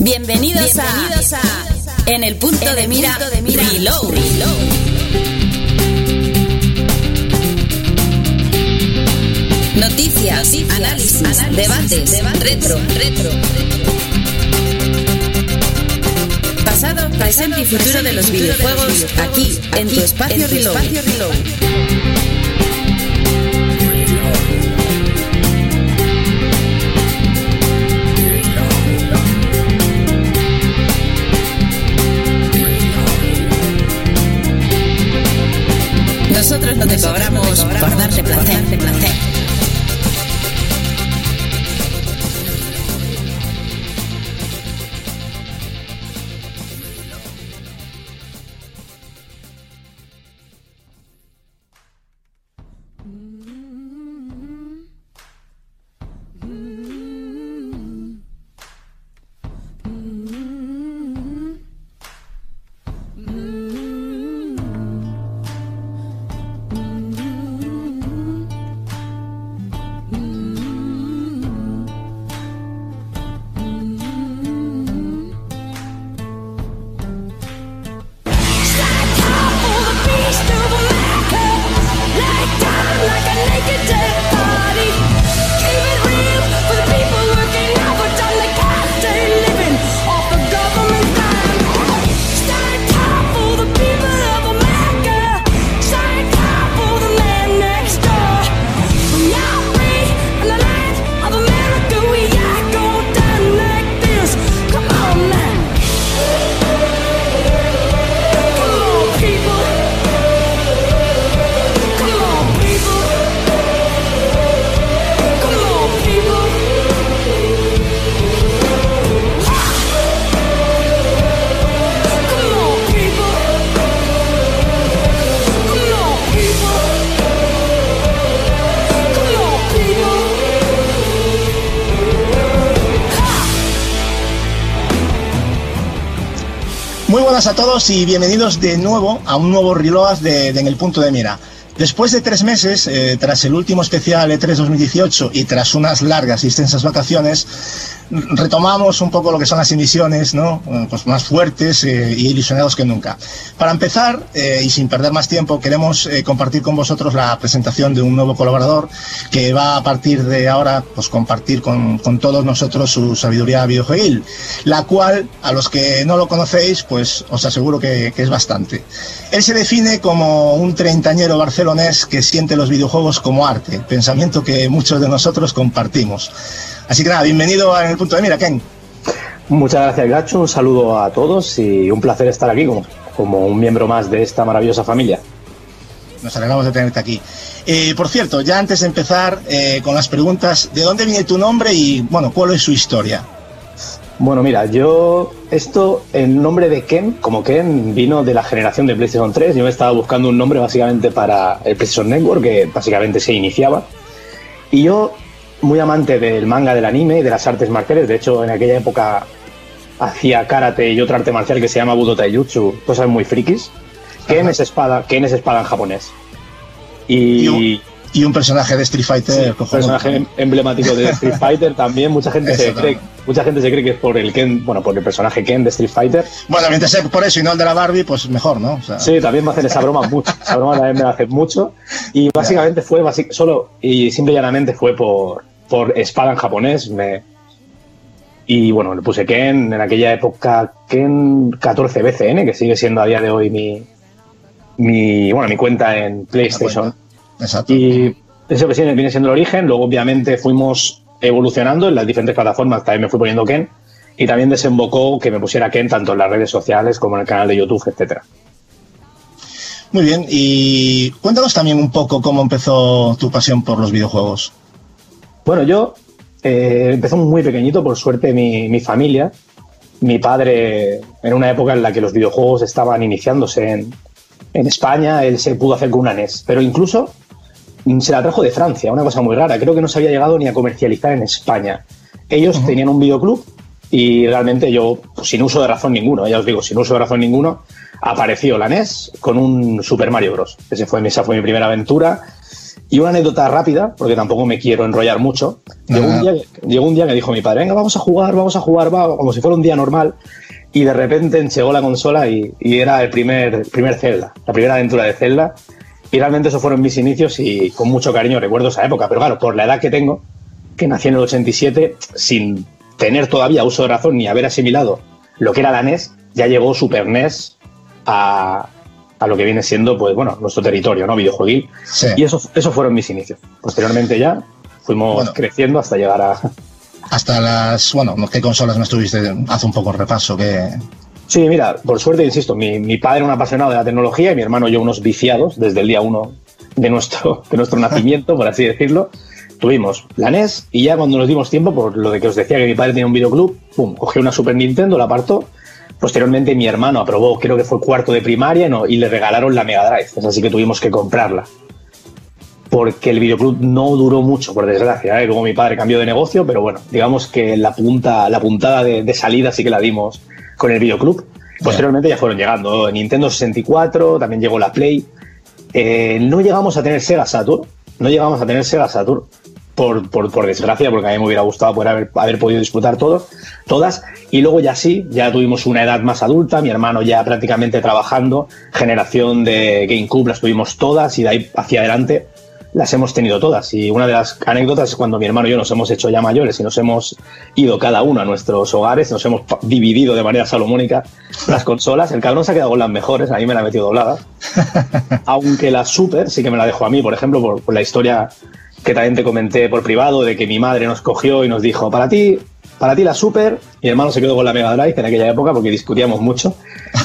Bienvenidos, Bienvenidos a, En el punto, en de, el mira, punto de mira Reload. Reload. Noticias, Noticias análisis, análisis, debates, debates, retro, retro. Pasado, presente y futuro de los videojuegos aquí, en tu espacio en tu Reload. Espacio Reload. Nosotros no te cobramos por darte placer, placer. Y bienvenidos de nuevo a un nuevo Reload de, En el Punto de Mira. Después de tres meses, eh, tras el último especial E3 2018 y tras unas largas y extensas vacaciones, retomamos un poco lo que son las emisiones, ¿no? Pues más fuertes eh, y ilusionados que nunca. Para empezar, eh, y sin perder más tiempo, queremos eh, compartir con vosotros la presentación de un nuevo colaborador que va a partir de ahora, pues compartir con, con todos nosotros su sabiduría videojueguil, la cual, a los que no lo conocéis, pues os aseguro que, que es bastante. Él se define como un treintañero barcelonés que siente los videojuegos como arte, pensamiento que muchos de nosotros compartimos. Así que nada, bienvenido a En el Punto de Mira, Ken. Muchas gracias, Gacho. Un saludo a todos y un placer estar aquí como, como un miembro más de esta maravillosa familia. Nos alegramos de tenerte aquí. Eh, por cierto, ya antes de empezar eh, con las preguntas, ¿de dónde viene tu nombre y, bueno, cuál es su historia? Bueno, mira, yo, esto, el nombre de Ken, como Ken, vino de la generación de PlayStation 3. Yo me estaba buscando un nombre básicamente para el PlayStation Network, que básicamente se iniciaba. Y yo muy amante del manga, del anime y de las artes marciales. De hecho, en aquella época hacía karate y otra arte marcial que se llama Budo Taijutsu, cosas muy frikis. Ken es espada, Ken es espada en japonés. Y, y, un, y un personaje de Street Fighter. Sí, un personaje emblemático de Street Fighter también. Mucha gente se cree. Mucha gente se cree que es por el Ken, bueno, por el personaje Ken de Street Fighter. Bueno, mientras sea por eso y no el de la Barbie, pues mejor, ¿no? O sea... Sí, también me hacen esa broma mucho. Esa broma también me la hacen mucho. Y básicamente fue basic, solo y simple y llanamente fue por por espada en japonés. Me... Y bueno, le puse Ken, en aquella época Ken 14 BCN, que sigue siendo a día de hoy mi, mi, bueno, mi cuenta en PlayStation. Exacto. Y eso que sí, viene siendo el origen. Luego, obviamente, fuimos evolucionando en las diferentes plataformas. También me fui poniendo Ken. Y también desembocó que me pusiera Ken tanto en las redes sociales como en el canal de YouTube, etcétera. Muy bien, y cuéntanos también un poco cómo empezó tu pasión por los videojuegos. Bueno, yo eh, empezó muy pequeñito, por suerte, mi, mi, familia. Mi padre, en una época en la que los videojuegos estaban iniciándose en, en, España, él se pudo hacer con una NES, pero incluso se la trajo de Francia, una cosa muy rara. Creo que no se había llegado ni a comercializar en España. Ellos uh -huh. tenían un videoclub y realmente yo, pues, sin uso de razón ninguno, ya os digo, sin uso de razón ninguno, apareció la NES con un Super Mario Bros. Ese fue, esa fue mi primera aventura Y una anécdota rápida, porque tampoco me quiero enrollar mucho. Llegó un, día, llegó un día que dijo mi padre, venga, vamos a jugar, vamos a jugar, va, como si fuera un día normal. Y de repente llegó la consola y, y era el primer, primer Zelda, la primera aventura de Zelda. Y realmente esos fueron mis inicios y con mucho cariño recuerdo esa época. Pero claro, por la edad que tengo, que nací en el 87, sin tener todavía uso de razón ni haber asimilado lo que era la NES, ya llegó Super NES a, a lo que viene siendo, pues bueno, nuestro territorio, ¿no? Videojueguil. Sí. Y esos eso fueron mis inicios. Posteriormente ya fuimos Bueno. creciendo hasta llegar a... Hasta las, bueno, ¿qué consolas no estuviste? Haz un poco repaso, que Sí, mira, por suerte, insisto, mi, mi padre un apasionado de la tecnología y mi hermano y yo unos viciados desde el día uno de nuestro, de nuestro nacimiento, por así decirlo. Tuvimos la NES y ya cuando nos dimos tiempo, por lo de que os decía que mi padre tenía un videoclub, pum, cogió una Super Nintendo, la apartó. Posteriormente mi hermano aprobó, creo que fue cuarto de primaria, ¿no? y le regalaron la Mega Drive. Es así que tuvimos que comprarla. Porque el videoclub no duró mucho, por desgracia. ¿eh? Luego mi padre cambió de negocio, pero bueno, digamos que la punta, la puntada de, de salida sí que la dimos con el videoclub. Posteriormente ya fueron llegando Nintendo 64, también llegó la Play. Eh, no llegamos a tener Sega Saturn, no llegamos a tener Sega Saturn, por, por, por desgracia, porque a mí me hubiera gustado poder haber, haber podido disfrutar todo, todas. Y luego ya sí, ya tuvimos una edad más adulta, mi hermano ya prácticamente trabajando, generación de GameCube las tuvimos todas y de ahí hacia adelante las hemos tenido todas. Y una de las anécdotas es cuando mi hermano y yo nos hemos hecho ya mayores y nos hemos ido cada uno a nuestros hogares, nos hemos dividido de manera salomónica las consolas. El cabrón se ha quedado con las mejores, a mí me la ha metido doblada. Aunque la Super sí que me la dejó a mí, por ejemplo, por, por la historia que también te comenté por privado, de que mi madre nos cogió y nos dijo, para ti, para ti la Super, mi hermano se quedó con la Mega Drive en aquella época porque discutíamos mucho.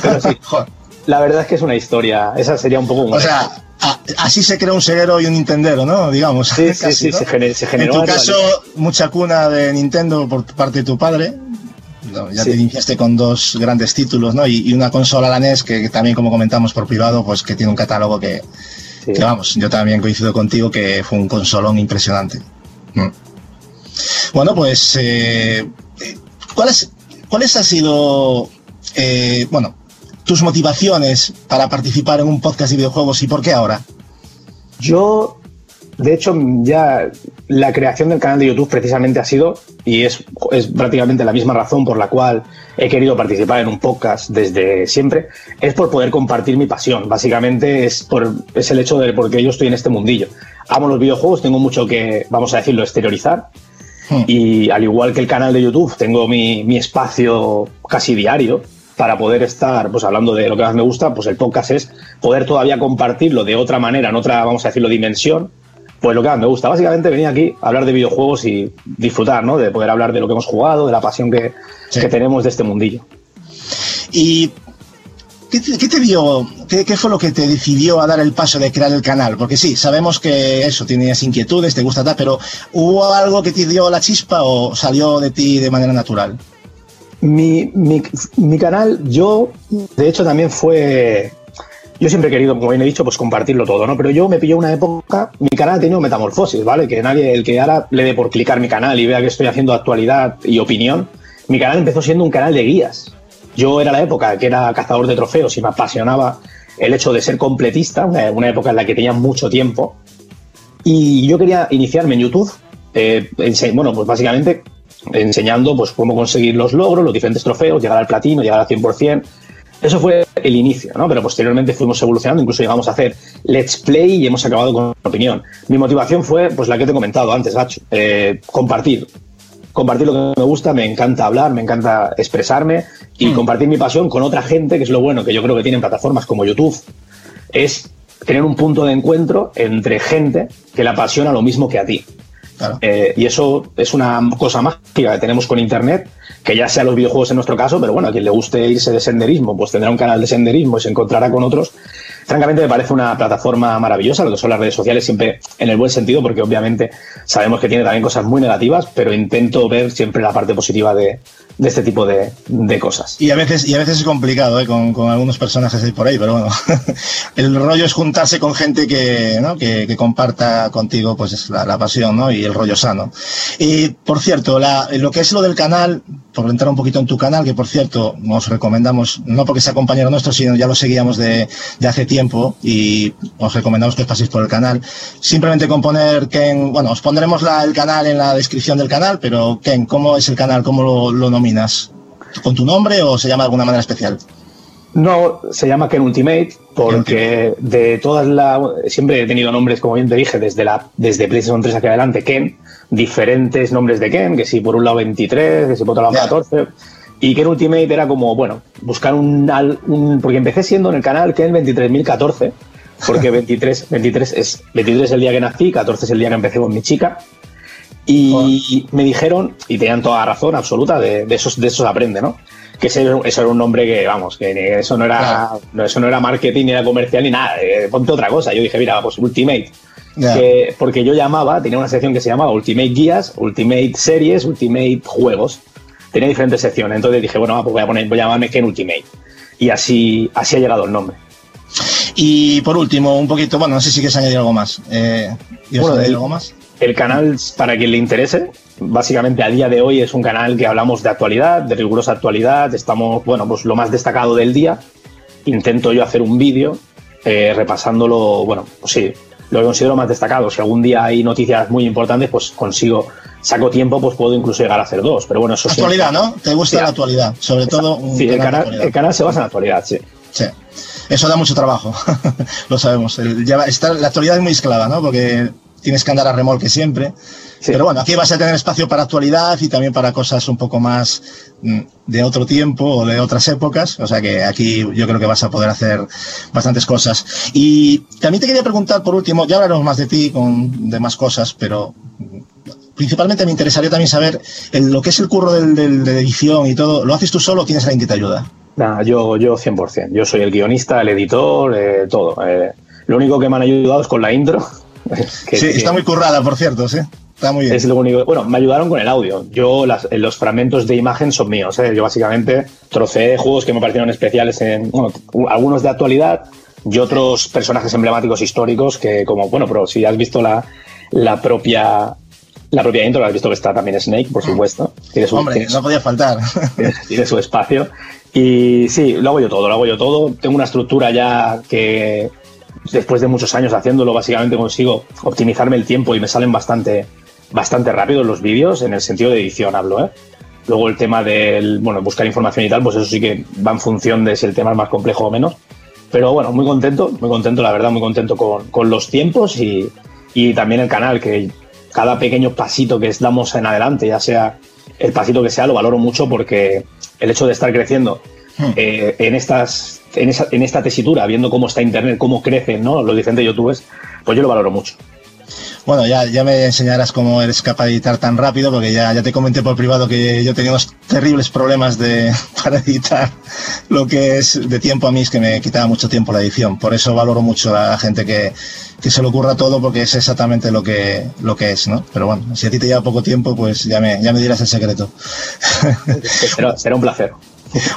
Pero sí, la verdad es que es una historia, esa sería un poco un O sea, a- así se crea un ceguero y un Nintendero, ¿no? Digamos. Sí, sí, casi, sí, ¿no? se, gener- se generó. En tu caso, mucha cuna de Nintendo por parte de tu padre. No, Ya Sí. te iniciaste con dos grandes títulos, ¿no? Y, y una consola, la NES, que, que también, como comentamos por privado, pues que tiene un catálogo que, Sí. que, vamos, yo también coincido contigo que fue un consolón impresionante. Mm. Bueno, pues, eh, ¿cuáles, ¿cuáles han sido, eh, bueno, tus motivaciones para participar en un podcast de videojuegos y por qué ahora? Yo, de hecho, ya la creación del canal de YouTube precisamente ha sido, y es, es prácticamente la misma razón por la cual he querido participar en un podcast desde siempre, es por poder compartir mi pasión. Básicamente es, por, es el hecho de por qué yo estoy en este mundillo. Amo los videojuegos, tengo mucho que, vamos a decirlo, exteriorizar. Hmm. Y al igual que el canal de YouTube, tengo mi, mi espacio casi diario para poder estar pues hablando de lo que más me gusta, pues el podcast es poder todavía compartirlo de otra manera, en otra, vamos a decirlo, dimensión, pues lo que más me gusta. Básicamente venir aquí a hablar de videojuegos y disfrutar, ¿no? De poder hablar de lo que hemos jugado, de la pasión que, Sí. que tenemos de este mundillo. ¿Y qué te, qué te dio, qué, qué fue lo que te decidió a dar el paso de crear el canal? Porque sí, sabemos que eso, tenías inquietudes, te gusta tal, pero ¿hubo algo que te dio la chispa o salió de ti de manera natural? Mi, mi, canal, yo, de hecho, también fue. Yo siempre he querido, como bien he dicho, pues compartirlo todo, ¿no? Pero yo me pilló una época, mi canal ha tenido metamorfosis, ¿vale? Que nadie, el que ahora le dé por clicar mi canal y vea que estoy haciendo actualidad y opinión, mi canal empezó siendo un canal de guías. Yo era la época que era cazador de trofeos y me apasionaba el hecho de ser completista, una, época en la que tenía mucho tiempo. Y yo quería iniciarme en YouTube, eh, bueno, pues básicamente enseñando pues cómo conseguir los logros, los diferentes trofeos, llegar al platino, llegar al 100%. Eso fue el inicio, ¿no? Pero posteriormente fuimos evolucionando, incluso llegamos a hacer Let's Play y hemos acabado con opinión. Mi motivación fue, pues la que te he comentado antes, Gacho, eh, compartir. Compartir lo que me gusta, me encanta hablar, me encanta expresarme y compartir mi pasión con otra gente, que es lo bueno que yo creo que tienen plataformas como YouTube, es tener un punto de encuentro entre gente que le apasiona lo mismo que a ti. Claro. Eh, y eso es una cosa mágica que tenemos con Internet, que ya sea los videojuegos en nuestro caso, pero bueno, a quien le guste irse de senderismo, pues tendrá un canal de senderismo y se encontrará con otros. Francamente me parece una plataforma maravillosa, lo que son las redes sociales, siempre en el buen sentido, porque obviamente sabemos que tiene también cosas muy negativas, pero intento ver siempre la parte positiva de, de este tipo de, de cosas. Y a veces, y a veces es complicado, ¿eh? con, con algunos personajes por ahí, pero bueno, el rollo es juntarse con gente que, ¿no? que, que comparta contigo pues la, la pasión ¿no? y el rollo sano. Y por cierto, la, lo que es lo del canal, por entrar un poquito en tu canal, que por cierto, nos recomendamos, no porque sea compañero nuestro, sino ya lo seguíamos de, de hace tiempo y os recomendamos que os paséis por el canal. Simplemente con poner Ken, bueno, os pondremos la, el canal en la descripción del canal, pero Ken, ¿cómo es el canal? ¿Cómo lo, lo ¿Con tu nombre o se llama de alguna manera especial? No, se llama Ken Ultimate porque de todas las... Siempre he tenido nombres, como bien te dije, desde, la, desde PlayStation 3 hacia adelante, Ken, diferentes nombres de Ken, que si por un lado 23, que si por otro lado 14. Y Ken Ultimate era como, bueno, buscar un, un porque empecé siendo en el canal Ken 23014, porque 23, 23, es, 23 es el día que nací, 14 es el día que empecé con mi chica. Y me dijeron, y tenían toda razón absoluta, de, de esos, de esos aprende, ¿no? que eso, era un nombre que, vamos, que eso no era, eso no era marketing, ni era comercial, ni nada. Eh, ponte otra cosa. Yo dije, mira, pues Ultimate. porque yo llamaba, tenía una sección que se llamaba Ultimate Guías, Ultimate Series, Ultimate Juegos. Tenía diferentes secciones. Entonces dije, bueno, pues voy a poner, voy a llamarme Ken Ultimate. Y así, así ha llegado el nombre. Y por último, un poquito, bueno, no sé si quieres añadir algo más. Eh, bueno, añadir algo más? El canal, para quien le interese, básicamente a día de hoy es un canal que hablamos de actualidad, de rigurosa actualidad. Estamos, bueno, pues lo más destacado del día. Intento yo hacer un vídeo eh, repasándolo, bueno, pues sí, lo que considero más destacado. Si algún día hay noticias muy importantes, pues consigo, saco tiempo, pues puedo incluso llegar a hacer dos. Pero bueno, eso Actualidad, ¿no? ¿Te gusta la actualidad? Sobre todo. sí, el canal, el canal se basa en la actualidad, sí. Sí. Eso da mucho trabajo, lo sabemos. la actualidad es muy esclava, ¿no? Porque tienes que andar a remolque siempre. Pero bueno, aquí vas a tener espacio para actualidad y también para cosas un poco más mm, de otro tiempo o de otras épocas. O sea que aquí yo creo que vas a poder hacer bastantes cosas. Y también te quería preguntar por último, ya hablaremos más de ti con de más cosas, pero principalmente me interesaría también saber lo que es el curro del, de edición y todo. ¿Lo haces tú solo o tienes alguien que te ayuda? Nah, yo, yo 100%. Yo soy el guionista, el editor, eh, todo. Eh, lo único que me han ayudado es con la intro, sí, está muy currada, por cierto, sí. Está muy bien. Es lo único. Bueno, me ayudaron con el audio. Yo, los fragmentos de imagen son míos. ¿eh? Yo básicamente trocé juegos que me parecieron especiales en. Bueno, algunos de actualidad y otros personajes emblemáticos históricos que, como, bueno, pero si has visto la, la propia la propia intro, has visto que está también Snake, por supuesto. Tiene su, Hombre, no podía faltar. tiene, su espacio. Y sí, lo hago yo todo, lo hago yo todo. Tengo una estructura ya que después de muchos años haciéndolo, básicamente consigo optimizarme el tiempo y me salen bastante, bastante rápido los vídeos, en el sentido de edición hablo, ¿eh? Luego el tema del, bueno, buscar información y tal, pues eso sí que va en función de si el tema es más complejo o menos. Pero bueno, muy contento, muy contento, la verdad, muy contento con, con los tiempos y, y, también el canal, que cada pequeño pasito que damos en adelante, ya sea el pasito que sea, lo valoro mucho porque el hecho de estar creciendo hmm. eh, en estas en, esa, en esta tesitura, viendo cómo está Internet, cómo crecen ¿no? los diferentes youtubers, pues yo lo valoro mucho. Bueno, ya, ya me enseñarás cómo eres capaz de editar tan rápido, porque ya, ya te comenté por privado que yo tenía unos terribles problemas de, para editar lo que es de tiempo a mí, es que me quitaba mucho tiempo la edición. Por eso valoro mucho a la gente que, que se le ocurra todo, porque es exactamente lo que, lo que es, ¿no? Pero bueno, si a ti te lleva poco tiempo, pues ya me, ya me dirás el secreto. será un placer.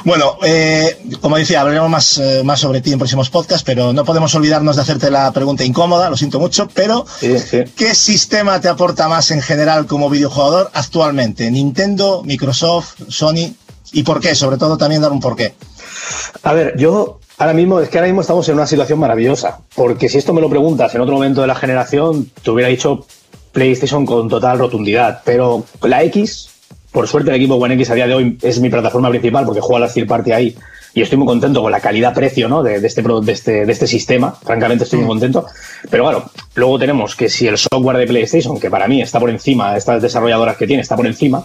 Bueno, eh, como decía, hablaremos más, eh, más sobre ti en próximos podcasts, pero no podemos olvidarnos de hacerte la pregunta incómoda, lo siento mucho, pero ¿qué sistema te aporta más en general como videojugador actualmente? ¿Nintendo, Microsoft, Sony? ¿Y por qué? Sobre todo también dar un porqué. A ver, yo ahora mismo, es que ahora mismo estamos en una situación maravillosa, porque si esto me lo preguntas en otro momento de la generación, te hubiera dicho PlayStation con total rotundidad, pero la X por suerte el equipo One X a día de hoy es mi plataforma principal porque juego a la third party ahí y estoy muy contento con la calidad-precio ¿no? de, este, de, este, de este sistema. Francamente estoy muy mm. contento. Pero bueno, luego tenemos que si el software de PlayStation, que para mí está por encima, estas desarrolladoras que tiene, está por encima,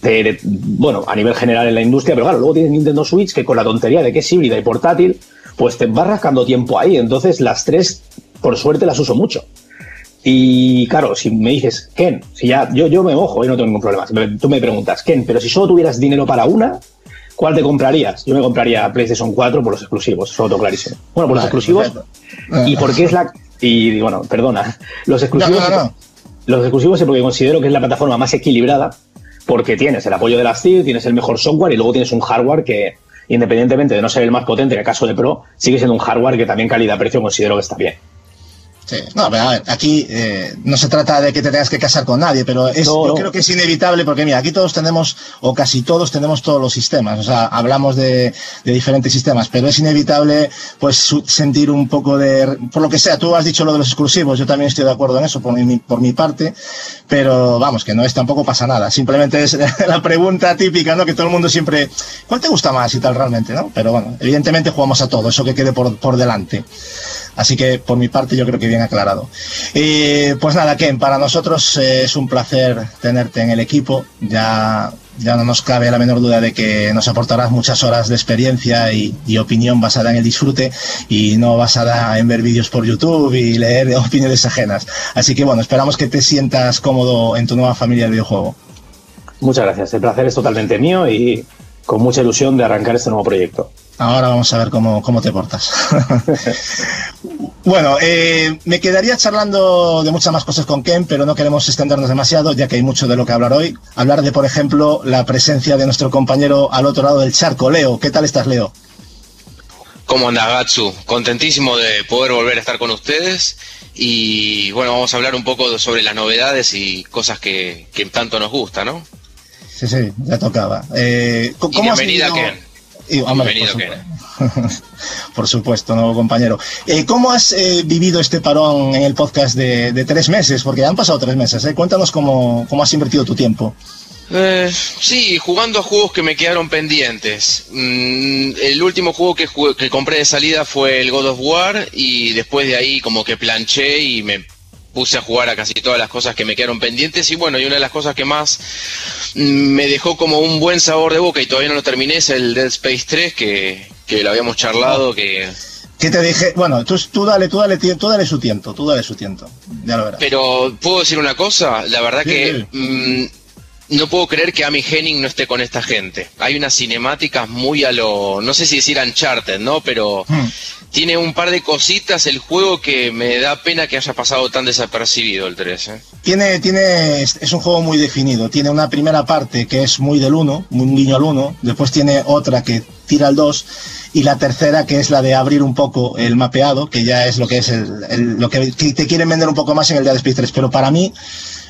de, bueno, a nivel general en la industria, pero claro, luego tienes Nintendo Switch que con la tontería de que es híbrida y portátil, pues te va rascando tiempo ahí. Entonces las tres, por suerte, las uso mucho. Y claro, si me dices, Ken, si ya, yo, yo me mojo y no tengo ningún problema. tú me preguntas, Ken, pero si solo tuvieras dinero para una, ¿cuál te comprarías? Yo me compraría PlayStation 4 por los exclusivos, eso lo tengo clarísimo. Bueno, por los exclusivos. ¿Y por qué es la.? Y bueno, perdona. Los exclusivos. Los exclusivos es porque considero que es la plataforma más equilibrada, porque tienes el apoyo de las CID, tienes el mejor software y luego tienes un hardware que, independientemente de no ser el más potente en el caso de Pro, sigue siendo un hardware que también calidad-precio considero que está bien. Sí, no, a ver, aquí eh, no se trata de que te tengas que casar con nadie, pero es, yo creo que es inevitable porque mira, aquí todos tenemos, o casi todos tenemos todos los sistemas, o sea, hablamos de, de diferentes sistemas, pero es inevitable pues sentir un poco de, por lo que sea, tú has dicho lo de los exclusivos, yo también estoy de acuerdo en eso por mi, por mi parte, pero vamos, que no es tampoco pasa nada, simplemente es la pregunta típica, ¿no? Que todo el mundo siempre, ¿cuál te gusta más y tal realmente, ¿no? Pero bueno, evidentemente jugamos a todo, eso que quede por, por delante. Así que por mi parte yo creo que bien aclarado. Y pues nada, Ken, para nosotros eh, es un placer tenerte en el equipo. Ya, ya no nos cabe la menor duda de que nos aportarás muchas horas de experiencia y, y opinión basada en el disfrute y no basada en ver vídeos por YouTube y leer opiniones ajenas. Así que bueno, esperamos que te sientas cómodo en tu nueva familia de videojuego. Muchas gracias. El placer es totalmente mío y con mucha ilusión de arrancar este nuevo proyecto. Ahora vamos a ver cómo, cómo te portas. bueno, eh, me quedaría charlando de muchas más cosas con Ken, pero no queremos extendernos demasiado, ya que hay mucho de lo que hablar hoy. Hablar de, por ejemplo, la presencia de nuestro compañero al otro lado del charco, Leo. ¿Qué tal estás, Leo? ¿Cómo andas, Gatsu? Contentísimo de poder volver a estar con ustedes. Y bueno, vamos a hablar un poco sobre las novedades y cosas que, que tanto nos gusta, ¿no? Sí, sí, ya tocaba. Eh, ¿cómo y bienvenida, Ken. Y, hombre, Bienvenido, por, supuesto. por supuesto, nuevo compañero. Eh, ¿Cómo has eh, vivido este parón en el podcast de, de, tres meses? Porque han pasado tres meses. ¿eh? Cuéntanos cómo, cómo has invertido tu tiempo. Eh, sí, jugando a juegos que me quedaron pendientes. Mm, el último juego que, jugué, que compré de salida fue el God of War y después de ahí como que planché y me puse a jugar a casi todas las cosas que me quedaron pendientes y bueno, y una de las cosas que más me dejó como un buen sabor de boca y todavía no lo terminé es el Dead Space 3 que, que lo habíamos charlado que ¿Qué te dije? Bueno, tú, tú, dale, tú dale, tú dale su tiempo, tú dale su tiempo. Ya lo verás. Pero, ¿puedo decir una cosa? La verdad sí, que sí. Mmm, no puedo creer que Amy Henning no esté con esta gente. Hay unas cinemáticas muy a lo, no sé si decir Uncharted, ¿no? Pero hmm. Tiene un par de cositas el juego que me da pena que haya pasado tan desapercibido el 3. ¿eh? Tiene, tiene, es un juego muy definido. Tiene una primera parte que es muy del 1, un guiño al 1. Después tiene otra que tira al 2 y la tercera que es la de abrir un poco el mapeado, que ya es lo que es el, el, lo que te quieren vender un poco más en el Dead Space 3. Pero para mí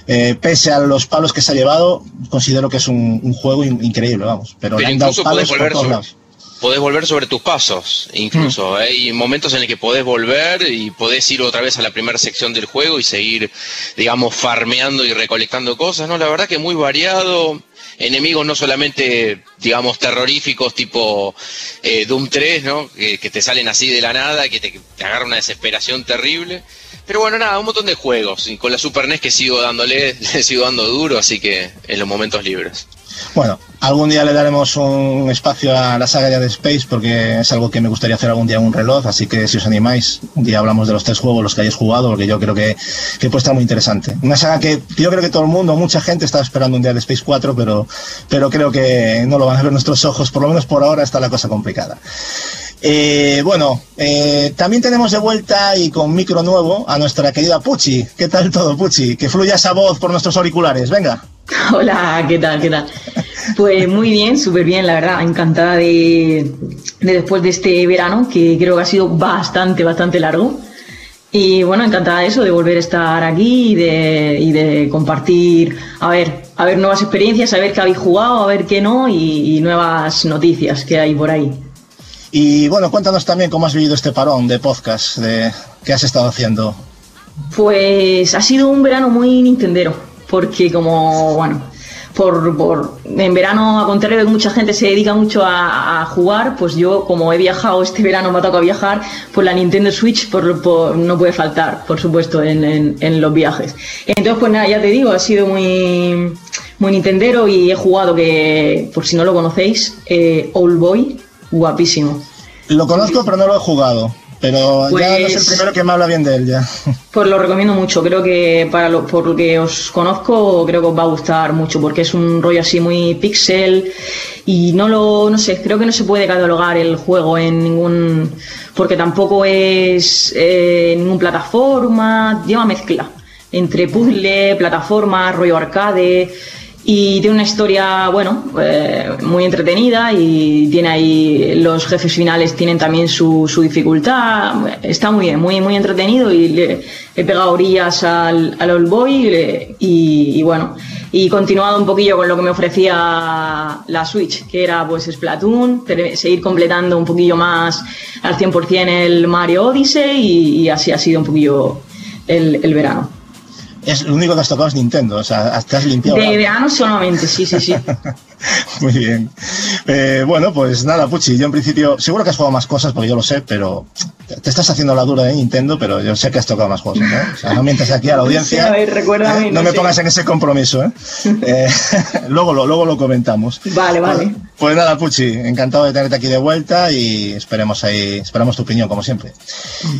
eh, pese a los palos que se ha llevado, considero que es un, un juego in, increíble, vamos. Pero, Pero le han dado palos por todos lados. Podés volver sobre tus pasos, incluso. Mm. Hay momentos en el que podés volver y podés ir otra vez a la primera sección del juego y seguir, digamos, farmeando y recolectando cosas, ¿no? La verdad que muy variado. Enemigos no solamente, digamos, terroríficos tipo eh, Doom 3, ¿no? Que, que, te salen así de la nada, que te, te agarra una desesperación terrible. Pero bueno, nada, un montón de juegos. Y con la Super NES que sigo dándole, le sigo dando duro, así que en los momentos libres. Bueno, algún día le daremos un espacio a la saga de Space porque es algo que me gustaría hacer algún día en un reloj, así que si os animáis, un día hablamos de los tres juegos, los que hayáis jugado, porque yo creo que, que puede estar muy interesante. Una saga que yo creo que todo el mundo, mucha gente está esperando un día de Space 4, pero, pero creo que no lo van a ver nuestros ojos, por lo menos por ahora está la cosa complicada. Eh, bueno, eh, también tenemos de vuelta y con micro nuevo a nuestra querida Puchi. ¿Qué tal todo, Puchi? Que fluya esa voz por nuestros auriculares. Venga. Hola, ¿qué tal? ¿Qué tal? Pues muy bien, súper bien, la verdad. Encantada de, de, después de este verano, que creo que ha sido bastante, bastante largo. Y bueno, encantada de eso, de volver a estar aquí y de, y de compartir, a ver, a ver nuevas experiencias, a ver qué habéis jugado, a ver qué no y, y nuevas noticias que hay por ahí. Y bueno, cuéntanos también cómo has vivido este parón de podcast de, que has estado haciendo. Pues ha sido un verano muy nintendero, porque como, bueno, por, por en verano, a contrario de que mucha gente se dedica mucho a, jugar, pues yo como he viajado este verano, me ha tocado viajar, pues la Nintendo Switch por, no puede faltar, por supuesto, en, en, en, los viajes. Entonces, pues nada, ya te digo, ha sido muy, muy nintendero y he jugado que, por si no lo conocéis, eh, Old Boy, guapísimo. Lo conozco, pero no lo he jugado. Pero pues, ya no es el primero que me habla bien de él ya. Pues lo recomiendo mucho. Creo que para lo, por lo que os conozco, creo que os va a gustar mucho, porque es un rollo así muy pixel y no lo, no sé, creo que no se puede catalogar el juego en ningún, porque tampoco es eh, ningún plataforma, lleva mezcla entre puzzle, plataforma, rollo arcade y tiene una historia, bueno, eh, muy entretenida y tiene ahí los jefes finales tienen también su, su dificultad. Está muy bien, muy, muy entretenido y le, he pegado orillas al, al Old Boy y, y, bueno, y continuado un poquillo con lo que me ofrecía la Switch, que era pues Splatoon, seguir completando un poquillo más al 100% el Mario Odyssey y, y así ha sido un poquillo el, el verano. Es lo único que has tocado es Nintendo, o sea, te has limpiado. De verano solamente, sí, sí, sí. Muy bien. Eh, bueno, pues nada, Puchi, yo en principio, seguro que has jugado más cosas, porque yo lo sé, pero te estás haciendo la dura de Nintendo, pero yo sé que has tocado más juegos, ¿no? O sea, no mientas aquí a la audiencia. ¿eh? no, me pongas en ese compromiso, ¿eh? eh luego, lo, luego lo comentamos. Vale, vale. Pues nada, Puchi, encantado de tenerte aquí de vuelta y esperemos ahí, esperamos tu opinión, como siempre.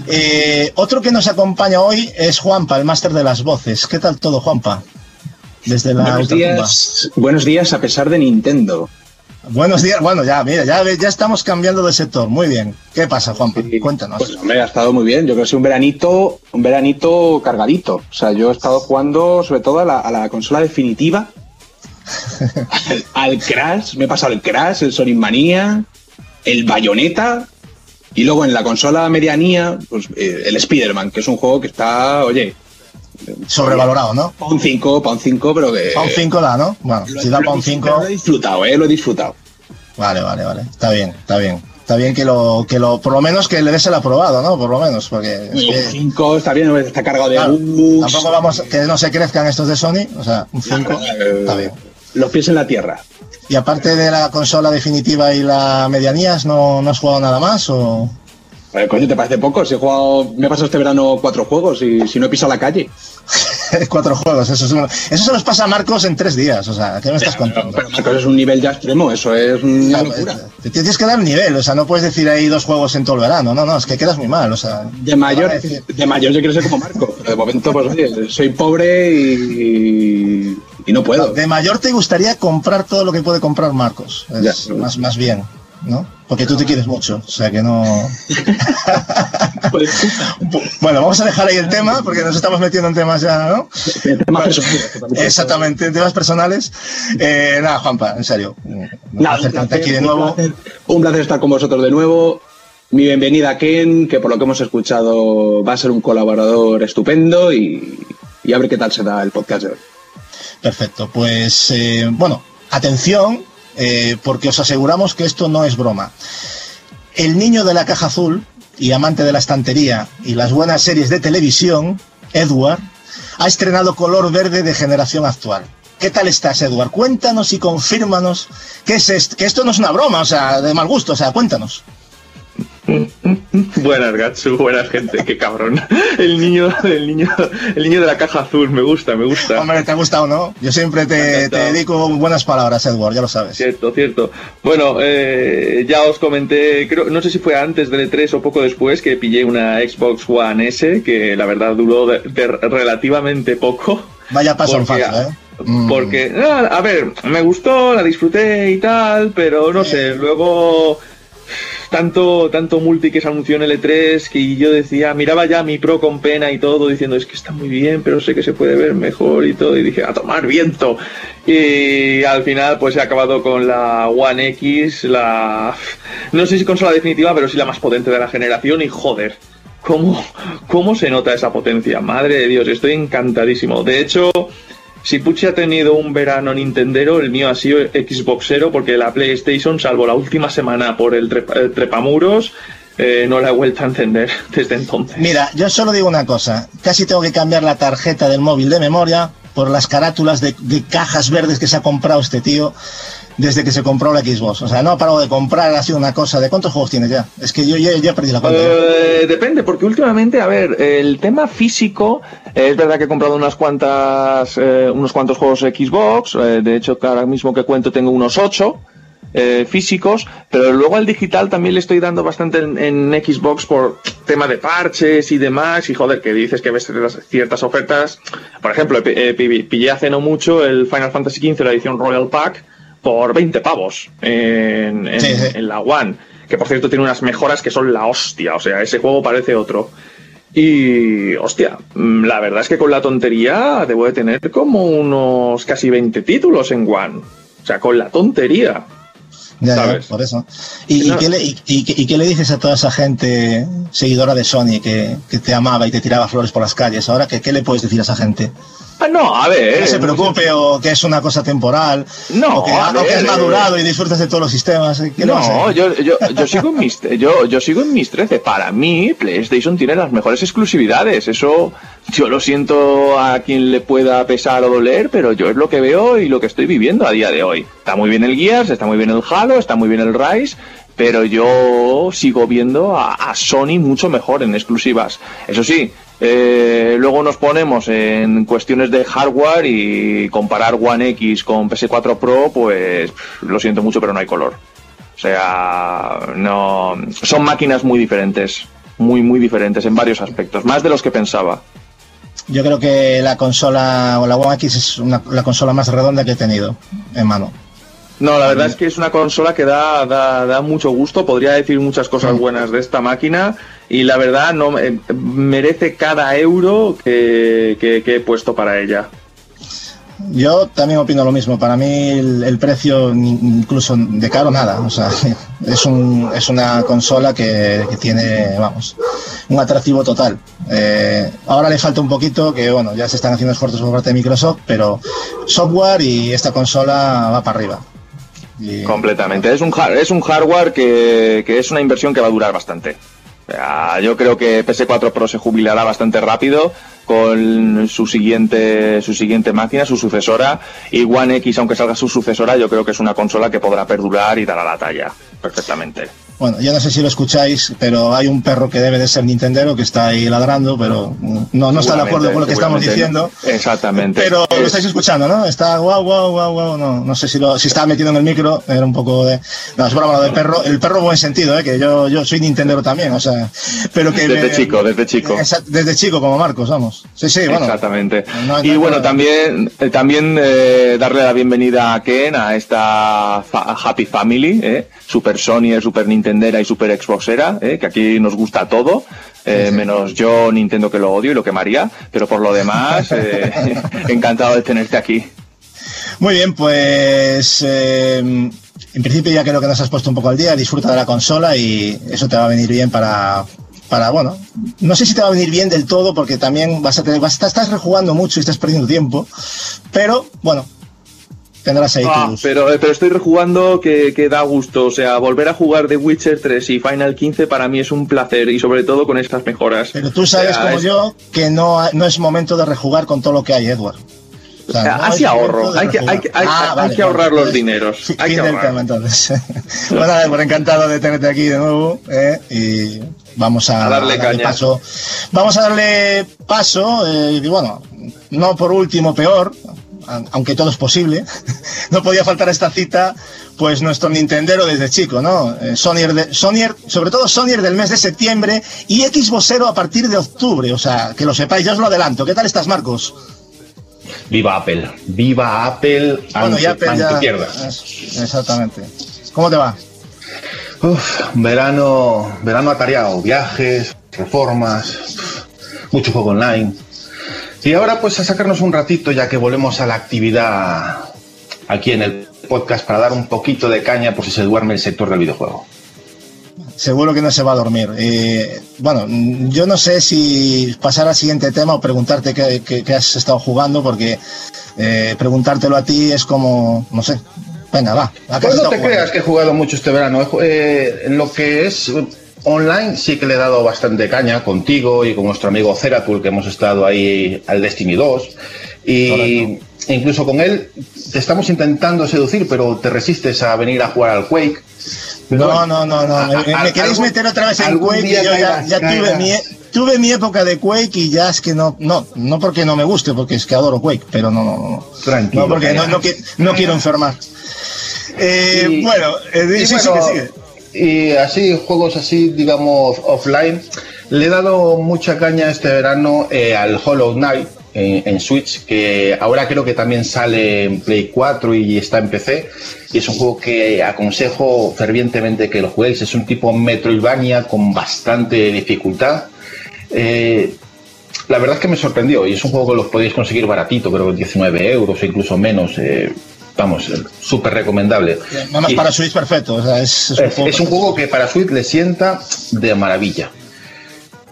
Eh, otro que nos acompaña hoy es Juanpa, el máster de las voces. ¿Qué tal todo, Juanpa? Desde la buenos días, buenos días a pesar de Nintendo. Buenos días, bueno, ya, mira, ya, ya estamos cambiando de sector. Muy bien. ¿Qué pasa, Juan? Sí, Cuéntanos. Pues hombre, ha estado muy bien. Yo creo que es un veranito, un veranito cargadito. O sea, yo he estado jugando sobre todo a la, a la consola definitiva. al, al, Crash, me he pasado el Crash, el Sonic Mania, el Bayonetta. Y luego en la consola medianía, pues eh, el Spider-Man, que es un juego que está, oye, Sobrevalorado, ¿no? Pa' un 5, pa' un 5, pero que. Pa' un 5 da, ¿no? Bueno, lo, si da pa' un 5. Lo he disfrutado, ¿eh? Lo he disfrutado. Vale, vale, vale. Está bien, está bien. Está bien que lo, que lo, por lo menos que le des el aprobado, ¿no? Por lo menos, porque. Un 5 está bien, está cargado de claro, Tampoco vamos, que no se crezcan estos de Sony, o sea, un 5 eh, está bien. Los pies en la tierra. Y aparte de la consola definitiva y la medianías, ¿no, no has jugado nada más o.? Coño, ¿te parece poco? Si he jugado, me he pasado este verano cuatro juegos y si no he pisado la calle. cuatro juegos, eso, es, eso se nos pasa a Marcos en tres días, o sea, ¿qué me estás contando? Pero Marcos es un nivel ya extremo, eso es una locura. Te tienes que dar nivel, o sea, no puedes decir ahí dos juegos en todo el verano, no, no, es que quedas muy mal, o sea. De mayor, de mayor yo quiero ser como Marco, pero de momento, pues oye, soy pobre y, y no puedo. De mayor te gustaría comprar todo lo que puede comprar Marcos, es ya, más, más bien. ¿No? Porque tú te quieres mucho, o sea que no. bueno, vamos a dejar ahí el tema porque nos estamos metiendo en temas ya, ¿no? Temas Exactamente, en temas personales. Eh, nada, Juanpa, en serio. Nada, un placer, aquí de nuevo. Un placer, un placer estar con vosotros de nuevo. Mi bienvenida a Ken, que por lo que hemos escuchado va a ser un colaborador estupendo y, y a ver qué tal se da el podcast de hoy. Perfecto, pues eh, bueno, atención, eh, porque os aseguramos que esto no es broma. El niño de la caja azul y amante de la estantería y las buenas series de televisión, Edward, ha estrenado color verde de generación actual. ¿Qué tal estás, Edward? Cuéntanos y confírmanos que, es que esto no es una broma, o sea, de mal gusto, o sea, cuéntanos. Buenas, Gatsu, buena gente, qué cabrón. El niño, el niño, el niño de la caja azul, me gusta, me gusta. Hombre, te ha gustado, ¿no? Yo siempre te, te dedico buenas palabras, Edward, ya lo sabes. Cierto, cierto. Bueno, eh, ya os comenté, creo, no sé si fue antes del E3 o poco después, que pillé una Xbox One S, que la verdad duró de, de relativamente poco. Vaya paso en falso, ¿eh? Porque, a, a ver, me gustó, la disfruté y tal, pero no sé, luego tanto, tanto multi que se anunció en el E3 que yo decía, miraba ya mi Pro con pena y todo, diciendo es que está muy bien, pero sé que se puede ver mejor y todo, y dije, a tomar viento. Y al final, pues he acabado con la One X, la. No sé si consola definitiva, pero sí la más potente de la generación, y joder. ¿Cómo, ¿Cómo se nota esa potencia? Madre de Dios, estoy encantadísimo. De hecho, si Pucci ha tenido un verano Nintendero, el mío ha sido Xboxero, porque la PlayStation, salvo la última semana por el, trepa, el trepamuros, eh, no la he vuelto a encender desde entonces. Mira, yo solo digo una cosa, casi tengo que cambiar la tarjeta del móvil de memoria por las carátulas de, de cajas verdes que se ha comprado este tío desde que se compró la Xbox. O sea, no ha parado de comprar, ha sido una cosa. ¿De cuántos juegos tiene ya? Es que yo ya, perdí la cuenta. Eh, depende, porque últimamente, a ver, el tema físico, eh, es verdad que he comprado unas cuantas, eh, unos cuantos juegos Xbox. Eh, de hecho, ahora mismo que cuento tengo unos 8. Eh, físicos, pero luego al digital también le estoy dando bastante en, Xbox por tema de parches y demás, y joder, que dices que ves ciertas ofertas. Por ejemplo, eh, pillé hace no mucho el Final Fantasy XV, la edición Royal Pack, por 20 pavos en, en, sí, sí. en, la One. Que por cierto tiene unas mejoras que son la hostia. O sea, ese juego parece otro. Y, hostia, mm, la verdad es que con la tontería debo de tener como unos casi 20 títulos en One. O sea, con la tontería. Ya, ya, ¿Sabes? por eso. ¿Y, y No. qué le, y qué le dices a toda esa gente seguidora de Sony que, que te amaba y te tiraba flores por las calles? Ahora, ¿qué, qué le puedes decir a esa gente? Ah, no, a Que ver. no se preocupe o que es una cosa temporal. No, o que, a que has madurado y disfrutas de todos los sistemas. ¿Qué le vas a No, yo, yo, yo sigo en mis yo, yo sigo en mis 13. Para mí, PlayStation tiene las mejores exclusividades. Eso yo lo siento a quien le pueda pesar o doler, pero yo es lo que veo y lo que estoy viviendo a día de hoy. Está muy bien el Gears, está muy bien el Halo, está muy bien el Rise, pero yo sigo viendo a, a Sony mucho mejor en exclusivas. Eso sí, eh, luego nos ponemos en cuestiones de hardware y comparar One X con PS4 Pro, pues lo siento mucho, pero no hay color. O sea, no son máquinas muy diferentes, muy muy diferentes en varios aspectos, más de los que pensaba. Yo creo que la consola o la One X es la consola más redonda que he tenido en mano. No, la verdad es que es una consola que da, da, da mucho gusto, podría decir muchas cosas buenas de esta máquina y la verdad no eh, merece cada euro que, que- que he puesto para ella. Yo también opino lo mismo. Para mí el, el precio incluso de caro nada. O sea, es, un, es una consola que, que tiene, vamos, un atractivo total. Eh, ahora le falta un poquito, que bueno, ya se están haciendo esfuerzos por parte de Microsoft, pero software y esta consola va para arriba. Completamente. Es un, es un hardware que, que es una inversión que va a durar bastante. Yo creo que PS4 Pro se jubilará bastante rápido con su siguiente, su siguiente máquina, su sucesora. Y One X, aunque salga su sucesora, yo creo que es una consola que podrá perdurar y dará la talla perfectamente. Bueno, yo no sé si lo escucháis, pero hay un perro que debe de ser Nintendero que está ahí ladrando, pero no, no está de acuerdo con lo que estamos diciendo. Exactamente. Pero lo Es- estáis escuchando, ¿no? Está guau, guau, guau, guau. No, no sé si, lo, si estaba metido en el micro, era un poco de. No, es broma lo del perro. El perro, buen sentido, ¿eh? Que yo, yo soy Nintendero también, o sea. Pero que. Desde me- chico, desde chico. Desde chico, como Marcos, vamos. Sí, sí, bueno. Exactamente. No, y no, bueno, no. también, eh, también eh, darle la bienvenida a Ken, a esta fa- Happy Family, eh, Super Sony, Super Nintendera y Super Xboxera, eh, que aquí nos gusta todo. eh, menos yo Nintendo que lo odio y lo quemaría, pero por lo demás, eh, encantado de tenerte aquí. Muy bien, pues. eh, en principio, ya creo que nos has puesto un poco al día. Disfruta de la consola y eso te va a venir bien para. Para, bueno, no sé si te va a venir bien del todo porque también vas a tener, vas, a- estás rejugando mucho y estás perdiendo tiempo, pero bueno, tendrás ahí Ah, tus, pero, eh, pero estoy rejugando que, que da gusto. O sea, volver a jugar The Witcher 3 y Final 15 para mí es un placer y sobre todo con estas mejoras. Pero tú sabes O sea, como es- yo que no, no es momento de rejugar con todo lo que hay, Edward. O sea, no Así ahorro, hay que- rejugar. hay que- hay- Ah, hay que ahorrar los dineros, hay que ahorrar. tema, entonces. bueno, encantado de tenerte aquí de nuevo eh, y vamos a, A darle caña. paso. Vamos a darle paso eh, y bueno, no por último peor, a- aunque todo es posible, no podía faltar esta cita, pues nuestro Nintendero desde chico, ¿no? Eh, Sonyer, de, Sonyer, sobre todo Sonyer del mes de septiembre y Xboxero a partir de octubre, o sea, que lo sepáis, ya os lo adelanto. ¿Qué tal estás, Marcos? Viva Apple, viva Apple, Bueno, ya, Apple ya- Exactamente. ¿Cómo te va? Uf, verano, verano atareado, viajes, reformas, mucho juego online. Y ahora pues a sacarnos un ratito ya que volvemos a la actividad aquí en el podcast para dar un poquito de caña por si se duerme el sector del videojuego. Seguro que no se va a dormir. Eh, bueno, yo no sé si pasar al siguiente tema o preguntarte qué, qué- qué has estado jugando, porque eh, preguntártelo a ti es como, no sé. Venga, va. ¿a qué has Pues no te jugando? creas que he jugado mucho este verano. Eh, lo que es online sí que le he dado bastante caña contigo y con nuestro amigo Ceratul, que hemos estado ahí al Destiny 2. Y incluso con él te estamos intentando seducir, pero te resistes a venir a jugar al Quake. Pero No, bueno, no, no, no. Me, me a- queréis algún- meter otra vez en Quake yo ya, tuve, mi, tuve mi época de Quake y ya es que no, no, no porque no me guste, porque es que adoro Quake, pero no, no, no. Tranquilo, No, porque no, no, no quiero enfermar. Eh, Y- bueno, eh, sí, sí, bueno, que sigue. Y así, juegos así, digamos, offline. Le he dado mucha caña este verano eh, al Hollow Knight en, Switch, que ahora creo que también sale en Play 4 y está en PC. Y es un juego que aconsejo fervientemente que lo juguéis. Es un tipo Metroidvania con bastante dificultad. Eh, la verdad es que me sorprendió y es un juego que lo podéis conseguir baratito, creo que 19 euros incluso menos. Eh, vamos, súper recomendable. Nada más para Switch perfecto. es, un juego que para Switch le sienta de maravilla.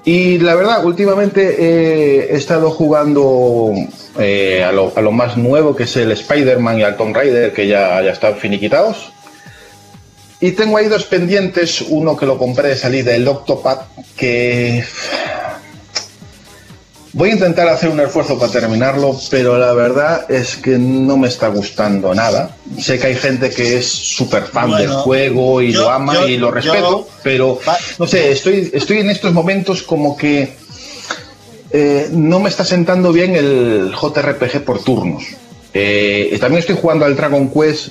Y la verdad, últimamente he estado jugando eh, a, lo, más nuevo, que es el Spider-Man y al Tomb Raider, que ya, ya están finiquitados. Y tengo ahí dos pendientes, uno que lo compré de salida, el Octopad, que Voy a intentar hacer un esfuerzo para terminarlo, pero la verdad es que no me está gustando nada. Sé que hay gente que es súper fan del juego y lo ama y lo respeto, pero no sé, estoy, estoy en estos momentos como que eh, no me está sentando bien el JRPG por turnos. Eh, también estoy jugando al Dragon Quest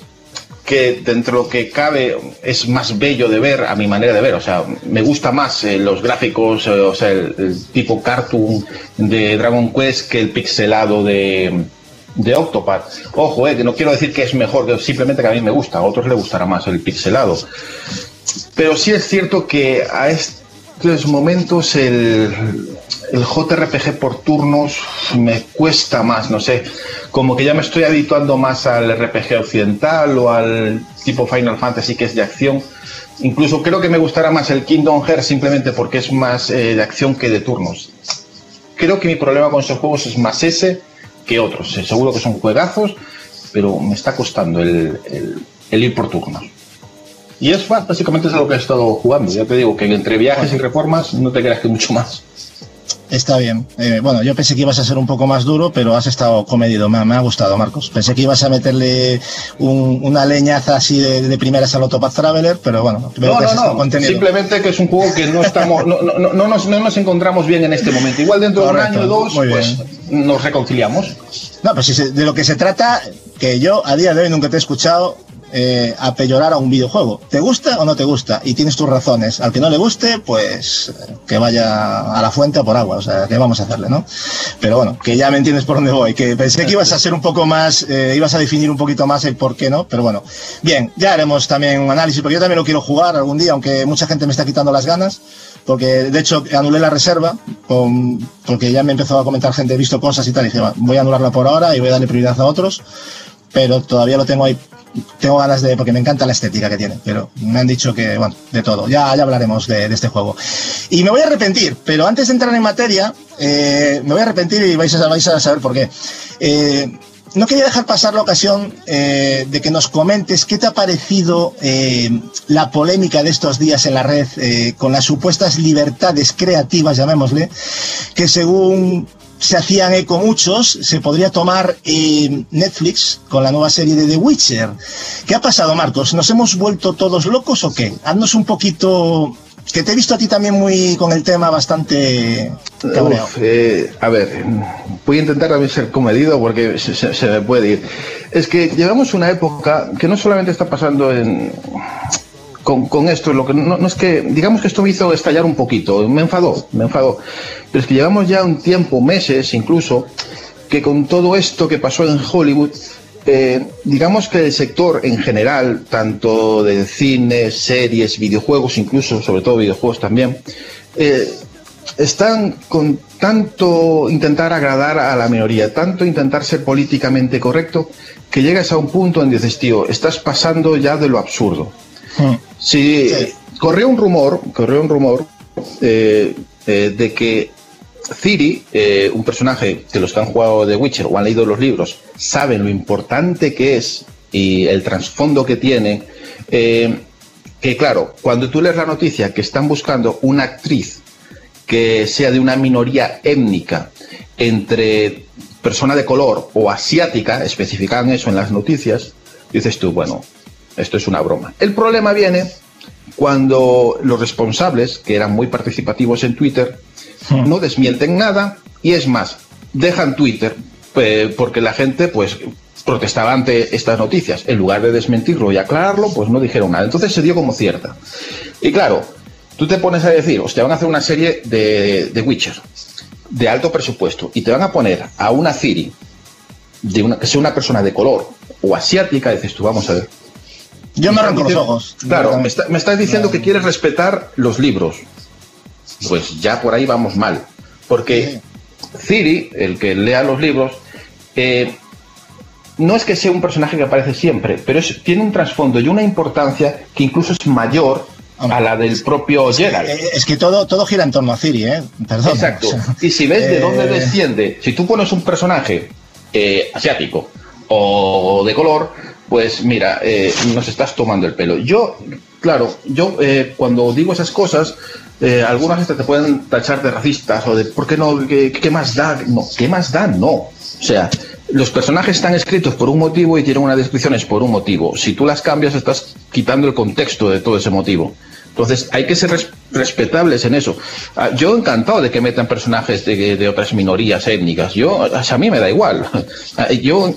que dentro de lo que cabe es más bello de ver a mi manera de ver. O sea, me gusta más eh, los gráficos, eh, o sea, el, tipo cartoon de Dragon Quest que el pixelado de, de Octopath. Ojo, eh, que no quiero decir que es mejor, simplemente que a mí me gusta, a otros le gustará más el pixelado. Pero sí es cierto que a estos momentos el, el JRPG por turnos me cuesta más, no sé como que ya me estoy habituando más al RPG occidental o al tipo Final Fantasy que es de acción. Incluso creo que me gustará más el Kingdom Hearts simplemente porque es más eh, de acción que de turnos. Creo que mi problema con esos juegos es más ese que otros. Eh, seguro que son juegazos, pero me está costando el, ir por turnos. Y es básicamente es lo que he estado jugando. Ya te digo que entre viajes y reformas no te creas que mucho más. Está bien. Eh, bueno, yo pensé que ibas a ser un poco más duro, pero has estado comedido. Me, ha gustado, Marcos. Pensé que ibas a meterle una leñaza así de, primeras al Autopath Traveler, pero bueno, no, no, no. Simplemente que es un juego que no estamos, no, no, no, nos, no nos encontramos bien en este momento. Igual dentro de un año o dos, pues nos reconciliamos. No, pues de lo que se trata, que yo a día de hoy nunca te he escuchado eh, a peyorar a un videojuego. ¿Te gusta o no te gusta? Y tienes tus razones. Al que no le guste, pues que vaya a la fuente a por agua. O sea, ¿qué vamos a hacerle, no? Pero bueno, que ya me entiendes por dónde voy. Que pensé que ibas a ser un poco más, eh, ibas a definir un poquito más el por qué no. Pero bueno, bien, ya haremos también un análisis, porque yo también lo quiero jugar algún día, aunque mucha gente me está quitando las ganas. Porque de hecho anulé la reserva, porque ya me empezó a comentar gente, he visto cosas y tal. Y dije, voy a anularla por ahora y voy a darle prioridad a otros pero todavía lo tengo ahí tengo ganas de, porque me encanta la estética que tiene, pero me han dicho que, bueno, de todo, ya, ya hablaremos de, este juego. Y me voy a arrepentir, pero antes de entrar en materia, eh, me voy a arrepentir y vais a, saber por qué. Eh, no quería dejar pasar la ocasión eh, de que nos comentes qué te ha parecido la polémica de estos días en la red con las supuestas libertades creativas, llamémosle, que según se hacían eco muchos, se podría tomar eh, Netflix con la nueva serie de The Witcher. ¿Qué ha pasado, Marcos? ¿Nos hemos vuelto todos locos o qué? Haznos un poquito que te he visto a ti también muy con el tema bastante eh, a ver, voy a intentar también ser comedido porque se, me puede ir. Es que llevamos una época que no solamente está pasando en, con, esto, lo que no, es que, digamos que esto me hizo estallar un poquito, me enfadó, me enfadó. Pero es que llevamos ya un tiempo, meses incluso, que con todo esto que pasó en Hollywood, eh, digamos que el sector en general, tanto de cine, series, videojuegos, incluso, sobre todo videojuegos también, eh, están con tanto intentar agradar a la minoría, tanto intentar ser políticamente correcto, que llegas a un punto en dices, tío, estás pasando ya de lo absurdo. Sí, corrió un rumor, corrió un rumor eh, eh, de que Ciri, eh, un personaje que los que han jugado de Witcher o han leído los libros, saben lo importante que es y el trasfondo que tiene. que claro, cuando tú lees la noticia que están buscando una actriz que sea de una minoría étnica entre persona de color o asiática, especifican eso en las noticias, dices tú, bueno, esto es una broma. El problema viene cuando los responsables, que eran muy participativos en Twitter, hmm. no desmienten nada y es más, dejan Twitter eh, porque la gente pues protestaba ante estas noticias. En lugar de desmentirlo y aclararlo, pues no dijeron nada. Entonces se dio como cierta. Y claro, tú te pones a decir, hostia, van a hacer una serie de, de Witcher de alto presupuesto y te van a poner a una Ciri de una, que sea una persona de color o asiática, dices tú, vamos a ver, yo me arranco los ojos. Claro, me, estás diciendo que quieres respetar los libros. Pues ya por ahí vamos mal. Porque Ciri, el que lea los libros, eh, no es que sea un personaje que aparece siempre, pero es, tiene un trasfondo y una importancia que incluso es mayor a la del propio Geralt. Eh, Es que todo, todo gira en torno a Ciri, ¿eh? Perdón. Exacto. o sea, Y si ves de eh, dónde desciende, si tú pones un personaje eh, asiático o de color, pues mira, eh, nos estás tomando el pelo. Yo, claro, yo eh, cuando digo esas cosas, eh, algunas te pueden tachar de racistas o de ¿por qué no? ¿Qué, más da? No, ¿qué más da? No. O sea, los personajes están escritos por un motivo y tienen unas descripciones por un motivo. Si tú las cambias, estás quitando el contexto de todo ese motivo. Entonces hay que ser res- respetables en eso. Ah, Yo encantado de que metan personajes de, de otras minorías étnicas. Yo, a mí me da igual. Ah, Yo,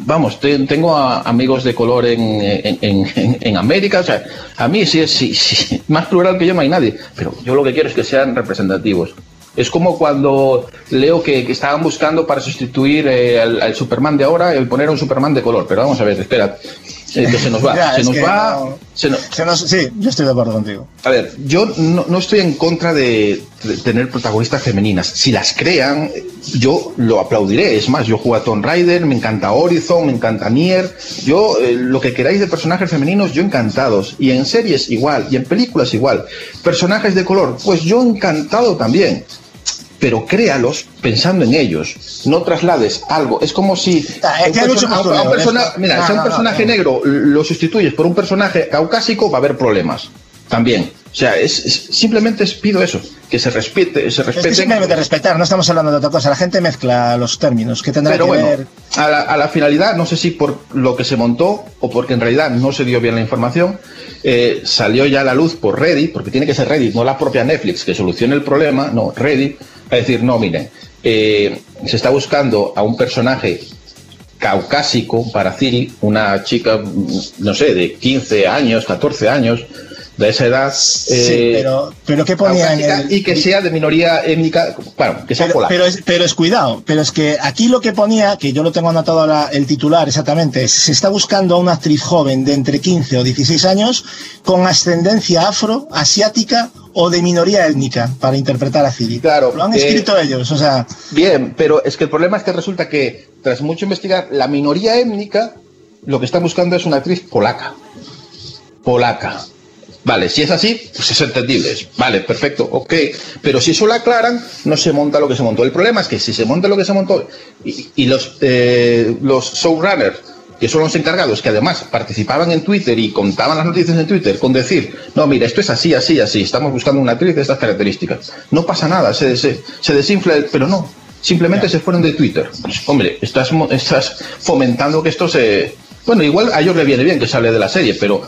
vamos, te- tengo a- amigos de color en, en, en- América. O sea, a mí sí es sí, sí, más plural que yo no hay nadie. Pero yo lo que quiero es que sean representativos. Es como cuando leo que, que estaban buscando para sustituir eh, al, al Superman de ahora el poner un Superman de color. Pero vamos a ver, espera. Se nos va. Ya, se nos va. no- se nos- se nos- sí, yo estoy de acuerdo contigo. a ver, yo no, no estoy en contra de, de tener protagonistas femeninas. Si las crean, yo lo aplaudiré. Es más, yo juego a Tomb Raider, me encanta Horizon, me encanta Nier. Yo, eh, lo que queráis de personajes femeninos, yo encantados. Y en series igual, y en películas igual. Personajes de color, pues yo encantado también. Pero créalos pensando en ellos. No traslades algo. Es como si Ah, es que a un mucho persona- a un- a un postureo, persona- esto. mira, No, si a un no, personaje no. negro lo sustituyes por un personaje caucásico, va a haber problemas también. O sea, es, es- simplemente pido eso, que se respete, se Es que respete. simplemente respetar, no estamos hablando de otra cosa. La gente mezcla los términos, que tendrá Pero que bueno, ver. a la, a la finalidad, no sé si por lo que se montó o porque en realidad no se dio bien la información, eh, salió ya a la luz por Reddit, porque tiene que ser Reddit, no la propia Netflix, que solucione el problema, no, Reddit, a decir, no, miren, eh, se está buscando a un personaje caucásico para Ciri, una chica, mm, no sé, de 15 años, 14 años, de esa edad. Sí, eh, pero, pero ¿qué ponía en el, y que sea de minoría étnica, bueno, que sea pero, polaca. pero es, pero es cuidado, pero es que aquí lo que ponía, que yo lo tengo anotado ahora el titular exactamente, es, se está buscando a una actriz joven de entre 15 o 16 años con ascendencia afro, asiática o de minoría étnica para interpretar a Ciri. Claro, Lo han eh, escrito ellos, o sea, Bien, pero es que el problema es que resulta que, tras mucho investigar, la minoría étnica lo que está buscando es una actriz polaca. Polaca. Vale, si es así, pues es entendible. Vale, perfecto, ok. Pero si eso lo aclaran, no se monta lo que se montó. El problema es que si se monta lo que se montó y, y los, eh, los showrunners, que son los encargados, que además participaban en Twitter y contaban las noticias en Twitter con decir, no, mira, esto es así, así, así, estamos buscando una actriz de estas características. No pasa nada, se, se, se desinfla, el- pero no. Simplemente se fueron de Twitter. Pues, hombre, estás, estás fomentando que esto se... Bueno, igual a ellos le viene bien que sale de la serie, pero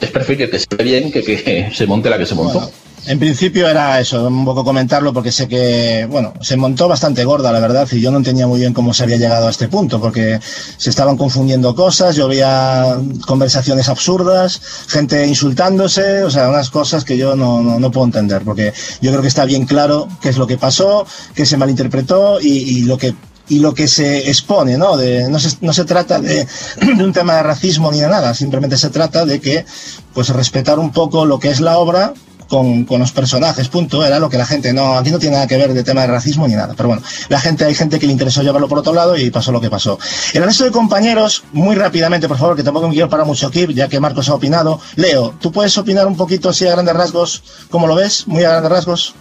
es preferible que se vea bien que que se monte la que se montó. Bueno, en principio era eso, un poco comentarlo porque sé que, bueno, se montó bastante gorda, la verdad, y yo no entendía muy bien cómo se había llegado a este punto, porque se estaban confundiendo cosas, yo veía conversaciones absurdas, gente insultándose, o sea, unas cosas que yo no, no, no puedo entender, porque yo creo que está bien claro qué es lo que pasó, qué se malinterpretó y, lo que y lo que se expone, ¿no? De, no, se, no se trata de un tema de racismo ni de nada, simplemente se trata de que, pues, respetar un poco lo que es la obra con, con los personajes, punto. Era lo que la gente, no, aquí no tiene nada que ver de tema de racismo ni nada. Pero bueno, la gente, hay gente que le interesó llevarlo por otro lado y pasó lo que pasó. El resto de compañeros, muy rápidamente, por favor, que tampoco me quiero parar mucho aquí, ya que Marcos ha opinado. Leo, ¿tú puedes opinar un poquito así a grandes rasgos? ¿Cómo lo ves? Muy a grandes rasgos.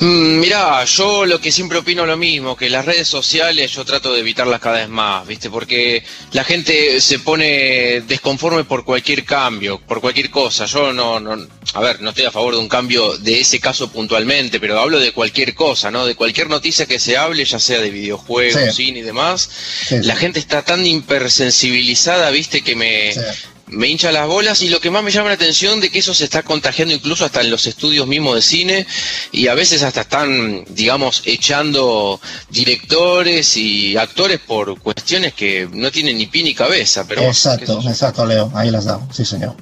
Mm, Mirá, yo lo que siempre opino lo mismo, que las redes sociales yo trato de evitarlas cada vez más, ¿viste? Porque la gente se pone desconforme por cualquier cambio, por cualquier cosa. Yo no, no, a ver, no estoy a favor de un cambio de ese caso puntualmente, pero hablo de cualquier cosa, ¿no? De cualquier noticia que se hable, ya sea de videojuegos, Sí. cine y demás. Sí, La gente está tan hipersensibilizada, ¿viste? Que me... Sí. Me hincha las bolas y lo que más me llama la atención de que eso se está contagiando incluso hasta en los estudios mismos de cine y a veces hasta están, digamos, echando directores y actores por cuestiones que no tienen ni pie ni cabeza. Pero Exacto, exacto, Leo, ahí las dado, sí señor.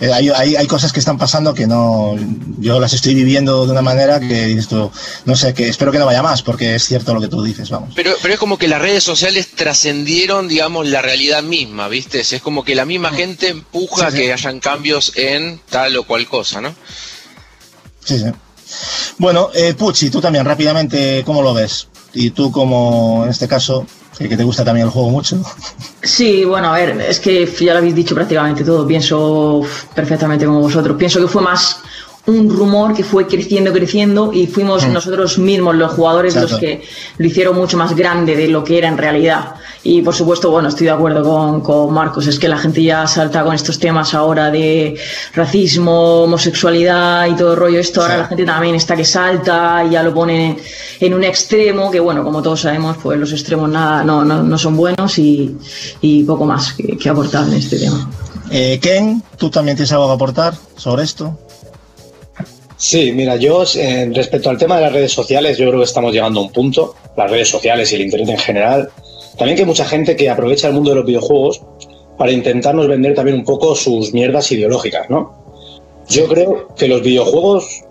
Eh, hay, hay, hay cosas que están pasando que no, yo las estoy viviendo de una manera que esto, no sé, que espero que no vaya más, porque es cierto lo que tú dices, vamos. Pero, pero es como que las redes sociales trascendieron, digamos, la realidad misma, ¿viste? Es como que la misma gente empuja Sí, sí. que hayan cambios en tal o cual cosa, ¿no? Sí, sí. Bueno, eh, Pucci, tú también, rápidamente, ¿cómo lo ves? Y tú, como en este caso, que te gusta también el juego mucho. Sí, bueno, a ver, es que ya lo habéis dicho prácticamente todo. Pienso perfectamente como vosotros. Pienso que fue más un rumor que fue creciendo, creciendo y fuimos Mm. nosotros mismos los jugadores Exacto. los que lo hicieron mucho más grande de lo que era en realidad. Y por supuesto, bueno, estoy de acuerdo con, con Marcos, es que la gente ya salta con estos temas ahora de racismo, homosexualidad y todo el rollo esto, ahora Sí. la gente también está que salta y ya lo pone en un extremo, que bueno, como todos sabemos, pues los extremos nada, no, no, no son buenos y, y poco más que, que aportar en este tema. Eh, Ken, ¿tú también tienes algo que aportar sobre esto? Sí, mira, yo eh, respecto al tema de las redes sociales, yo creo que estamos llegando a un punto, las redes sociales y el Internet en general, también que hay mucha gente que aprovecha el mundo de los videojuegos para intentarnos vender también un poco sus mierdas ideológicas, ¿no? Yo creo que los videojuegos,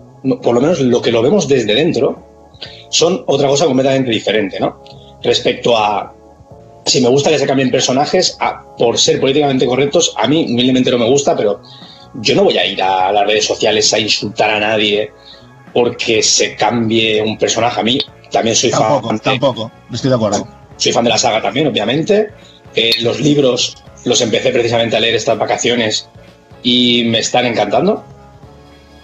por lo menos lo que lo vemos desde dentro, son otra cosa completamente diferente, ¿no? Respecto a si me gusta que se cambien personajes, por ser políticamente correctos, a mí humildemente no me gusta, pero yo no voy a ir a las redes sociales a insultar a nadie porque se cambie un personaje. A mí también soy Tampoco, fan. de- tampoco, estoy de acuerdo. soy fan de la saga también, obviamente. Eh, los libros los empecé precisamente a leer estas vacaciones y me están encantando.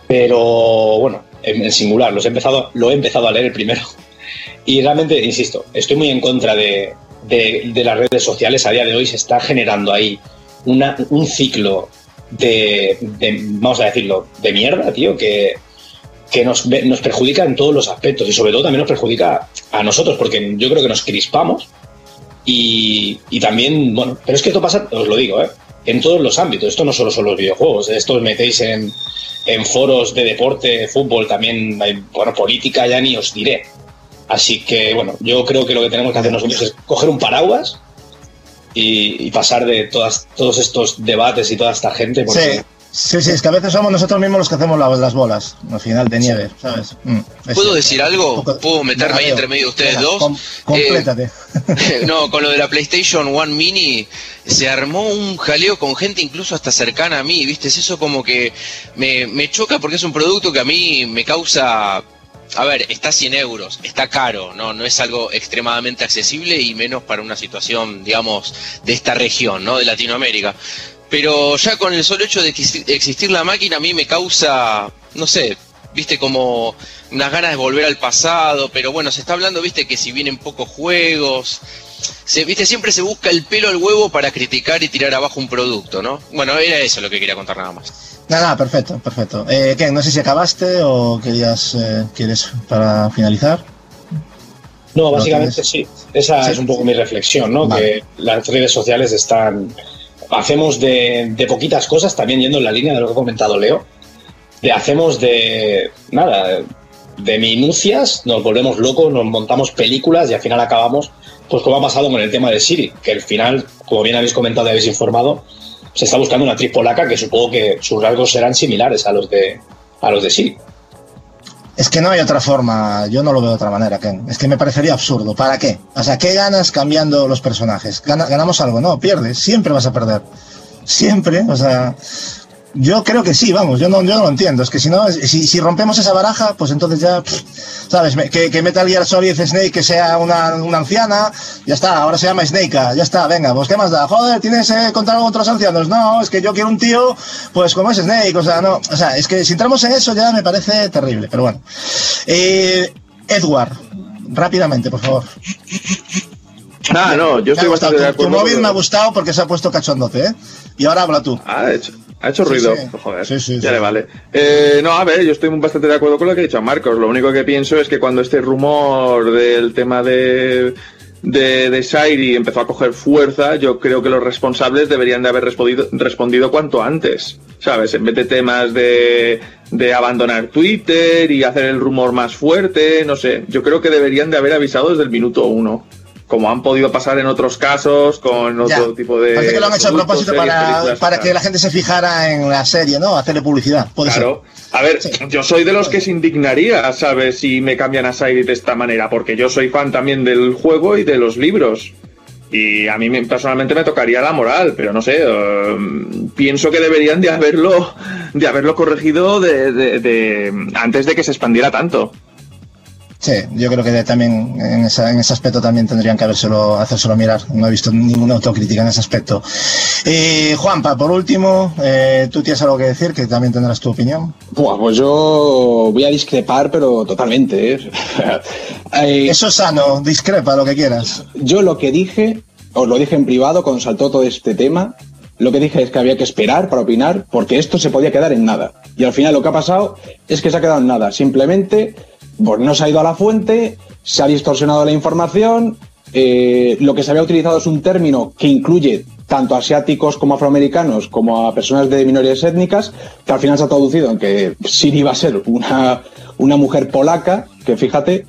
Pero bueno, en, en singular, los he empezado, lo he empezado a leer el primero. Y realmente, insisto, estoy muy en contra de, de- de las redes sociales. A día de hoy se está generando ahí una- un ciclo de, vamos a decirlo, de mierda, tío, que, que nos, nos perjudica en todos los aspectos y sobre todo también nos perjudica a nosotros porque yo creo que nos crispamos y, y también, bueno, pero es que esto pasa, os lo digo, ¿eh? en todos los ámbitos, esto no solo son los videojuegos, esto os metéis en, en foros de deporte, fútbol, también hay, bueno, política ya ni os diré. Así que, bueno, yo creo que lo que tenemos que hacer nosotros es coger un paraguas y, y pasar de todas, todos estos debates y toda esta gente. Porque, Sí, sí, sí, es que a veces somos nosotros mismos los que hacemos la- las bolas, al final de nieve, ¿sabes? Mm, ¿Puedo decir algo? ¿Puedo meterme ahí entre medio de ustedes venga, dos? com- complétate. no, con lo de la PlayStation One Mini se armó un jaleo con gente incluso hasta cercana a mí, ¿viste? Es eso como que me, me choca porque es un producto que a mí me causa... A ver, está 100 euros, está caro, no, no es algo extremadamente accesible y menos para una situación, digamos, de esta región, ¿no? De Latinoamérica. Pero ya con el solo hecho de exi- existir la máquina a mí me causa, no sé, viste como unas ganas de volver al pasado, pero bueno, se está hablando, viste, que si vienen pocos juegos, se, viste, siempre se busca el pelo al huevo para criticar y tirar abajo un producto, ¿no? Bueno, era eso lo que quería contar nada más. Nada, perfecto, perfecto. Eh, Ken, no sé si acabaste o querías, eh, quieres para finalizar. No, ¿Lo básicamente sí. Esa Sí. es un poco mi reflexión, ¿no? Vale. Que las redes sociales están. Hacemos de, de poquitas cosas, también yendo en la línea de lo que ha comentado Leo. De hacemos de. Nada, de minucias, nos volvemos locos, nos montamos películas y al final acabamos, pues como ha pasado con el tema de Siri, que al final, como bien habéis comentado y habéis informado, se está buscando una actriz polaca que supongo que sus rasgos serán similares a los de, a los de. Es que no hay otra forma, yo no lo veo de otra manera, Ken. Es que me parecería absurdo. ¿Para qué? O sea, ¿qué ganas cambiando los personajes? Gana- ¿Ganamos algo? No, pierdes. Siempre vas a perder. Siempre, o sea... Yo creo que sí, vamos, yo no, yo no lo entiendo. Es que si no, si, si rompemos esa baraja, pues entonces ya, ¿sabes? Que, que Metal Gear Solid Snake que sea una, una anciana, ya está, ahora se llama Snake, ya está, venga, pues ¿qué más da? Joder, ¿tienes eh, contra algo contra los ancianos? No, es que yo quiero un tío, pues como es Snake, o sea, no, o sea, es que si entramos en eso ya me parece terrible, pero bueno. Eh, Edward, rápidamente, por favor. Ah, no, yo estoy bastante de gustado. Tu, acuerdo. móvil me ha gustado porque se ha puesto cachondote, ¿eh? Y ahora habla tú. Ah, ha hecho, ha hecho ruido. sí. Joder, Sí, sí, ya le vale. Eh, no, a ver, yo estoy bastante de acuerdo con lo que ha dicho Marcos. Lo único que pienso es que cuando este rumor del tema de, de, de Sairi empezó a coger fuerza, yo creo que los responsables deberían de haber respondido, respondido cuanto antes. ¿Sabes? En vez de temas de, de abandonar Twitter y hacer el rumor más fuerte, no sé. Yo creo que deberían de haber avisado desde el minuto uno. Como han podido pasar en otros casos con otro Ya. tipo de. Parece que lo han hecho a propósito series, para, para que la gente se fijara en la serie, ¿no? Hacerle publicidad. Puede Claro. A ver, Sí. yo soy de los que se indignaría, ¿sabes? Si me cambian a Sairi de esta manera, porque yo soy fan también del juego y de los libros. Y a mí me- personalmente me tocaría la moral, pero no sé, eh, pienso que deberían de haberlo, de haberlo corregido de, de- de- antes de que se expandiera tanto. Sí, yo creo que también en, esa- en ese aspecto también tendrían que habérselo, hacérselo mirar. No he visto ninguna autocrítica en ese aspecto. Eh, Juanpa, por último, eh, tú tienes algo que decir, que también tendrás tu opinión. Buah, pues yo voy a discrepar, pero totalmente. ¿eh? Eh, Eso es sano, discrepa lo que quieras. yo lo que dije, os lo dije en privado cuando saltó todo este tema, lo que dije es que había que esperar para opinar, porque esto se podía quedar en nada. Y al final lo que ha pasado es que se ha quedado en nada. Simplemente, pues no se ha ido a la fuente, se ha distorsionado la información, eh, lo que se había utilizado es un término que incluye tanto asiáticos como afroamericanos, como a personas de minorías étnicas, que al final se ha traducido en que Siri va a ser una, una mujer polaca, que fíjate,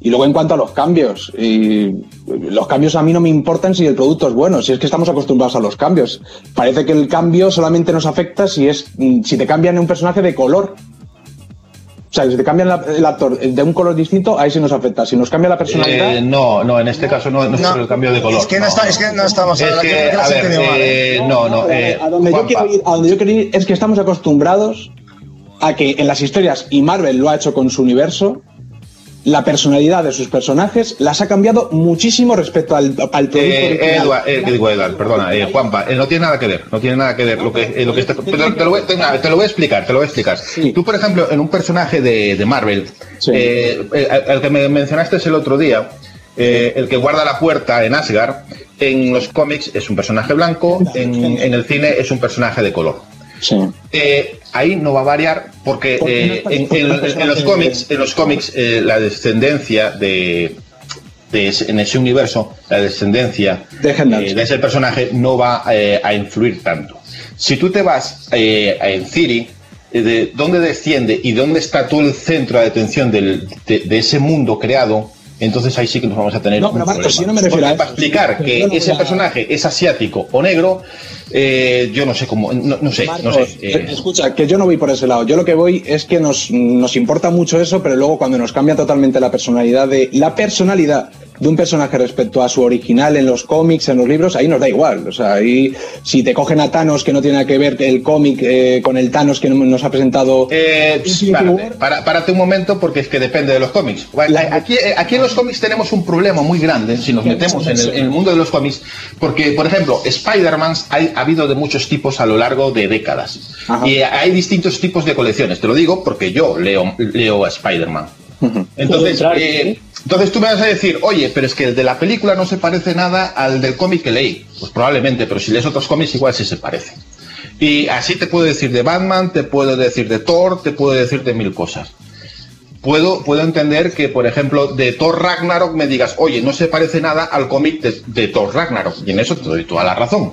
y luego en cuanto a los cambios, y los cambios a mí no me importan si el producto es bueno, si es que estamos acostumbrados a los cambios. Parece que el cambio solamente nos afecta si es si te cambian un personaje de color. O sea, si te cambian la- el actor de un color distinto, ahí sí nos afecta. Si nos cambia la personalidad, Eh, no, no, en este caso no, no es No, por el cambio de color. es que no está- es que no estamos Es hablando- que, a ver, mal, eh, no, no, eh, a, donde yo quiero ir, a donde yo quiero ir es que estamos acostumbrados a que en las historias, y Marvel lo ha hecho con su universo, la personalidad de sus personajes las ha cambiado muchísimo respecto al, al producto Eh. Edward, eh, que digo Edward, perdona, eh, Juanpa, eh, no tiene nada que ver, no tiene nada que ver lo que, lo que está, pero te lo, voy, tenga, te lo voy a explicar, te lo voy a explicar. Sí. Tú, por ejemplo, en un personaje de, de Marvel, Sí. al que me mencionaste el otro día, el que guarda la puerta en Asgard, en los cómics es un personaje blanco, en, en el cine es un personaje de color. Sí. Eh, ahí no va a variar porque eh, en, los cómics, en los cómics eh, la descendencia de, de ese- en ese universo, la descendencia De eh, ese personaje no va eh, a influir tanto. Si tú te vas eh, a en Ciri, eh, de dónde desciende y dónde está todo el centro de atención del- de, de ese mundo creado, entonces ahí sí que nos vamos a tener No, un pero Marcos, problema. yo no me refiero Porque a eso. para explicar que no ese a- personaje es asiático o negro, eh, yo no sé cómo, no, no sé, no sé. eh, escucha, que yo no voy por ese lado. Yo lo que voy es que nos, nos importa mucho eso, pero luego cuando nos cambia totalmente la personalidad de la personalidad de un personaje respecto a su original en los cómics, en los libros, ahí nos da igual. O sea, ahí si te cogen a Thanos que no tiene nada que ver el cómic eh, con el Thanos que nos ha presentado. Eh, párate, War. para- párate un momento porque es que depende de los cómics. Aquí, eh, aquí en los cómics tenemos un problema muy grande si nos metemos en el, en el mundo de los cómics, porque, por ejemplo, Spider-Man ha habido de muchos tipos a lo largo de décadas. Ajá. Y hay distintos tipos de colecciones. Te lo digo porque yo leo, leo a Spider-Man. Entonces, eh, entonces tú me vas a decir, oye, pero es que el de la película no se parece nada al del cómic que leí. Pues probablemente, pero si lees otros cómics igual sí se parece. Y así te puedo decir de Batman, te puedo decir de Thor, te puedo decir de mil cosas. Puedo, puedo entender que, por ejemplo, de Thor Ragnarok me digas, oye, no se parece nada al cómic de, de Thor Ragnarok. Y en eso te doy toda la razón.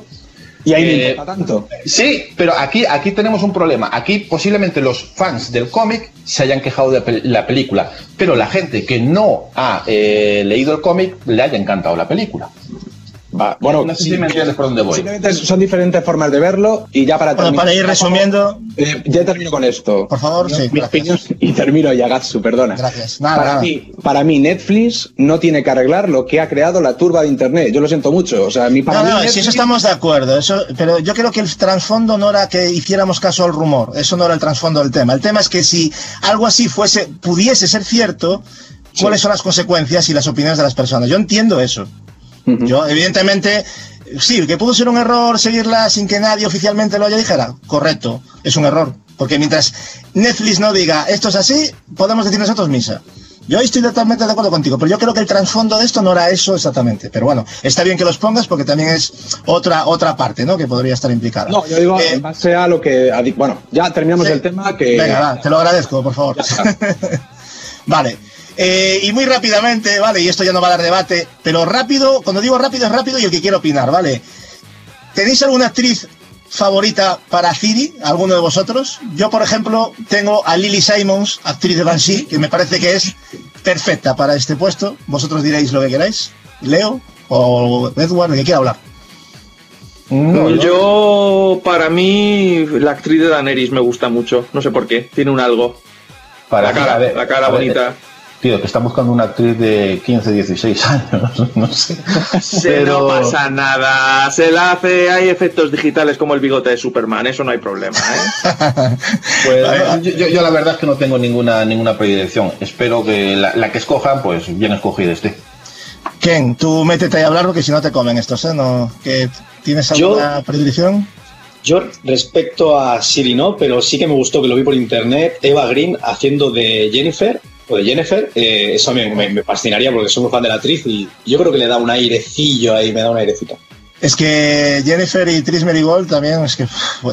Y ahí eh, me importa tanto. Sí, pero aquí, aquí tenemos un problema. Aquí posiblemente los fans del cómic se hayan quejado de la película, pero la gente que no ha eh, leído el cómic le haya encantado la película. Va, bueno, no sé si me entiendes por dónde voy. Simplemente son diferentes formas de verlo y ya para Bueno, terminar. para ir resumiendo, Eh, ya termino con esto. Por favor, sí, Mi gracias. opinión, y termino ya, Gatsu, perdona. Gracias. Nada, para, nada. Mí, para mí, Netflix no tiene que arreglar lo que ha creado la turba de Internet. Yo lo siento mucho. O sea, mi, para no, mí no, Netflix- si eso estamos de acuerdo, eso, pero yo creo que el trasfondo no era que hiciéramos caso al rumor, eso no era el trasfondo del tema. El tema es que si algo así fuese, pudiese ser cierto, cuáles son las consecuencias y las opiniones de las personas. Yo entiendo eso. Yo, evidentemente, sí, que pudo ser un error seguirla sin que nadie oficialmente lo haya dijera. Correcto, es un error. Porque mientras Netflix no diga esto es así, podemos decir nosotros misa. Yo ahí estoy totalmente de acuerdo contigo, pero yo creo que el trasfondo de esto no era eso exactamente. Pero bueno, está bien que los pongas porque también es otra otra parte, ¿no? Que podría estar implicada. No, yo digo, Eh, en base a lo que. Bueno, ya terminamos Sí. el tema. que Venga, va, te lo agradezco, por favor. vale. Eh, y muy rápidamente, vale, y esto ya no va a dar debate, pero rápido, cuando digo rápido es rápido y el que quiera opinar, ¿vale? ¿Tenéis alguna actriz favorita para Ciri, alguno de vosotros? Yo, por ejemplo, tengo a Lily Simons, actriz de Banshee, que me parece que es perfecta para este puesto. Vosotros diréis lo que queráis. Leo o Edward, el que quiera hablar. No, no. Yo, para mí, la actriz de Daenerys me gusta mucho. No sé por qué. Tiene un algo. Para la cara, a ver, la cara a ver, bonita. Tío, que están buscando una actriz de 15, 16 años, no sé. Pero... No pasa nada, se la hace, hay efectos digitales como el bigote de Superman, eso no hay problema, ¿eh? pues yo, la verdad es que no tengo ninguna, ninguna predilección. Espero que la, que escojan, pues bien escogida esté. Ken, tú métete ahí a hablar porque si no te comen estos, ¿eh? No, que ¿Tienes alguna predilección? Yo respecto a Siri no, pero sí que me gustó que lo vi por internet, Eva Green haciendo de Jennifer o de Jennifer, eh, eso me, me, fascinaría porque soy muy fan de la actriz y yo creo que le da un airecillo ahí, me da un airecito. Es que Jennifer y Tris Merigold también, es que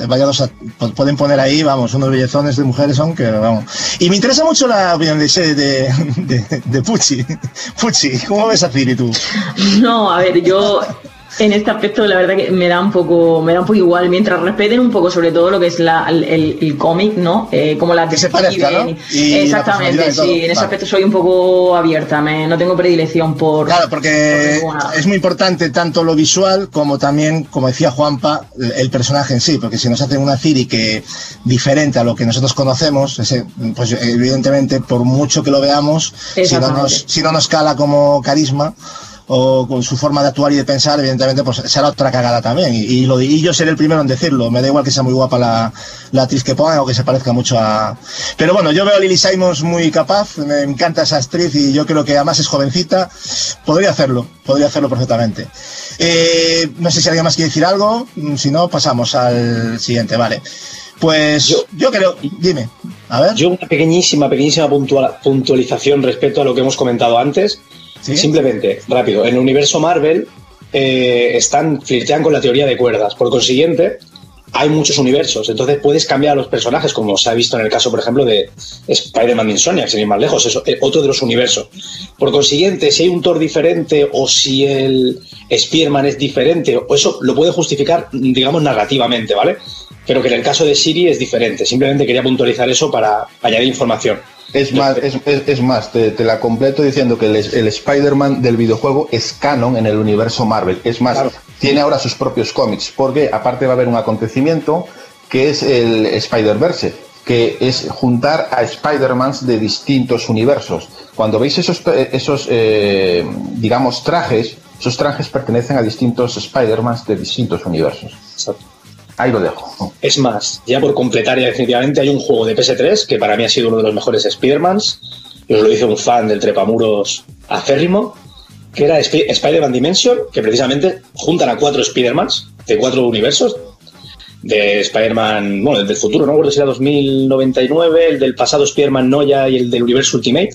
vaya dos, pueden poner ahí, vamos, unos bellezones de mujeres son que, vamos. Y me interesa mucho la opinión de, de, de, de Pucci. Pucci, ¿cómo ves a Siri tú? No, a ver, yo en este aspecto la verdad que me da un poco me da un poco igual mientras respeten un poco sobre todo lo que es la, el, cómic no eh, como la que se parezca ¿no? exactamente sí en ese aspecto soy un poco abierta me, no tengo predilección por claro porque es muy importante tanto lo visual como también como decía Juanpa el personaje en sí porque si nos hacen una Ciri que diferente a lo que nosotros conocemos ese, pues evidentemente por mucho que lo veamos si no nos si no nos cala como carisma o con su forma de actuar y de pensar, evidentemente, pues será otra cagada también. Y, lo, y yo seré el primero en decirlo. Me da igual que sea muy guapa la, la actriz que ponga o que se parezca mucho a. Pero bueno, yo veo a Lily Simons muy capaz, me encanta esa actriz y yo creo que además es jovencita. Podría hacerlo, podría hacerlo perfectamente. Eh, no sé si alguien más quiere decir algo, si no, pasamos al siguiente, vale. Pues yo, yo creo, dime, a ver. Yo una pequeñísima, pequeñísima puntualización respecto a lo que hemos comentado antes. Simplemente, rápido, en el universo Marvel eh, están flirtean con la teoría de cuerdas. Por consiguiente, hay muchos universos, entonces puedes cambiar a los personajes, como se ha visto en el caso, por ejemplo, de Spider-Man Insomniac, sin ir más lejos, eh, otro de los universos. Por consiguiente, si hay un Thor diferente o si el Spearman es diferente, o eso lo puede justificar, digamos, narrativamente, ¿vale? Pero que en el caso de Siri es diferente. Simplemente quería puntualizar eso para añadir información. Es más, es, más te, la completo diciendo que el, Spider-Man del videojuego es canon en el universo Marvel. Es más, tiene ahora sus propios cómics, porque aparte va a haber un acontecimiento que es el Spider-Verse, que es juntar a Spider-Mans de distintos universos. Cuando veis esos, esos eh, digamos, trajes, esos trajes pertenecen a distintos Spider-Mans de distintos universos. Exacto. Ahí lo dejo. Es más, ya por completar ya definitivamente, hay un juego de PS3 que para mí ha sido uno de los mejores Spider-Mans, y os lo dice un fan del trepamuros acérrimo, que era Spider-Man Dimension, que precisamente juntan a cuatro Spider-Mans de cuatro universos, de Spider-Man, bueno, del futuro, no recuerdo si era 2099, el del pasado Spider-Man Noya y el del universo Ultimate.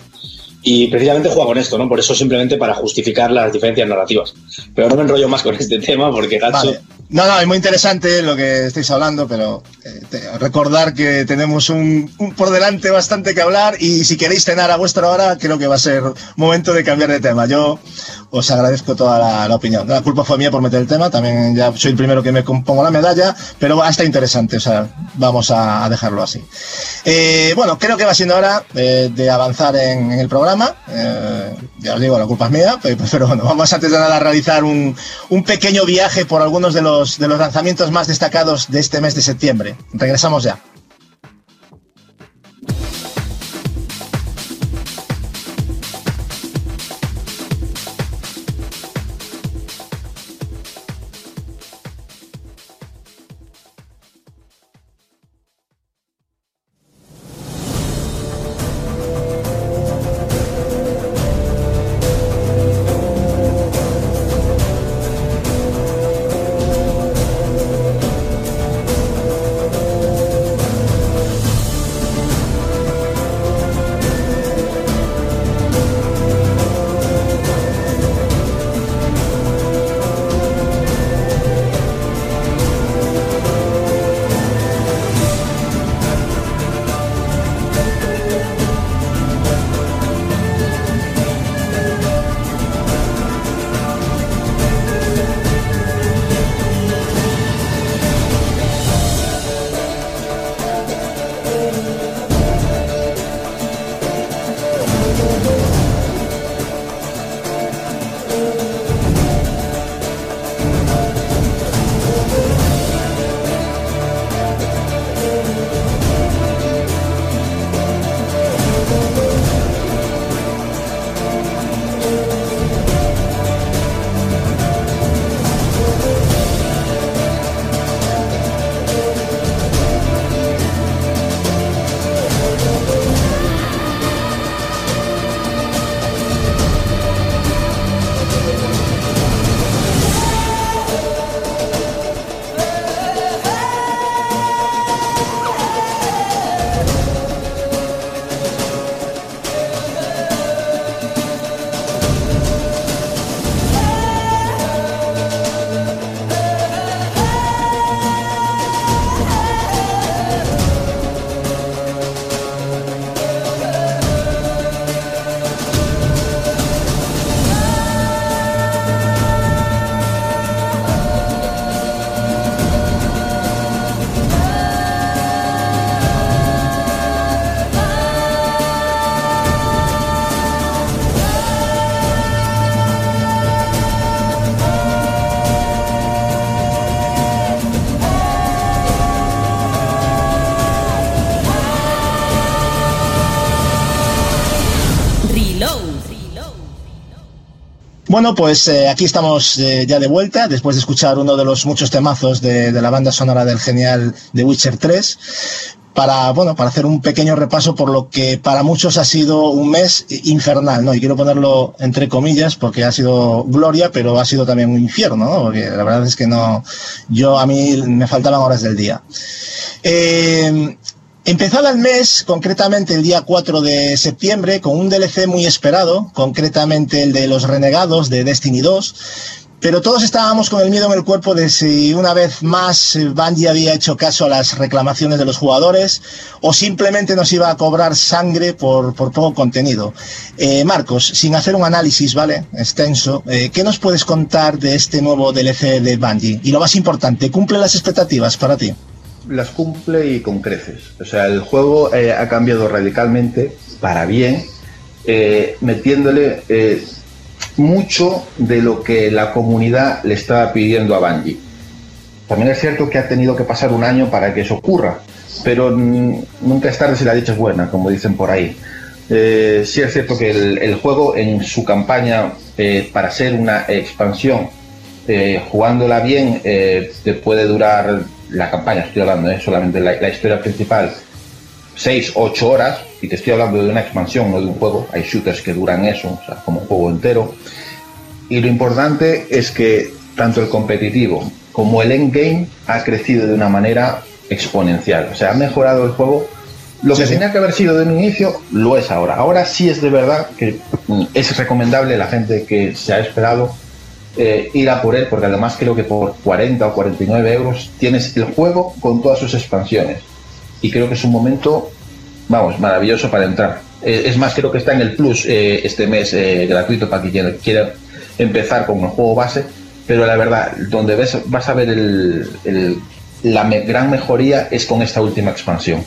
Y precisamente juega con esto, ¿no? Por eso simplemente para justificar las diferencias narrativas. Pero no me enrollo más con este tema porque Gacho... No, no, es muy interesante lo que estáis hablando, pero eh, recordar que tenemos un, por delante bastante que hablar y si queréis cenar a vuestra hora, creo que va a ser momento de cambiar de tema. Yo os agradezco toda la, opinión. La culpa fue mía por meter el tema, también ya soy el primero que me pongo la medalla, pero estar interesante, o sea, vamos a, dejarlo así. Eh, bueno, creo que va siendo hora eh, de avanzar en, el programa. ya os digo, la culpa es mía, pero, bueno, vamos antes de nada a realizar un, un pequeño viaje por algunos de los de los lanzamientos más destacados de este mes de septiembre. Regresamos ya. Bueno, pues eh, aquí estamos eh, ya de vuelta, después de escuchar uno de los muchos temazos de, la banda sonora del genial The Witcher 3 para, bueno, para hacer un pequeño repaso por lo que para muchos ha sido un mes infernal, ¿no? Y quiero ponerlo entre comillas porque ha sido gloria, pero ha sido también un infierno, ¿no? Porque la verdad es que no, yo a mí me faltaban horas del día. Eh, Empezaba el mes, concretamente el día 4 de septiembre, con un DLC muy esperado, concretamente el de los renegados de Destiny 2, pero todos estábamos con el miedo en el cuerpo de si una vez más Bungie había hecho caso a las reclamaciones de los jugadores o simplemente nos iba a cobrar sangre por, por poco contenido. Eh, Marcos, sin hacer un análisis, ¿vale? Extenso, eh, ¿qué nos puedes contar de este nuevo DLC de Bungie? Y lo más importante, ¿cumple las expectativas para ti? Las cumple y con creces. O sea, el juego eh, ha cambiado radicalmente para bien, eh, metiéndole eh, mucho de lo que la comunidad le estaba pidiendo a Bungie. También es cierto que ha tenido que pasar un año para que eso ocurra, pero mm, nunca es tarde si la dicha es buena, como dicen por ahí. Sí es cierto que el, juego en su campaña, para ser una expansión, jugándola bien, te puede durar la campaña, estoy hablando, eh, solamente la, la historia principal, 6, 8 horas, y te estoy hablando de una expansión, no de un juego. Hay shooters que duran eso, o sea, como un juego entero. Y lo importante es que tanto el competitivo como el endgame ha crecido de una manera exponencial. O sea, ha mejorado el juego. Lo Sí, que sí. tenía que haber sido de un inicio, lo es ahora. Ahora sí es de verdad que mm, es recomendable la gente que se ha esperado eh, ir a por él, porque además creo que por 40 o 49 euros tienes el juego con todas sus expansiones. Y creo que es un momento, vamos, maravilloso para entrar. Eh, es más, creo que está en el Plus eh, este mes gratuito para quien quiera empezar con el juego base. Pero la verdad, donde ves, vas a ver el- la gran mejoría es con esta última expansión.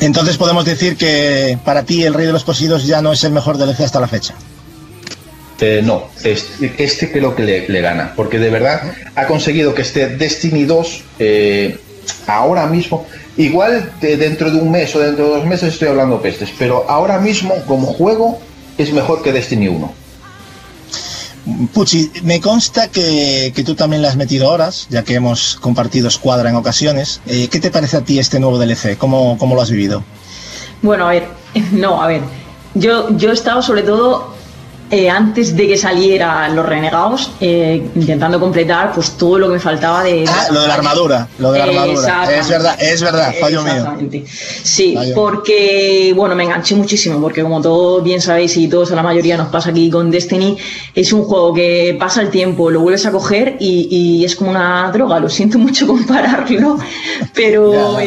Entonces podemos decir que para ti el Rey de los Poseídos ya no es el mejor DLC hasta la fecha. Eh, no, este, este creo que le, le gana, porque de verdad ha conseguido que esté Destiny 2 eh, ahora mismo, igual de dentro de un mes o dentro de dos meses estoy hablando pestes, pero ahora mismo como juego es mejor que Destiny 1. Puchi, me consta que, que tú también le has metido horas, ya que hemos compartido escuadra en ocasiones. Eh, ¿Qué te parece a ti este nuevo DLC? ¿Cómo, cómo lo has vivido? Bueno, a ver, no, a ver. Yo, yo he estado sobre todo eh, antes de que saliera Los Renegados, eh, intentando completar pues todo lo que me faltaba de. Ah, lo de la armadura, lo de la armadura. Es verdad, es verdad, fallo mío. Sí, Fallo. porque, bueno, me enganché muchísimo, porque como todos bien sabéis y todos a la mayoría nos pasa aquí con Destiny, es un juego que pasa el tiempo, lo vuelves a coger y, y es como una droga, lo siento mucho compararlo, pero.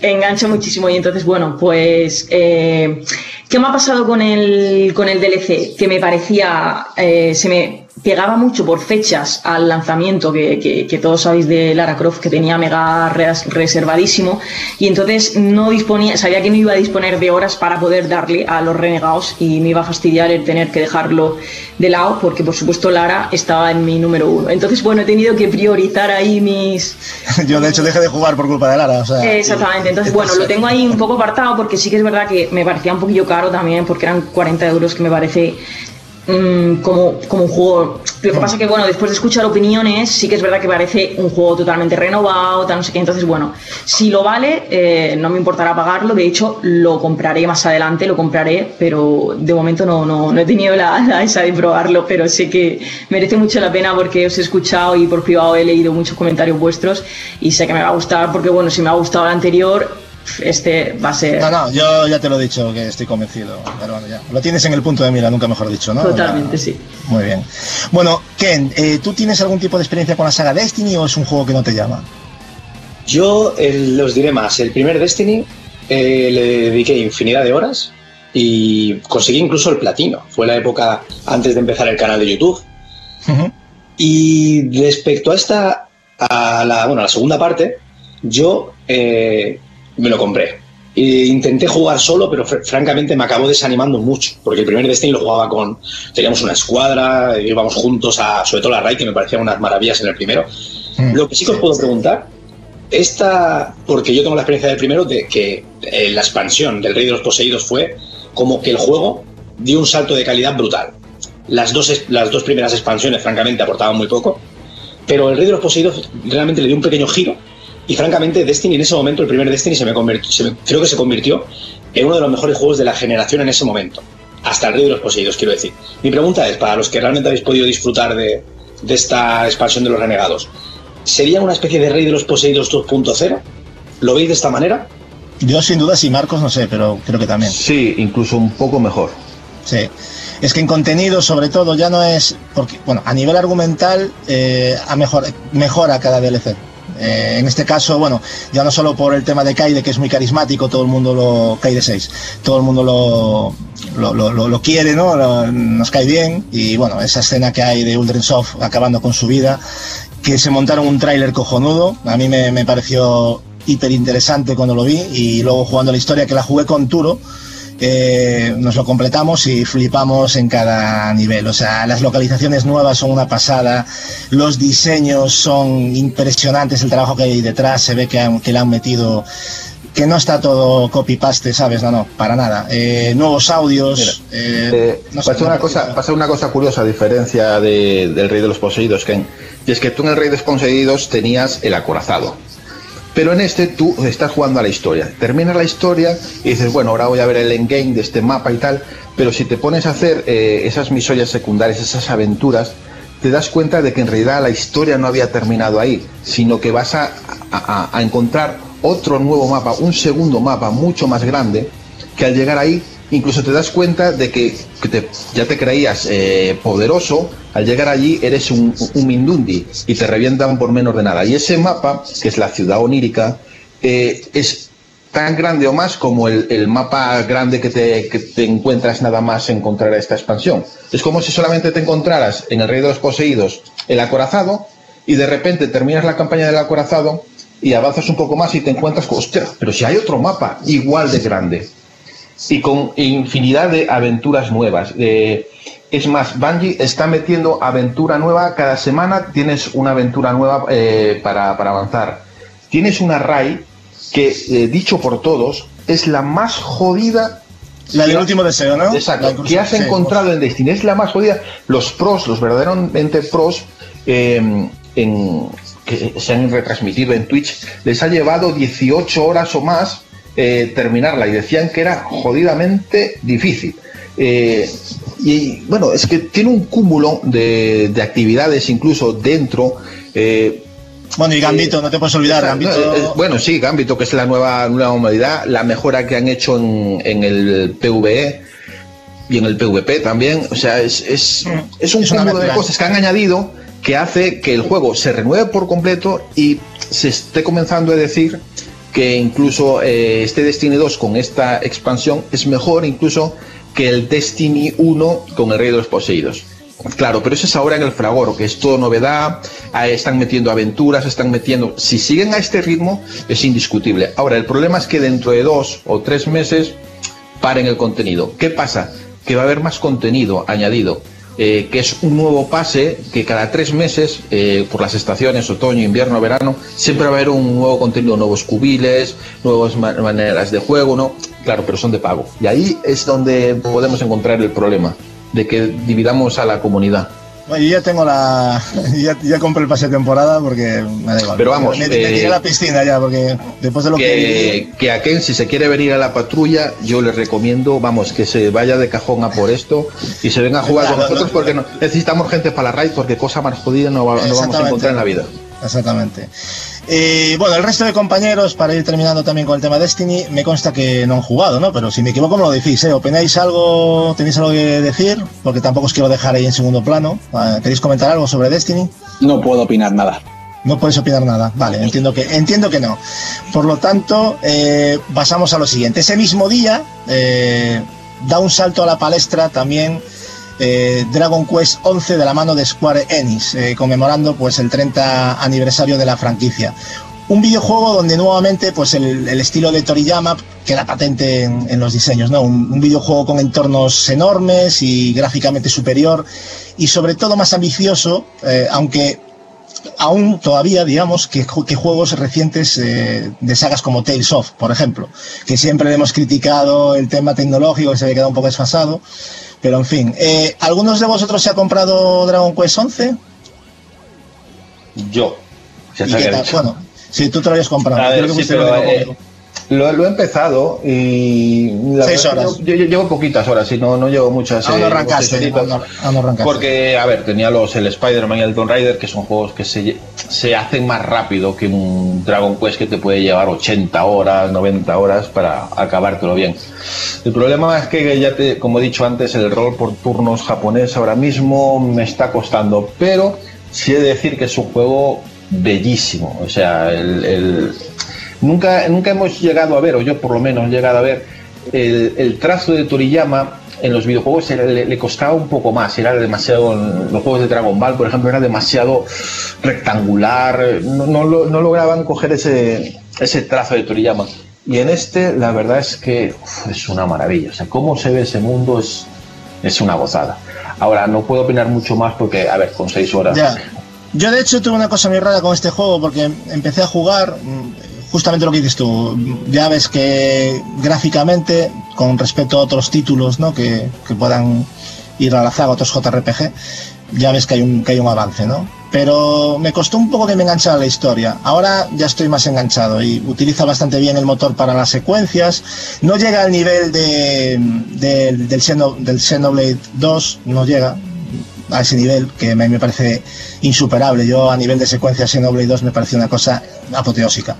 Engancha muchísimo y entonces, bueno, pues... eh, ¿Qué me ha pasado con el, con el DLC? Que me parecía, eh, se me pegaba mucho por fechas al lanzamiento que, que- que todos sabéis de Lara Croft que tenía mega res- reservadísimo y entonces no disponía, sabía que no iba a disponer de horas para poder darle a los renegados y me iba a fastidiar el tener que dejarlo de lado porque por supuesto Lara estaba en mi número uno. Entonces bueno, he tenido que priorizar ahí mis, Yo de hecho dejé de jugar por culpa de Lara. O sea, Exactamente, entonces bueno, lo tengo ahí un poco apartado porque sí que es verdad que me parecía un poquillo caro también porque eran 40 euros que me parece como, como un juego. Lo que pasa que bueno, después de escuchar opiniones sí que es verdad que parece un juego totalmente renovado, tal, no sé qué, entonces bueno, si lo vale, eh, no me importará pagarlo, de hecho lo compraré más adelante, lo compraré, pero de momento no, no, no he tenido la, la esa de probarlo, pero sé que merece mucho la pena porque os he escuchado y por privado he leído muchos comentarios vuestros y sé que me va a gustar porque bueno, si me ha gustado el anterior, este va a ser No, no, yo ya te lo he dicho que estoy convencido. Pero bueno, ya. Lo tienes en el punto de mira, nunca mejor dicho, ¿no? totalmente, Ya. sí. Muy bien. Bueno, Ken, eh, ¿tú tienes algún tipo de experiencia con la saga Destiny o es un juego que no te llama? Yo eh, los diré más. El primer Destiny eh, le dediqué infinidad de horas y conseguí incluso el platino. Fue la época antes de empezar el canal de YouTube. Y respecto a esta, a la, bueno, a la segunda parte, yo eh, me lo compré. E intenté jugar solo, pero fr- francamente me acabó desanimando mucho, porque el primer Destiny lo jugaba con, teníamos una escuadra, íbamos juntos a, sobre todo la Raid, que me parecían unas maravillas en el primero. Mm. Lo que sí que os puedo preguntar, esta, porque yo tengo la experiencia del primero, de que eh, la expansión del Rey de los Poseídos fue como que el juego dio un salto de calidad brutal. las dos, las dos primeras expansiones, francamente, aportaban muy poco. Pero el Rey de los Poseídos realmente le dio un pequeño giro. Y francamente, Destiny en ese momento, el primer Destiny, se me convirtió, se me- creo que se convirtió en uno de los mejores juegos de la generación en ese momento. Hasta el Rey de los Poseídos, quiero decir. Mi pregunta es, para los que realmente habéis podido disfrutar de, de esta expansión de los renegados, ¿sería una especie de Rey de los Poseídos 2.0? ¿Lo veis de esta manera? Yo sin duda sí, Marcos no sé, pero creo que también. Sí, incluso un poco mejor. Sí. Es que en contenido, sobre todo, ya no es. Porque, bueno, a nivel argumental, eh, ha mejor, mejora cada DLC. Eh, en este caso, bueno, ya no solo por el tema de Kaide, que es muy carismático, todo el mundo lo. Kaide 6, todo el mundo lo, lo, lo- lo- quiere, ¿no? Nos cae bien. Y bueno, esa escena que hay de Ultrensoft acabando con su vida, que se montaron un tráiler cojonudo, a mí me, me pareció hiper interesante cuando lo vi. Y luego jugando la historia, que la jugué con Turo. Eh, nos lo completamos y flipamos en cada nivel. O sea, las localizaciones nuevas son una pasada, los diseños son impresionantes, el trabajo que hay detrás, se ve que, han- que le han metido, que no está todo copy-paste, ¿sabes? No, no, para nada. Eh, nuevos audios. eh, Eh, no sé, pasa, me una cosa, pasa una cosa curiosa a diferencia de- del Rey de los Poseídos, Ken. Y es que tú en el Rey de los Poseídos tenías el acorazado. Pero en este tú estás jugando a la historia. Terminas la historia y dices, bueno, ahora voy a ver el endgame de este mapa y tal. Pero si te pones a hacer eh, esas misiones secundarias, esas aventuras, te das cuenta de que en realidad la historia no había terminado ahí, sino que vas a, a- a encontrar otro nuevo mapa, un segundo mapa mucho más grande, que al llegar ahí incluso te das cuenta de que, te- ya te creías eh, poderoso, al llegar allí eres un, un Mindundi y te revientan por menos de nada. Y ese mapa, que es la ciudad onírica, eh, es tan grande o más como el, mapa grande que te, que te encuentras nada más encontrar esta expansión. Es como si solamente te encontraras en el Rey de los Poseídos el acorazado y de repente terminas la campaña del acorazado y avanzas un poco más y te encuentras con, hostia, pero si hay otro mapa igual de grande y con infinidad de aventuras nuevas. Eh, es más, Bungie está metiendo aventura nueva cada semana, tienes una aventura nueva eh, para, para avanzar. Tienes una RAI que, eh, dicho por todos, es la más jodida. La del último deseo, ¿no? Exacto, que has sí, encontrado en Destiny. Es la más jodida. Los pros, los verdaderamente pros, eh, en, que se han retransmitido en Twitch, les ha llevado 18 horas o más eh, terminarla y decían que era jodidamente difícil. Eh, y bueno, es que tiene un cúmulo de, de actividades incluso dentro. eh, Bueno, y Gambito, no te puedes olvidar, Gambito. bueno, sí, Gambito, que es la nueva, nueva modalidad, la mejora que han hecho en, en el PvE y en el PvP también. O sea, es, es, es un Mm. Es cúmulo de cosas que han añadido que hace que el juego se renueve por completo y se esté comenzando a decir que incluso eh, este Destiny 2 con esta expansión es mejor incluso que el Destiny 1 con el Rey de los Poseídos. Claro, pero eso es ahora en el fragor, que es todo novedad, están metiendo aventuras, están metiendo... Si siguen a este ritmo, es indiscutible. Ahora, el problema es que dentro de dos o tres meses paren el contenido. ¿Qué pasa? Que va a haber más contenido añadido, eh, que es un nuevo pase que cada tres meses, eh, por las estaciones, otoño, invierno, verano, siempre va a haber un nuevo contenido, nuevos cubiles, nuevas ma- maneras de juego, ¿no? Claro, pero son de pago. Y ahí es donde podemos encontrar el problema, de que dividamos a la comunidad. Bueno, yo ya tengo la. Ya, ya compré el pase de temporada porque me da igual. Pero vamos, Me, me eh, tiré a la piscina ya porque después de lo que. que, que a Ken, si se quiere venir a la patrulla, yo le recomiendo, vamos, que se vaya de cajón a por esto y se venga a jugar con nosotros no. porque no- necesitamos gente para la raid porque cosa más jodida no, no vamos a encontrar en la vida. Exactamente. Eh, bueno, el resto de compañeros, para ir terminando también con el tema Destiny, me consta que no han jugado, ¿no? Pero si me equivoco, me lo decís, ¿eh? ¿Opináis algo? ¿Tenéis algo que decir? Porque tampoco os quiero dejar ahí en segundo plano. Ah, ¿Queréis comentar algo sobre Destiny? No puedo opinar nada. No podéis opinar nada. Vale, entiendo que, entiendo que no. Por lo tanto, eh, pasamos a lo siguiente. Ese mismo día eh, da un salto a la palestra también eh, Dragon Quest 11 de la mano de Square Enix, eh, conmemorando pues el 30 aniversario de la franquicia. Un videojuego donde nuevamente pues el, estilo de Toriyama queda patente en, los diseños, ¿no? Un, videojuego con entornos enormes y gráficamente superior y sobre todo más ambicioso, eh, aunque aún todavía, digamos, que, ju- que juegos recientes de sagas como Tales of, por ejemplo, que siempre le hemos criticado el tema tecnológico, que se había quedado un poco desfasado. Pero en fin, eh, ¿algunos de vosotros se ha comprado Dragon Quest 11? Yo. ¿Y qué tal? Bueno, si tú te lo habías comprado. Ver, Creo que sí, pero, eh. Lo, lo he empezado y. la Seis verdad horas. Yo, yo llevo poquitas horas y no, no llevo muchas. Aún no eh, arrancaste, horitas. aún no- aún no arrancaste. Porque, a ver, tenía los el Spider-Man y el Tomb Raider, que son juegos que se, se hacen más rápido que un Dragon Quest que te puede llevar 80 horas, 90 horas para acabártelo bien. El problema es que, ya te, como he dicho antes, el rol por turnos japonés ahora mismo me está costando, pero sí he de decir que es un juego bellísimo. O sea, el, el- nunca, nunca hemos llegado a ver, o yo por lo menos he llegado a ver, el, trazo de Toriyama en los videojuegos le, costaba un poco más, era demasiado, los juegos de Dragon Ball, por ejemplo, era demasiado rectangular, no, no lo- no lograban coger ese, ese trazo de Toriyama. Y en este, la verdad es que es una maravilla, o sea, cómo se ve ese mundo es, es una gozada. Ahora, no puedo opinar mucho más porque, a ver, con seis horas... Ya. Yo de hecho tuve una cosa muy rara con este juego porque empecé a jugar mm, justamente lo que dices tú. Ya ves que gráficamente, con respecto a otros títulos ¿no? que, que puedan ir a la zaga, otros JRPG, ya ves que hay un, que hay un avance, ¿no? Pero me costó un poco que me enganchara la historia. Ahora ya estoy más enganchado y utiliza bastante bien el motor para las secuencias. No llega al nivel de, del, del, Xeno- del Xenoblade 2, no llega a ese nivel que me, me parece insuperable. Yo a nivel de secuencia Xenoblade 2 me parece una cosa apoteósica.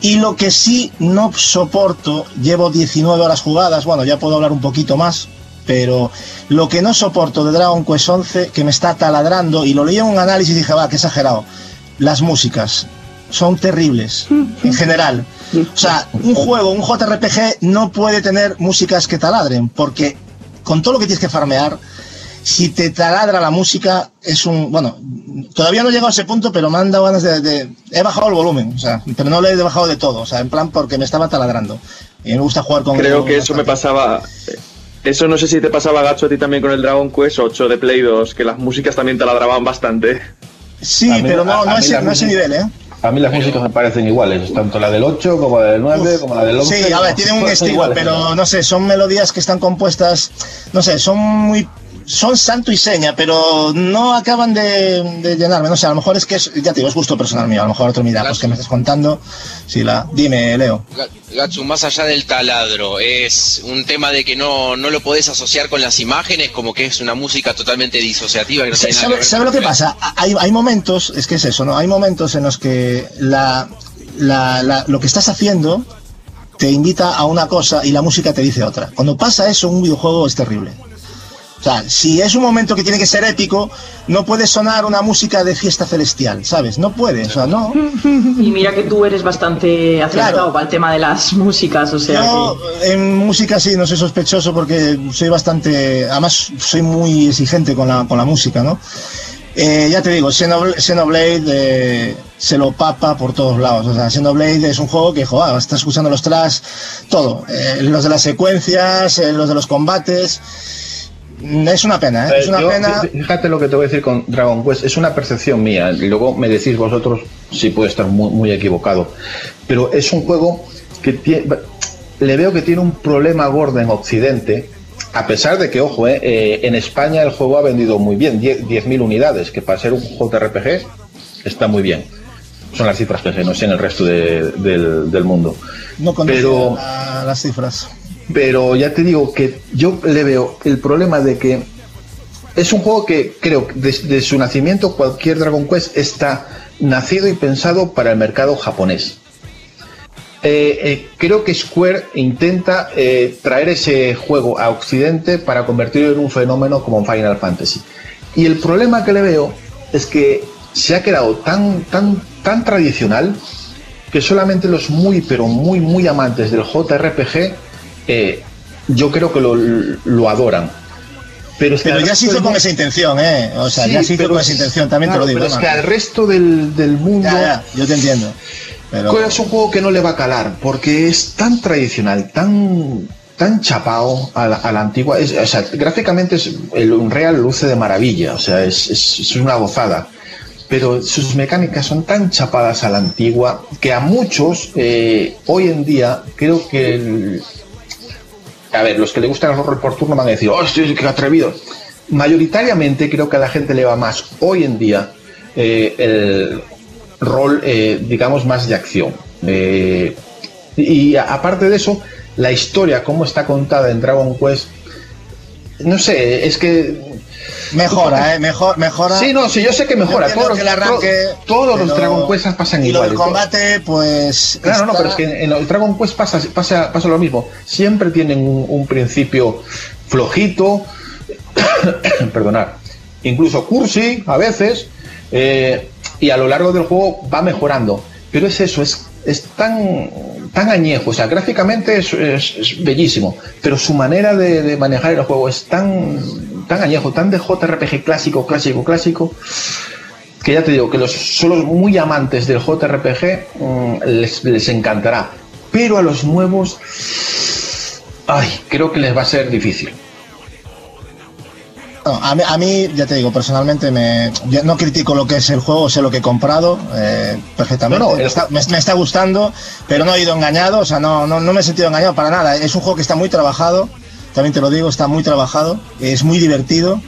Y lo que sí no soporto, llevo 19 horas jugadas, bueno, ya puedo hablar un poquito más, pero lo que no soporto de Dragon Quest 11, que me está taladrando, y lo leí en un análisis y dije, va, qué exagerado, las músicas son terribles, en general. O sea, un juego, un JRPG no puede tener músicas que taladren, porque con todo lo que tienes que farmear, si te taladra la música, es un. Bueno, todavía no he llegado a ese punto, pero me han dado ganas de. de- he bajado el volumen, o sea, pero no lo he bajado de todo, o sea, en plan porque me estaba taladrando. Y me gusta jugar con. Creo que eso me pasaba. Eso no sé si te pasaba, Gacho, a ti también con el Dragon Quest 8 de Play 2, que las músicas también te ladraban bastante. Sí, mí- pero no, a- a no, mí ese, no ese nivel, ¿eh? A mí las músicas me parecen iguales, tanto la del 8 como la del 9, como la del 11. Sí, a ver, tienen un estilo, pero no sé, son melodías que están compuestas, no sé, son muy. Son santo y seña, pero no acaban de, de llenarme. No sé, a lo mejor es que es, ya te digo, es gusto personal mío. A lo mejor otro mira, pues que me estás contando. Sí, la. Dime, Leo. Ga- Gatsu, más allá del taladro, es un tema de que no, no lo podés asociar con las imágenes, como que es una música totalmente disociativa. Que no ¿Sabe, sabe con lo que pasa? Hay, hay momentos, es que es eso, ¿no? Hay momentos en los que la, la- la- lo que estás haciendo te invita a una cosa y la música te dice otra. Cuando pasa eso un videojuego es terrible. O sea, si es un momento que tiene que ser épico, no puede sonar una música de fiesta celestial, ¿sabes? No puede, o sea, no. Y mira que tú eres bastante acertado Claro. para el tema de las músicas, o sea Yo en música sí no soy sospechoso porque soy bastante, además soy muy exigente con la, con la música, ¿no? Eh, ya te digo, Xenoblade, Xenoblade eh, se lo papa por todos lados. O sea, Xenoblade es un juego que, joder, estás escuchando los tracks, todo. Eh, los de las secuencias, los de los combates. Es una pena, ¿eh? Es una Yo, pena. fí- Fíjate lo que te voy a decir con Dragon Quest, es una percepción mía, luego me decís vosotros si puede estar muy, muy equivocado, pero es un juego que tie- le veo que tiene un problema gordo en Occidente, a pesar de que, ojo, eh, eh, en España el juego ha vendido muy bien, 10 10.000 unidades, que para ser un JRPG está muy bien. Son las cifras que sé, no sé en el resto de- del, del mundo. No conozco pero- la- las cifras. Pero ya te digo que yo le veo el problema de que es un juego que creo que desde su nacimiento cualquier Dragon Quest está nacido y pensado para el mercado japonés. Eh, eh, creo que Square intenta eh, traer ese juego a Occidente para convertirlo en un fenómeno como Final Fantasy. Y el problema que le veo es que se ha quedado tan, tan, tan tradicional que solamente los muy, pero muy, muy amantes del JRPG, eh, yo creo que lo, lo adoran. Pero, es que Pero al ya se hizo del con esa intención, ¿eh? O sea, Sí, ya se hizo pero con es- esa intención, también claro, te lo digo. Pero es que al resto del, del mundo Ya, ya, yo te entiendo. Pero... es un juego que no le va a calar, porque es tan tradicional, tan tan chapado a la, a la antigua. Es- o sea, gráficamente es, el Unreal luce de maravilla, o sea, es, es- es una gozada. Pero sus mecánicas son tan chapadas a la antigua que a muchos eh, hoy en día creo que el- a ver, los que le gustan el rol por turno van a decir, hostia, qué atrevido. Mayoritariamente creo que a la gente le va más hoy en día eh, el rol, eh, digamos, más de acción. Eh, y aparte de eso, la historia, cómo está contada en Dragon Quest, no sé, es que Mejora, ¿eh? Mejor, mejora. Sí, no, sí, yo sé que mejora. Yo Todos, los- que arranque, todos los Dragon Quest pasan y igual. del combate, pues. Claro, no, pero es que en el Dragon Quest pasa, pasa, pasa lo mismo. Siempre tienen un, un principio flojito, perdonar, incluso cursi a veces, eh, y a lo largo del juego va mejorando. Pero es eso, es, es tan, tan añejo, o sea, gráficamente es, es- es bellísimo, pero su manera de, de manejar el juego es tan, tan añejo, tan de JRPG clásico, clásico, clásico, que ya te digo que los solo muy amantes del JRPG mm, les, les encantará. Pero a los nuevos, ay, creo que les va a ser difícil. No, a, mí, a mí, ya te digo, personalmente me, yo no critico lo que es el juego, sé lo que he comprado eh, perfectamente. No, no, el- me, está, me- me está gustando, pero no he ido engañado, o sea, no, no, no me he sentido engañado para nada. Es un juego que está muy trabajado, también te lo digo, está muy trabajado, es muy divertido,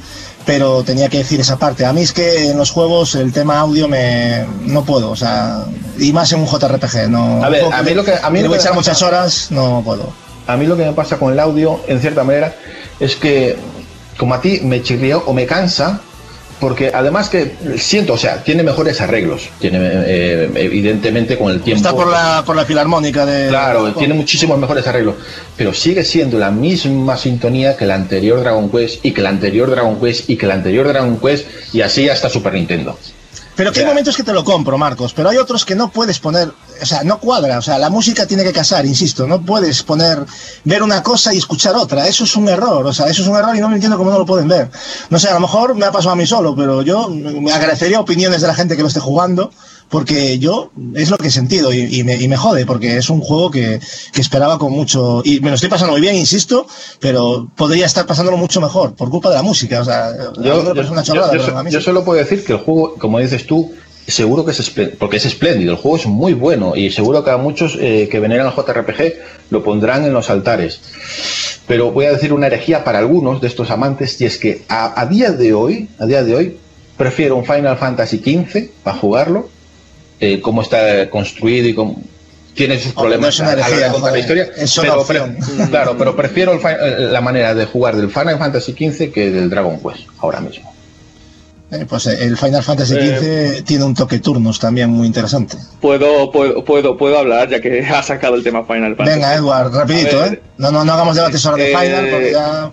pero tenía que decir esa parte. A mí es que en los juegos el tema audio me no puedo, o sea, y más en un JRPG, no. A ver, a mí lo que- a mí le lo voy a que echar me muchas horas, no puedo. A mí lo que me pasa con el audio, en cierta manera, es que como a ti me chirría o me cansa, porque además que siento, o sea, tiene mejores arreglos, tiene eh, evidentemente con el tiempo. Está por la, por la filarmónica de. Claro, tiene muchísimos mejores arreglos, pero sigue siendo la misma sintonía que el anterior Dragon Quest y que el anterior Dragon Quest y que el anterior Dragon Quest y así hasta Super Nintendo. Pero que hay momentos que te lo compro, Marcos, pero hay otros que no puedes poner, o sea, no cuadra, o sea, la música tiene que casar, insisto, no puedes poner, ver una cosa y escuchar otra, eso es un error, o sea, eso es un error y no me entiendo cómo no lo pueden ver. No sé, a lo mejor me ha pasado a mí solo, pero yo me agradecería opiniones de la gente que lo esté jugando, porque yo es lo que he sentido y, y me, y me jode, porque es un juego que, que esperaba con mucho, y me lo estoy pasando muy bien, insisto, pero podría estar pasándolo mucho mejor, por culpa de la música, o sea, Yo, yo- una chorrada, yo- yo sí. solo puedo decir que el juego, como dices tú, seguro que es espléndido, porque es espléndido, el juego es muy bueno y seguro que a muchos eh, que veneran al JRPG lo pondrán en los altares. Pero voy a decir una herejía para algunos de estos amantes y es que a, a día de hoy, a día de hoy, prefiero un Final Fantasy XV para jugarlo, eh, cómo está construido y cómo tiene sus no problemas es una a la hora de contar la historia, es una pero, claro, pero prefiero el fi- eh, la manera de jugar del Final Fantasy XV que del Dragon Quest ahora mismo. Eh, pues el Final Fantasy Eh, XV tiene un toque turnos también muy interesante. Puedo, puedo, puedo, puedo hablar ya que ha sacado el tema Final Fantasy. Venga, Edward, rapidito, ver. ¿eh? No, no, no hagamos debates sobre Eh, Final porque ya...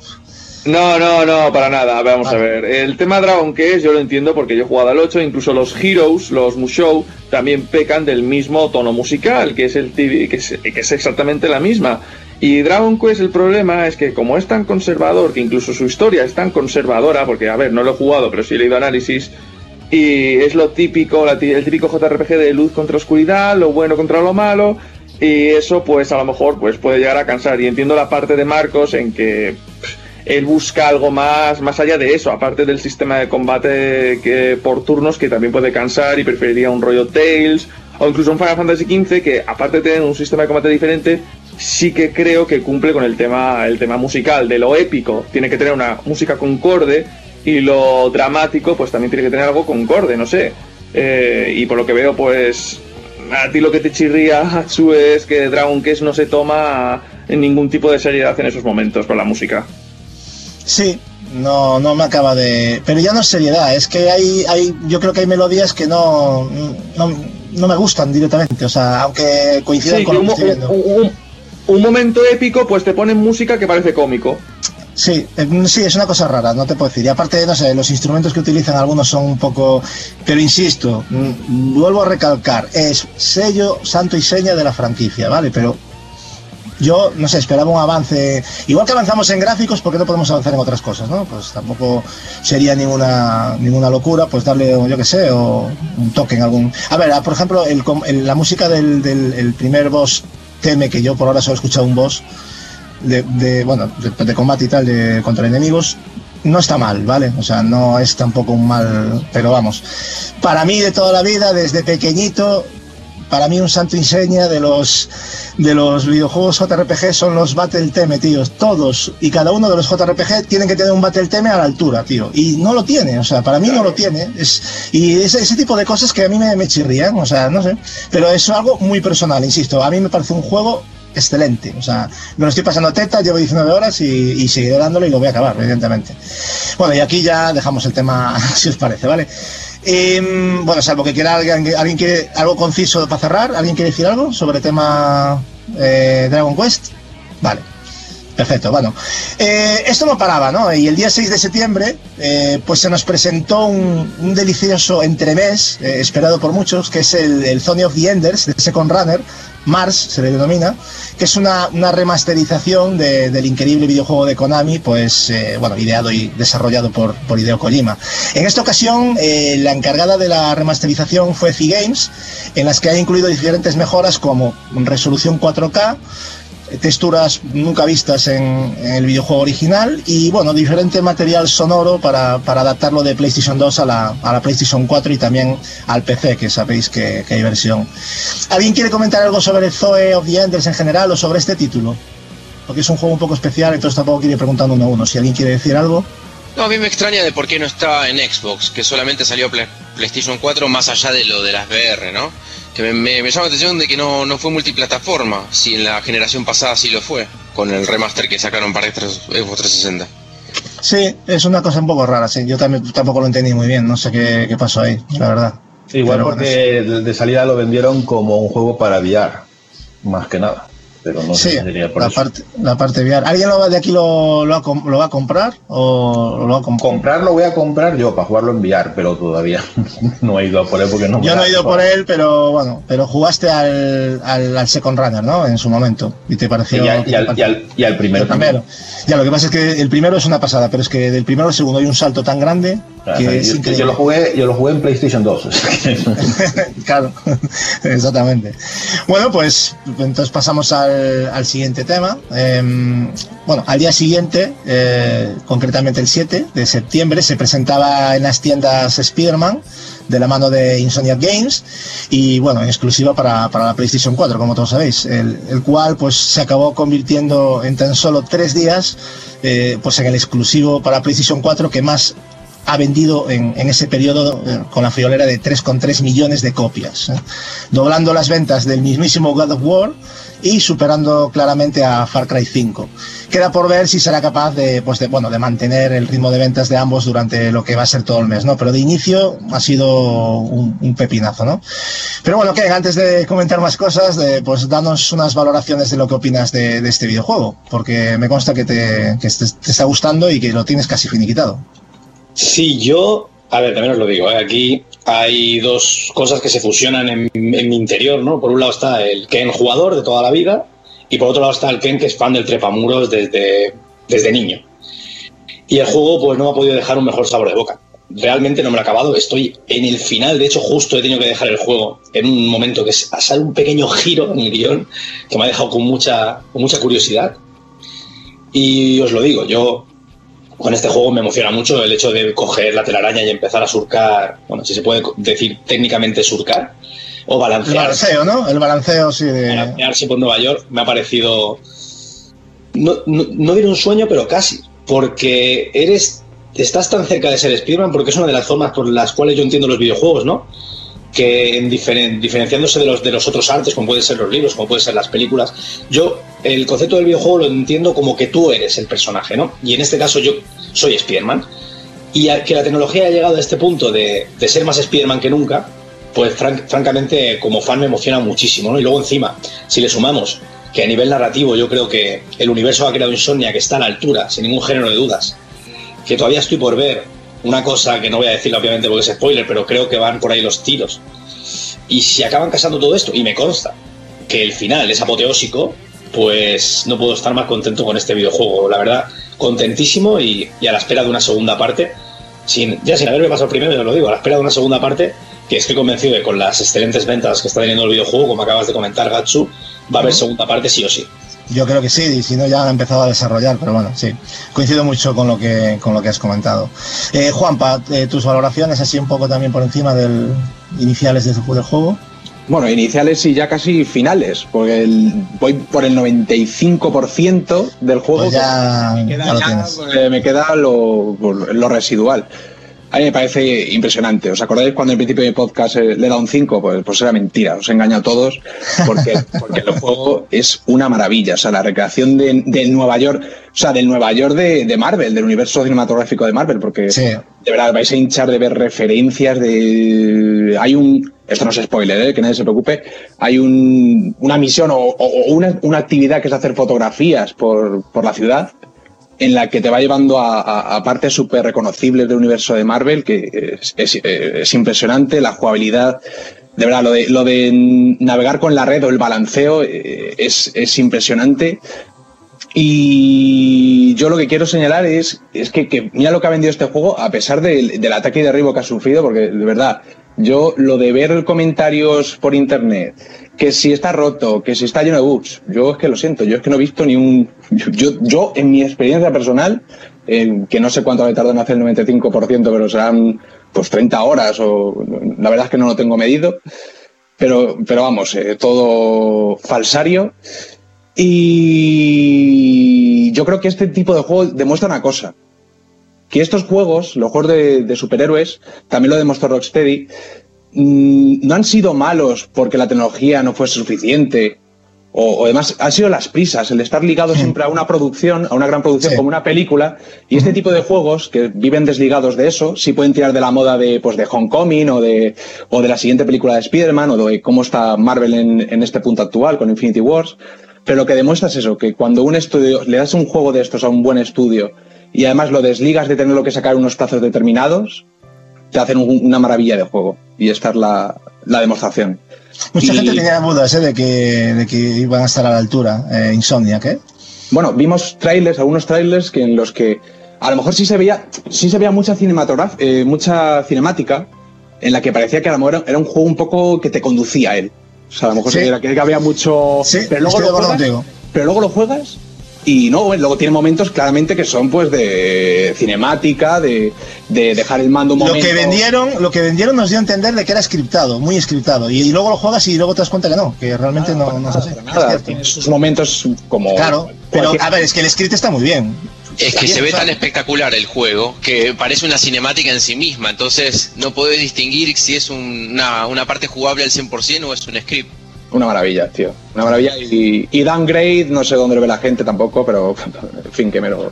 No, no, no, para nada. Vamos Vale. a ver. El tema Dragon Quest yo lo entiendo porque yo he jugado al 8, incluso los Heroes, los Musou, también pecan del mismo tono musical, que es el TV que es, que es exactamente la misma. Y Dragon Quest el problema es que como es tan conservador, que incluso su historia es tan conservadora, porque a ver, no lo he jugado, pero sí he leído análisis, y es lo típico, el típico JRPG de luz contra oscuridad, lo bueno contra lo malo, y eso pues a lo mejor pues puede llegar a cansar. Y entiendo la parte de Marcos en que él busca algo más, más allá de eso, aparte del sistema de combate que por turnos que también puede cansar y preferiría un rollo Tales o incluso un Final Fantasy XV que aparte de tener un sistema de combate diferente sí que creo que cumple con el tema el tema musical. De lo épico tiene que tener una música concorde y lo dramático pues también tiene que tener algo concorde no sé. Eh, y por lo que veo pues a ti lo que te chirría Hatsu es que Dragon Quest no se toma en ningún tipo de seriedad en esos momentos con la música Sí, no, no me acaba de... Pero ya no es seriedad, es que hay, hay yo creo que hay melodías que no, no, no me gustan directamente, o sea, aunque coincidan Sí, con lo que estoy viendo. un- un- un momento épico, pues te ponen música que parece cómico. Sí, eh, sí, es una cosa rara, no te puedo decir. Y aparte, no sé, los instrumentos que utilizan algunos son un poco... Pero insisto, mm, vuelvo a recalcar, es sello, santo y seña de la franquicia, ¿vale? Pero yo, no sé, esperaba un avance... Igual que avanzamos en gráficos, ¿por qué no podemos avanzar en otras cosas, no? Pues tampoco sería ninguna ninguna locura, pues darle, yo qué sé, o un toque en algún... A ver, por ejemplo, el, la música del, del el primer boss teme, que yo por ahora solo he escuchado un boss, de, de, bueno de, de combate y tal de contra enemigos. No está mal vale o sea no es tampoco un mal pero vamos. Para mí de toda la vida desde pequeñito para mí un santo inseña de los de los videojuegos JRPG son los Battle Theme, tío. Todos y cada uno de los JRPG tienen que tener un Battle Theme a la altura, tío. Y no lo tiene, o sea, para mí no lo tiene. Es, y ese, ese tipo de cosas que a mí me, me chirrían, o sea, no sé. Pero es algo muy personal, insisto. A mí me parece un juego excelente. O sea, me lo estoy pasando teta, llevo 19 horas y, y seguiré dándole y lo voy a acabar, evidentemente. Bueno, y aquí ya dejamos el tema, si os parece, ¿vale? Eh, bueno, salvo que quiera alguien, alguien quiere algo conciso para cerrar, ¿alguien quiere decir algo sobre el tema eh, Dragon Quest? Vale. Perfecto, bueno. Eh, esto no paraba, ¿no? Y el día 6 de septiembre, eh, pues se nos presentó un, delicioso entremés, eh, esperado por muchos, que es el, el of the Enders, de Second Runner, Mars se le denomina, que es una, una remasterización de- del increíble videojuego de Konami, pues, bueno, ideado y desarrollado por, por Hideo Kojima. En esta ocasión, la encargada de la remasterización fue C-Games, en las que ha incluido diferentes mejoras como resolución 4K, texturas nunca vistas en, en el videojuego original y bueno, diferente material sonoro para, para adaptarlo de PlayStation 2 a la, a la PlayStation 4 y también al PC, que sabéis que, que hay versión. ¿Alguien quiere comentar algo sobre Zoe of the Enders en general o sobre este título? Porque es un juego un poco especial, entonces tampoco quiero ir preguntando uno a uno. Si alguien quiere decir algo. No, a mí me extraña de por qué no está en Xbox, que solamente salió Play- PlayStation 4 más allá de lo de las VR, ¿no? Que me, me- me llama la atención de que no, no fue multiplataforma, si en la generación pasada sí lo fue, con el remaster que sacaron para Xbox 360. Sí, es una cosa un poco rara, sí. Yo también tampoco lo entendí muy bien, no sé qué, qué pasó ahí, la verdad. Igual Pero bueno, porque de, de salida lo vendieron como un juego para VR, más que nada. Pero no sé Sí, por la eso. parte, la parte VR. ¿Alguien lo va- de aquí lo, lo, va lo va a comprar o lo va a comp- Comprar lo voy a comprar yo para jugarlo en VR, pero todavía no he ido a por él porque no Yo no he ido por él, pero bueno, pero jugaste al, al, al Second Runner, ¿no? En su momento. Y te pareció. y, al, ¿qué y al- y al- y al primero El también. primero. Ya, lo que pasa es que el primero es una pasada, pero es que del primero al segundo hay un salto tan grande que yo, es yo increíble. lo jugué, yo lo jugué en PlayStation 2. claro, exactamente. Bueno, pues entonces pasamos al, al siguiente tema. Eh, bueno, al día siguiente, eh, concretamente el 7 de septiembre, se presentaba en las tiendas Spider-Man de la mano de Insomniac Games y bueno, en exclusiva para, para la PlayStation 4, como todos sabéis, el, el cual pues se acabó convirtiendo en tan solo tres días eh, pues en el exclusivo para PlayStation 4 que más ha vendido en, en ese periodo eh, con la friolera de 3,3 millones de copias, ¿eh? doblando las ventas del mismísimo God of War y superando claramente a Far Cry 5. Queda por ver si será capaz de, pues de, bueno, de mantener el ritmo de ventas de ambos durante lo que va a ser todo el mes, ¿no? Pero de inicio ha sido un, un pepinazo, ¿no? Pero bueno, que antes de comentar más cosas, pues danos unas valoraciones de lo que opinas de, de este videojuego, porque me consta que, te, que te, te está gustando y que lo tienes casi finiquitado. Sí, yo, a ver, también os lo digo, ¿eh? aquí hay dos cosas que se fusionan en, mi interior, ¿no? Por un lado está el Ken jugador de toda la vida y por otro lado está el Ken que es fan del trepamuros desde, desde niño. Y el juego pues no me ha podido dejar un mejor sabor de boca. Realmente no me lo he acabado, estoy en el final, de hecho justo he tenido que dejar el juego en un momento que salido un pequeño giro en el guion que me ha dejado con mucha, con mucha curiosidad. Y os lo digo, yo con este juego me emociona mucho el hecho de coger la telaraña y empezar a surcar, bueno, si se puede decir técnicamente surcar, o El balancear, balanceo, ¿no? El balanceo, sí, de... balancearse por Nueva York, me ha parecido, no, no, no diré un sueño, pero casi, porque eres, estás tan cerca de ser Spider-Man porque es una de las formas por las cuales yo entiendo los videojuegos, ¿no? Que en diferen- diferenciándose de los, otros artes, como pueden ser los libros, como pueden ser las películas, yo el concepto del videojuego lo entiendo como que tú eres el personaje, ¿no? Y en este caso yo soy Spider-Man. Y a- que la tecnología haya llegado a este punto de, ser más Spider-Man que nunca, pues fran- francamente como fan me emociona muchísimo, ¿no? Y luego encima, si le sumamos que a nivel narrativo yo creo que el universo ha creado Insomnia, que está a la altura, sin ningún género de dudas, que todavía estoy por ver una cosa que no voy a decir obviamente porque es spoiler, pero creo que van por ahí los tiros. Y si acaban casando todo esto, y me consta que el final es apoteósico, pues no puedo estar más contento con este videojuego. La verdad, contentísimo y, y a la espera de una segunda parte. Sin, ya sin haberme pasado el primero, yo lo digo, a la espera de una segunda parte, que estoy convencido de que con las excelentes ventas que está teniendo el videojuego, como acabas de comentar, Gatsu, va a haber segunda parte sí o sí. Yo creo que sí, y si no ya ha empezado a desarrollar, pero bueno, sí. Coincido mucho con lo que, con lo que has comentado. Eh, Juanpa, eh, tus valoraciones así un poco también por encima del iniciales del, del juego. Bueno, iniciales y ya casi finales, porque el- voy por el 95% del juego. Pues ya- me queda, ya lo ya, tienes. me queda lo, lo residual. A mí me parece impresionante. ¿Os acordáis cuando al principio de podcast eh, le dado un 5? Pues, pues era mentira, os he engañado a todos, porque, porque el juego es una maravilla. O sea, la recreación de, del Nueva York, o sea, del Nueva York de, de Marvel, del universo cinematográfico de Marvel, porque Sí. de verdad vais a hinchar de ver referencias de. Hay un. Esto no es spoiler, ¿eh? que nadie se preocupe. Hay un, una misión o, o- o una, una actividad que es hacer fotografías por, por la ciudad en la que te va llevando a, partes súper reconocibles del universo de Marvel, que es, es- es impresionante, la jugabilidad. De verdad, lo de, lo de navegar con la red o el balanceo eh, es, es impresionante. Y yo lo que quiero señalar es, es que, que mira lo que ha vendido este juego, a pesar del, del ataque y derribo que ha sufrido, porque de verdad, yo lo de ver comentarios por internet, que si está roto, que si está lleno de bugs, yo es que lo siento, yo es que no he visto ni un... Yo, yo, en mi experiencia personal, que no sé cuánto me tardó en hacer el 95%, pero serán pues 30 horas o la verdad es que no lo tengo medido, pero, pero vamos, eh, todo falsario. Y yo creo que este tipo de juego demuestra una cosa. Que estos juegos, los juegos de superhéroes, también lo demostró Rocksteady, mm, no han sido malos porque la tecnología no fuese suficiente. O, o además, han sido las prisas, el estar ligado siempre a una producción, a una gran producción Sí. como una película. Y este tipo de juegos que viven desligados de eso, sí pueden tirar de la moda de, pues, de Homecoming o de, o de la siguiente película de Spider-Man o de cómo está Marvel en, en este punto actual con Infinity Wars. Pero lo que demuestra es eso, que cuando un estudio, le das un juego de estos a un buen estudio y además lo desligas de tenerlo que sacar unos plazos determinados, te hacen un- una maravilla de juego. Y esta es la, la demostración. Mucha Y- gente tenía dudas ¿eh? de, que, de que iban a estar a la altura. Eh, Insomniac, ¿eh? Bueno, vimos trailers, algunos trailers que en los que a lo mejor sí se veía, sí se veía mucha cinematografía, eh, mucha cinemática, en la que parecía que a lo mejor era, era un juego un poco que te conducía a él. O sea, a lo mejor Sí. se veía que, había mucho. Sí, pero luego lo juegas, contigo. pero luego lo juegas y no, bueno, luego tiene momentos claramente que son pues de cinemática, de, de dejar el mando un Lo momento. que vendieron, lo que vendieron nos dio a entender de que era scriptado, muy scriptado. Y, y luego lo juegas y luego te das cuenta que no, que realmente no, no es así. Es Nada, cierto. tiene sus momentos como. Claro, pero cualquier- a ver, es que el script está muy bien. Es que se ve tan espectacular el juego que parece una cinemática en sí misma, entonces no podés distinguir si es un- una, una parte jugable al 100% o es un script. Una maravilla, tío. Una maravilla. Y, y downgrade, no sé dónde lo ve la gente tampoco, pero en fin, que me lo,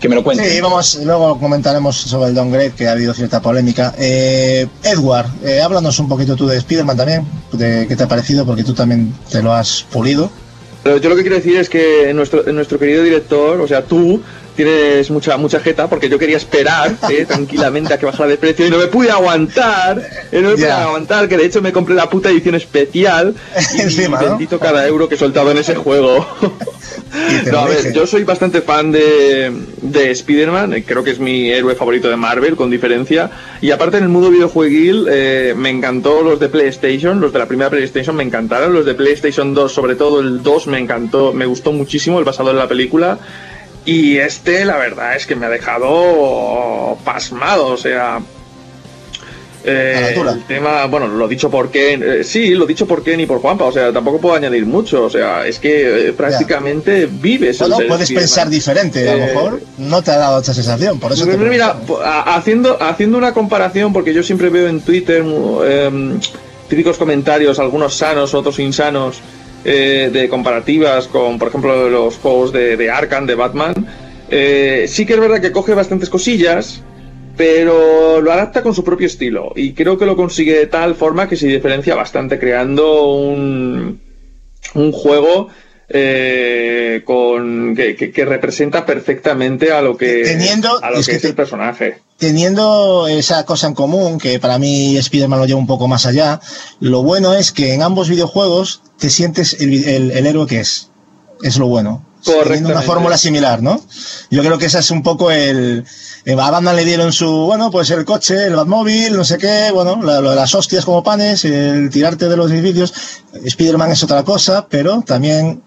que me lo cuente. Sí, vamos, luego comentaremos sobre el downgrade, que ha habido cierta polémica. Eh, Edward, eh, háblanos un poquito tú de Spider-Man también, de qué te ha parecido, porque tú también te lo has pulido. Pero yo lo que quiero decir es que nuestro, nuestro querido director, o sea, tú tienes mucha mucha jeta porque yo quería esperar eh, tranquilamente a que bajara de precio y no me pude aguantar, eh, no me pude aguantar, que de hecho me compré la puta edición especial y Encima, ¿no? bendito cada euro que he soltado en ese juego. No, a ver, yo soy bastante fan de, de Spider-Man, eh, creo que es mi héroe favorito de Marvel, con diferencia. Y aparte en el mundo videojueguil eh, me encantó los de PlayStation, los de la primera PlayStation me encantaron, los de PlayStation 2, sobre todo el 2 me encantó, me gustó muchísimo, el basado en la película. Y este, la verdad es que me ha dejado pasmado, o sea... eh, el tema, bueno, lo dicho por Ken, eh, sí, lo dicho por Ken y por Juanpa, o sea, tampoco puedo añadir mucho, o sea, es que eh, prácticamente vives Bueno, puedes pensar diferente, a lo Eh, mejor no te ha dado esa sensación, por eso te mira, haciendo, haciendo una comparación, porque yo siempre veo en Twitter em, típicos comentarios, algunos sanos, otros insanos, eh, de comparativas con, por ejemplo, los juegos de, Arkham, de Batman. Eh, sí que es verdad que coge bastantes cosillas, pero lo adapta con su propio estilo. Y creo que lo consigue de tal forma que se diferencia bastante, creando un, un juego eh, con que, que- que representa perfectamente a lo que, Teniendo- a lo es que es te- el personaje. teniendo esa cosa en común, que para mí Spider-Man lo lleva un poco más allá, lo bueno es que en ambos videojuegos te sientes el, el- el héroe que es. Es lo bueno. Teniendo una fórmula similar, ¿no? Yo creo que ese es un poco el... eh, A Batman le dieron su, bueno, pues el coche, el Batmóvil, no sé qué, bueno, la- lo de las hostias como panes, el tirarte de los edificios. Spider-Man es otra cosa, pero también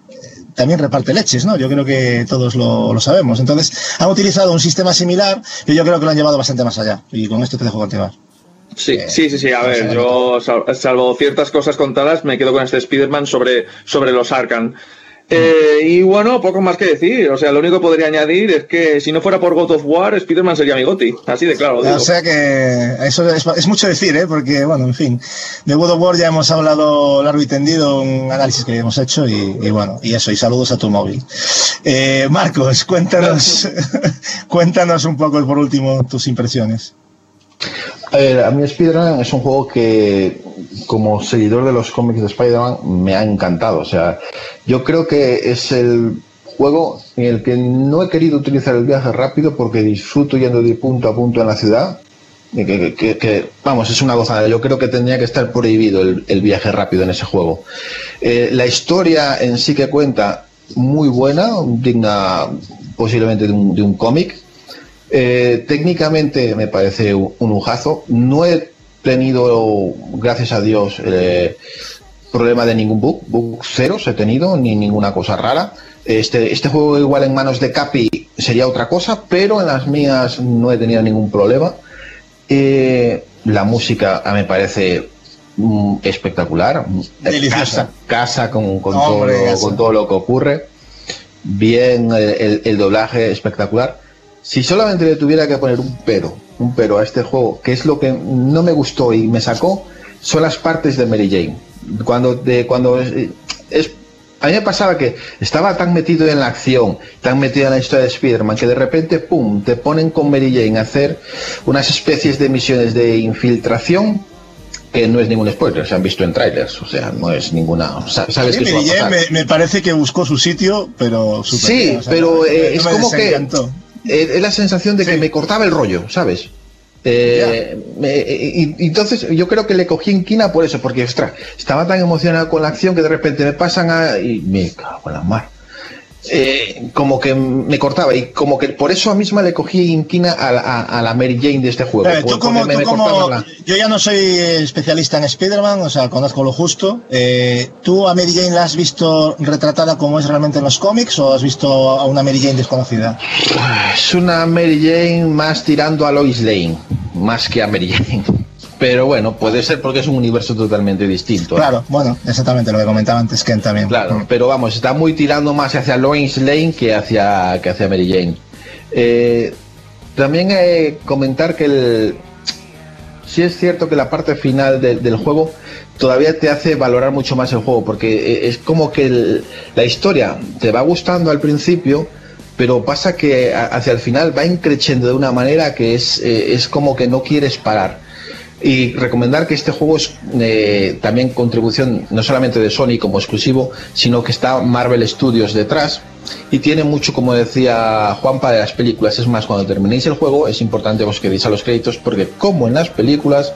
también reparte leches, ¿no? Yo creo que todos lo, lo sabemos. Entonces, han utilizado un sistema similar, pero yo creo que lo han llevado bastante más allá. Y con esto te dejo continuar. Sí, sí, sí, sí. A ver, yo, salvo ciertas cosas contadas, me quedo con este Spider-Man sobre, sobre los Arkham. Eh, y bueno, poco más que decir. O sea, lo único que podría añadir es que si no fuera por God of War, Spider-Man sería mi goti. Así de claro. O sea que eso es, mucho decir, ¿eh? Porque, bueno, en fin, de God of War ya hemos hablado largo y tendido, un análisis que hemos hecho y, bueno, y eso, y saludos a tu móvil. Eh, Marcos, cuéntanos, cuéntanos un poco por último tus impresiones. A ver, a mí Spider-Man es un juego que, como seguidor de los cómics de Spider-Man, me ha encantado. O sea, yo creo que es el juego en el que no he querido utilizar el viaje rápido porque disfruto yendo de punto a punto en la ciudad. Que, vamos, es una gozada. Yo creo que tendría que estar prohibido el, viaje rápido en ese juego. Eh, la historia en sí que cuenta muy buena, digna posiblemente de un, un cómic eh, técnicamente me parece un, lujazo. No he tenido, gracias a Dios, eh, problema de ningún bug. Bug cero he tenido, ni ninguna cosa rara. Este, este juego igual en manos de Capi sería otra cosa, pero en las mías no he tenido ningún problema. Eh, la música me parece mm, espectacular. Deliciosa. Casa, con, todo, con, todo, lo que ocurre. Bien, el doblaje espectacular si solamente le tuviera que poner un pero, un pero a este juego, que es lo que no me gustó y me sacó, son las partes de Mary Jane. Cuando, de, cuando es, a mí me pasaba que estaba tan metido en la acción, tan metido en la historia de Spider-Man, que de repente, ¡pum!, te ponen con Mary Jane a hacer unas especies de misiones de infiltración que no es ningún spoiler, se han visto en trailers, o sea, no es ninguna. Sabes que Mary Jane me, parece que buscó su sitio, pero. sí, pero eh, es como que eh, es la sensación de que me cortaba el rollo, ¿sabes? Eh, eh, y, entonces yo creo que le cogí en quina por eso, porque ostras, estaba tan emocionado con la acción que de repente me pasan a. y me cago en la mar. Eh, como que me cortaba y como que por eso a misma le cogí inquina a, la Mary Jane de este juego. yo ya no soy especialista en Spider-Man, o sea, conozco lo justo. Eh, ¿Tú a Mary Jane la has visto retratada como es realmente en los cómics o has visto a una Mary Jane desconocida? Es una Mary Jane más tirando a Lois Lane, más que a Mary Jane. Pero bueno, puede ser porque es un universo totalmente distinto. ¿eh? Claro, bueno, exactamente lo que comentaba antes Ken también. Claro, mm. pero vamos, está muy tirando más hacia Lois Lane que hacia, que hacia Mary Jane. Eh, también eh, comentar que el, sí es cierto que la parte final del juego todavía te hace valorar mucho más el juego, porque es como que la historia te va gustando al principio, pero pasa que hacia el final va increciendo de una manera que es, es como que no quieres parar. Y recomendar que este juego es eh, también contribución no solamente de Sony como exclusivo, sino que está Marvel Studios detrás y tiene mucho, como decía Juan, para las películas. Es más, cuando terminéis el juego es importante que os quedéis a los créditos porque como en las películas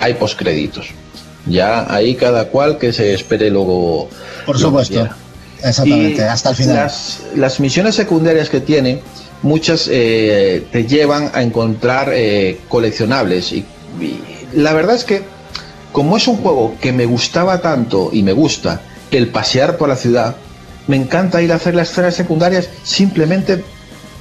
hay postcréditos. Ya ahí cada cual que se espere luego. Por supuesto. Exactamente, hasta el final. Las, misiones secundarias que tiene, muchas eh, te llevan a encontrar eh, coleccionables y la verdad es que como es un juego que me gustaba tanto y me gusta el pasear por la ciudad, me encanta ir a hacer las esferas secundarias simplemente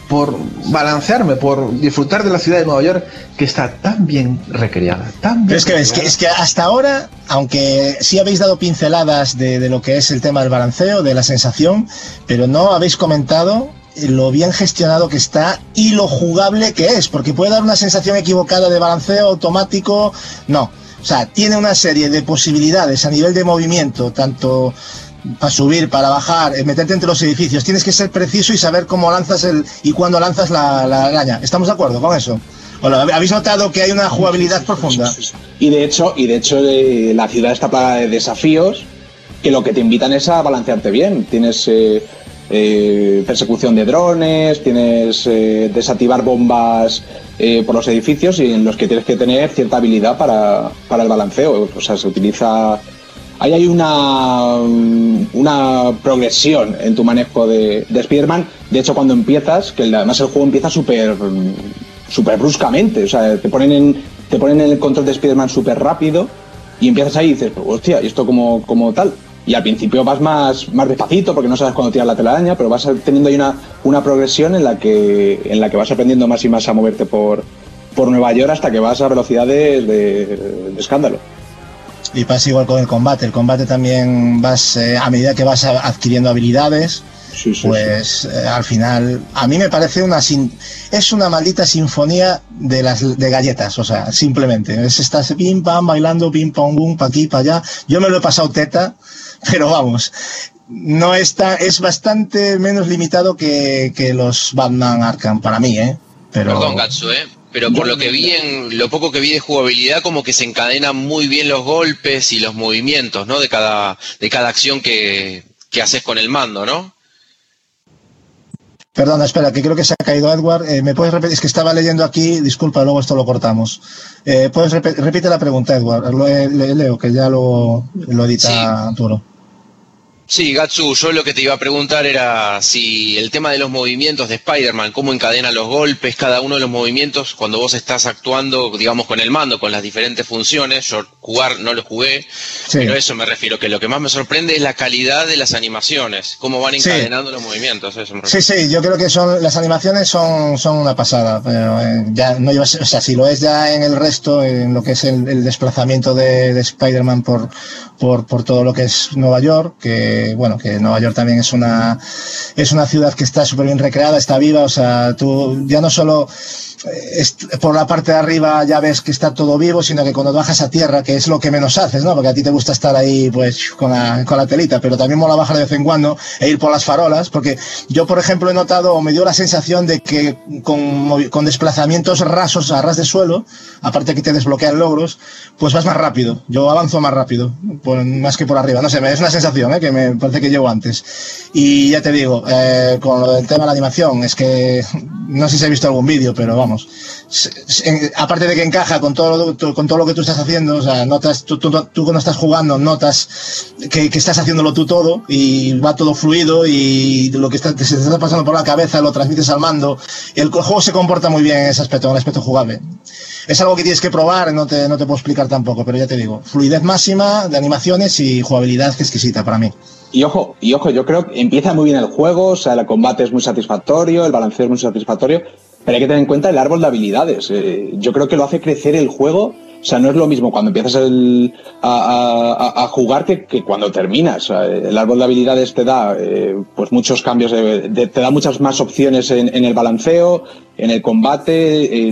por balancearme, por disfrutar de la ciudad de Nueva York que está tan bien recreada, tan es, que, es, que, hasta ahora, aunque sí habéis dado pinceladas de, de, lo que es el tema del balanceo, de la sensación, pero no habéis comentado lo bien gestionado que está y lo jugable que es, porque puede dar una sensación equivocada de balanceo automático, no. O sea, tiene una serie de posibilidades a nivel de movimiento, tanto para subir, para bajar, eh, meterte entre los edificios. Tienes que ser preciso y saber cómo lanzas el y cuándo lanzas la, la araña. ¿Estamos de acuerdo con eso? ¿Habéis notado que hay una jugabilidad profunda? Y de hecho, y de hecho eh, la ciudad está plagada de desafíos que lo que te invitan es a balancearte bien. Tienes eh, eh, persecución de drones, tienes eh, desactivar bombas eh, por los edificios y en los que tienes que tener cierta habilidad para, el balanceo. O sea, se utiliza. Ahí hay una, una progresión en tu manejo de, de Spider-Man. De hecho, cuando empiezas, que además el juego empieza súper super bruscamente. O sea, te ponen en, te ponen en el control de Spider-Man súper rápido y empiezas ahí y dices, hostia, ¿y esto como, como tal? Y al principio vas más, más despacito porque no sabes cuándo tirar la telaraña, pero vas teniendo ahí una, una progresión en la que en la que vas aprendiendo más y más a moverte por, por Nueva York hasta que vas a velocidades de, de escándalo. Y pasa igual con el combate. El combate también vas, eh, a medida que vas adquiriendo habilidades, Sí, sí, pues eh, al final, a mí me parece una sin- es una maldita sinfonía de las de galletas, o sea, simplemente. Es estás pim pam bailando, pim pam bum, pa aquí, pa allá. Yo me lo he pasado teta, pero vamos. No está, es bastante menos limitado que, que los Batman Arkham para mí, ¿eh? Pero, Perdón, Gatsu, ¿eh? Pero por lo que vi en lo poco que vi de jugabilidad, como que se encadenan muy bien los golpes y los movimientos, ¿no? De cada, de cada acción que, que haces con el mando, ¿no? Perdona, espera, que creo que se ha caído Edward. Eh, ¿Me puedes repetir? Es que estaba leyendo aquí, disculpa, luego esto lo cortamos. Eh, ¿Puedes repe- repite la pregunta, Edward? Lo, le- leo, que ya lo, lo edita Arturo. Sí, Gatsu, yo lo que te iba a preguntar era si el tema de los movimientos de Spider-Man, cómo encadena los golpes, cada uno de los movimientos, cuando vos estás actuando, digamos, con el mando, con las diferentes funciones, yo jugar no lo jugué, Sí. pero a eso me refiero, que lo que más me sorprende es la calidad de las animaciones, cómo van Sí. encadenando los movimientos, eso me Sí, sí, yo creo que son las animaciones son, son una pasada. Pero, eh, ya no llevas, o sea, si lo es ya en el resto, en lo que es el, el desplazamiento de, de Spider-Man por, por, por todo lo que es Nueva York, que bueno, que Nueva York también es una, es una ciudad que está súper bien recreada, está viva, o sea, tú ya no solo por la parte de arriba ya ves que está todo vivo, sino que cuando bajas a tierra, que es lo que menos haces, ¿no? Porque a ti te gusta estar ahí, pues, con la, con la telita, pero también mola bajar de vez en cuando e ir por las farolas, porque yo, por ejemplo, he notado o me dio la sensación de que con, con desplazamientos rasos a ras de suelo, aparte que te desbloquean logros, pues vas más rápido. Yo avanzo más rápido, más que por arriba. No sé, me- es una sensación, ¿eh? Que me parece que llevo antes. Y ya te digo, eh, con lo del tema de la animación, es que no sé si has visto algún vídeo, pero aparte de que encaja con todo, lo, con todo lo que tú estás haciendo, o sea, notas, tú, tú, tú cuando estás jugando, notas que, que estás haciéndolo tú todo y va todo fluido y lo que está, se te está pasando por la cabeza lo transmites al mando. El juego se comporta muy bien en ese aspecto, en el aspecto jugable. Es algo que tienes que probar, no te, no te puedo explicar tampoco, pero ya te digo, fluidez máxima de animaciones y jugabilidad exquisita para mí. Y ojo, y ojo, yo creo que empieza muy bien el juego, o sea, el combate es muy satisfactorio, el balanceo es muy satisfactorio, pero hay que tener en cuenta el árbol de habilidades. Eh, yo creo que lo hace crecer el juego. O sea, no es lo mismo cuando empiezas a, jugar que, cuando terminas. El árbol de habilidades te da eh, pues muchos cambios, de- te da muchas más opciones en, el balanceo, en el combate,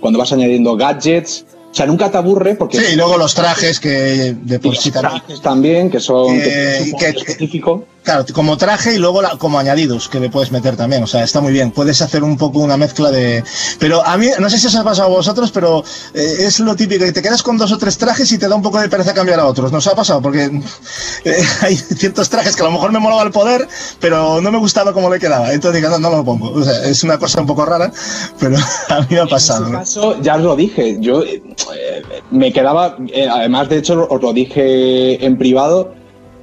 cuando vas añadiendo gadgets. O sea, nunca te aburre porque Sí, y luego los trajes que de por sí también. trajes también, que son que que- poco específico. Claro, como traje y luego la- como añadidos que le puedes meter también. O sea, está muy bien. Puedes hacer un poco una mezcla de. Pero a mí, no sé si os ha pasado a vosotros, pero eh, es lo típico que te quedas con dos o tres trajes y te da un poco de pereza cambiar a otros. ¿Nos ha pasado? Porque eh, hay ciertos trajes que a lo mejor me molaba el poder, pero no me gustaba cómo le quedaba. Entonces digo, no, no lo pongo. O sea, es una cosa un poco rara, pero a mí me ha pasado. En ese caso, ya os lo dije, yo eh, me quedaba, eh, además de hecho os lo dije en privado,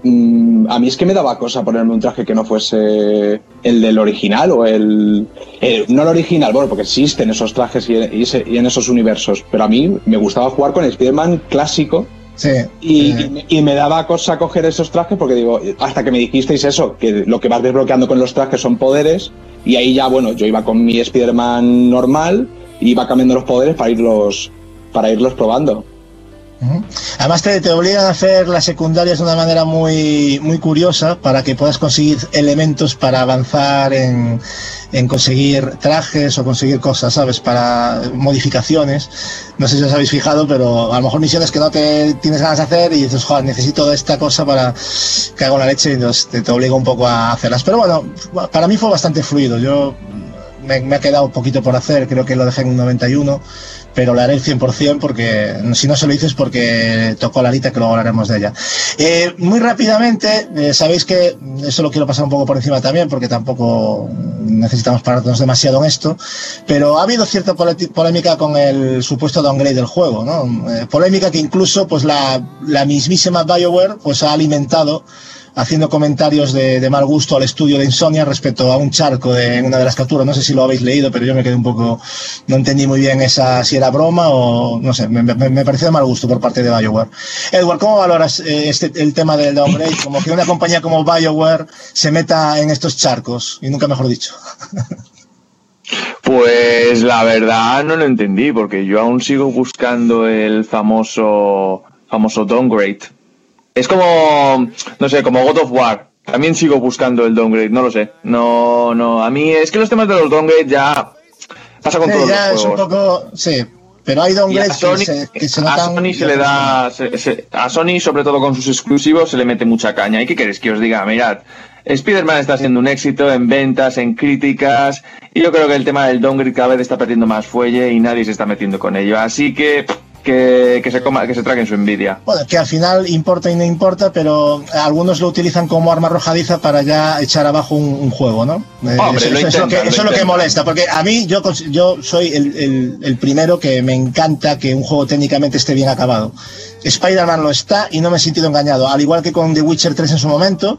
mm, a mí es que me daba cosa ponerme un traje que no fuese el del original o el... el- no el original, bueno, porque existen esos trajes y, y ese- y en esos universos, pero a mí me gustaba jugar con el Spider-Man clásico Sí. y, me, y me daba cosa coger esos trajes porque digo, hasta que me dijisteis eso, que lo que vas desbloqueando con los trajes son poderes, y ahí ya, bueno, yo iba con mi Spider-Man normal, y iba cambiando los poderes para irlos, para irlos probando. Además te, te obligan a hacer las secundarias de una manera muy, muy curiosa para que puedas conseguir elementos para avanzar en, en conseguir trajes o conseguir cosas, ¿sabes? Para modificaciones. No sé si os habéis fijado, pero a lo mejor misiones que no te tienes ganas de hacer y dices, joder, necesito esta cosa para que haga la leche y entonces te, te un poco a hacerlas. Pero bueno, para mí fue bastante fluido. Yo me, ha quedado un poquito por hacer, creo que lo dejé en un 91, pero lo haré el 100% porque, si no se lo dices, porque tocó la lita que luego hablaremos de ella. Eh, muy rápidamente, eh, sabéis que eso lo quiero pasar un poco por encima también, porque tampoco necesitamos pararnos demasiado en esto, pero ha habido cierta polémica con el supuesto downgrade del juego, ¿no? Eh, polémica que incluso pues la, la mismísima BioWare pues ha alimentado haciendo comentarios de, mal gusto al estudio de Insomnia respecto a un charco de, en una de las capturas. No sé si lo habéis leído, pero yo me quedé un poco, no entendí muy bien esa si era broma o no sé, me pareció de mal gusto por parte de BioWare. Edward, ¿cómo valoras eh, este, el tema del downgrade? Como que una compañía como BioWare se meta en estos charcos, y nunca mejor dicho. Pues la verdad no lo entendí, porque yo aún sigo buscando el famoso famoso downgrade. Es como, no sé, como God of War. También sigo buscando el downgrade, no lo sé. No, no, a mí es que los temas de los downgrade ya pasa con Sí, todos ya los es un poco. Sí, pero hay downgrades Sony, que se, que se a notan. Sony se le da, se- se- a Sony sobre todo con sus exclusivos se le mete mucha caña. ¿Y qué queréis que os diga? Mirad, Spider-Man está siendo un éxito en ventas, en críticas, y yo creo que el tema del downgrade cada vez está perdiendo más fuelle y nadie se está metiendo con ello. Así que que, que se coma, que se traguen su envidia. Bueno, que al final importa y no importa, pero algunos lo utilizan como arma arrojadiza para ya echar abajo un, un juego, ¿no? Eh, Hombre, eso, lo eso es lo que, intentan, eso lo es lo que intentan. molesta, porque a mí yo, yo soy el, el- el primero que me encanta que un juego técnicamente esté bien acabado. Spider-Man lo está y no me he sentido engañado, al igual que con The Witcher 3 en su momento,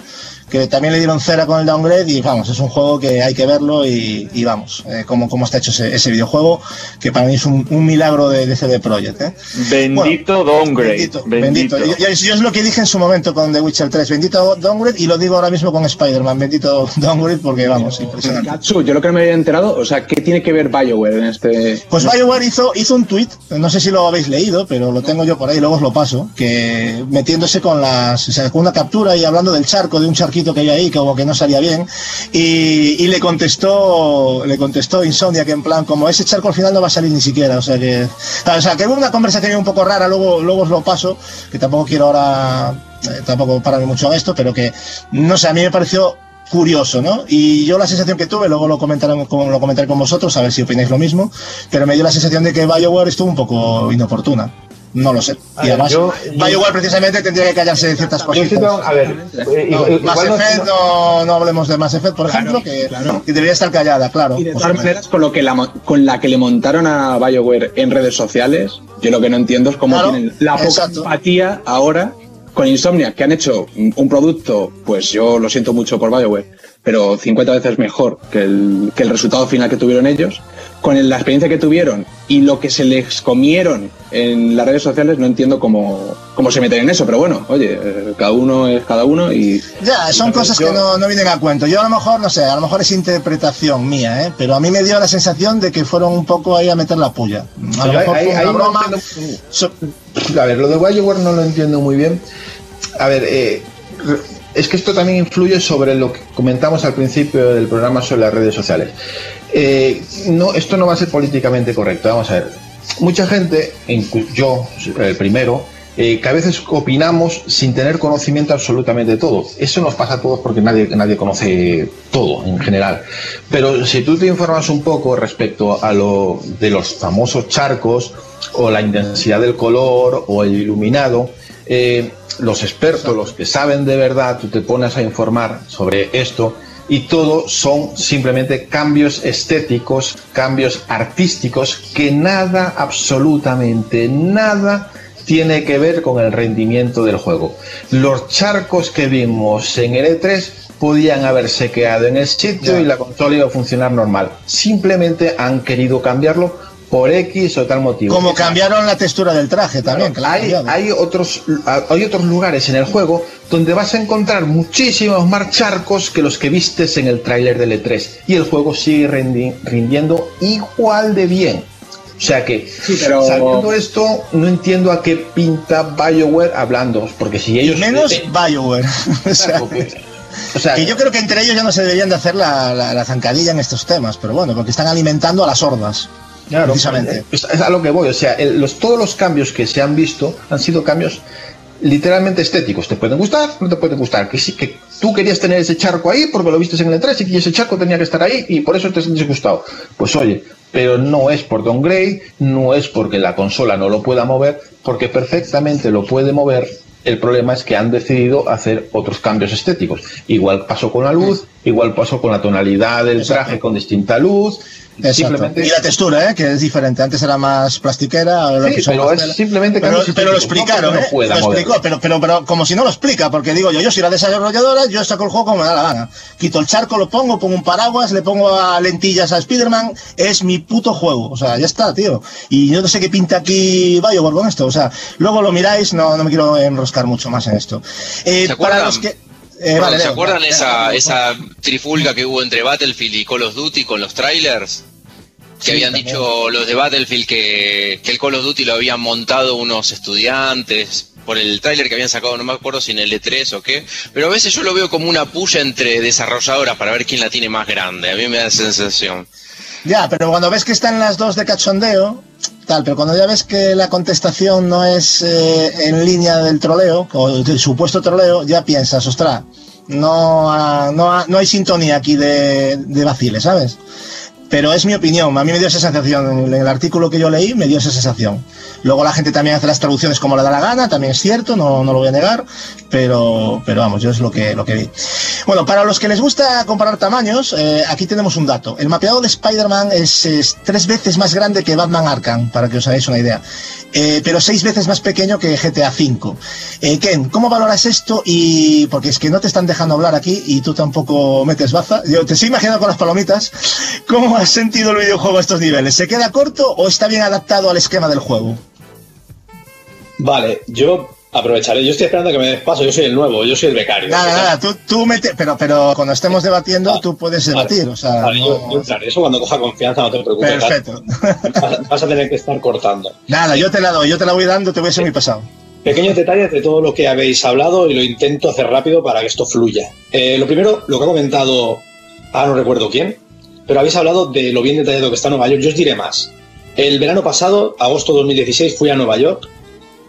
que también le dieron cera con el downgrade y vamos, es un juego que hay que verlo y, y vamos, eh, cómo, cómo está hecho ese, ese videojuego, que para mí es un, un milagro de, de CD Projekt. ¿eh? Bendito downgrade. Bendito, Bendito. bendito. Yo, yo- yo es lo que dije en su momento con The Witcher 3. Bendito downgrade y lo digo ahora mismo con Spider-Man. Bendito downgrade porque vamos, impresionante. Gatsu, yo lo que no me había enterado, o sea, ¿qué tiene que ver BioWare en este...? Pues BioWare hizo, hizo un tweet, no sé si lo habéis leído, pero lo tengo yo por ahí, luego os lo paso, que metiéndose con las, o sea, con una captura y hablando del charco, de un charquito que hay ahí, como que no salía bien, y, le contestó, le contestó Insomnia que en plan, como ese charco al final no va a salir ni siquiera, o sea que, o sea, que hubo una conversación un poco rara, luego, luego os lo paso, que tampoco quiero ahora, eh, tampoco pararme mucho en esto, pero que, no sé, a mí me pareció curioso, ¿no? Y yo la sensación que tuve, luego lo comentaré, con- lo comentaré con vosotros, a ver si opináis lo mismo, pero me dio la sensación de que BioWare estuvo un poco inoportuna. No lo sé. Y ver, además, yo- BioWare precisamente tendría que callarse de ciertas cosas. a ver, eh, No, igual Mass no- Effect, no, no hablemos de Mass Effect, por ejemplo, que, que debería estar callada, claro. Y de todas maneras, con, lo que la, mo- con la que le montaron a BioWare en redes sociales, yo lo que no entiendo es cómo Claro, tienen la poca exacto. empatía ahora con Insomnia, que han hecho un un producto, pues yo lo siento mucho por BioWare, pero 50 veces mejor que el, que el resultado final que tuvieron ellos. Con el- la experiencia que tuvieron y lo que se les comieron en las redes sociales, no entiendo cómo, cómo se meten en eso, pero bueno, oye, eh, cada uno es cada uno y Ya, son cosas que no, no vienen a cuento. Yo a lo mejor, no sé, a lo mejor es interpretación mía, ¿eh? pero a mí me dio la sensación de que fueron un poco ahí a meter la puya. A lo Yo mejor ahí- fue una ahí no broma. entiendo- So- A ver, lo de BioWare no lo entiendo muy bien. A ver, eh, es que esto también influye sobre lo que comentamos al principio del programa sobre las redes sociales. Eh, no, esto no va a ser políticamente correcto. Vamos a ver. Mucha gente, yo el primero, eh, que a veces opinamos sin tener conocimiento absolutamente de todo. Eso nos pasa a todos porque nadie, nadie conoce todo en general. Pero si tú te informas un poco respecto a lo de los famosos charcos o la intensidad del color o el iluminado, eh, los expertos, los que saben de verdad, tú te pones a informar sobre esto y todo son simplemente cambios estéticos, cambios artísticos que nada, absolutamente nada tiene que ver con el rendimiento del juego. Los charcos que vimos en el E3 podían haberse quedado en el sitio y la consola iba a funcionar normal. Simplemente han querido cambiarlo por X o tal motivo. como cambiaron la textura del traje también, han hay, hay otros hay otros lugares en el juego donde vas a encontrar muchísimos más charcos que los que vistes en el tráiler del E3 y el juego sigue rendi- rindiendo igual de bien. O sea que pero- sabiendo esto no entiendo a qué pinta BioWare hablando, porque si ellos Menos eh, BioWare. o sea, porque- o sea, que yo creo que entre ellos ya no se deberían de hacer la, la- la zancadilla en estos temas, pero bueno, porque están alimentando a las hordas. Claro, precisamente. Es, es a lo que voy. O sea, el- los, todos los cambios que se han visto han sido cambios literalmente estéticos. Te pueden gustar, no te pueden gustar. Que sí, que tú querías tener ese charco ahí porque lo viste en el 3 y que ese charco tenía que estar ahí y por eso te has disgustado. Pues oye, pero no es por downgrade, no es porque la consola no lo pueda mover, porque perfectamente lo puede mover. El problema es que han decidido hacer otros cambios estéticos. Igual pasó con la luz, igual pasó con la tonalidad del traje con distinta luz. Simplemente Y la textura, ¿eh? que es diferente. Antes era más plastiquera, ahora Sí, pero más es tela. simplemente pero, lo explicaron, no ¿eh? no lo explicó, pero, pero, pero como si no lo explica, porque digo yo, yo soy la desarrolladora, yo saco el juego como me da la gana. Quito el charco, lo pongo, pongo un paraguas, le pongo a lentillas a Spider-Man, es mi puto juego. O sea, ya está, tío. Y yo no sé qué pinta aquí BioWare con esto. O sea, luego lo miráis, no, no me quiero enroscar mucho más en esto. Eh, ¿Se para los que... eh, vale, ¿Se acuerdan esa, esa trifulga que hubo entre Battlefield y Call of Duty con los trailers? Que habían dicho los de Battlefield que, que el Call of Duty lo habían montado unos estudiantes por el tráiler que habían sacado, no me acuerdo si en el E3 o qué, pero a veces yo lo veo como una puya entre desarrolladoras para ver quién la tiene más grande, a mí me da esa sensación. Ya, pero cuando ves que están las dos de cachondeo, tal, pero cuando ya ves que la contestación no es eh, en línea del troleo, o del supuesto troleo, ya piensas, ostras, no, no, no hay sintonía aquí de, de vaciles, ¿sabes? Pero es mi opinión, a mí me dio esa sensación, en el artículo que yo leí me dio esa sensación. Luego la gente también hace las traducciones como le da la gana, también es cierto, no, no lo voy a negar, pero, pero vamos, yo es lo que, lo que vi. Bueno, para los que les gusta comparar tamaños, eh, aquí tenemos un dato. El mapeado de Spider-Man es, es tres veces más grande que Batman Arkham, para que os hagáis una idea. Eh, pero seis veces más pequeño que GTA V. Eh, Ken, ¿cómo valoras esto? Y porque es que no te están dejando hablar aquí y tú tampoco metes baza. Yo te estoy imaginando con las palomitas. ¿Cómo has sentido el videojuego a estos niveles? ¿Se queda corto o está bien adaptado al esquema del juego? Vale, yo aprovecharé. Yo estoy esperando que me des paso. Yo soy el nuevo, yo soy el becario. Nada, nada, tú, tú mete, pero, pero cuando estemos debatiendo, tú puedes Vale. debatir. O sea, Vale, no- yo- yo entraré. Eso cuando coja confianza, no te preocupes. Perfecto. Vas, vas a tener que estar cortando. Nada, yo te la doy, yo te la voy dando, te voy a ser muy pasado. Pequeños detalles de todo lo que habéis hablado y lo intento hacer rápido para que esto fluya. Eh, lo primero, lo que ha comentado, ahora no recuerdo quién, pero habéis hablado de lo bien detallado que está Nueva York. Yo os diré más. El verano pasado, agosto de 2016, fui a Nueva York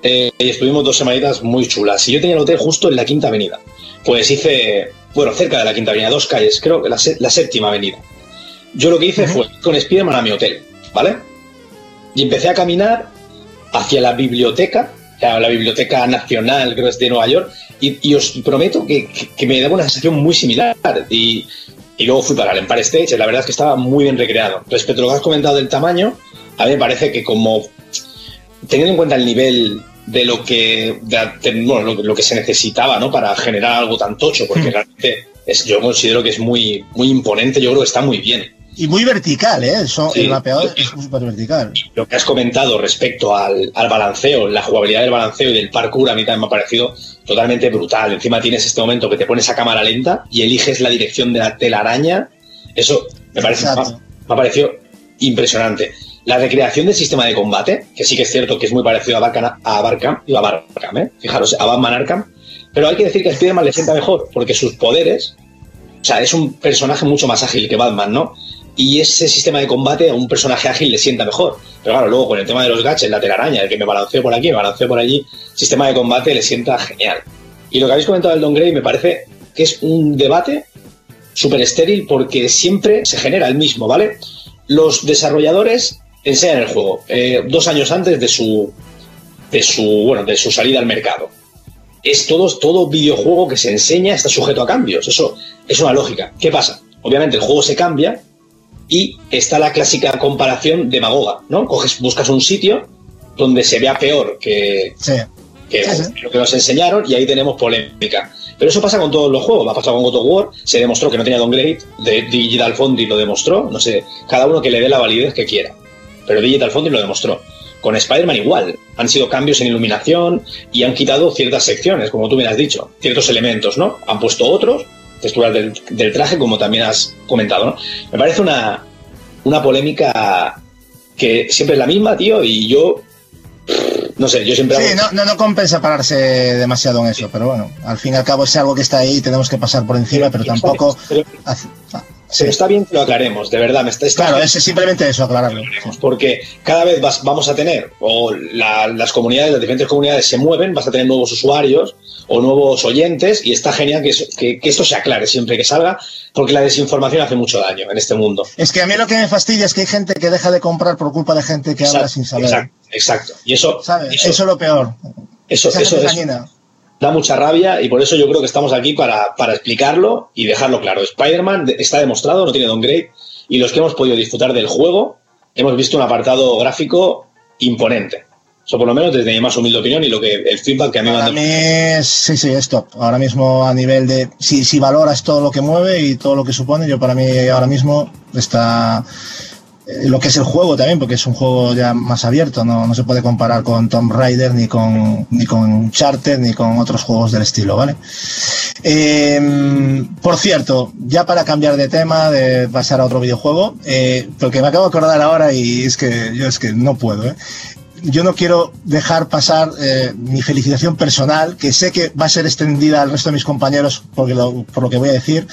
eh, y estuvimos dos semanitas muy chulas. Y yo tenía el hotel justo en la Quinta Avenida. Pues hice, bueno, cerca de la Quinta Avenida, dos calles, creo que la, sé- la séptima avenida. Yo lo que hice fue ir con Spiderman a mi hotel, ¿vale? Y empecé a caminar hacia la biblioteca, la, la Biblioteca Nacional, creo que es de Nueva York, y, y os prometo que, que- que me daba una sensación muy similar. Y, y luego fui para el Empire State, la verdad es que estaba muy bien recreado. Respecto a lo que has comentado del tamaño, a mí me parece que como teniendo en cuenta el nivel de lo que de bueno, lo, lo que se necesitaba ¿no? para generar algo tan tocho, porque realmente es, yo considero que es muy, muy imponente, yo creo que está muy bien. Y muy vertical, ¿eh? Eso, Sí. El mapeado es súper vertical. Lo que has comentado respecto al, al balanceo, la jugabilidad del balanceo y del parkour, a mí también me ha parecido totalmente brutal. Encima tienes este momento que te pones a cámara lenta y eliges la dirección de la telaraña. Eso me, parece, me, ha- Exacto. me ha parecido impresionante. La recreación del sistema de combate, que sí que es cierto que es muy parecido a Barkham, a Barkham, a Barkham, ¿eh? fijaros, a Batman Arkham, pero hay que decir que a Spider-Man le sienta mejor, porque sus poderes, o sea, es un personaje mucho más ágil que Batman, ¿no? Y ese sistema de combate a un personaje ágil le sienta mejor. Pero claro, luego con el tema de los gadgets, la telaraña, el que me balanceo por aquí, me balanceo por allí, sistema de combate le sienta genial. Y lo que habéis comentado del downgrade me parece que es un debate súper estéril porque siempre se genera el mismo, ¿vale? Los desarrolladores enseñan el juego eh, dos años antes de su, de su, bueno, de su salida al mercado. Es todo, todo videojuego que se enseña está sujeto a cambios. Eso es una lógica. ¿Qué pasa? Obviamente el juego se cambia y está la clásica comparación demagoga, ¿no? Coges, buscas un sitio donde se vea peor que, Sí. que Sí, sí. lo que nos enseñaron y ahí tenemos polémica. Pero eso pasa con todos los juegos. Ha pasado con God of War, se demostró que no tenía downgrade, de Digital Foundry lo demostró, no sé, cada uno que le dé la validez que quiera. Pero Digital Foundry lo demostró. Con Spider-Man igual, han sido cambios en iluminación y han quitado ciertas secciones, como tú me has dicho, ciertos elementos, ¿no? Han puesto otros, texturas del, del traje, como también has comentado, ¿no? Me parece una, una polémica que siempre es la misma, tío, y yo, no sé, yo siempre... Sí, hago- no, no, no compensa pararse demasiado en eso, pero bueno, al fin y al cabo es algo que está ahí y tenemos que pasar por encima, pero tampoco... pero- Pero está bien que lo aclaremos, de verdad. Me está, está Claro, bien es simplemente eso, aclararlo. Porque cada vez vas- vamos a tener, o la- las comunidades, las diferentes comunidades se mueven, vas a tener nuevos usuarios o nuevos oyentes, y está genial que, eso- que- que esto se aclare siempre que salga, porque la desinformación hace mucho daño en este mundo. Es que a mí lo que me fastidia es que hay gente que deja de comprar por culpa de gente que habla sin saber. exacto, exacto. Y eso, ¿Sabes? eso, Eso, es lo peor. eso, Esa eso es-. Da mucha rabia y por eso yo creo que estamos aquí para, para explicarlo y dejarlo claro. Spider-Man de- está demostrado, no tiene downgrade y los que hemos podido disfrutar del juego hemos visto un apartado gráfico imponente. Eso por lo menos desde mi más humilde opinión y lo que el feedback que a mí me han dado. sí, sí, es top. Ahora mismo a nivel de, si, si valoras todo lo que mueve y todo lo que supone, yo para mí ahora mismo está lo que es el juego también, porque es un juego ya más abierto, no, no se puede comparar con Tomb Raider, ni con, ni con Charter, ni con otros juegos del estilo, ¿vale? Eh, por cierto, ya para cambiar de tema, de pasar a otro videojuego, eh, porque me acabo de acordar ahora y es que yo es que no puedo, ¿eh? yo no quiero dejar pasar eh, mi felicitación personal, que sé que va a ser extendida al resto de mis compañeros porque lo, por lo que voy a decir,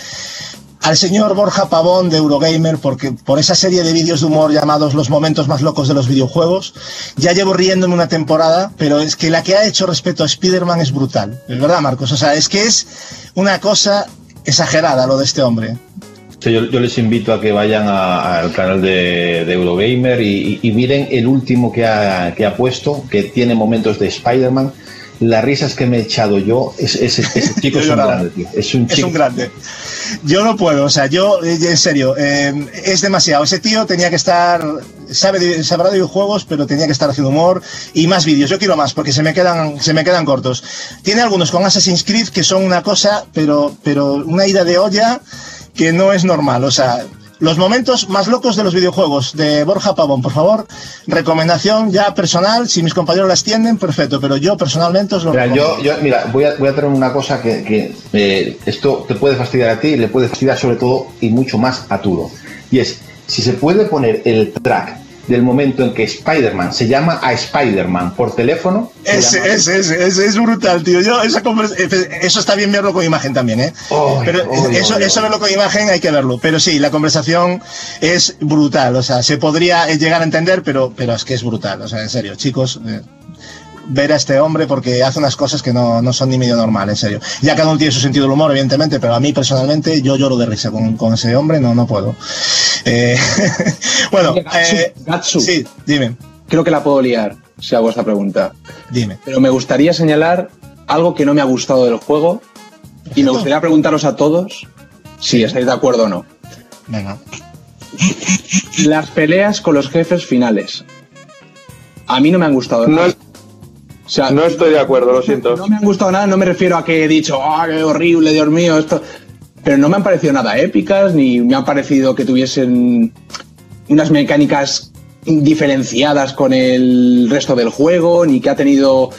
al señor Borja Pavón de Eurogamer porque por esa serie de vídeos de humor llamados Los momentos más locos de los videojuegos. Ya llevo riéndome una temporada, pero es que la que ha hecho respecto a Spider-Man es brutal. Es verdad, Marcos. O sea, es que es una cosa exagerada lo de este hombre. Sí, yo, yo les invito a que vayan al canal de, de Eurogamer y, y- y miren el último que ha, que ha puesto, que tiene momentos de Spider-Man. Las risas que me he echado yo, es- ese, ese chico es un grande, tío. Es un Es chico. un grande. Yo no puedo, o sea, yo, eh, en serio, eh, es demasiado. Ese tío tenía que estar, sabe, sabrá de videojuegos, pero tenía que estar haciendo humor y más vídeos. Yo quiero más, porque se me quedan, se me quedan cortos. Tiene algunos con Assassin's Creed que son una cosa, pero, pero una ida de olla que no es normal. O sea, los momentos más locos de los videojuegos de Borja Pavón, por favor. Recomendación ya personal, si mis compañeros la extienden, perfecto, pero yo personalmente os lo Mira, recomiendo. yo, yo- mira, voy a, voy a traer una cosa que, que, eh, esto te puede fastidiar a ti, le puede fastidiar sobre todo y mucho más a Turo. Y es, si se puede poner el track del momento en que Spider-Man se llama a Spider-Man por teléfono. se Ese, llama- ese, ese, ese es brutal, tío. Yo, esa eh, eso está bien verlo con imagen también, ¿eh? Pero ay, eso, ay, eso verlo con imagen hay que verlo. Pero sí, la conversación es brutal. O sea, se podría llegar a entender, pero, pero es que es brutal. O sea, en serio, chicos. eh, ver a este hombre porque hace unas cosas que no, no son ni medio normal, en serio. Ya cada uno tiene su sentido del humor, evidentemente, pero a mí personalmente yo lloro de risa con, con ese hombre, no, no puedo. Eh, bueno, Gatsu, eh, Gatsu. sí, dime, Creo que la puedo liar, si hago esta pregunta. dime. Pero me gustaría señalar algo que no me ha gustado del juego y me gustaría preguntaros a todos si estáis de acuerdo o no. Venga. Las peleas con los jefes finales. A mí no me han gustado No, O sea, no estoy de acuerdo, lo siento. no me han gustado nada, no me refiero a que he dicho, ¡ah, qué horrible, Dios mío! Esto. Pero no me han parecido nada épicas, ni me han parecido que tuviesen unas mecánicas diferenciadas con el resto del juego, ni que ha tenido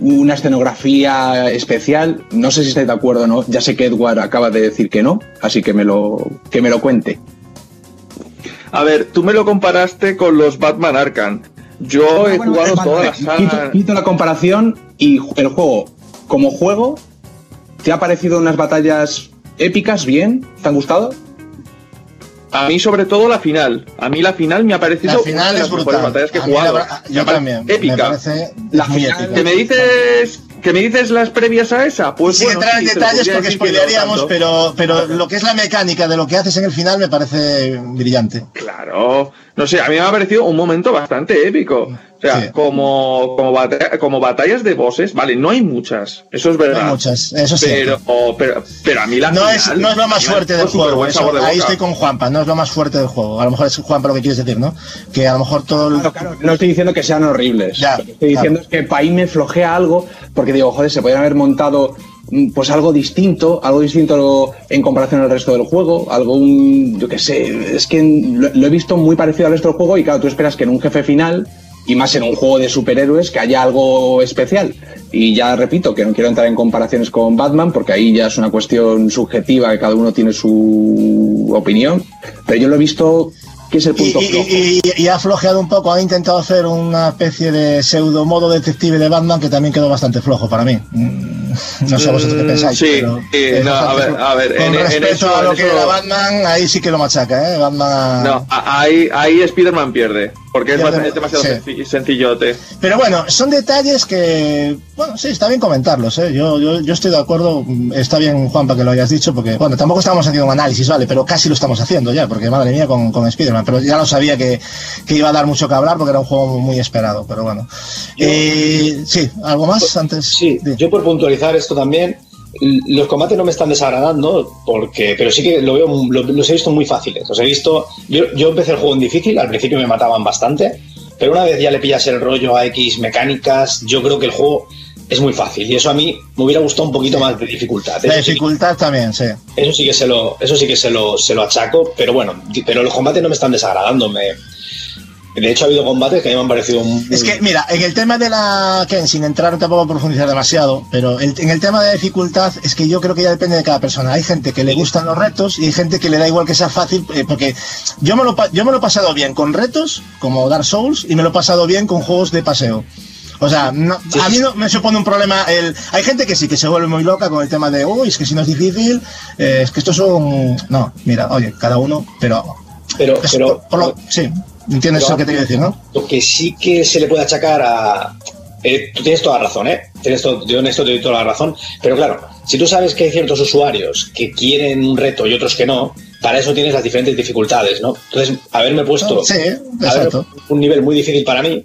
una escenografía especial. No sé si estáis de acuerdo o no. Ya sé que Edward acaba de decir que no, así que me lo, que me lo cuente. A ver, tú me lo comparaste con los Batman Arkham. Yo he Bueno, jugado vale, toda la saga. quito, quito la comparación y el juego, como juego, ¿te ha parecido unas batallas épicas bien? ¿Te han gustado? A mí, sobre todo, la final. A mí, la final me ha parecido La una final de es las mejores brutal. batallas que he la Me yo también. Me Épica. parece La muy final épica. ¿Que me dices que me dices las previas a esa? Pues Sin bueno, entrar en sí, lo detalles porque spoilearíamos, pero, pero lo que es la mecánica de lo que haces en el final me parece brillante. Claro, no sé, a mí me ha parecido un momento bastante épico. O sea, Sí. como, como, bata- como batallas de bosses, vale, no hay muchas, eso es No verdad. hay muchas, eso sí. pero, pero, pero a mí la No final, es, no es lo más fuerte fue del juego. eso- de ahí estoy con Juanpa, no es lo más fuerte del juego. A lo mejor es Juanpa lo que quieres decir, ¿no? Que a lo mejor todo el... Claro, claro, no estoy diciendo que sean horribles. Ya, lo que estoy diciendo es que para ahí me flojea algo, porque digo, joder, se podrían haber montado pues algo distinto, algo distinto en comparación al resto del juego, algo un, yo qué sé, es que lo, lo he visto muy parecido al resto del juego y claro, tú esperas que en un jefe final y más en un juego de superhéroes que haya algo especial. Y ya repito que no quiero entrar en comparaciones con Batman porque ahí ya es una cuestión subjetiva que cada uno tiene su opinión, pero yo lo he visto que es el punto y- flojo. y- y ha flojeado un poco, ha intentado hacer una especie de pseudo modo detective de Batman que también quedó bastante flojo para mí. No sé vosotros qué pensáis. sí, pero no, a ver, a ver, Con en- en respecto eso- a lo en que eso- era Batman, ahí sí que lo machaca, ¿eh? Batman. No, ahí, ahí Spider-Man pierde, porque es, demasiado sí. senci- sencillote. Pero bueno, son detalles que, bueno, sí, está bien comentarlos, ¿eh? Yo, yo, yo estoy de acuerdo, está bien, Juanpa, que lo hayas dicho, porque, bueno, tampoco estamos haciendo un análisis, ¿vale? Pero casi lo estamos haciendo ya, porque madre mía, con, con Spider-Man, pero ya lo sabía que, que iba a dar mucho que hablar porque era un juego muy esperado, pero bueno. Eh, sí, ¿algo más antes? Sí, yo por puntualizar esto también, los combates no me están desagradando, porque, pero sí que lo veo, lo- los he visto muy fáciles. Los he visto, yo, yo empecé el juego en difícil, al principio me mataban bastante, pero una vez ya le pillas el rollo a X mecánicas, yo creo que el juego es muy fácil. Y eso a mí me hubiera gustado un poquito más de dificultad. La Eso sí- dificultad también, sí. eso sí que se lo, eso sí que se lo, se lo achaco, pero bueno, pero los combates no me están desagradando. Me, de hecho, ha habido combates que a mí me han parecido muy, Es que, mira, en el tema de la. Ken, sin entrar tampoco a profundizar demasiado, pero el- en el tema de la dificultad, es que yo creo que ya depende de cada persona. Hay gente que le gustan los retos y hay gente que le da igual que sea fácil, eh, porque yo me, lo, yo me lo he pasado bien con retos, como Dark Souls, y me lo he pasado bien con juegos de paseo. O sea, no- Sí, a mí no me supone un problema. El, hay gente que sí, que se vuelve muy loca con el tema de, uy, es que si no es difícil, eh, es que estos son. No, mira, oye, cada uno, pero. pero, es pero, por- por lo- sí, entiendes pero- lo que te quiero decir, ¿no? Lo que sí que se le puede achacar a. eh, tú tienes toda la razón, ¿eh? Tienes todo, yo en esto te doy toda la razón. Pero claro, si tú sabes que hay ciertos usuarios que quieren un reto y otros que no, para eso tienes las diferentes dificultades, ¿no? Entonces, haberme puesto Sí, haber exacto. un nivel muy difícil para mí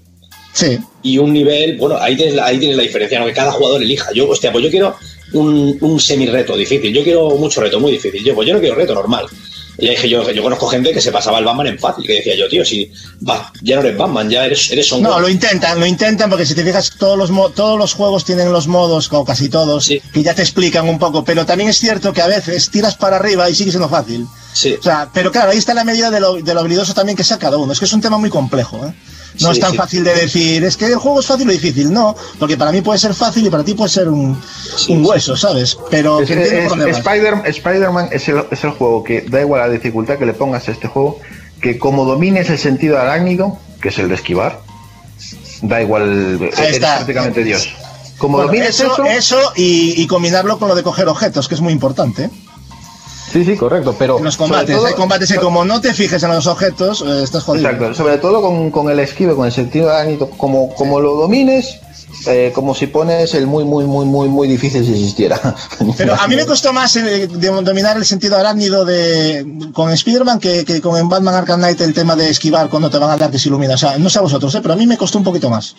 Sí. y un nivel, bueno, ahí tienes la, ahí tienes la diferencia, ¿no? Que cada jugador elija. Yo, hostia, pues yo quiero un, un semi-reto difícil, yo quiero mucho reto, muy difícil. Yo, pues yo no quiero reto normal. Y dije yo, yo conozco gente que se pasaba el Batman en fácil, que decía yo, tío, si va, ya no eres Batman, ya eres, eres Son No, lo intentan, lo intentan porque si te fijas todos los todos los juegos tienen los modos o casi todos Sí. que ya te explican un poco, pero también es cierto que a veces tiras para arriba y sigue siendo fácil. Sí. O sea, pero claro, ahí está la medida de lo, de lo habilidoso también que sea cada uno. Es que es un tema muy complejo, ¿eh? No Sí, es tan sí. fácil de decir, es que el juego es fácil o difícil, no, porque para mí puede ser fácil y para ti puede ser un, Sí, un sí. hueso, ¿sabes? Pero Es es- vas. Spider- Spider-Man es el, es el juego que da igual la dificultad que le pongas a este juego, que como domines el sentido arácnido, que es el de esquivar, da igual, eres está. prácticamente Dios. Como Bueno, domines eso, eso, eso y, y combinarlo con lo de coger objetos, que es muy importante. Sí, sí, correcto, pero En los combates, todo- hay combates que como no te fijes en los objetos, eh, estás jodido. Exacto, sobre todo con, con el esquive, con el sentido arácnido, como, como lo domines, eh, como si pones el muy, muy, muy, muy, muy difícil si existiera. Pero a mí me costó más eh, de- dominar el sentido arácnido de con Spider-Man que, que con Batman Arkham Knight el tema de esquivar cuando te van a dar que se ilumina. O sea, no sé a vosotros, eh, pero a mí me costó un poquito más.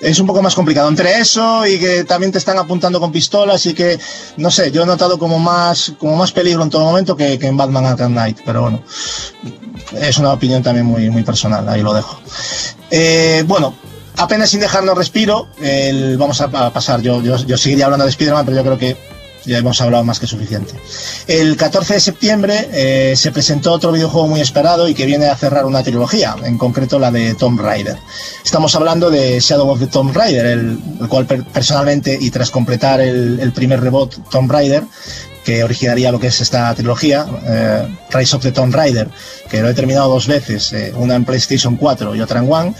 Es un poco más complicado. Entre eso y que también te están apuntando con pistolas y que, no sé, yo he notado como más, como más peligro en todo momento que, que en Batman Arkham Knight. Pero bueno, es una opinión también muy, muy personal, ahí lo dejo. Eh, bueno, apenas sin dejarnos respiro, vamos a, a pasar, yo, yo, yo seguiría hablando de Spider-Man, pero yo creo que ya hemos hablado más que suficiente. El 14 de septiembre eh, se presentó otro videojuego muy esperado y que viene a cerrar una trilogía, en concreto la de Tomb Raider. Estamos hablando de Shadow of the Tomb Raider, el, cual per- personalmente, y tras completar el, el primer reboot Tomb Raider, que originaría lo que es esta trilogía, eh, Rise of the Tomb Raider, que lo he terminado dos veces, eh, una en PlayStation 4 y otra en One,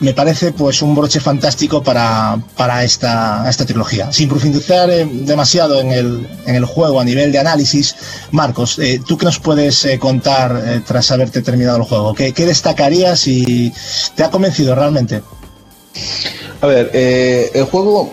me parece pues un broche fantástico para, para esta, esta trilogía. Sin profundizar eh, demasiado en el, en el juego a nivel de análisis, Marcos, eh, ¿tú qué nos puedes eh, contar tras haberte terminado el juego? ¿Qué, ¿Qué destacarías y te ha convencido realmente? A ver, el juego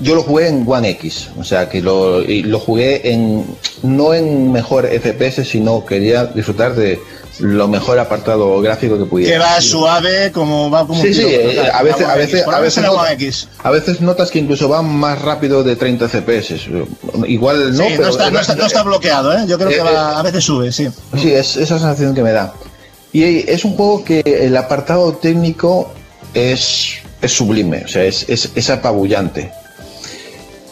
yo lo jugué en One X, o sea que lo, lo jugué en no en mejor FPS, sino quería disfrutar de lo mejor apartado gráfico que Que pudiera. va suave, como va como Sí, sí, eh, a veces, a veces, a veces, en la not- One X. a veces notas que incluso va más rápido de 30 FPS. Igual no, Sí, pero no, está, no, está, no está bloqueado, ¿eh? Yo creo que Eh, va, a veces sube, sí. Sí, es esa sensación que me da. Y es un juego que el apartado técnico es, es sublime, o sea, es, es, es apabullante.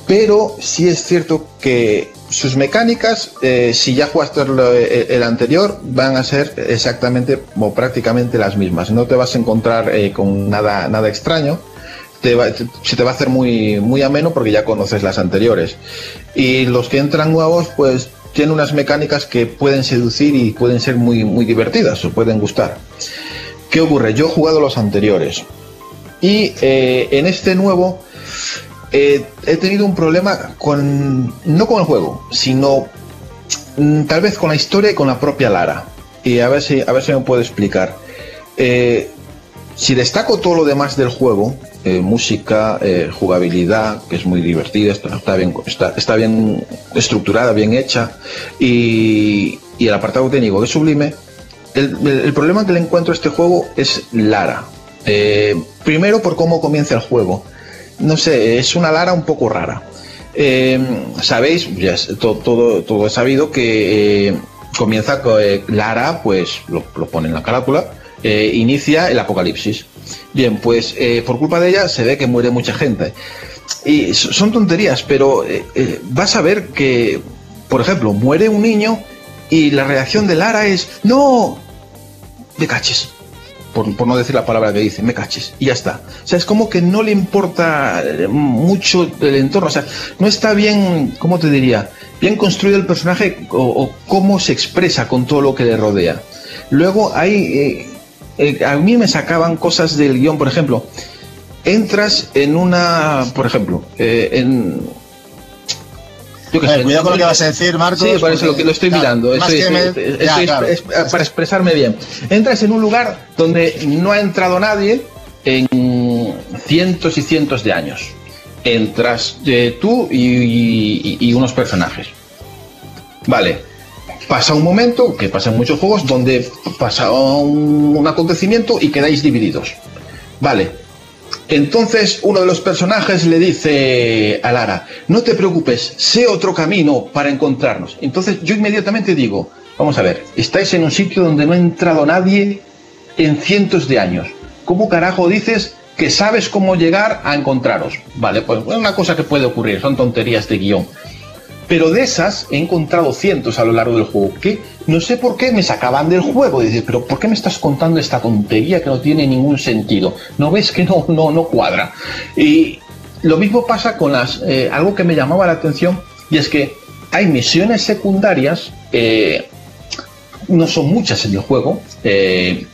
Pero sí es cierto que sus mecánicas, eh, si ya jugaste el, el anterior, van a ser exactamente o prácticamente las mismas. No te vas a encontrar eh, con nada, nada extraño. Se te va a hacer muy, muy ameno porque ya conoces las anteriores. Y los que entran nuevos, pues tienen unas mecánicas que pueden seducir y pueden ser muy, muy divertidas o pueden gustar. ¿Qué ocurre? Yo he jugado los anteriores y eh, en este nuevo eh, he tenido un problema con, no con el juego, sino mm, tal vez con la historia y con la propia Lara. Y a ver si, a ver si me puedo explicar. Eh, si destaco todo lo demás del juego, eh, música, jugabilidad, que es muy divertida, está, está bien, está, bien estructurada, bien hecha, y, el apartado técnico es sublime, el, problema que le encuentro a este juego es Lara. Primero por cómo comienza el juego. No sé, es una Lara un poco rara. Eh, Sabéis, ya es- to- todo, todo es sabido que eh, comienza con eh, Lara, pues lo, pone en la carátula, inicia el apocalipsis. Bien, pues por culpa de ella se ve que muere mucha gente. y son tonterías, pero vas a ver que, por ejemplo, muere un niño y la reacción de Lara es, no, me caches. Por, por, no decir la palabra que dice, me caches, y ya está. O sea, es como que no le importa eh, mucho el entorno, o sea, no está bien, ¿cómo te diría? Bien construido el personaje o, cómo se expresa con todo lo que le rodea. Luego hay, eh, a mí me sacaban cosas del guion, por ejemplo, entras en una, por ejemplo, eh, en... Yo sé, cuidado con lo que vas a decir, Marcos. Sí, por eso lo que lo estoy mirando. Estoy, estoy, estoy, claro. es, para expresarme bien. Entras en un lugar donde no ha entrado nadie en cientos y cientos de años. Entras eh, tú y, y, y unos personajes. Vale, pasa un momento, que pasa en muchos juegos, donde pasa un, un, acontecimiento y quedáis divididos. Vale. Entonces uno de los personajes le dice a Lara, no te preocupes, sé otro camino para encontrarnos. Entonces yo inmediatamente digo, vamos a ver, estáis en un sitio donde no ha entrado nadie en cientos de años. ¿Cómo carajo dices que sabes cómo llegar a encontraros? Vale, pues es una cosa que puede ocurrir, son tonterías de guion. Pero de esas he encontrado cientos a lo largo del juego que no sé por qué me sacaban del juego. Dice, pero ¿por qué me estás contando esta tontería que no tiene ningún sentido? ¿No ves que no, no, no cuadra? Y lo mismo pasa con las. Eh, algo que me llamaba la atención y es que hay misiones secundarias, eh, no son muchas en el juego, eh,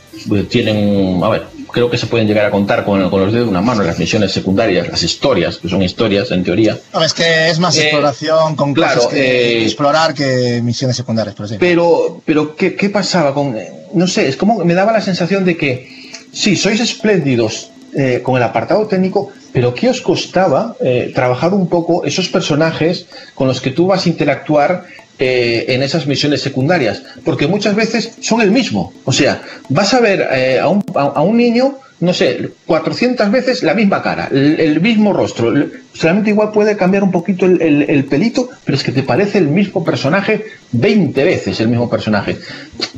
tienen. A ver, creo que se pueden llegar a contar con, con, los dedos de una mano las misiones secundarias, las historias, que son historias en teoría. No, es que es más eh, exploración con claro, cosas que, eh, explorar que misiones secundarias. Pero, sí. pero, pero ¿qué, ¿qué, pasaba con.? No sé, es como me daba la sensación de que sí, sois espléndidos eh, con el apartado técnico, pero ¿qué os costaba trabajar un poco esos personajes con los que tú vas a interactuar eh, en esas misiones secundarias, porque muchas veces son el mismo. O sea, vas a ver eh, a, un, a, un, niño, no sé, 400 veces la misma cara, el, mismo rostro. Solamente igual puede cambiar un poquito el, el, el, pelito, pero es que te parece el mismo personaje 20 veces el mismo personaje.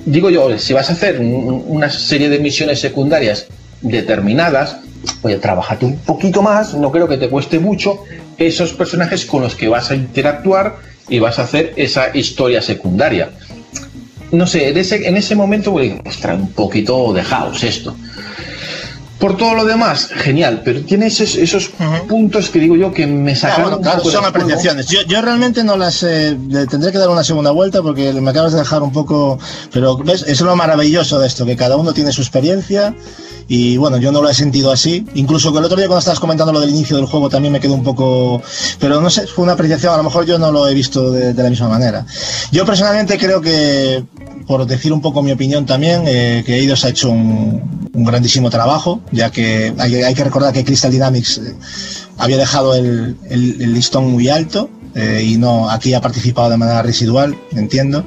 Digo yo, si vas a hacer un, una serie de misiones secundarias determinadas, oye, trabajate un poquito más, no creo que te cueste mucho esos personajes con los que vas a interactuar y vas a hacer esa historia secundaria. No sé, en ese, en ese momento, pues, ostras, un poquito de esto. Por todo lo demás, genial, pero tiene esos, esos uh -huh. puntos que digo yo que me sacan. Ah, bueno, claro, son apreciaciones. Yo, yo, realmente no las eh, tendré que dar una segunda vuelta porque me acabas de dejar un poco. Pero ves, es lo maravilloso de esto, que cada uno tiene su experiencia y bueno, yo no lo he sentido así. Incluso que el otro día cuando estabas comentando lo del inicio del juego también me quedó un poco... Pero no sé, fue una apreciación, a lo mejor yo no lo he visto de, de la misma manera. Yo personalmente creo que, por decir un poco mi opinión también, eh, que Eidos ha hecho un, grandísimo trabajo, ya que hay, que recordar que Crystal Dynamics eh, había dejado el, listón muy alto eh, y no aquí ha participado de manera residual, entiendo.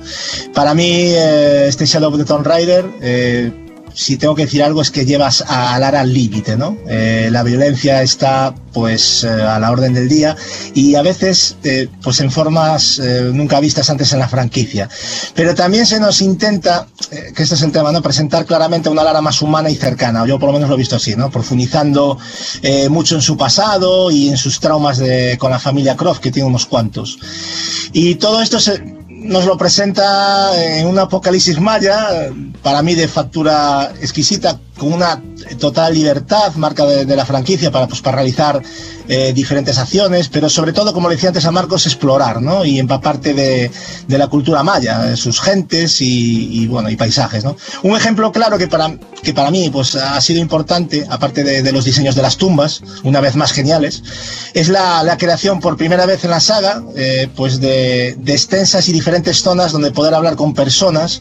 Para mí, eh, este Shadow of the Tomb Raider, si tengo que decir algo es que llevas a Lara al límite, ¿no? Eh, la violencia está pues eh, a la orden del día y a veces eh, pues en formas nunca vistas antes en la franquicia. Pero también se nos intenta, que este es el tema, ¿no? Presentar claramente una Lara más humana y cercana. Yo por lo menos lo he visto así, ¿no? Profundizando mucho en su pasado y en sus traumas de, con la familia Croft, que tiene unos cuantos. Y todo esto se, nos lo presenta en un apocalipsis maya, para mí de factura exquisita, con una total libertad, marca de, de la franquicia para, pues, para realizar eh, diferentes acciones, pero sobre todo, como le decía antes a Marcos, explorar, ¿no? Y empaparte de, de la cultura maya, sus gentes y, y, bueno, y paisajes, ¿no? Un ejemplo claro que para, que para mí, pues, ha sido importante, aparte de, de los diseños de las tumbas, una vez más geniales, es la, la creación por primera vez en la saga, eh, pues, de, de extensas y diferentes zonas donde poder hablar con personas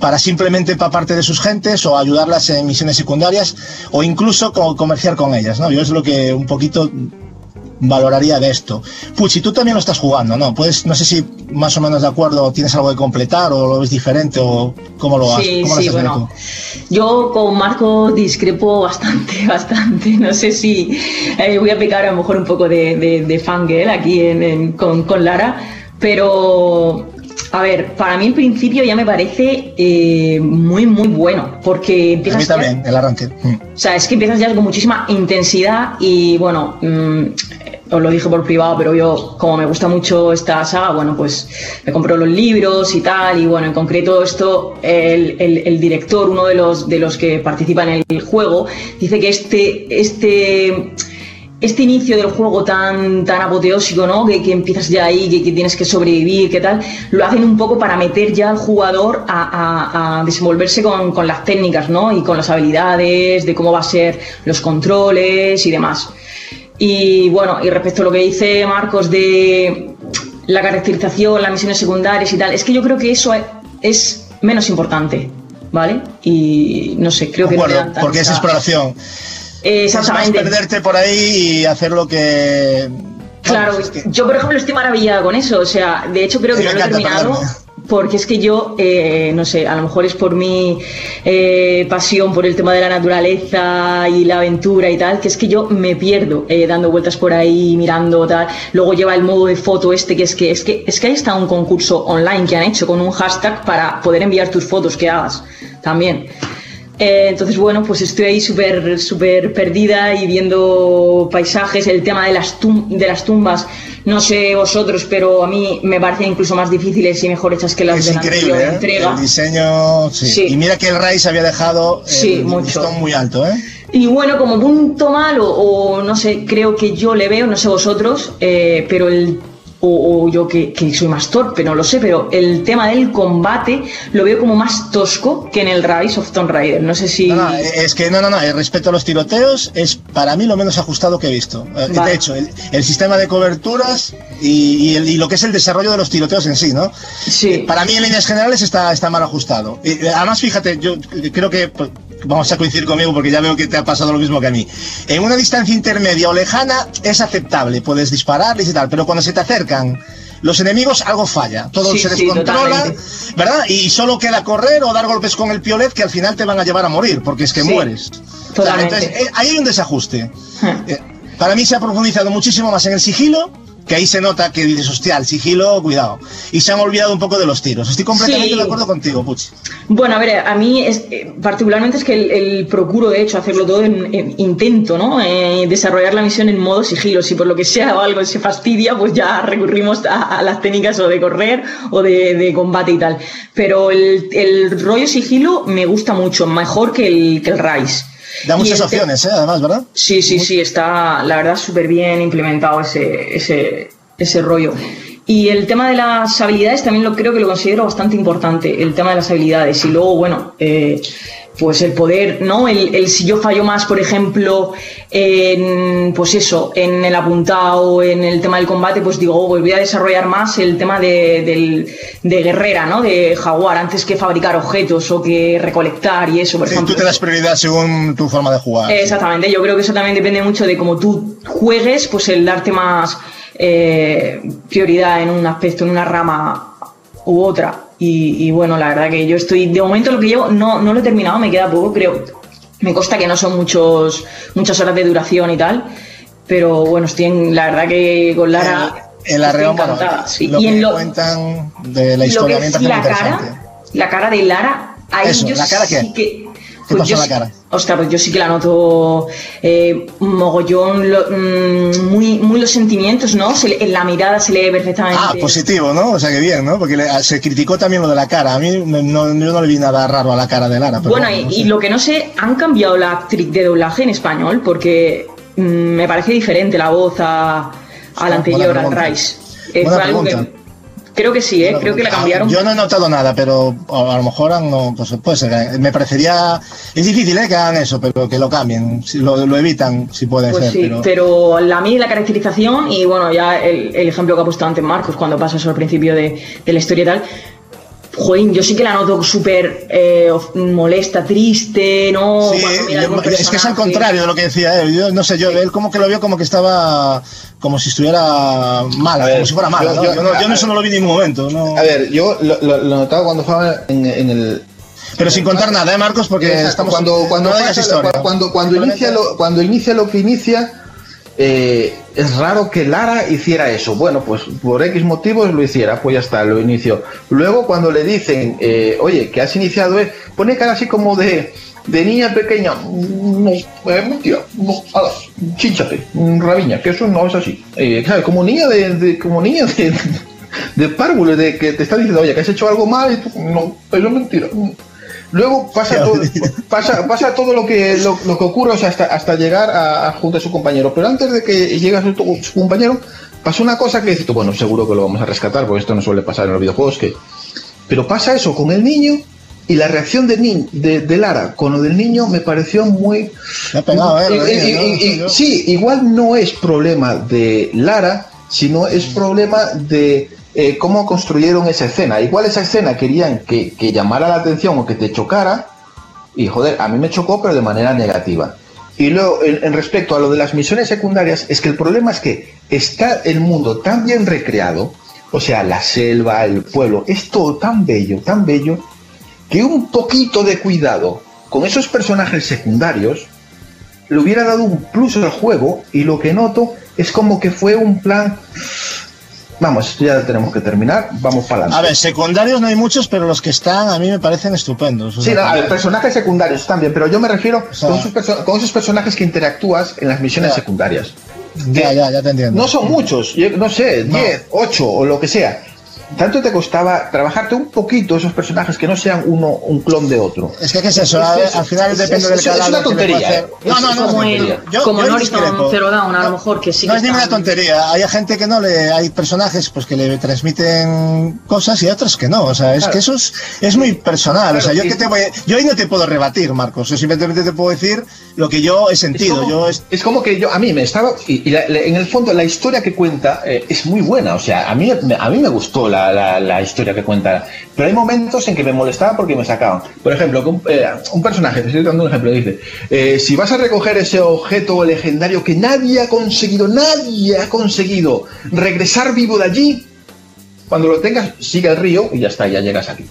para simplemente empaparte de sus gentes o ayudarlas en misiones secundarias o incluso comerciar con ellas, ¿no? Yo es lo que un poquito valoraría de esto. Puchi, tú también lo estás jugando, ¿no? Pues no sé si más o menos de acuerdo tienes algo que completar o lo ves diferente o cómo lo sí, ¿Cómo sí, bueno, yo con Marco discrepo bastante, bastante. No sé si eh, voy a pecar a lo mejor un poco de, de, de fangirl aquí en, en, con, con Lara, pero a ver, para mí el principio ya me parece eh, muy, muy bueno, porque empiezas... A mí también, ya, el arranque. O sea, es que empiezas ya con muchísima intensidad y, bueno, mmm, os lo dije por privado, pero yo, como me gusta mucho esta saga, bueno, pues me compro los libros y tal, y bueno, en concreto esto, el, el- el director, uno de los, de los que participa en el juego, dice que este, este, este inicio del juego tan, tan apoteósico, ¿no? Que, que empiezas ya ahí, que, que tienes que sobrevivir, que tal, lo hacen un poco para meter ya al jugador a, a- a desenvolverse con, con las técnicas, ¿no? Y con las habilidades, de cómo va a ser los controles y demás. Y bueno, y respecto a lo que dice Marcos de la caracterización, las misiones secundarias y tal, es que yo creo que eso es, menos importante, ¿vale? Y no sé, creo que no Concuerdo, dan porque es exploración. Exactamente. Es más perderte por ahí y hacer lo que. Claro, yo por ejemplo estoy maravillada con eso, o sea, de hecho creo que no lo he terminado porque es que yo, eh, no sé, a lo mejor es por mi eh, pasión por el tema de la naturaleza y la aventura y tal, que es que yo me pierdo eh, dando vueltas por ahí, mirando tal, luego lleva el modo de foto este, que es que es que es que ahí está un concurso online que han hecho con un hashtag para poder enviar tus fotos que hagas también. Eh, entonces, bueno, pues estoy ahí súper súper perdida y viendo paisajes, el tema de las, tum- de las tumbas, no sé vosotros, pero a mí me parecen incluso más difíciles y mejor hechas que las Es de la increíble, anterior ¿eh? entrega. El diseño. Sí. Sí. Y mira que el Rise había dejado Sí, el mucho. listón muy alto, ¿eh? Y bueno, como punto malo, o no sé, creo que yo le veo, no sé vosotros, eh, pero el. O, o yo que, que soy más torpe, no lo sé, pero el tema del combate lo veo como más tosco que en el Rise of Tomb Raider. No sé si. No, no, es que no, no, no. eh, Respecto a los tiroteos, es para mí lo menos ajustado que he visto. Eh, Vale. De hecho, el, el sistema de coberturas y, y el- y lo que es el desarrollo de los tiroteos en sí, ¿no? Sí. Para mí, en líneas generales, está, está mal ajustado. Eh, además, fíjate, yo creo que vamos a coincidir conmigo porque ya veo que te ha pasado lo mismo que a mí. En una distancia intermedia o lejana es aceptable, puedes dispararles y tal, pero cuando se te acercan los enemigos, algo falla. Todo Sí, se descontrola. ¿verdad? Y solo queda correr o dar golpes con el piolet que al final te van a llevar a morir, porque es que Sí, mueres. totalmente. entonces, eh, ahí hay un desajuste. Eh, para mí se ha profundizado muchísimo más en el sigilo, que ahí se nota que dices, hostia, el sigilo, cuidado. Y se han olvidado un poco de los tiros. Estoy completamente Sí. de acuerdo contigo, Puchi. Bueno, a ver, a mí es, eh, particularmente es que el, el procuro, de hecho, hacerlo todo en, en intento, ¿no? Eh, desarrollar la misión en modo sigilo. Si por lo que sea o algo se fastidia, pues ya recurrimos a, a las técnicas o de correr o de, de combate y tal. Pero el, el rollo sigilo me gusta mucho, mejor que el, que el Rise. Da muchas este- opciones, ¿eh? Además, ¿verdad? Sí, sí, sí, está la verdad súper bien implementado ese, ese, ese rollo. Y el tema de las habilidades también lo creo que lo considero bastante importante, el tema de las habilidades. Y luego, bueno, eh, pues el poder, ¿no? El, el si yo fallo más, por ejemplo, en, pues eso, en el apuntado, en el tema del combate, pues digo, oh, pues voy a desarrollar más el tema de, del- de guerrera, ¿no? De jaguar, antes que fabricar objetos o que recolectar y eso, por Sí, ejemplo. tú te das prioridad según tu forma de jugar. Exactamente, yo creo que eso también depende mucho de cómo tú juegues, pues el darte más eh, prioridad en un aspecto, en una rama u otra. Y, y bueno, la verdad que yo estoy, de momento lo que llevo, no, no lo he terminado, me queda poco, creo. Me consta que no son muchos, muchas horas de duración y tal, pero bueno, estoy en, la verdad que con Lara... El estoy arreo, bueno, sí. lo Y que en lo, cuentan de la lo historia que me es la cara, la cara de Lara, ahí Eso, yo ¿la cara sí que... ¿Qué pasó yo en la sí- cara? Ostras, pues yo sí que la noto eh, mogollón, lo- mm, muy, muy los sentimientos, ¿no? Se le- en la mirada se lee perfectamente. Ah, positivo, ¿no? O sea que bien, ¿no? Porque le- se criticó también lo de la cara. A mí no, yo no le vi nada raro a la cara de Lara. Pero Bueno, no y, sé. lo que no sé, han cambiado la actriz de doblaje en español porque mm, me parece diferente la voz a, a la anterior, al. Rise. Eh, fue algo que-. Creo que sí, ¿eh? creo que la cambiaron. Yo no he notado nada, pero a, lo mejor han- no, pues puede ser. Me parecería. Es difícil ¿eh? que hagan eso, pero que lo cambien. Si lo, lo evitan, si puede Pues ser. sí, pero... pero... la mí la caracterización y bueno, ya el, el ejemplo que ha puesto antes Marcos cuando pasa eso al principio de, de la historia y tal, Joder, yo sí que la noto súper eh, molesta, triste, ¿no? Sí, Cuando yo- es que es al contrario de lo que decía él. Yo no sé, yo él como que lo vio como que estaba como si estuviera mala, A ver, como si fuera mala. yo- ¿no? yo- Yo, no, yo no- eso no lo vi en ningún momento. No. A ver, yo lo, lo- lo notaba cuando jugaba en, en el. Pero sin contar nada, ¿eh, Marcos? Porque Exacto, estamos cuando cuando no digas pasa- historia. cuando cuando inicia lo, cuando inicia lo que inicia eh, es raro que Lara hiciera eso. Bueno, pues por X motivos lo hiciera, pues ya está, lo inició. Luego cuando le dicen, eh, oye, que has iniciado, eh, pone cara así como de de niña pequeña, no, eh, mentira, no, ala, chínchate, mm, rabiña, que eso no es así. Eh, ¿sabes? Como niña de, de- como niña de, de párvulo, de que te está diciendo, oye, que has hecho algo mal, y tú, no, eso es mentira. Luego pasa todo, pasa, pasa todo lo que lo, lo que ocurre, o sea, hasta, hasta llegar a, a junto a su compañero. Pero antes de que llegue a su, su compañero, pasó una cosa que dices tú, bueno, seguro que lo vamos a rescatar, porque esto no suele pasar en los videojuegos, que. Pero pasa eso con el niño y la reacción de, ni- de, de Lara con lo del niño me pareció muy. Me ha pegado, ¿eh? Sí, igual no es problema de Lara, sino es problema de eh, cómo construyeron esa escena. Igual esa escena querían que, que llamara la atención o que te chocara, y joder, a mí me chocó, pero de manera negativa. Y luego, en, en respecto a lo de las misiones secundarias, es que el problema es que está el mundo tan bien recreado, o sea, la selva, el pueblo, es todo tan bello, tan bello, que un poquito de cuidado con esos personajes secundarios le hubiera dado un plus al juego y lo que noto es como que fue un plan... Vamos, ya tenemos que terminar, vamos para A adelante. ver, secundarios no hay muchos, pero los que están a mí me parecen estupendos. O Sí, no, a ver, personajes secundarios también, pero yo me refiero sea- con, esos con esos personajes que interactúas en las misiones Ya. secundarias. ya, ya, ya te entiendo. No son muchos, no sé, 10, 8 o lo que sea. Tanto te costaba trabajarte un poquito esos personajes que no sean uno un clon de otro. Es que, ¿qué es eso? Es- es- al final es- depende es- del es- es una tontería, eh. No, no, no, como es el. Yo- como. Zero Dawn, a No, lo mejor que sí No que es ninguna tontería. Hay gente que no le. Hay personajes pues que le transmiten cosas y otros que no. O sea, es Claro. que eso es, es muy personal. o sea, Claro, yo que te voy. Yo ahí no te puedo rebatir, Marcos. Yo simplemente te puedo decir lo que yo he sentido. Es como, yo es- es como que yo a mí me estaba y, y la- la- en el fondo la historia que cuenta eh, es muy buena o sea a mí a mí me gustó la, la- la historia que cuenta pero hay momentos en que me molestaba porque me sacaban por ejemplo un, eh, un personaje te estoy dando un ejemplo dice eh, si vas a recoger ese objeto legendario que nadie ha conseguido nadie ha conseguido regresar vivo de allí cuando lo tengas sigue el río y ya está ya llegas aquí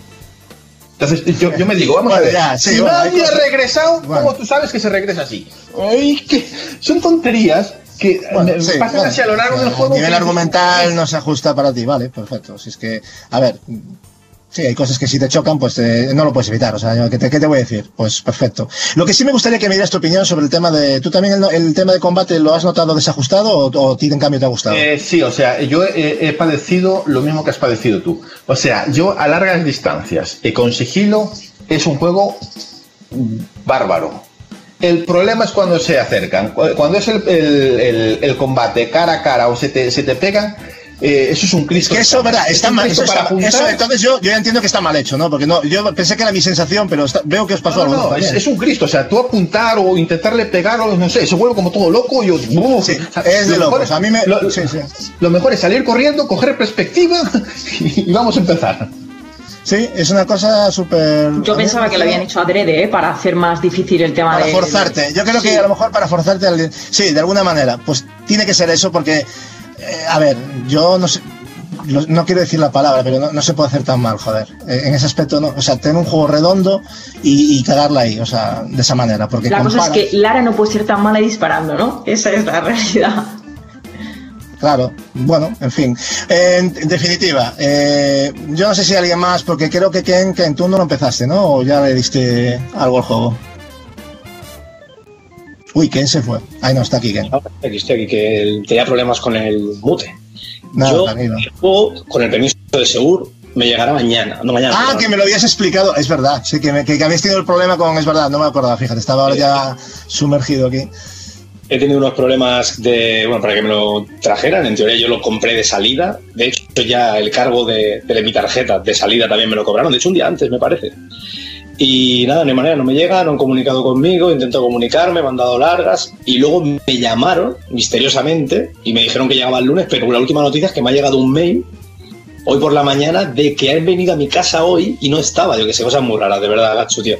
entonces yo, yo me digo, vamos Bueno, a ver, ya, sí, si bueno, nadie ha regresado, Bueno. ¿cómo tú sabes que se regresa así? Ay, que son tonterías que Bueno, sí, pasan a lo largo del a juego. nivel que- argumental no se ajusta para ti, vale, perfecto. Si es que, a ver, sí, hay cosas que si te chocan, pues eh, no lo puedes evitar. O sea, ¿qué te, qué te voy a decir? Pues perfecto. Lo que sí me gustaría que me dieras tu opinión sobre el tema de. ¿Tú también el, el tema de combate lo has notado desajustado o, o a ti en cambio te ha gustado? Eh, sí, o sea, yo he, he padecido lo mismo que has padecido tú. O sea, yo a largas distancias y con sigilo es un juego bárbaro. El problema es cuando se acercan. Cu- Cuando es el, el- el- el combate cara a cara o se te, se te pegan, eh, eso es un Cristo. que eso, verdad, Es está mal. Eso, está- entonces yo, yo entiendo que está mal hecho, ¿no? Porque no, yo pensé que era mi sensación, pero está- veo que os pasó No, algo. no, es, es un Cristo, o sea, tú apuntar o intentarle pegar o no sé, se vuelve como todo loco y yo, uf, Sí, es de locos. A mí me- lo, sí, sí. lo mejor es salir corriendo, coger perspectiva y vamos a empezar. Sí, es una cosa súper. Yo pensaba que lo habían hecho adrede, ¿eh? Para hacer más difícil el tema Para de. forzarte. Yo creo que a lo mejor para forzarte. al- Sí, de alguna manera. Pues tiene que ser eso porque. eh, a ver, yo no sé. No quiero decir la palabra, pero no, no se puede hacer tan mal, joder. Eh, En ese aspecto, no. O sea, tener un juego redondo y, y cagarla ahí, o sea, de esa manera. Porque La cosa es que Lara no puede ser tan mala disparando, ¿no? Esa es la realidad. Claro, bueno, en fin. Eh, en, en definitiva, eh, yo no sé si alguien más, porque creo que Ken, Ken, tú no lo empezaste, ¿no? O ya le diste algo al juego. Uy, Ken se fue. Ay, no, está aquí Ken. Aquí estoy aquí, que tenía problemas con el mute. Nada, Yo, tranquilo. el juego, con el permiso de Segur, me llegará mañana. No mañana. Ah, que me lo habías explicado. Es verdad, sí, que, me, que, que habéis tenido el problema con. Es verdad, no me acordaba, fíjate, estaba ahora ya sumergido aquí. He tenido unos problemas de, bueno, para que me lo trajeran. En teoría yo lo compré de salida. De hecho, ya el cargo de, de mi tarjeta de salida también me lo cobraron. De hecho, un día antes, me parece. Y nada, hay manera, no me llega, no han comunicado conmigo, intento comunicarme, me han dado largas y luego me llamaron misteriosamente y me dijeron que llegaba el lunes, pero la última noticia es que me ha llegado un mail hoy por la mañana de que han venido a mi casa hoy y no estaba. Yo que sé, cosas muy raras, de verdad, gacho, tío.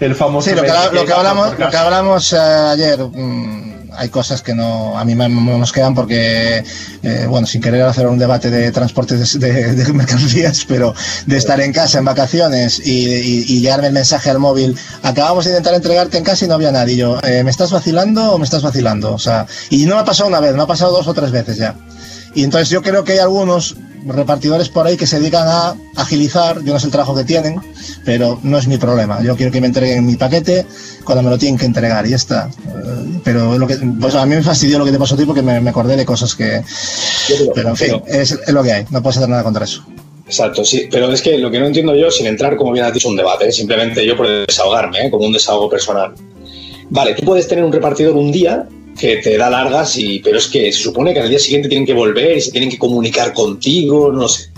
El famoso. Sí, lo que, lo hablamos, lo que hablamos eh, ayer, mm, hay cosas que no a mí me, me mosquean porque, eh, bueno, sin querer hacer un debate de transportes de, de- de mercancías, pero de estar en casa en vacaciones y, y- y llegarme el mensaje al móvil, acabamos de intentar entregarte en casa y no había nadie. Y yo, eh, ¿me estás vacilando o me estás vacilando? O sea, y no me ha pasado una vez, me ha pasado dos o tres veces ya. Y entonces yo creo que hay algunos, repartidores por ahí que se dedican a agilizar, yo no sé el trabajo que tienen, pero no es mi problema. Yo quiero que me entreguen mi paquete cuando me lo tienen que entregar y ya está. Eh, Pero lo que, pues a mí me fastidió lo que te pasó a ti porque me, me acordé de cosas que... Pero en fin, es, es lo que hay, no puedo hacer nada contra eso. Exacto, sí, pero es que lo que no entiendo yo, sin entrar, como bien has dicho, un debate, ¿eh? simplemente yo por desahogarme, ¿eh? como un desahogo personal. Vale, tú puedes tener un repartidor un día que te da largas, y, pero es que se supone que al día siguiente tienen que volver y se tienen que comunicar contigo, no sé.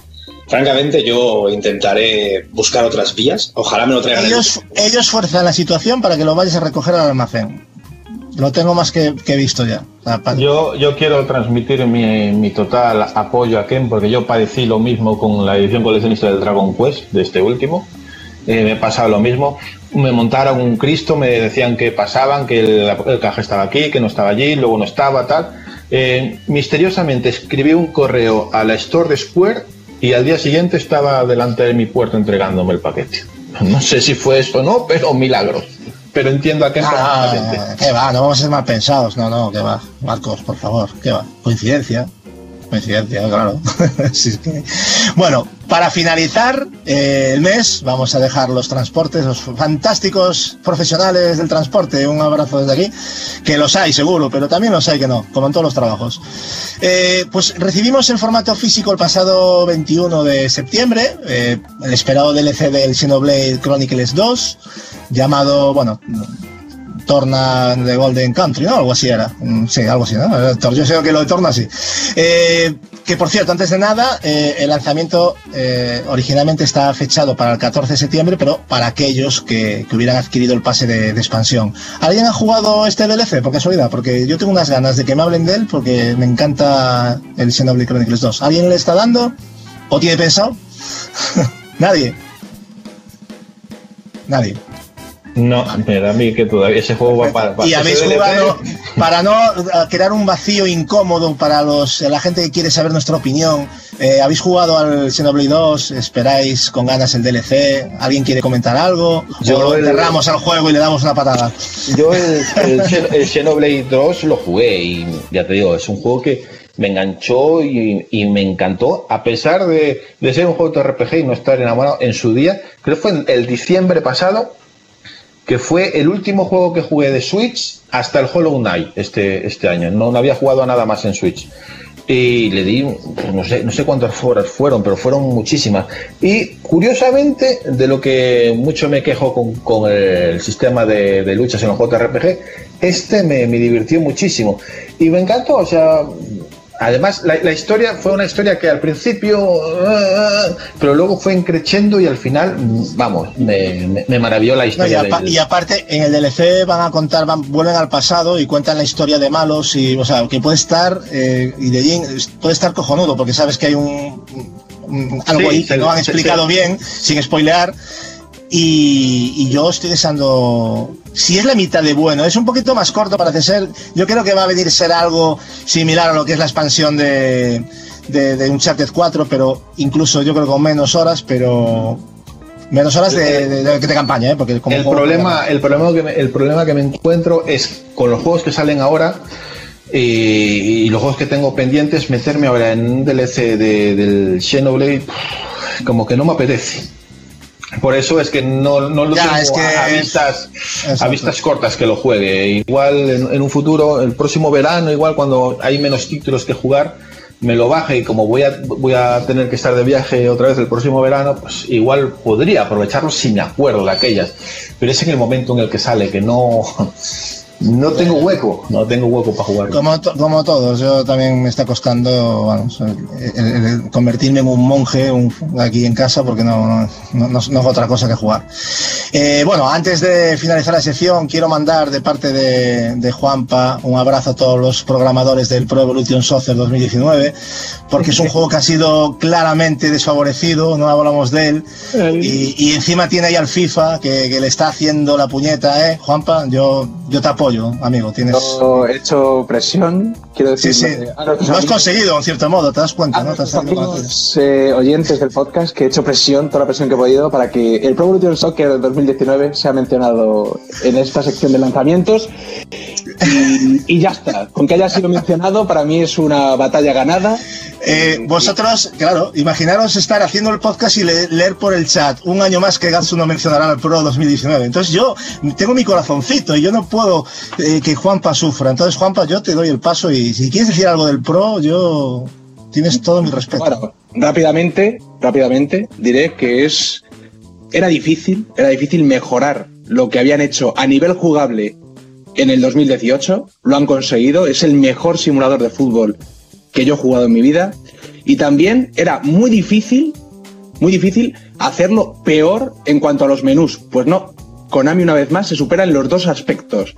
Francamente, yo intentaré buscar otras vías. Ojalá me lo traigan. Ellos, ellos fuerzan la situación para que lo vayas a recoger al almacén. Lo tengo más que, que visto ya. O sea, Yo, yo quiero transmitir mi, mi total apoyo a Ken porque yo padecí lo mismo con la edición coleccionista del Dragon Quest, de este último. Eh, me pasaba lo mismo. Me montaron un Cristo, me decían que pasaban, que el, el caja estaba aquí, que no estaba allí, luego no estaba, tal. Eh, misteriosamente escribí un correo a la Store de Square y al día siguiente estaba delante de mi puerta entregándome el paquete. No sé si fue eso o no, pero milagros. Pero entiendo a perfectamente. Ah, ¿Qué va? No vamos a ser mal pensados. No, no, que va. Marcos, por favor, ¿qué va? Coincidencia. Coincidencia, claro. Bueno, para finalizar eh, el mes, vamos a dejar los transportes, los fantásticos profesionales del transporte. Un abrazo desde aquí. Que los hay, seguro, pero también los hay que no, como en todos los trabajos. Eh, pues recibimos en formato físico el pasado 21 de septiembre eh, el esperado DLC del Xenoblade Chronicles 2, llamado, bueno, Torna de Golden Country, ¿no? Algo así era. Mm, Sí, algo así, ¿no? Yo sé que lo de Torna sí. Eh, que por cierto, antes de nada, eh, el lanzamiento eh, originalmente está fechado para el 14 de septiembre, pero para aquellos que, que hubieran adquirido el pase de, de expansión. ¿Alguien ha jugado este DLC por casualidad? Porque yo tengo unas ganas de que me hablen de él porque me encanta el Xenoblade Chronicles 2. ¿Alguien le está dando? ¿O tiene pensado? Nadie. Nadie. No, me da a mí que todavía ese juego va para. para y habéis jugado para no crear un vacío incómodo para los la gente que quiere saber nuestra opinión. eh, habéis jugado al Xenoblade 2, esperáis con ganas el DLC. ¿Alguien quiere comentar algo? Yo o lo el- enterramos al juego y le damos una patada. Yo el, el Xenoblade 2 lo jugué y ya te digo, es un juego que me enganchó y, y me encantó, a pesar de, de ser un juego de RPG y no estar enamorado en su día. Creo que fue en el diciembre pasado, que fue el último juego que jugué de Switch hasta el Hollow Knight este, este año. No, no había jugado a nada más en Switch. Y le di, no sé, no sé cuántas horas fueron, pero fueron muchísimas. Y curiosamente, de lo que mucho me quejo con, con el sistema de, de luchas en los JRPG, este me, me divirtió muchísimo. Y me encantó, o sea, además la, la historia fue una historia que al principio, ah, pero luego fue encrechendo y al final, vamos, me, me- me maravilló la No, y, historia. apa- del- y aparte, en el DLC van a contar, van, vuelven al pasado y cuentan la historia de malos y, o sea, que puede estar, eh, y de Jin, puede estar cojonudo, porque sabes que hay un, un- algo Sí, ahí que no han explicado bien, sin spoilear. Y, y yo estoy deseando, si es la mitad de bueno, es un poquito más corto parece ser, yo creo que va a venir a ser algo similar a lo que es la expansión de, de, de Uncharted 4, pero incluso yo creo con menos horas, pero menos horas de, de- de- de campaña, ¿eh? porque como el problema, el problema que me, el problema que me encuentro es con los juegos que salen ahora y, y los juegos que tengo pendientes meterme ahora en un DLC de- del Xenoblade como que no me apetece. Por eso es que no, no lo Ya, tengo es que a, vistas a vistas cortas que lo juegue. Igual en, en un futuro, el próximo verano, igual cuando hay menos títulos que jugar, me lo baje y como voy a, voy a tener que estar de viaje otra vez el próximo verano, pues igual podría aprovecharlo si me acuerdo de aquellas. Pero es en el momento en el que sale que no, no tengo hueco, no tengo hueco para jugar. Como, to- como todos, yo también me está costando vamos, el- el- el convertirme en un monje un- aquí en casa porque no, no, no, hago otra cosa que jugar. Eh, bueno, antes de finalizar la sección, quiero mandar de parte de, de Juanpa un abrazo a todos los programadores del Pro Evolution Soccer 2019, porque es un juego que ha sido claramente desfavorecido, no hablamos de él, y, y encima tiene ahí al FIFA que, que le está haciendo la puñeta, ¿eh? Juanpa, yo, yo te apoyo, amigo, tienes... Yo he hecho presión, quiero Sí, decir. sí. Lo has conseguido, en cierto modo, te das cuenta, ¿no? Te has amigos eh, oyentes del podcast que he hecho presión, toda la presión que he podido para que el Pro Evolution Soccer 2019 sea mencionado en esta sección de lanzamientos. Y, y ya está. Con que haya sido mencionado, para mí es una batalla ganada. Eh, vosotros, claro, imaginaros estar haciendo el podcast y le- leer por el chat un año más que Gatsu no mencionará al Pro 2019. Entonces yo tengo mi corazoncito y yo no puedo eh, que Juanpa sufra. Entonces, Juanpa, yo te doy el paso y si quieres decir algo del Pro, yo tienes todo mi respeto. Bueno, rápidamente, rápidamente diré que es era difícil, era difícil mejorar lo que habían hecho a nivel jugable en el 2018. Lo han conseguido, es el mejor simulador de fútbol que yo he jugado en mi vida. Y también era muy difícil, muy difícil hacerlo peor en cuanto a los menús. Pues no, Konami una vez más se supera en los dos aspectos.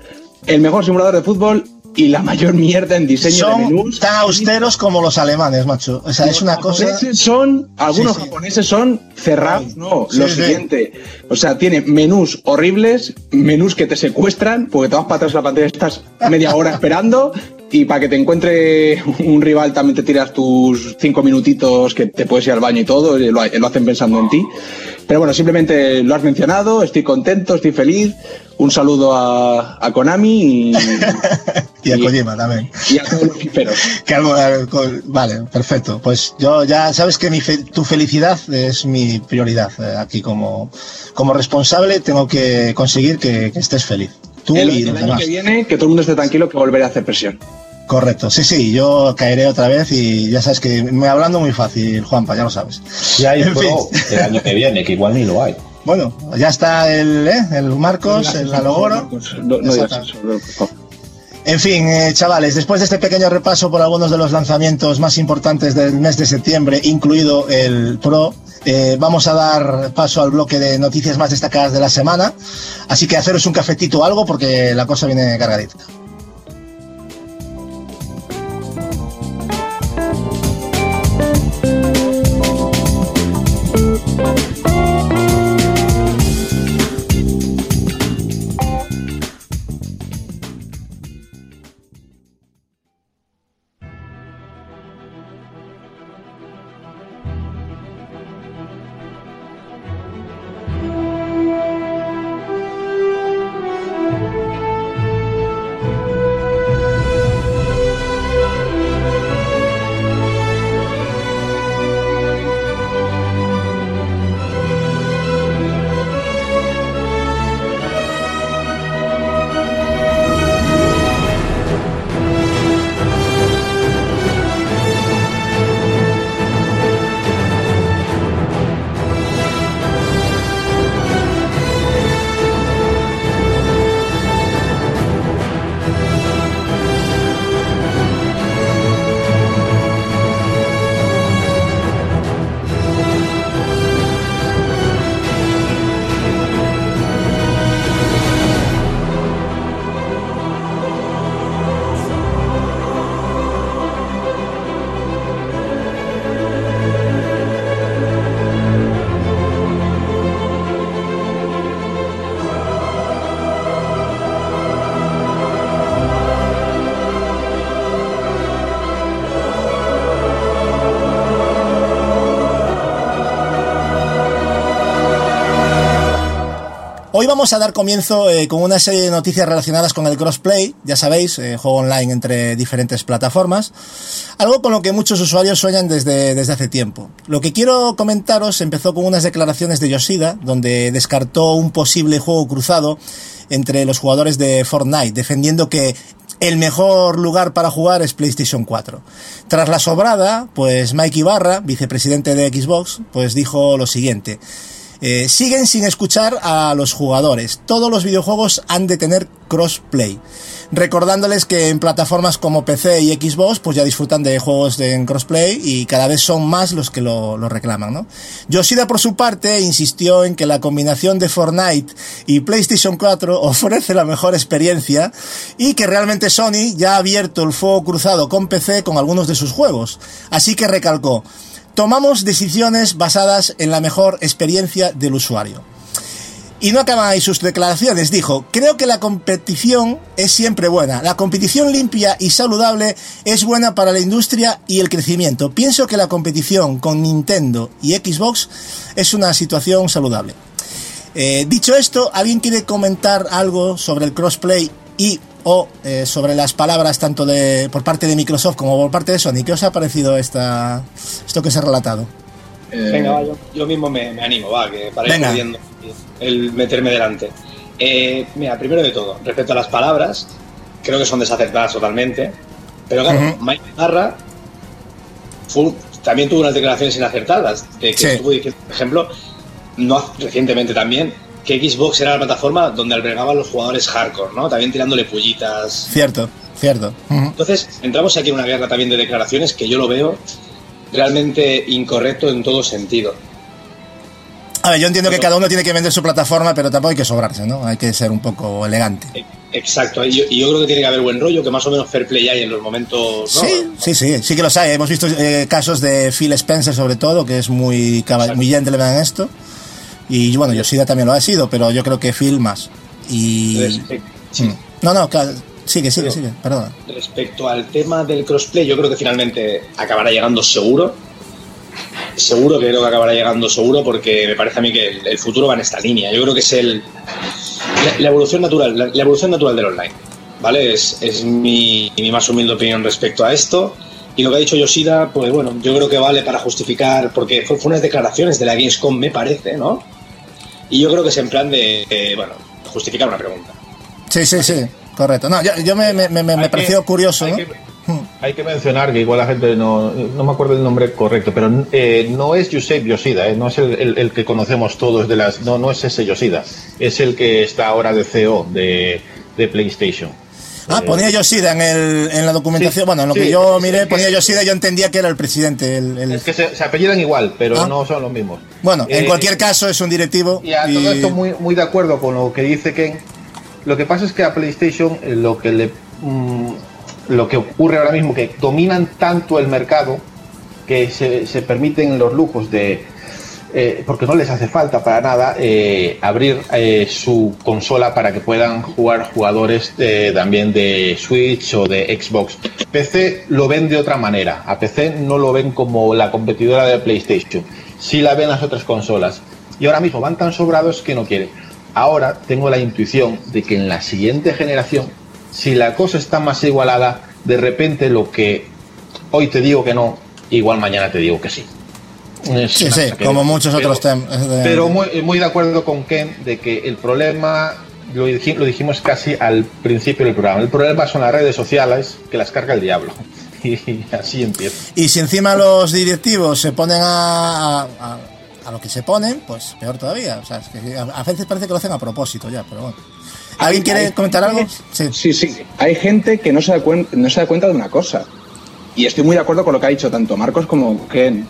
El mejor simulador de fútbol y la mayor mierda en diseño de menús. tan austeros como los alemanes, macho. O sea, es una cosa. son, algunos Sí, sí. japoneses son cerrados, no, Sí, lo siguiente. O sea, tiene menús horribles, menús que te secuestran, porque te vas para atrás de la pantalla, estás media hora esperando, y para que te encuentre un rival también te tiras tus cinco minutitos que te puedes ir al baño y todo, y lo, lo hacen pensando en ti. Pero bueno, simplemente lo has mencionado, estoy contento, estoy feliz. Un saludo a, a Konami y, Y a Kojima también. y a todos los fiferos. Que algo- vale, perfecto. Pues yo ya sabes que mi fe- tu felicidad es mi prioridad. eh, aquí como, como responsable tengo que conseguir que, que estés feliz. Tú El, y el los año demás. que viene, que todo el mundo esté tranquilo, que volveré a hacer presión. Correcto, sí, sí, yo caeré otra vez y ya sabes que me hablando muy fácil, Juanpa, ya lo sabes. Si hay En Pro fin. el año que viene, que igual ni lo hay. Bueno, ya está el, ¿eh? el Marcos, el Alogoro. No, no En fin, eh, chavales, después de este pequeño repaso por algunos de los lanzamientos más importantes del mes de septiembre, incluido el Pro, eh, vamos a dar paso al bloque de noticias más destacadas de la semana. Así que haceros un cafetito o algo porque la cosa viene cargadita. Hoy vamos a dar comienzo eh, con una serie de noticias relacionadas con el crossplay, ya sabéis, eh, juego online entre diferentes plataformas, algo con lo que muchos usuarios sueñan desde, desde hace tiempo. Lo que quiero comentaros empezó con unas declaraciones de Yoshida, donde descartó un posible juego cruzado entre los jugadores de Fortnite, defendiendo que el mejor lugar para jugar es PlayStation 4. Tras la sobrada, pues Mike Ibarra, vicepresidente de Xbox, pues dijo lo siguiente. Eh, siguen sin escuchar a los jugadores. Todos los videojuegos han de tener crossplay. Recordándoles que en plataformas como PC y Xbox pues ya disfrutan de juegos en crossplay y cada vez son más los que lo, lo reclaman. ¿no? Yoshida por su parte insistió en que la combinación de Fortnite y PlayStation 4 ofrece la mejor experiencia y que realmente Sony ya ha abierto el fuego cruzado con PC con algunos de sus juegos. Así que recalcó, tomamos decisiones basadas en la mejor experiencia del usuario. Y no ahí sus declaraciones, dijo, creo que la competición es siempre buena, la competición limpia y saludable es buena para la industria y el crecimiento. Pienso que la competición con Nintendo y Xbox es una situación saludable. Eh, dicho esto, ¿alguien quiere comentar algo sobre el crossplay y o eh, sobre las palabras tanto de por parte de Microsoft como por parte de Sony. ¿Qué os ha parecido esta, esto que se ha relatado? Venga, va, yo, yo mismo me, me animo, va, que para ir Venga. pudiendo el meterme delante. Eh, mira, primero de todo, respecto a las palabras, creo que son desacertadas totalmente. Pero claro, Ujú. Mike Barra también tuvo unas declaraciones inacertadas. De que Sí. estuvo diciendo, por ejemplo, no recientemente también, que Xbox era la plataforma donde albergaban los jugadores hardcore, ¿no? También tirándole pullitas. Cierto, cierto. Ujú. Entonces, entramos aquí en una guerra también de declaraciones que yo lo veo realmente incorrecto en todo sentido. A ver, yo entiendo que cada uno tiene que vender su plataforma, pero tampoco hay que sobrarse, ¿no? Hay que ser un poco elegante. Exacto, y yo, y yo creo que tiene que haber buen rollo, que más o menos fair play hay en los momentos. ¿no? Sí, sí, sí, sí que los hay. Hemos visto eh, casos de Phil Spencer, sobre todo, que es muy, muy gentleman en esto. Y bueno, Yoshida también lo ha sido, pero yo creo que Phil más. Y. Mm. No, no, claro, sigue, sigue, sigue, perdona. respecto al tema del crossplay, yo creo que finalmente acabará llegando seguro. Seguro que creo que acabará llegando seguro porque me parece a mí que el, el futuro va en esta línea. Yo creo que es el la, la evolución natural, la, la evolución natural del online. ¿Vale? Es, es mi, mi más humilde opinión respecto a esto. Y lo que ha dicho Yoshida, pues bueno, yo creo que vale para justificar, porque fue, fue unas declaraciones de la Gamescom, me parece, ¿no? Y yo creo que es en plan de, eh, bueno, justificar una pregunta. Sí, sí, sí, correcto. No, yo, yo me, me, me, me Hay que- pareció curioso, hay ¿no? que- Hay que mencionar que igual la gente no, no me acuerdo el nombre correcto, pero eh, no es Yusef Yoshida, eh, no es el, el- el que conocemos todos de las, no, no es ese Yoshida, es el que está ahora de CEO de, de PlayStation. Ah, ponía Yoshida en, el, en la documentación. Sí, bueno, en lo sí, que yo miré, que- ponía Yoshida y yo entendía que era el presidente. El, el- Es que se, se apellidan igual, pero Ah. no son los mismos. Bueno, en Eh, cualquier caso es un directivo. Y a todo esto muy, muy de acuerdo con lo que dice Ken. Lo que pasa es que a PlayStation eh, lo que le mm, lo que ocurre ahora mismo que dominan tanto el mercado que se, se permiten los lujos de eh, porque no les hace falta para nada eh, abrir eh, su consola para que puedan jugar jugadores de- también de Switch o de Xbox. PC lo ven de otra manera. A PC no lo ven como la competidora de PlayStation. Sí la ven las otras consolas. Y ahora mismo van tan sobrados que no quieren. Ahora tengo la intuición de que en la siguiente generación, si la cosa está más igualada, de repente lo que hoy te digo que no, igual mañana te digo que sí. Sí, sí, como muchos otros temas. Pero muy, muy de acuerdo con Ken de que el problema, lo, dij- lo dijimos casi al principio del programa, el problema son las redes sociales que las carga el diablo. Y así empieza. Y si encima los directivos se ponen a, a, a lo que se ponen, pues peor todavía. O sea, es que a, a veces parece que lo hacen a propósito ya, pero bueno. ¿Alguien quiere comentar algo? Sí. Sí, sí. Hay gente que no se, da cuen- no se da cuenta de una cosa. Y estoy muy de acuerdo con lo que ha dicho tanto Marcos como Ken.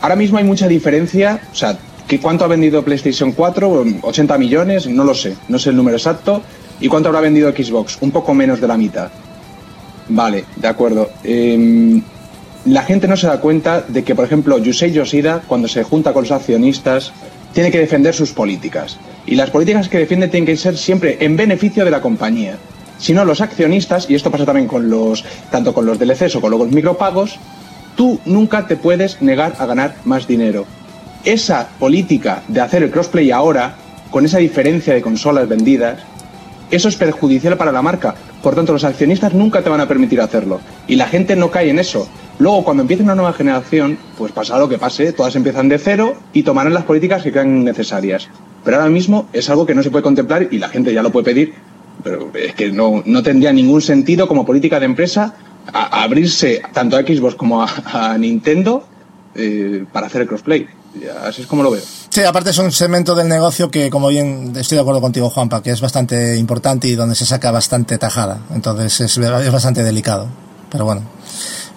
Ahora mismo hay mucha diferencia. O sea, ¿qué- ¿cuánto ha vendido PlayStation 4? ¿80 millones? No lo sé. No sé el número exacto. ¿Y cuánto habrá vendido Xbox? Un poco menos de la mitad. Vale, de acuerdo. Em, la gente no se da cuenta de que, por ejemplo, Yusei Yoshida, cuando se junta con los accionistas, tiene que defender sus políticas. Y las políticas que defiende tienen que ser siempre en beneficio de la compañía. Si no, los accionistas, y esto pasa también con los, tanto con los DLCs o con los micropagos, tú nunca te puedes negar a ganar más dinero. Esa política de hacer el crossplay ahora, con esa diferencia de consolas vendidas, eso es perjudicial para la marca. Por tanto, los accionistas nunca te van a permitir hacerlo. Y la gente no cae en eso. Luego, cuando empiece una nueva generación, pues pasará lo que pase, todas empiezan de cero y tomarán las políticas que crean necesarias. Pero ahora mismo es algo que no se puede contemplar y la gente ya lo puede pedir. Pero es que no, no tendría ningún sentido como política de empresa a- abrirse tanto a Xbox como a, Nintendo eh, para hacer el crossplay. Así es como lo veo. Sí, aparte es un segmento del negocio que, como bien estoy de acuerdo contigo, Juanpa, que es bastante importante y donde se saca bastante tajada. Entonces es, bastante delicado. Pero bueno.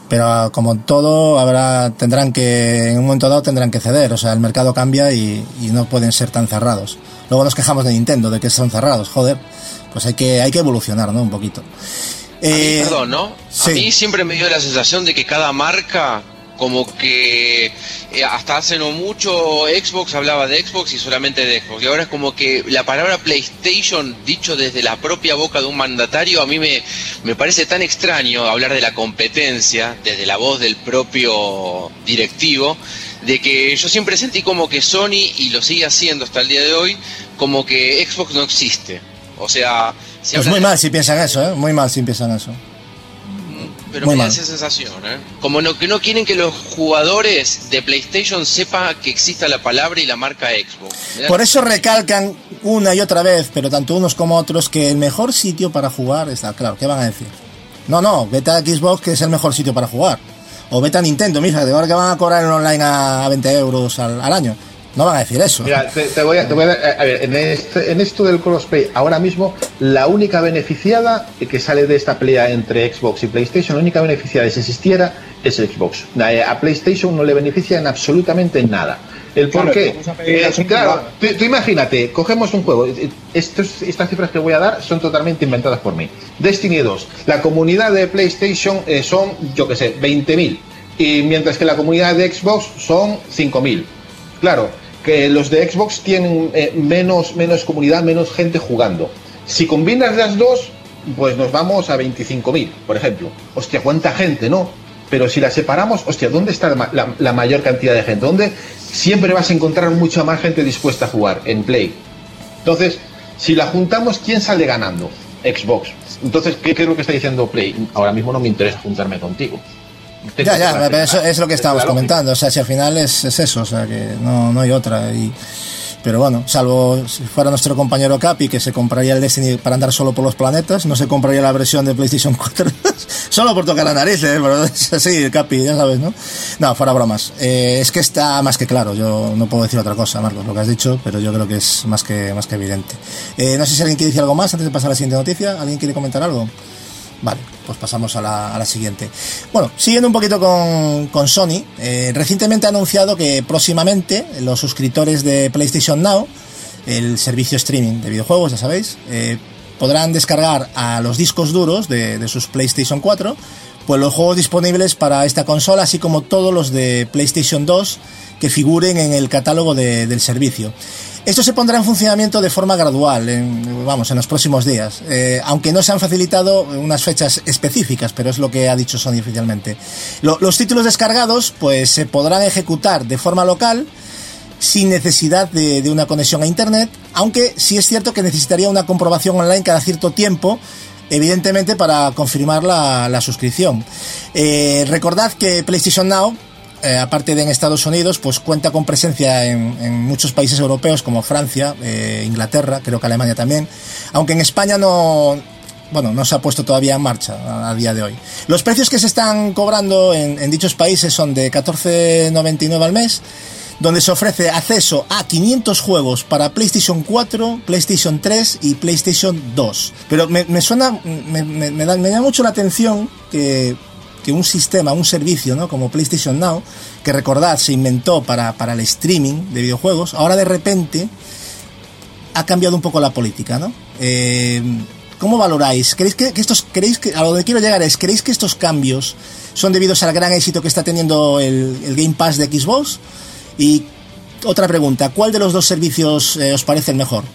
Pero como todo, habrá, tendrán que, en un momento dado tendrán que ceder. O sea, el mercado cambia y, y no pueden ser tan cerrados. Luego nos quejamos de Nintendo, de que son cerrados. Joder, pues hay que, hay que evolucionar, ¿no? Un poquito. A mí, Eh, perdón, ¿no? sí. A mí siempre me dio la sensación de que cada marca, como que eh, hasta hace no mucho Xbox hablaba de Xbox y solamente de Xbox. Y ahora es como que la palabra PlayStation, dicho desde la propia boca de un mandatario, a mí me, me parece tan extraño hablar de la competencia desde la voz del propio directivo, de que yo siempre sentí como que Sony, y lo sigue haciendo hasta el día de hoy, como que Xbox no existe. O sea, Pues habla muy de- mal si piensan eso, ¿eh? Muy mal si piensan eso. Pero muy me da mal. esa sensación, ¿eh? Como no, que no quieren que los jugadores de PlayStation sepan que exista la palabra y la marca Xbox. Da- Por eso recalcan una y otra vez, pero tanto unos como otros, que el mejor sitio para jugar está claro. ¿Qué van a decir? No, no, vete a Xbox que es el mejor sitio para jugar. O vete a Nintendo, mija, de ahora que van a cobrar en online a, a 20 euros al, al año. No van a decir eso. Mira, te, te voy a, te voy a dar- a ver, en, este- en esto del crossplay, ahora mismo, la única beneficiada que sale de esta pelea entre Xbox y PlayStation, la única beneficiada si existiera es Xbox. A, PlayStation no le beneficia en absolutamente nada. ¿El por Claro, qué? Eh, claro, tú, tú imagínate, cogemos un juego, eh, estos- estas cifras que voy a dar son totalmente inventadas por mí. Destiny 2, la comunidad de PlayStation eh, son, yo que sé, 20.000, y mientras que la comunidad de Xbox son 5.000. Claro, que los de Xbox tienen eh, menos, menos comunidad, menos gente jugando. Si combinas las dos, pues nos vamos a 25.000, por ejemplo. Hostia, cuánta gente, ¿no? Pero si las separamos, hostia, ¿dónde está la, la- la mayor cantidad de gente? ¿Dónde siempre vas a encontrar mucha más gente dispuesta a jugar? En Play. Entonces, si la juntamos, ¿quién sale ganando? Xbox. Entonces, ¿qué, qué es lo que está diciendo Play? Ahora mismo no me interesa juntarme contigo. Ya, ya, pero eso es lo que estábamos comentando. O sea, si al final es, es eso, o sea, que no, no hay otra. Y, pero bueno, salvo si fuera nuestro compañero Capi, que se compraría el Destiny para andar solo por los planetas, no se compraría la versión de PlayStation 4, solo por tocar la nariz, ¿eh? pero es así, Capi, ya sabes, ¿no? No, fuera bromas. Eh, es que está más que claro, yo no puedo decir otra cosa, Marcos, lo que has dicho, pero yo creo que es más que, más que evidente. Eh, no sé si alguien quiere decir algo más antes de pasar a la siguiente noticia. ¿Alguien quiere comentar algo? Vale, pues pasamos a la, a la siguiente. Bueno, siguiendo un poquito con, con Sony, eh, recientemente ha anunciado que próximamente los suscriptores de PlayStation Now, el servicio streaming de videojuegos, ya sabéis, eh, podrán descargar a los discos duros de, de sus PlayStation 4 pues los juegos disponibles para esta consola, así como todos los de PlayStation 2 que figuren en el catálogo de- del servicio. Esto se pondrá en funcionamiento de forma gradual, vamos, en los próximos días, eh, aunque no se han facilitado unas fechas específicas, pero es lo que ha dicho Sony oficialmente. Lo- los títulos descargados, pues se podrán ejecutar de forma local, sin necesidad de, una conexión a internet, aunque sí es cierto que necesitaría una comprobación online cada cierto tiempo, evidentemente para confirmar la, la suscripción. Eh, recordad que PlayStation Now, eh, aparte de en Estados Unidos, pues cuenta con presencia en, muchos países europeos como Francia, eh, Inglaterra, creo que Alemania también, aunque en España no, bueno, no se ha puesto todavía en marcha a, día de hoy. Los precios que se están cobrando en, dichos países son de 14,99 al mes, donde se ofrece acceso a 500 juegos para PlayStation 4, PlayStation 3 y PlayStation 2. Pero me, suena, me, me- da, mucho la atención que, que un sistema, un servicio, ¿no? Como PlayStation Now, que recordad se inventó para, para el streaming de videojuegos, ahora de repente ha cambiado un poco la política, ¿no? Eh, ¿Cómo valoráis? ¿Creéis que, estos, creéis que, a lo que quiero llegar es, ¿creéis que estos cambios son debidos al gran éxito que está teniendo el, el Game Pass de Xbox? Y otra pregunta, ¿cuál de los dos servicios eh, os parece el mejor?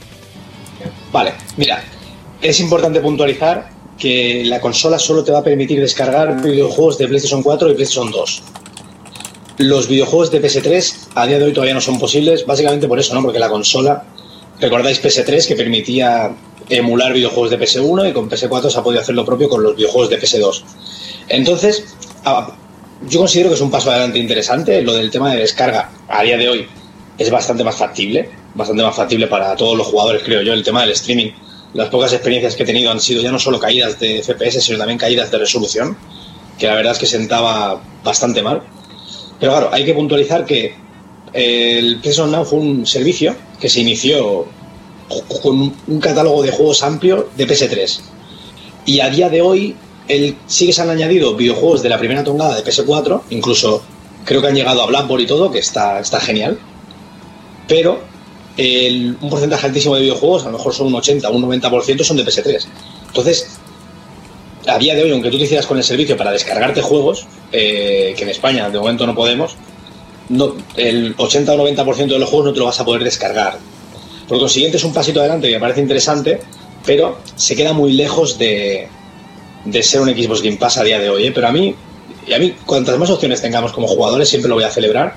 Vale, mira, es importante puntualizar que la consola solo te va a permitir descargar videojuegos de PlayStation 4 y PlayStation 2. Los videojuegos de PS3 a día de hoy todavía no son posibles, básicamente por eso, ¿no? Porque la consola, recordáis PS3 que permitía emular videojuegos de PS1 y con PS4 se ha podido hacer lo propio con los videojuegos de PS2. Entonces, yo considero que es un paso adelante interesante. Lo del tema de descarga a día de hoy es bastante más factible, bastante más factible para todos los jugadores, creo yo. El tema del streaming, las pocas experiencias que he tenido han sido ya no solo caídas de FPS, sino también caídas de resolución, que la verdad es que sentaba bastante mal. Pero claro, hay que puntualizar que el PlayStation Now fue un servicio que se inició con un- un catálogo de juegos amplio de PS3. Y a día de hoy el, sí que se han añadido videojuegos de la primera tongada de PS4, incluso creo que han llegado a Blackboard y todo, que está, está genial. Pero un porcentaje altísimo de videojuegos, a lo mejor son un 80 o un 90%, son de PS3. Entonces, a día de hoy, aunque tú te hicieras con el servicio para descargarte juegos, eh, que en España de momento no podemos, no, el 80 o 90% de los juegos no te lo vas a poder descargar. Por consiguiente, es un pasito adelante que me parece interesante, pero se queda muy lejos de, de ser un Xbox Game Pass a día de hoy. ¿eh? Pero a mí, y a mí, cuantas más opciones tengamos como jugadores, siempre lo voy a celebrar.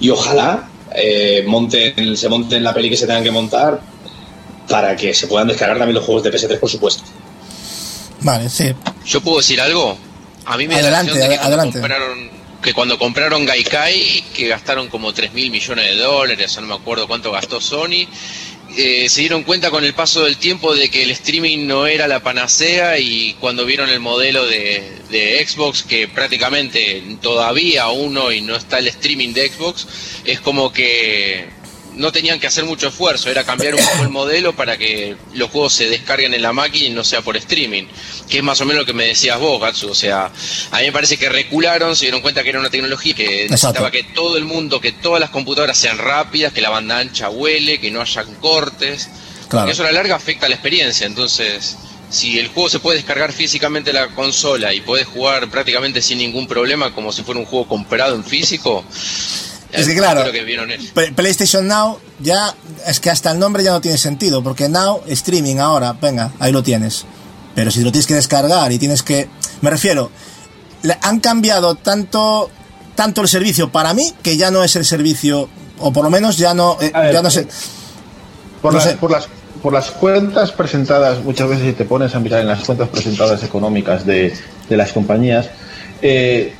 Y ojalá eh, monten, se monten la peli que se tengan que montar, para que se puedan descargar también los juegos de PS3, por supuesto. Vale, sí. ¿Yo puedo decir algo? A mí me Adelante, da la impresión de que cuando adelante. compraron, que cuando compraron Gaikai, que gastaron como 3 mil millones de dólares, o no me acuerdo cuánto gastó Sony, eh, se dieron cuenta con el paso del tiempo de que el streaming no era la panacea y cuando vieron el modelo de, de Xbox, que prácticamente todavía aún hoy no está el streaming de Xbox, es como que no tenían que hacer mucho esfuerzo, era cambiar un poco el modelo para que los juegos se descarguen en la máquina y no sea por streaming, que es más o menos lo que me decías vos, Gatsu, o sea, a mí me parece que recularon, se dieron cuenta que era una tecnología que necesitaba que todo el mundo, que todas las computadoras sean rápidas, que la banda ancha huele, que no hayan cortes, Claro. porque eso a la larga afecta a la experiencia, entonces... Si el juego se puede descargar físicamente en la consola y puedes jugar prácticamente sin ningún problema como si fuera un juego comprado en físico, Es que eh, claro, creo que vieron eso. P- PlayStation Now ya es que hasta el nombre ya no tiene sentido, porque Now streaming ahora, venga, ahí lo tienes. Pero si lo tienes que descargar y tienes que, me refiero, le han cambiado tanto tanto el servicio para mí que ya no es el servicio o por lo menos ya no eh, ver, ya no sé. Por, No las- sé. por las por las cuentas presentadas, muchas veces si te pones a mirar en las cuentas presentadas económicas de, de las compañías, eh,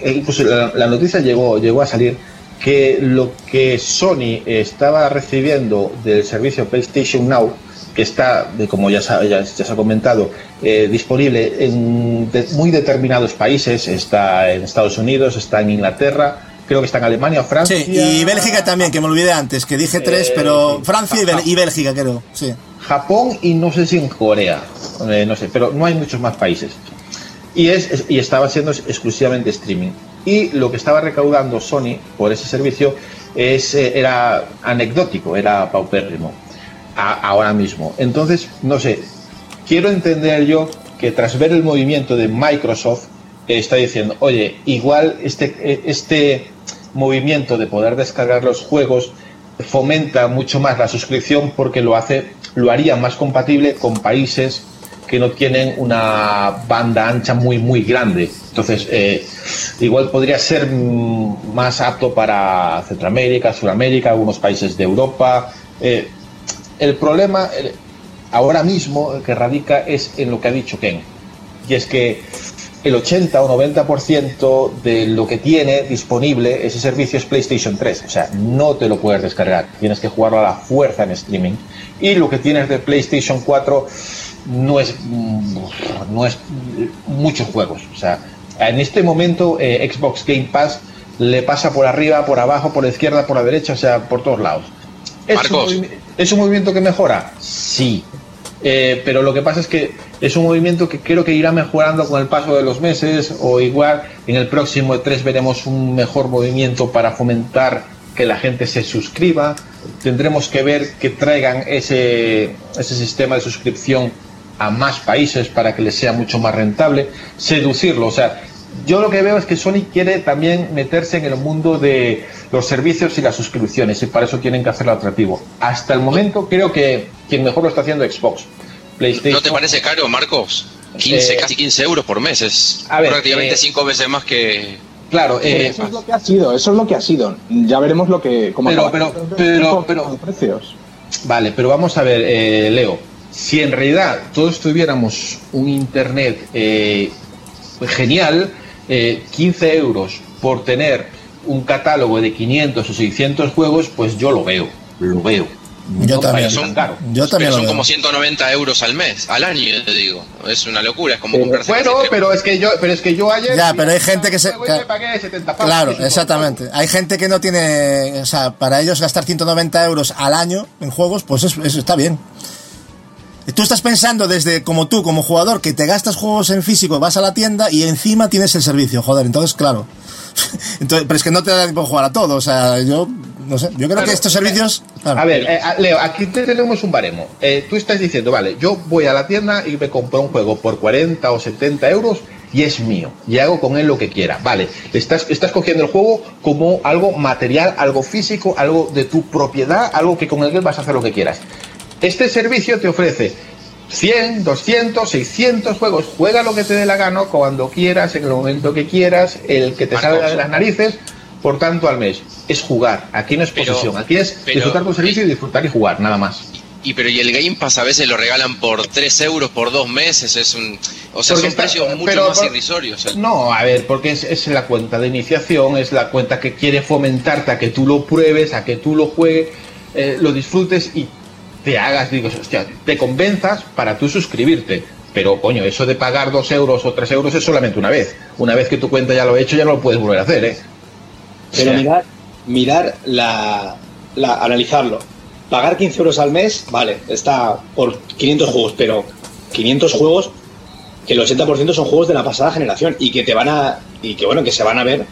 eh, pues la, la noticia llegó, llegó a salir que lo que Sony estaba recibiendo del servicio PlayStation Now, que está, como ya, sa- ya, ya se ha comentado, eh, disponible en de- muy determinados países, está en Estados Unidos, está en Inglaterra, creo que está en Alemania, Francia. Sí, y Bélgica también, que me olvidé antes, que dije tres, Eh, pero. Francia y, Bel- y Bélgica creo, sí. Japón y no sé si en Corea, eh, no sé, pero no hay muchos más países. Y, es- y estaba siendo exclusivamente streaming. Y lo que estaba recaudando Sony por ese servicio es, eh, era anecdótico, era paupérrimo ahora mismo. Entonces, no sé, quiero entender yo que tras ver el movimiento de Microsoft, está diciendo, oye, igual este, eh, este movimiento de poder descargar los juegos fomenta mucho más la suscripción porque lo hace, lo haría más compatible con países que no tienen una banda ancha muy muy grande. Entonces, eh, igual podría ser mm, más apto para Centroamérica, Sudamérica, algunos países de Europa. Eh, el problema eh, ahora mismo que radica es en lo que ha dicho Ken. Y es que el 80 o 90% de lo que tiene disponible ese servicio es PlayStation 3. O sea, no te lo puedes descargar. Tienes que jugarlo a la fuerza en streaming. Y lo que tienes de PlayStation 4 no es, mm, no es mm, muchos juegos. O sea, en este momento eh, Xbox Game Pass le pasa por arriba, por abajo, por la izquierda, por la derecha, o sea, por todos lados. ¿Es, un, Marcos. movi- ¿Es un movimiento que mejora? Sí. Eh, pero lo que pasa es que es un movimiento que creo que irá mejorando con el paso de los meses o igual en el próximo E3 veremos un mejor movimiento para fomentar que la gente se suscriba. Tendremos que ver que traigan ese, ese sistema de suscripción a más países para que les sea mucho más rentable. Seducirlo, o sea, yo lo que veo es que Sony quiere también meterse en el mundo de los servicios y las suscripciones y para eso tienen que hacerlo atractivo. Hasta el momento creo que quien mejor lo está haciendo es Xbox. PlayStation. ¿No te parece caro, Marcos? 15, Eh, casi 15 euros por mes, es a ver, prácticamente eh, 5 veces más que... Claro, eh, eso es lo que ha sido, eso es lo que ha sido. Ya veremos lo que cómo Pero- pero- pero- pero- los precios. Vale, pero vamos a ver, eh, Leo. Si en realidad todos tuviéramos un internet eh, genial, eh, 15 euros por tener un catálogo de 500 o 600 juegos, pues yo lo veo, lo veo. Yo No también. tan caro. Yo también Pero son como 190 euros al mes, al año, te digo. Es una locura, es como comprarse... Bueno, pero es que yo, pero es que yo ayer. Ya, pero hay gente que se- Juego y me pagué 70 pavos, Claro, exactamente. Hay gente que no tiene, o sea, para ellos gastar 190 euros al año en juegos, pues eso, eso está bien. Tú estás pensando desde como tú, como jugador, que te gastas juegos en físico, vas a la tienda y encima tienes el servicio, joder, entonces claro. Entonces, pero es que no te da tiempo jugar a todo, o sea, yo no sé, yo creo Claro, que estos servicios... claro. A ver, eh, Leo, aquí te tenemos un baremo. Eh, tú estás diciendo, vale, yo voy a la tienda y me compro un juego por 40 o 70 euros y es mío. Y hago con él lo que quiera. Vale, estás, estás cogiendo el juego como algo material, algo físico, algo de tu propiedad, algo que con el que vas a hacer lo que quieras. Este servicio te ofrece 100, 200, 600 juegos. Juega lo que te dé la gana, cuando quieras, en el momento que quieras, el que te Marcos. salga de las narices. Por tanto, al mes es jugar. Aquí no es Pero- posesión. Aquí es pero- disfrutar tu servicio y disfrutar y jugar, nada más. Y Y pero y el Game Pass a veces lo regalan por 3 euros por dos meses, es un, o sea, Porque son está- precios mucho pero más por- irrisorios. No, a ver, porque es, es la cuenta de iniciación, es la cuenta que quiere fomentarte a que tú lo pruebes, a que tú lo juegues, eh, lo disfrutes y te hagas, digo, hostia, te convenzas para tú suscribirte. Pero, coño, eso de pagar dos euros o tres euros es solamente una vez. Una vez que tu cuenta ya lo he hecho, ya no lo puedes volver a hacer, ¿eh? Pero O sea, mirar, mirar la, la- analizarlo. Pagar 15 euros al mes, vale, está por 500 juegos, pero 500 juegos que el 80% son juegos de la pasada generación y que te van a y que bueno, que se van a ver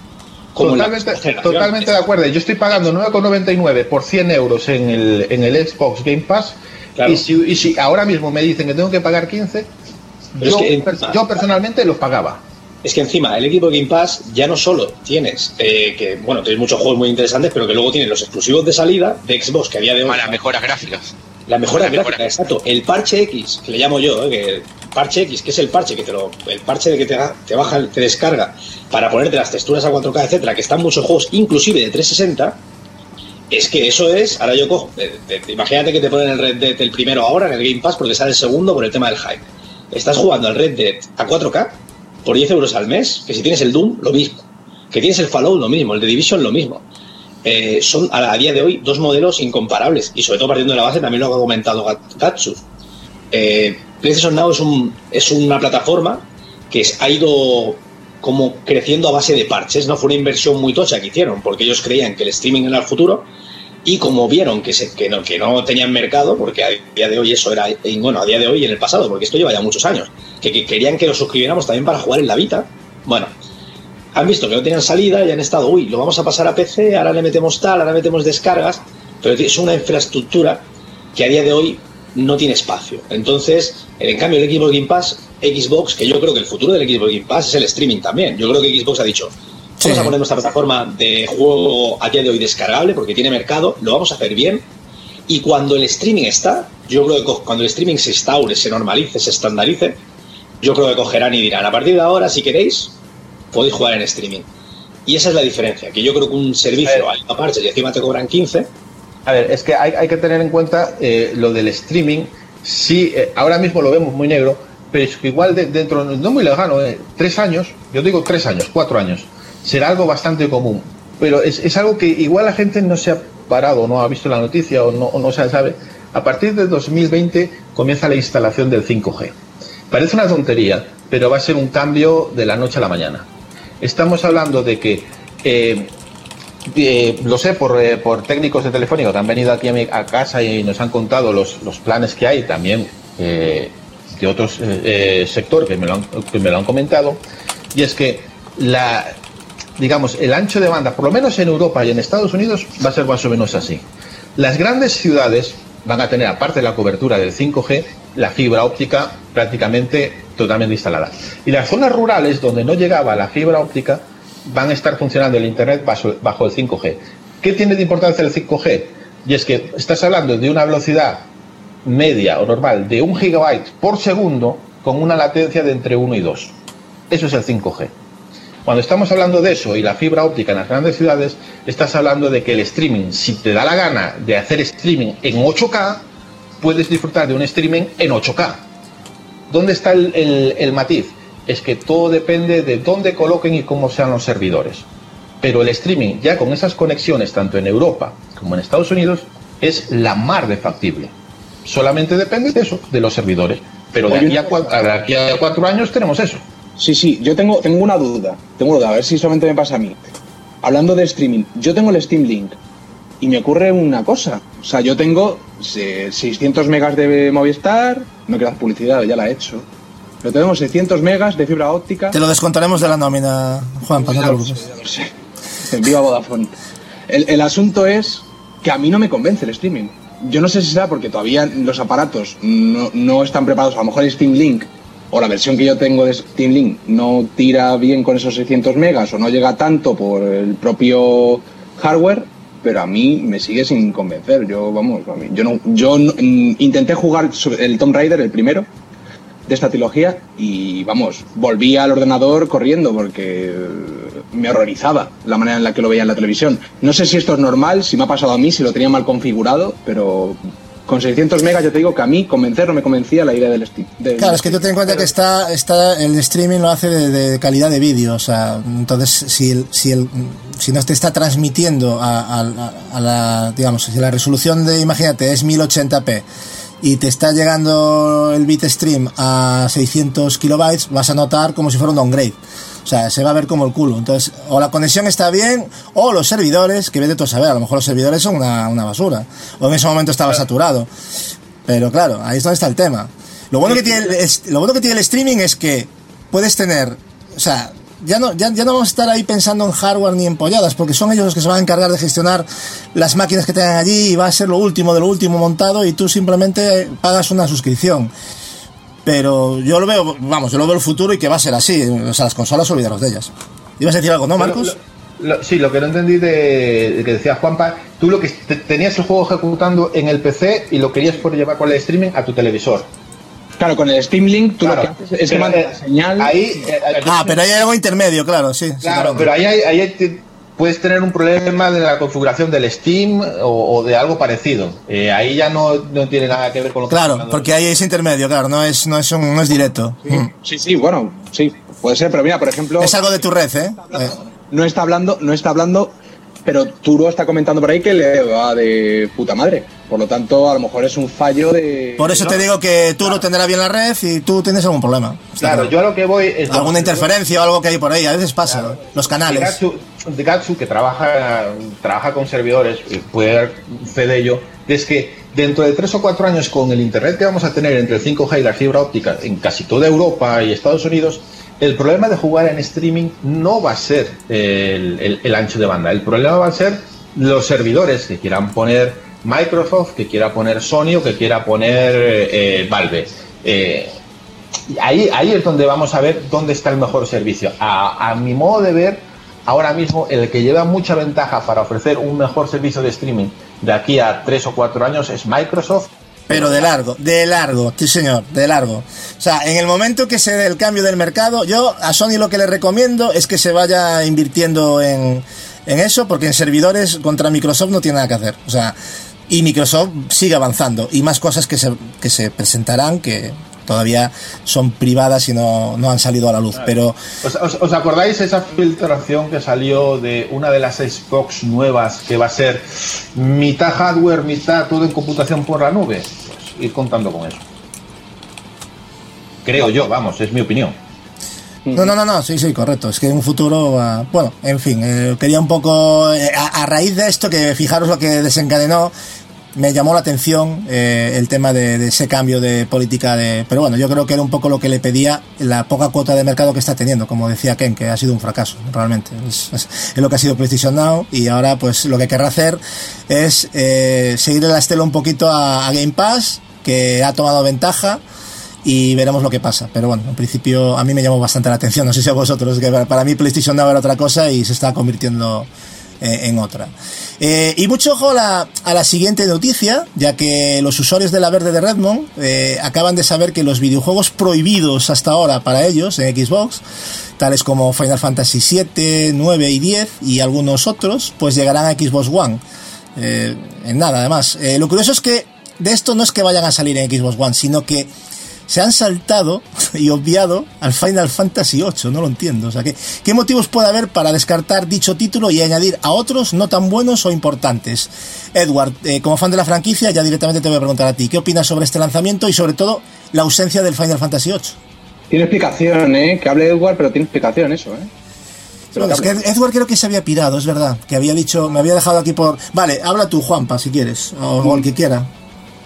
como Totalmente, totalmente de acuerdo. Yo estoy pagando 9,99 por 100 euros en el, en el Xbox Game Pass. Claro. Y, si, y si ahora mismo me dicen que tengo que pagar 15, Pero yo, es que- per- yo personalmente los pagaba. Es que encima el equipo Game Pass ya no solo tienes eh, que, bueno, tienes muchos juegos muy interesantes, pero que luego tienes los exclusivos de salida de Xbox, que a día de hoy. Para mejoras gráficas. La mejora gráfica, exacto. El parche X, que le llamo yo, eh, que parche X, que es el parche que te lo, el parche de que te, te baja, te descarga para ponerte las texturas a 4K, etcétera, que están muchos juegos, inclusive de 360. Es que eso es, ahora yo cojo, eh, eh, imagínate que te ponen el Red Dead el primero ahora en el Game Pass porque sale el segundo por el tema del hype. Estás jugando al Red Dead a 4K por 10 euros al mes, que si tienes el Doom, lo mismo. Que tienes el Fallout, lo mismo, el The Division, lo mismo. Eh, son a, día de hoy dos modelos incomparables. Y sobre todo partiendo de la base también lo ha comentado Gat- Gatsu. Eh, PlayStation Now es, un, es una plataforma que ha ido como creciendo a base de parches, no fue una inversión muy tocha que hicieron porque ellos creían que el streaming era el futuro. Y como vieron que, se, no, que no tenían mercado, porque a día de hoy eso era, bueno, a día de hoy y en el pasado, porque esto lleva ya muchos años, que, que querían que lo suscribiéramos también para jugar en la Vita, bueno, han visto que no tenían salida y han estado, uy, lo vamos a pasar a PC, ahora le metemos tal, ahora metemos descargas, pero es una infraestructura que a día de hoy no tiene espacio. Entonces, en cambio, el equipo Game Pass, Xbox, que yo creo que el futuro del equipo Game Pass es el streaming también. Yo creo que Xbox ha dicho, vamos a poner nuestra plataforma de juego a día de hoy descargable porque tiene mercado, lo vamos a hacer bien. Y cuando el streaming está, yo creo que cuando el streaming se instaure, se normalice, se estandarice, yo creo que cogerán y dirán, a partir de ahora, si queréis, podéis jugar en streaming. Y esa es la diferencia, que yo creo que un servicio hay a parches y encima te cobran 15, A ver, es que hay, hay que tener en cuenta eh, lo del streaming. Sí, eh, ahora mismo lo vemos muy negro, pero es que igual de- dentro, no muy lejano, eh, tres años, yo digo tres años, cuatro años, será algo bastante común. Pero es, es algo que igual la gente no se ha parado, no ha visto la noticia o no, o no se sabe. A partir de 2020 comienza la instalación del 5G. Parece una tontería, pero va a ser un cambio de la noche a la mañana. Estamos hablando de que eh, lo sé por, eh, por técnicos de Telefónica que han venido aquí a, casa y nos han contado los, los planes que hay también eh, de otros sectores que me, lo han, que me lo han comentado. Y es que la, digamos, el ancho de banda, por lo menos en Europa y en Estados Unidos, va a ser más o menos así. Las grandes ciudades van a tener, aparte de la cobertura del 5G, la fibra óptica prácticamente totalmente instalada. Y las zonas rurales donde no llegaba la fibra óptica van a estar funcionando el Internet bajo, bajo el 5G. ¿Qué tiene de importancia el 5G? Y es que estás hablando de una velocidad media o normal de un gigabyte por segundo con una latencia de entre 1 y 2. Eso es el 5G. Cuando estamos hablando de eso y la fibra óptica en las grandes ciudades, estás hablando de que el streaming, si te da la gana de hacer streaming en 8K, puedes disfrutar de un streaming en 8K. ¿Dónde está el, el- el matiz? Es que todo depende de dónde coloquen y cómo sean los servidores. Pero el streaming, ya con esas conexiones, tanto en Europa como en Estados Unidos, es la mar de factible. Solamente depende de eso, de los servidores. Pero de Oye, aquí a, cua- de aquí a cuatro años tenemos eso. Sí, sí, yo tengo, tengo una duda. Tengo una duda, a ver si solamente me pasa a mí. Hablando de streaming, yo tengo el Steam Link y me ocurre una cosa. O sea, yo tengo eh, 600 megas de Movistar, no quiero hacer publicidad, ya la he hecho. Pero tengo 600 megas de fibra óptica. Te lo descontaremos de la nómina, Juan, para no te preocupes. En viva Vodafone. El, el asunto es que a mí no me convence el streaming. Yo no sé si será porque todavía los aparatos no, no están preparados. A lo mejor el Steam Link o la versión que yo tengo de Steam Link no tira bien con esos 600 megas o no llega tanto por el propio hardware, pero a mí me sigue sin convencer. Yo, vamos, a mí, yo no, yo mm, intenté jugar el Tomb Raider, el primero, de esta trilogía y vamos, volví al ordenador corriendo porque me horrorizaba la manera en la que lo veía en la televisión. No sé si esto es normal, si me ha pasado a mí, si lo tenía mal configurado, pero con 600 megas ya te digo que a mí convencer no me convencía la idea del Steam. del- Claro, es que tú ten en cuenta que está, está el streaming lo hace de, de calidad de vídeo, o sea, entonces si el, si el, si no te está transmitiendo a, a- a la, digamos, si la resolución de, imagínate, es 1080p y te está llegando el bitstream a 600 kilobytes, vas a notar como si fuera un downgrade. O sea, se va a ver como el culo. Entonces, o la conexión está bien, o los servidores, que vete tú a saber, a lo mejor los servidores son una, una basura. O en ese momento estaba saturado. Pero claro, ahí es donde está el tema. Lo bueno que tiene el, lo bueno que tiene el streaming es que puedes tener, o sea, ya no, ya, ya no vamos a estar ahí pensando en hardware ni en polladas, porque son ellos los que se van a encargar de gestionar las máquinas que tengan allí y va a ser lo último de lo último montado y tú simplemente pagas una suscripción. Pero yo lo veo, vamos, yo lo veo el futuro y que va a ser así. O sea, las consolas olvidaros de ellas. ¿Ibas a decir algo, no, Marcos? Lo- sí, lo que no entendí de, de que decía Juanpa, tú lo que te- tenías el juego ejecutando en el PC y lo querías por llevar con el streaming a tu televisor. Claro, con el Steam Link tú Claro, lo que haces es que mandas eh, la señal. Ahí, eh, Ah, pero ahí hay algo intermedio, claro, sí. sí, Claro, pero ahí, hay- ahí hay- te- puedes tener un problema de la configuración del Steam o, o de algo parecido. Eh, ahí ya no, no tiene nada que ver con lo que Claro, estamos hablando. porque ahí es intermedio, claro, no es, no es, un- no es directo. Mm. Sí, sí, bueno, sí, puede ser, pero mira, por ejemplo, Es algo de tu red, ¿eh? Eh, no está hablando, no está hablando, pero Turo está comentando por ahí que le va de puta madre. Por lo tanto, a lo mejor es un fallo de. Por eso te digo que tú no tendrás bien la red y tú tienes algún problema. Está Claro, yo a lo que voy es... Alguna interferencia o algo que hay por ahí, a veces pasa. Los canales. Gatsu, de Gatsu, que trabaja, trabaja con servidores, puede dar fe de ello, es que dentro de tres o cuatro años con el internet que vamos a tener entre el 5G y la fibra óptica en casi toda Europa y Estados Unidos, el problema de jugar en streaming no va a ser el, ancho de banda, el problema va a ser los servidores que quieran poner Microsoft, que quiera poner Sony o que quiera poner eh, Valve. Eh, ahí, ahí es donde vamos a ver dónde está el mejor servicio. A mi modo de ver, ahora mismo el que lleva mucha ventaja para ofrecer un mejor servicio de streaming de aquí a tres o cuatro años es Microsoft. Pero de largo, de largo, sí señor, de largo. O sea, en el momento que se dé el cambio del mercado, yo a Sony lo que le recomiendo es que se vaya invirtiendo en, en eso, porque en servidores contra Microsoft no tiene nada que hacer. O sea, y Microsoft sigue avanzando y más cosas que se, que se presentarán que todavía son privadas y no, no han salido a la luz. Pero ¿Os, os- os acordáis esa filtración que salió de una de las Xbox nuevas que va a ser mitad hardware, mitad todo en computación por la nube? Pues ir contando con eso. Creo yo, vamos, es mi opinión. No, no, no, no, sí, sí, correcto. Es que en un futuro, ah, bueno, en fin, eh, quería un poco, eh, a, a raíz de esto, que fijaros lo que desencadenó, me llamó la atención eh, el tema de, de ese cambio de política de... Pero bueno, yo creo que era un poco lo que le pedía la poca cuota de mercado que está teniendo, como decía Ken, que ha sido un fracaso, realmente. Es, es- es lo que ha sido PlayStation Now y ahora pues lo que querrá hacer es eh, seguir la estela un poquito a, a Game Pass, que ha tomado ventaja y veremos lo que pasa. Pero bueno, en principio a mí me llamó bastante la atención. No sé si a vosotros, que para mí PlayStation Now era otra cosa y se está convirtiendo en otra. Eh, y mucho ojo a la, siguiente noticia, ya que los usuarios de la verde de Redmond eh, acaban de saber que los videojuegos prohibidos hasta ahora para ellos en Xbox, tales como Final Fantasy 7, 9 y 10 y algunos otros, pues llegarán a Xbox One. Eh, en nada, además. Eh, lo curioso es que de esto no es que vayan a salir en Xbox One, sino que se han saltado y obviado al Final Fantasy VIII, no lo entiendo. O sea, ¿qué, qué motivos puede haber para descartar dicho título y añadir a otros no tan buenos o importantes? Edward, eh, como fan de la franquicia, ya directamente te voy a preguntar a ti, ¿qué opinas sobre este lanzamiento y sobre todo la ausencia del Final Fantasy VIII? Tiene explicación, ¿eh? Que hable Edward, pero tiene explicación eso, ¿eh? Bueno, es que Edward creo que se había pirado, es verdad, que había dicho, me había dejado aquí por... Vale, habla tú, Juanpa, si quieres, o, o el que quiera.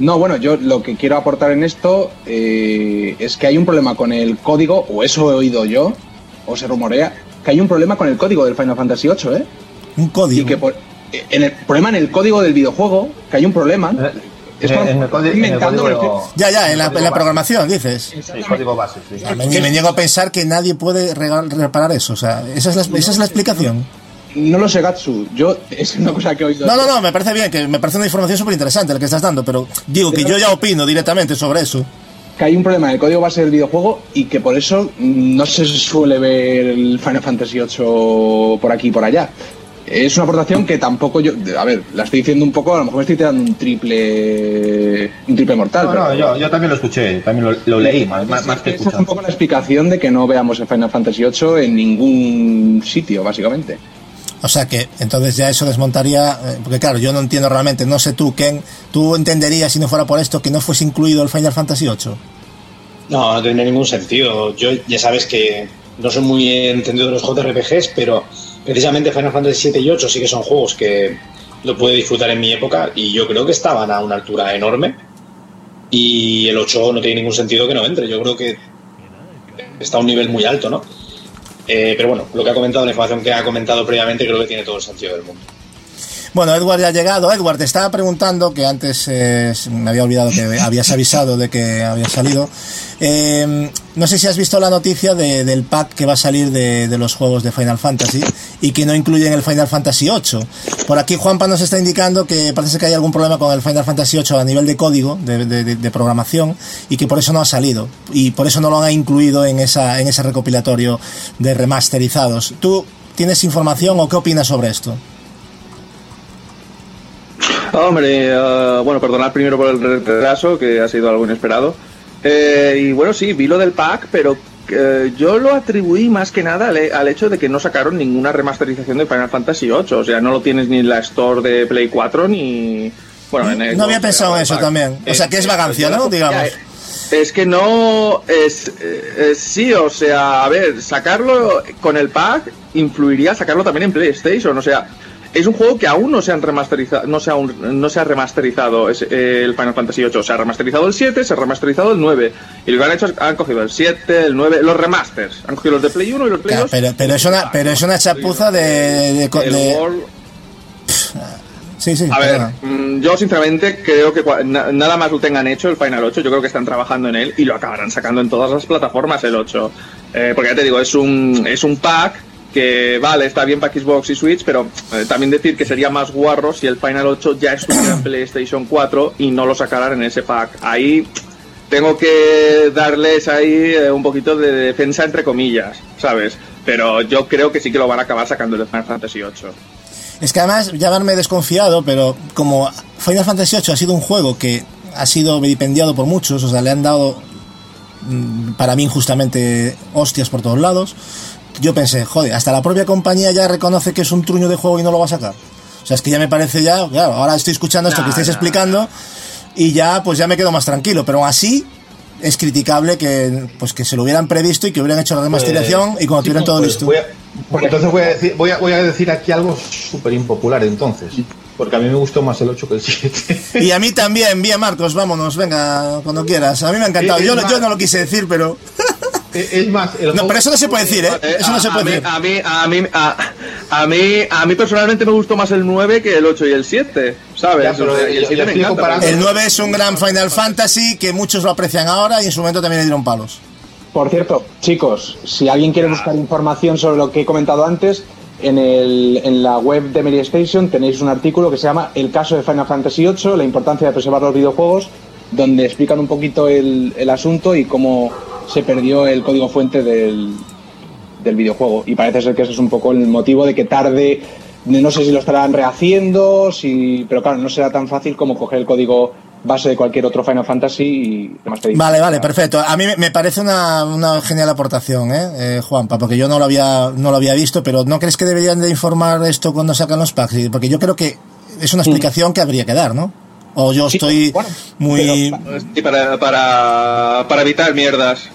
No, bueno, yo lo que quiero aportar en esto eh, es que hay un problema con el código, o eso he oído yo, o se rumorea, que hay un problema con el código del Final Fantasy VIII, ¿eh? Un código. Y que por- eh, en el problema en el código del videojuego, que hay un problema. Es Eh, por- en el código- estoy en el inventando, código- Ya, ya, en la, en la programación, dices. Sí, código base, sí. Me, me niego a pensar que nadie puede reparar eso. O sea, esa es la, esa es la explicación. No lo sé, Gatsu. Yo, es una cosa que he oído. No, no, no, me parece bien, que me parece una información súper interesante la que estás dando, pero digo que yo ya opino directamente sobre eso. que hay un problema en el código base del videojuego y que por eso no se suele ver el Final Fantasy VIII por aquí y por allá. Es una aportación que tampoco yo. A ver, la estoy diciendo un poco, a lo mejor me estoy tirando un triple. Un triple mortal. No, pero- no, yo, yo también lo escuché, también lo, lo leí, más, más, más que Esa es un poco la explicación de que no veamos el Final Fantasy VIII en ningún sitio, básicamente. O sea que entonces ya eso desmontaría, eh, porque claro, yo no entiendo realmente, no sé tú, Ken, tú entenderías si no fuera por esto que no fuese incluido el Final Fantasy VIII. No, no tiene ningún sentido. Yo ya sabes que no soy muy entendido de los JRPGs, pero precisamente Final Fantasy 7 y 8 sí que son juegos que lo pude disfrutar en mi época y yo creo que estaban a una altura enorme. Y el 8 no tiene ningún sentido que no entre. Yo creo que está a un nivel muy alto, ¿no? Eh, pero bueno, lo que ha comentado, la información que ha comentado previamente, creo que tiene todo el sentido del mundo. Bueno, Edward ya ha llegado. Edward, te estaba preguntando, que antes eh, me había olvidado que habías avisado de que había salido. Eh, no sé si has visto la noticia de- del pack que va a salir de, los juegos de Final Fantasy y que no incluyen el Final Fantasy VIII. Por aquí Juanpa nos está indicando que parece que hay algún problema con el Final Fantasy VIII a nivel de código, de- de programación, y que por eso no ha salido. Y por eso no lo han incluido en, esa, en ese recopilatorio de remasterizados. ¿Tú tienes información o qué opinas sobre esto? Hombre, eh, bueno, perdonad primero por el retraso, que ha sido algo inesperado. Eh, y bueno, sí, vi lo del pack, pero eh, yo lo atribuí más que nada al, al hecho de que no sacaron ninguna remasterización de Final Fantasy VIII. O sea, no lo tienes ni en la Store de Play 4 ni. Bueno, en No había pensado en eso también. O sea, que es vagancia, ¿no? Digamos. Es que no es, eh, sí, o sea, a ver, sacarlo con el pack influiría sacarlo también en PlayStation, o sea, es un juego que aún no se han remasterizado, no se ha, no se ha remasterizado eh, el Final Fantasy VIII, se ha remasterizado el 7, se ha remasterizado el 9 y lo que han hecho es han cogido el 7, el 9, los remasters, han cogido los de Play 1 y los Play Claro, 2. pero, pero es una pero es una chapuza de, de- de- El de- World- sí sí A ver, mm, yo sinceramente creo que nada más lo tengan hecho el Final 8, yo creo que están trabajando en él y lo acabarán sacando en todas las plataformas el 8. Eh, porque ya te digo, es un, es un pack que vale, está bien para Xbox y Switch, pero eh, también decir que sería más guarro si el Final 8 ya estuviera en PlayStation 4 y no lo sacaran en ese pack. Ahí tengo que darles ahí eh, un poquito de defensa entre comillas, ¿sabes? Pero yo creo que sí que lo van a acabar sacando el Final Fantasy 8. es que además llamarme desconfiado pero como Final Fantasy VIII ha sido un juego que ha sido vilipendiado por muchos o sea le han dado mm, para mí injustamente hostias por todos lados yo pensé joder hasta la propia compañía ya reconoce que es un truño de juego y no lo va a sacar o sea es que ya me parece ya claro ahora estoy escuchando esto que estáis explicando y ya pues ya me quedo más tranquilo pero aún así es criticable que pues que se lo hubieran previsto y que hubieran hecho la remasterización y cuando tuvieran todo Pues listo voy a- porque entonces voy a decir, voy a, voy a decir aquí algo súper impopular entonces. Porque a mí me gustó más el 8 que el 7. Y a mí también, bien Marcos, vámonos, venga, cuando quieras. A mí me ha encantado. Yo, yo no lo quise decir, pero... es más, el No, pero eso no se puede decir, ¿eh? Eh, Eso no a- se puede a mí, decir. a mí, a mí, a, a mí, a mí personalmente me gustó más el 9 que el 8 y el 7, ¿sabes? Ya, pero O sea, y el yo- 7 yo me estoy encanta. comparando- El 9 es un gran Final Fantasy que muchos lo aprecian ahora y en su momento también le dieron palos. Por cierto, chicos, si alguien quiere buscar información sobre lo que he comentado antes, en, el, en la web de Media Station tenéis un artículo que se llama El caso de Final Fantasy VIII, la importancia de preservar los videojuegos, donde explican un poquito el, el asunto y cómo se perdió el código fuente del, del videojuego. Y parece ser que ese es un poco el motivo de que tarde, no sé si lo estarán rehaciendo, si, pero claro, no será tan fácil como coger el código base de cualquier otro Final Fantasy y remasterizar. Vale, vale, perfecto. A mí me- parece una, una genial aportación, ¿eh? eh, Juanpa, porque yo no lo había no lo había visto, pero ¿no crees que deberían de informar esto cuando sacan los packs? Porque yo creo que es una explicación que habría que dar, ¿no? O yo estoy muy... Sí, para, para, para evitar mierdas.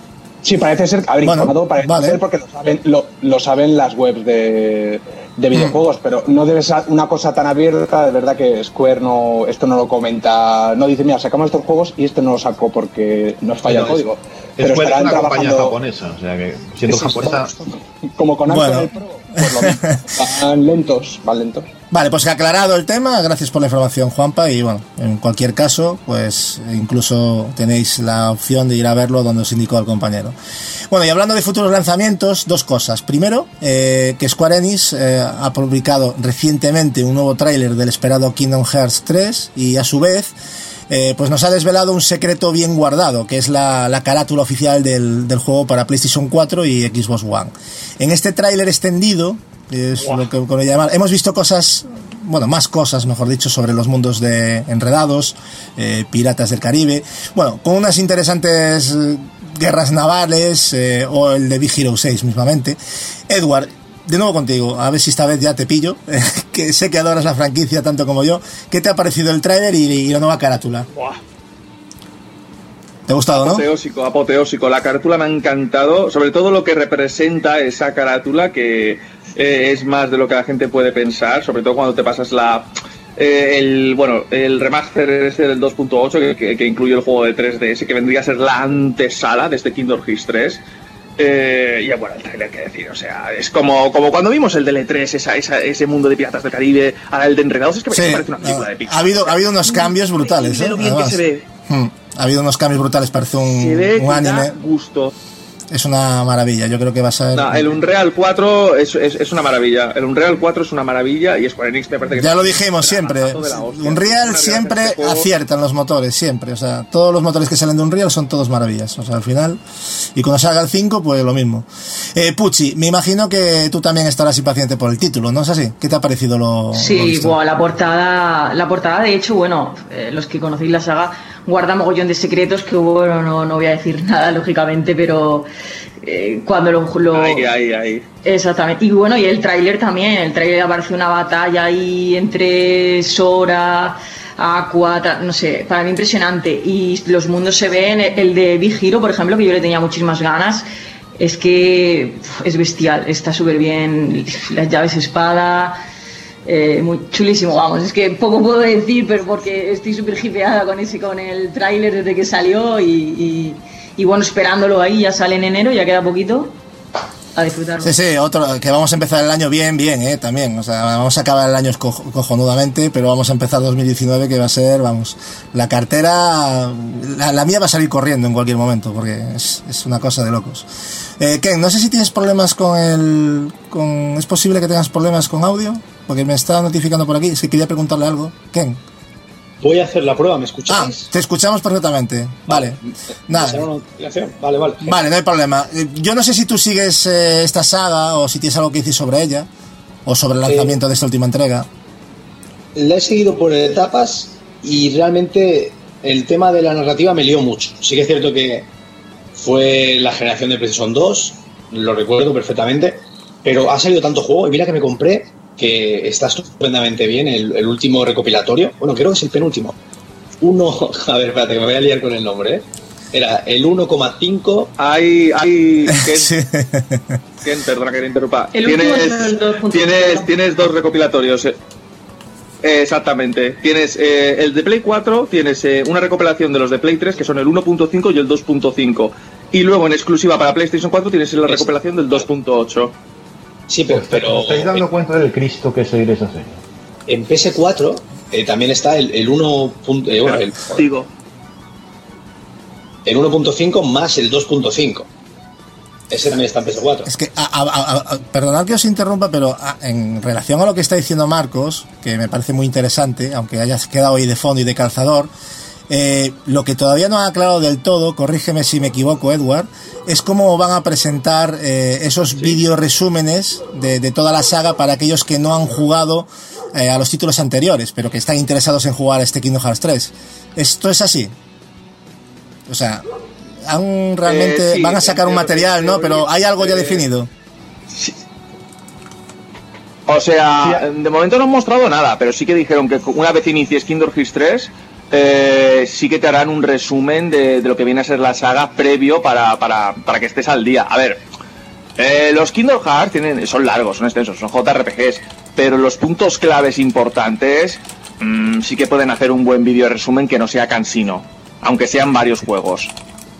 Sí, parece ser, a ver, Bueno, informado parece vale. ser porque lo saben, lo, lo saben las webs de, de videojuegos, pero no debe ser una cosa tan abierta, de verdad que Square no, esto no lo comenta, no dice, mira, sacamos estos juegos y este no lo sacó porque nos falla el Pero es- código. Es Pero una estarán compañía trabajando japonesa, o sea que siendo es japonesa. como con Bueno. Axel Pro, pues lo mismo. van lentos, van lentos. Vale, pues aclarado el tema, gracias por la información, Juanpa, y bueno, en cualquier caso, pues incluso tenéis la opción de ir a verlo donde os indicó el compañero. Bueno, y hablando de futuros lanzamientos, dos cosas. Primero, eh, que Square Enix eh, ha publicado recientemente un nuevo tráiler del esperado Kingdom Hearts 3 y a su vez eh, pues nos ha desvelado un secreto bien guardado, que es la, la carátula oficial del, del juego para PlayStation 4 y Xbox One. En este tráiler extendido Es lo que con ella llamar. Hemos visto cosas, bueno, más cosas, mejor dicho, sobre los mundos de Enredados, eh, Piratas del Caribe. Bueno, con unas interesantes guerras navales eh, o el de Big Hero 6 mismamente. Edward, de nuevo contigo, a ver si esta vez ya te pillo, que sé que adoras la franquicia tanto como yo. ¿Qué te ha parecido el tráiler y, y la nueva carátula? Buah. ¿Te ha gustado, no? Apoteósico, apoteósico. La carátula me ha encantado, sobre todo lo que representa esa carátula, que eh, es más de lo que la gente puede pensar, sobre todo cuando te pasas la eh, el bueno el remaster ese del 2.8 que, que, que incluye el juego de 3DS, que vendría a ser la antesala de este Kingdom Hearts 3. Eh, y bueno, el trailer, que decir, o sea, es como, como cuando vimos el del E3, esa, esa, ese mundo de piratas del Caribe, ahora el de Enredados, es que me parece una película de Pixar. ha habido, ha habido unos cambios brutales, De ¿eh? lo bien que se ve. Hmm, Ha habido unos cambios brutales, parece un, Se ve un que anime. da gusto. Es una maravilla, yo creo que va a ser... No, el Unreal 4 es, es, es una maravilla. El Unreal 4 es una maravilla y Square Enix me parece que Ya lo dijimos siempre. hostia. Unreal siempre juego. aciertan los motores, siempre. O sea, todos los motores que salen de Unreal son todos maravillas. O sea, al final. Y cuando salga el 5, pues lo mismo. Eh, Pucci, me imagino que tú también estarás impaciente por el título, ¿no es así? ¿Qué te ha parecido lo, lo Sí, visto? buah, la portada, la portada de hecho, bueno, eh, los que conocéis la saga guarda mogollón de secretos que bueno, no, no voy a decir nada lógicamente, pero eh, cuando lo, lo- Ahí, ahí, ahí. exactamente y bueno y el tráiler también, el tráiler aparece una batalla ahí entre Sora, Aqua, no sé, para mí impresionante y los mundos se ven, el de Big Hero por ejemplo que yo le tenía muchísimas ganas. Es que es bestial, está súper bien, las llaves espada, eh, chulísimo, vamos, es que poco puedo decir, pero porque estoy súper hipeada con ese, con el tráiler desde que salió y, bueno, esperándolo ahí, ya sale en enero, ya queda poquito, a disfrutarlo. Sí, sí, otro, que vamos a empezar el año bien, bien, eh, también. Vamos a acabar el año co- cojonudamente, pero vamos a empezar 2019 que va a ser, vamos, la cartera, la, mía va a salir corriendo en cualquier momento, porque es, una cosa de locos. Eh, Ken, no sé si tienes problemas con el, es posible que tengas problemas con audio, porque me está notificando por aquí, que quería preguntarle algo. Ken. Voy a hacer la prueba, ¿me Ah, escucháis? te escuchamos perfectamente. Vale. Nada. ¿Será una notificación? Vale, vale. Vale, no hay problema. Eh, Yo no sé si tú sigues eh, esta saga o si tienes algo que decir sobre ella o sobre el lanzamiento de esta última entrega. La he seguido por etapas y realmente el tema de la narrativa me lió mucho. Sí que es cierto que fue la generación de PlayStation 2, lo recuerdo perfectamente, pero ha salido tanto juego y mira que me compré que está estupendamente bien el, el último recopilatorio. Bueno, creo que es el penúltimo. Uno, a ver, espérate, que me voy a liar con el nombre, ¿eh? Era el 1,5. Hay, hay, Ken, Sí. Ken, perdona que te interrumpa. El último tienes, es el 2.0. tienes, tienes dos recopilatorios. eh. Exactamente. Tienes eh, el de Play 4, tienes eh, una recopilación de los de Play 3, que son el 1.5 y el 2.5. Y luego en exclusiva para PlayStation 4 tienes la recopilación del 2.8. Sí, pero, ¿Os pero estáis dando cuenta del Cristo que es seguir esa serie? en PS4 eh, también está el, el 1. punto- eh, bueno, el- Digo, el 1.5 más el 2.5. Ese también está en PS4. Es que, a- a- a- a- perdonad que os interrumpa, pero a- en relación a lo que está diciendo Marcos, que me parece muy interesante, aunque hayas quedado ahí de fondo y de calzador, eh, lo que todavía no ha aclarado del todo, corrígeme si me equivoco, Edward, es cómo van a presentar eh, esos vídeos resúmenes de, de toda la saga para aquellos que no han jugado eh, a los títulos anteriores, pero que están interesados en jugar a este Kingdom Hearts 3. ¿Esto es así? O sea, han realmente Eh, sí, van a sacar un material, ¿no? Pero hay algo ya eh, definido. O sea, de momento no han mostrado nada, pero sí que dijeron que una vez inicies Kingdom Hearts 3, eh, sí que te harán un resumen de, lo que viene a ser la saga previo para, para, para que estés al día. A ver, eh, los Kingdom Hearts tienen, son largos, son extensos, son JRPGs, pero los puntos claves importantes mm, sí que pueden hacer un buen vídeo resumen que no sea cansino, aunque sean varios juegos.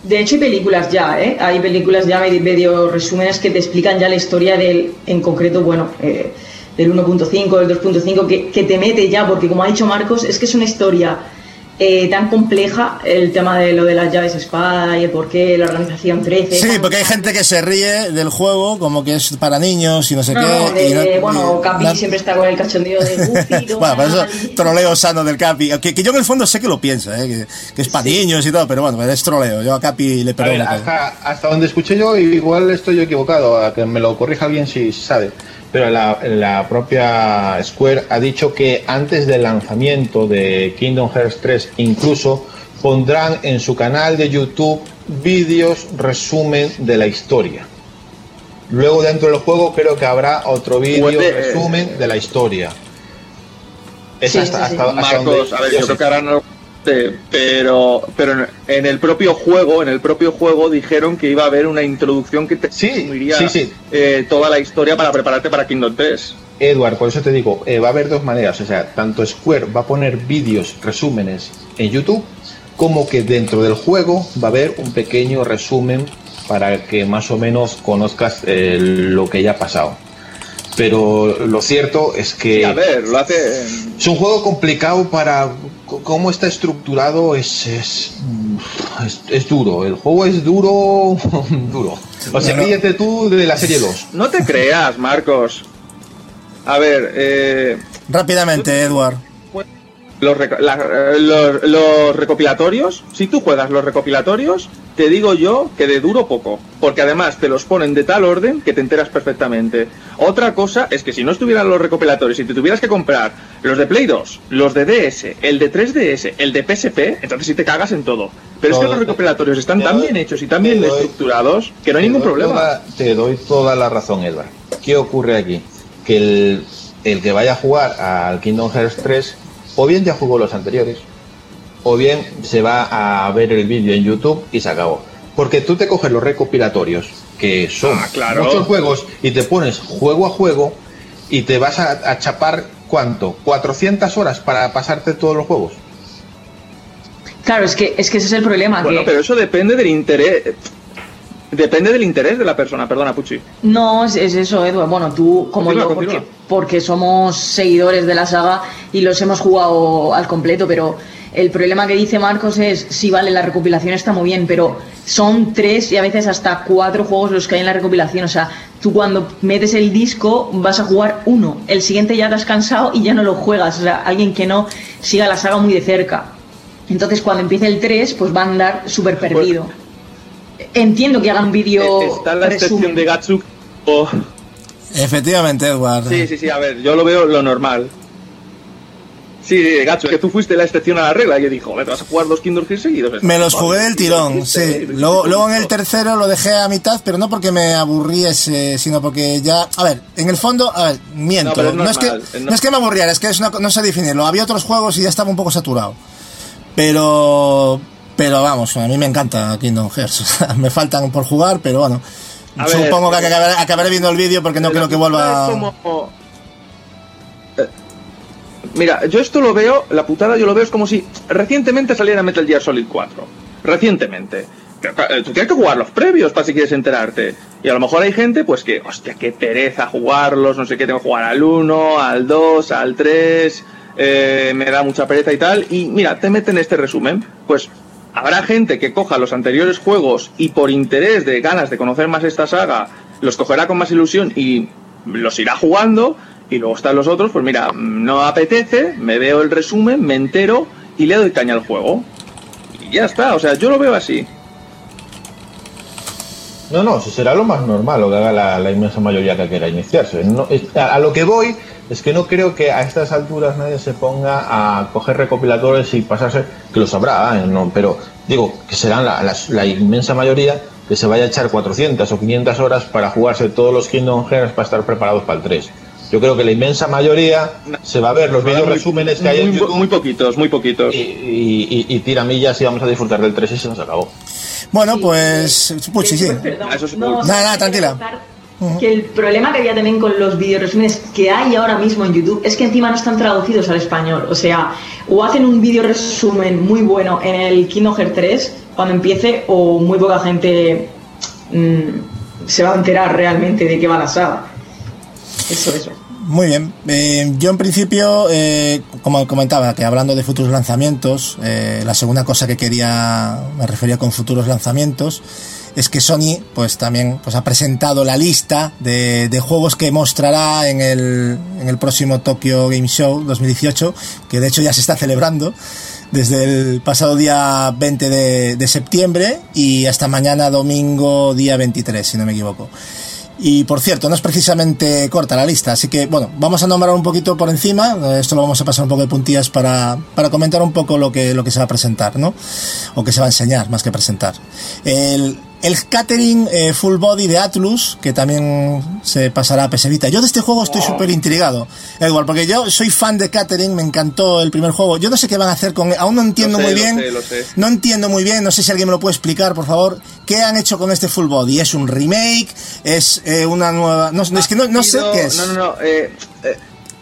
De hecho hay películas ya, ¿eh? Hay películas ya, medio resúmenes que te explican ya la historia del, en concreto, bueno, eh, del 1.5, del 2.5, que, que te mete ya, porque como ha dicho Marcos, es que es una historia eh, tan compleja el tema de lo de las llaves espada y el por qué, la organización 13. Sí, porque hay gente que se ríe del juego como que es para niños y no sé No, qué. no, de- y no- bueno, y- Capi no- siempre está con el cachondeo de Goofy, bueno, por eso troleo sano del Capi. Que, que yo en el fondo sé que lo piensa, ¿eh? que, que es para niños y todo, pero bueno, es troleo. Yo a Capi le perdono. hasta, hasta donde escuché yo, igual estoy yo equivocado, a que me lo corrija alguien si sabe. Pero la, la propia Square ha dicho que antes del lanzamiento de Kingdom Hearts 3 incluso pondrán en su canal de YouTube vídeos resumen de la historia. Luego dentro del juego creo que habrá otro vídeo resumen de la historia. Es Sí, hasta, sí, sí. hasta- hasta Marcos, donde a ver, yo creo que harán eh, pero pero en- el propio juego, en el propio juego dijeron que iba a haber una introducción que te Sí, sí, sí. eh, toda la historia para prepararte para Kingdom 3. Edward, por eso te digo, eh, va a haber dos maneras. O sea, tanto Square va a poner vídeos, resúmenes en YouTube, como que dentro del juego va a haber un pequeño resumen para que más o menos conozcas eh, lo que ya ha pasado. Pero lo cierto es que Sí, a ver, lo hace es un juego complicado para cómo está estructurado, es, es, es, es duro. El juego es duro, duro. O sea, Bueno. ríete tú de la serie 2. No te creas, Marcos. A ver, eh, Rápidamente, Edward. Los, la- eh, los, los recopilatorios, si tú juegas los recopilatorios, te digo yo que de duro poco, porque además te los ponen de tal orden que te enteras perfectamente. Otra cosa es que si no estuvieran los recopilatorios y te tuvieras que comprar los de Play 2, los de DS, el de 3DS, el de PSP, entonces sí te cagas en todo. Pero es que los recopilatorios están tan doy- bien hechos y tan bien doy- estructurados que no hay ningún problema. toda- te doy toda la razón, Edward. ¿Qué ocurre aquí? Que el, el que vaya a jugar al Kingdom Hearts 3, o bien ya jugó los anteriores, o bien se va a ver el vídeo en YouTube y se acabó. Porque tú te coges los recopilatorios, que son Ah, claro. muchos juegos, y te pones juego a juego y te vas a, a chapar, ¿cuánto? ¿400 horas para pasarte todos los juegos? Claro, es que, es que ese es el problema. Bueno, que pero eso depende del interés. Depende del interés de la persona, perdona, Puchi. No, es, es eso, Edward. Bueno, tú como Continúa, yo, continúa. porque, porque somos seguidores de la saga y los hemos jugado al completo, pero el problema que dice Marcos es, sí, vale, la recopilación está muy bien, pero son tres y a veces hasta cuatro juegos los que hay en la recopilación. O sea, tú cuando metes el disco vas a jugar uno, el siguiente ya te has cansado y ya no lo juegas. O sea, alguien que no siga la saga muy de cerca. Entonces, cuando empiece el 3, pues va a andar súper perdido. Entiendo que hagan vídeo Eh, Está la excepción de Gatsu. o- Efectivamente, Edward. Sí, sí, sí, a ver, yo lo veo lo normal. Sí, Gatsu, que tú fuiste la excepción a la regla. Yo dijo, ¿te vas a jugar dos Kingdom Hearts seguidos? Me los jugué del tirón, sí. Luego, luego en el tercero lo dejé a mitad, pero no porque me aburriese, sino porque ya. A ver, en el fondo, a ver, miento. No, es No, es, que, no es que me aburriera, es que es una no sé definirlo. Había otros juegos y ya estaba un poco saturado. Pero. Pero vamos, a mí me encanta Kingdom Hearts. me faltan por jugar, pero bueno. A ver, Supongo que acabaré, acabaré viendo el vídeo porque no creo que vuelva. Es como- Eh, Mira, yo esto lo veo, la putada yo lo veo es como si recientemente saliera Metal Gear Solid 4. Recientemente. Eh, Tú tienes que jugar los previos para si quieres enterarte. Y a lo mejor hay gente, pues que, hostia, qué pereza jugarlos, no sé qué, tengo que jugar al 1, al 2, al 3, eh, me da mucha pereza y tal. Y mira, te meten este resumen. Pues habrá gente que coja los anteriores juegos y por interés de ganas de conocer más esta saga, los cogerá con más ilusión y los irá jugando. Y luego están los otros, pues mira, no apetece, me veo el resumen, me entero y le doy caña al juego. Y ya está, o sea, yo lo veo así. No, no, si será lo más normal lo que haga la, inmensa mayoría que quiera iniciarse. A lo que voy es que no creo que a estas alturas nadie se ponga a coger recopiladores y pasarse, que lo sabrá, ¿eh? no, pero digo que serán la, inmensa mayoría que se vaya a echar 400 o 500 horas para jugarse todos los Kingdom Hearts para estar preparados para el 3. Yo creo que la inmensa mayoría se va a ver los vídeos resúmenes que hay en muy, YouTube muy poquitos, muy poquitos. y, y, y- y tiramillas y vamos a disfrutar del 3 y se nos acabó. Bueno, pues. Puchi, sí. Perdón. Eso es No, muy- Nada, nada, tranquila. Que el problema que había también con los videoresúmenes que hay ahora mismo en YouTube es que encima no están traducidos al español. O sea, o hacen un video resumen muy bueno en el Kingdom Hearts 3 cuando empiece, o muy poca gente mm, se va a enterar realmente de qué va la saga. Eso, eso. Muy bien. Eh, yo en principio, eh, como comentaba, que hablando de futuros lanzamientos, eh, la segunda cosa que quería, me refería con futuros lanzamientos, es que Sony, pues también, pues ha presentado la lista de, juegos que mostrará en el, en el próximo Tokyo Game Show 2018, que de hecho ya se está celebrando desde el pasado día 20 de, septiembre y hasta mañana domingo día 23, si no me equivoco. Y por cierto, no es precisamente corta la lista, así que bueno, vamos a nombrar un poquito por encima, esto lo vamos a pasar un poco de puntillas para, para comentar un poco lo que, lo que se va a presentar, ¿no? O que se va a enseñar más que presentar. El, el catering eh, full body de Atlus, que también se pasará a PS Vita. Yo de este juego estoy súper intrigado, Edward, porque yo soy fan de catering, me encantó el primer juego. Yo no sé qué van a hacer con... Aún no entiendo sé, muy lo bien. sé, lo sé. No entiendo muy bien, no sé si alguien me lo puede explicar, por favor. ¿Qué han hecho con este full body? ¿Es un remake? ¿Es eh, una nueva...? No, es que no, no sé qué es. No, no, no. eh,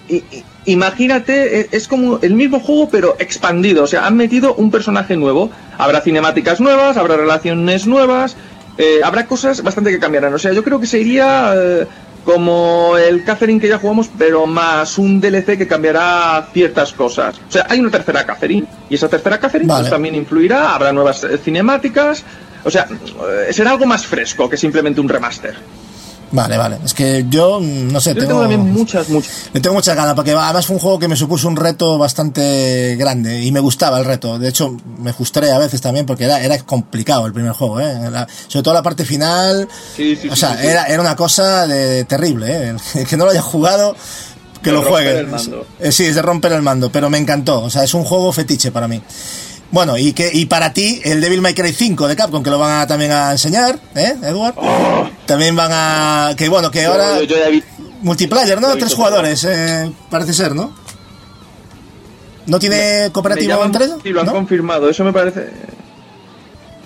eh, imagínate, es como el mismo juego, pero expandido. O sea, han metido un personaje nuevo. Habrá cinemáticas nuevas, habrá relaciones nuevas, eh, habrá cosas bastante que cambiarán. O sea, yo creo que sería eh, como el Catherine que ya jugamos, pero más un DLC que cambiará ciertas cosas. O sea, hay una tercera Catherine, y esa tercera Catherine Vale. pues, también influirá, habrá nuevas eh, cinemáticas. O sea, eh, será algo más fresco que simplemente un remaster. Vale, vale. Es que yo, mm, no sé, Yo tengo... tengo también muchas, muchas. Le tengo muchas ganas, porque además fue un juego que me supuso un reto bastante grande y me gustaba el reto. De hecho, me frustré a veces también porque era, era complicado el primer juego, ¿eh? Era- sobre todo la parte final. Sí, sí, o sí, sea. Era, era una cosa de, terrible, ¿eh? El que no lo haya jugado, que De lo romper juegue. el mando. Eh, sí, es de romper el mando, pero me encantó. O sea, es un juego fetiche para mí. Bueno, y que y para ti, el Devil May Cry 5 de Capcom, que lo van a también a enseñar, ¿eh, Edward? También van a... Que bueno, que ahora... Oh. Yo- yo ya vi- Multiplayer, ¿no? Tres jugadores, eh, parece ser, ¿no? ¿No tiene cooperativo entre Sí, lo han ¿No? confirmado. Eso me parece.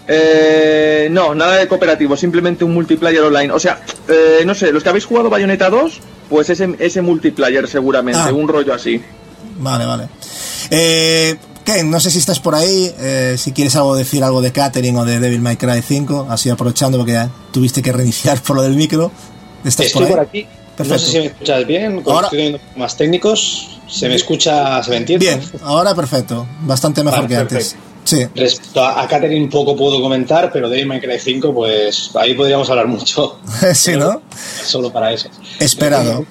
Eh, no, nada de cooperativo, simplemente un multiplayer online. O sea, eh, no sé, los que habéis jugado Bayonetta 2, pues ese, ese multiplayer seguramente, Ah. un rollo así. Vale, vale. Eh, Ken, no sé si estás por ahí, eh, si quieres algo decir algo de Catering o de Devil May Cry 5, así aprovechando porque ya tuviste que reiniciar por lo del micro. ¿Estás Estoy por por ahí? aquí. Perfecto. No sé si me escuchas bien. Ahora- estoy más técnicos, ¿se me escucha, se me entiende? Bien, ahora perfecto, bastante mejor Vale, que antes. Sí, Respecto a, a Catherine poco puedo comentar, pero de Minecraft 5, pues ahí podríamos hablar mucho. sí, ¿no? Solo para eso. Esperado.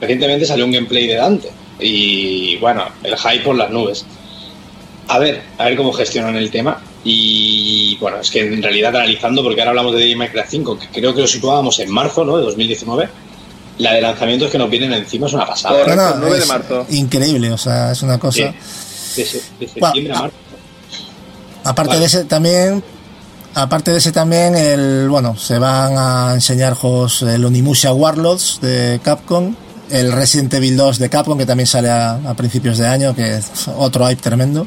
Recientemente salió un gameplay de Dante y bueno, el hype por las nubes. A ver, a ver cómo gestionan el tema. Y bueno, es que en realidad analizando, porque ahora hablamos de Devil May Cry 5, que creo que lo situábamos en marzo ¿no? de 2019, la de lanzamientos que nos vienen encima es una pasada. Correcto, No, no, 9 de marzo. Increíble, o sea, es una cosa. Sí, de, se- de septiembre a marzo. Aparte Vale. de ese también, aparte de ese también, el bueno, se van a enseñar juegos el Onimusha Warlords de Capcom, el Resident Evil 2 de Capcom que también sale a, a principios de año, que es otro hype tremendo.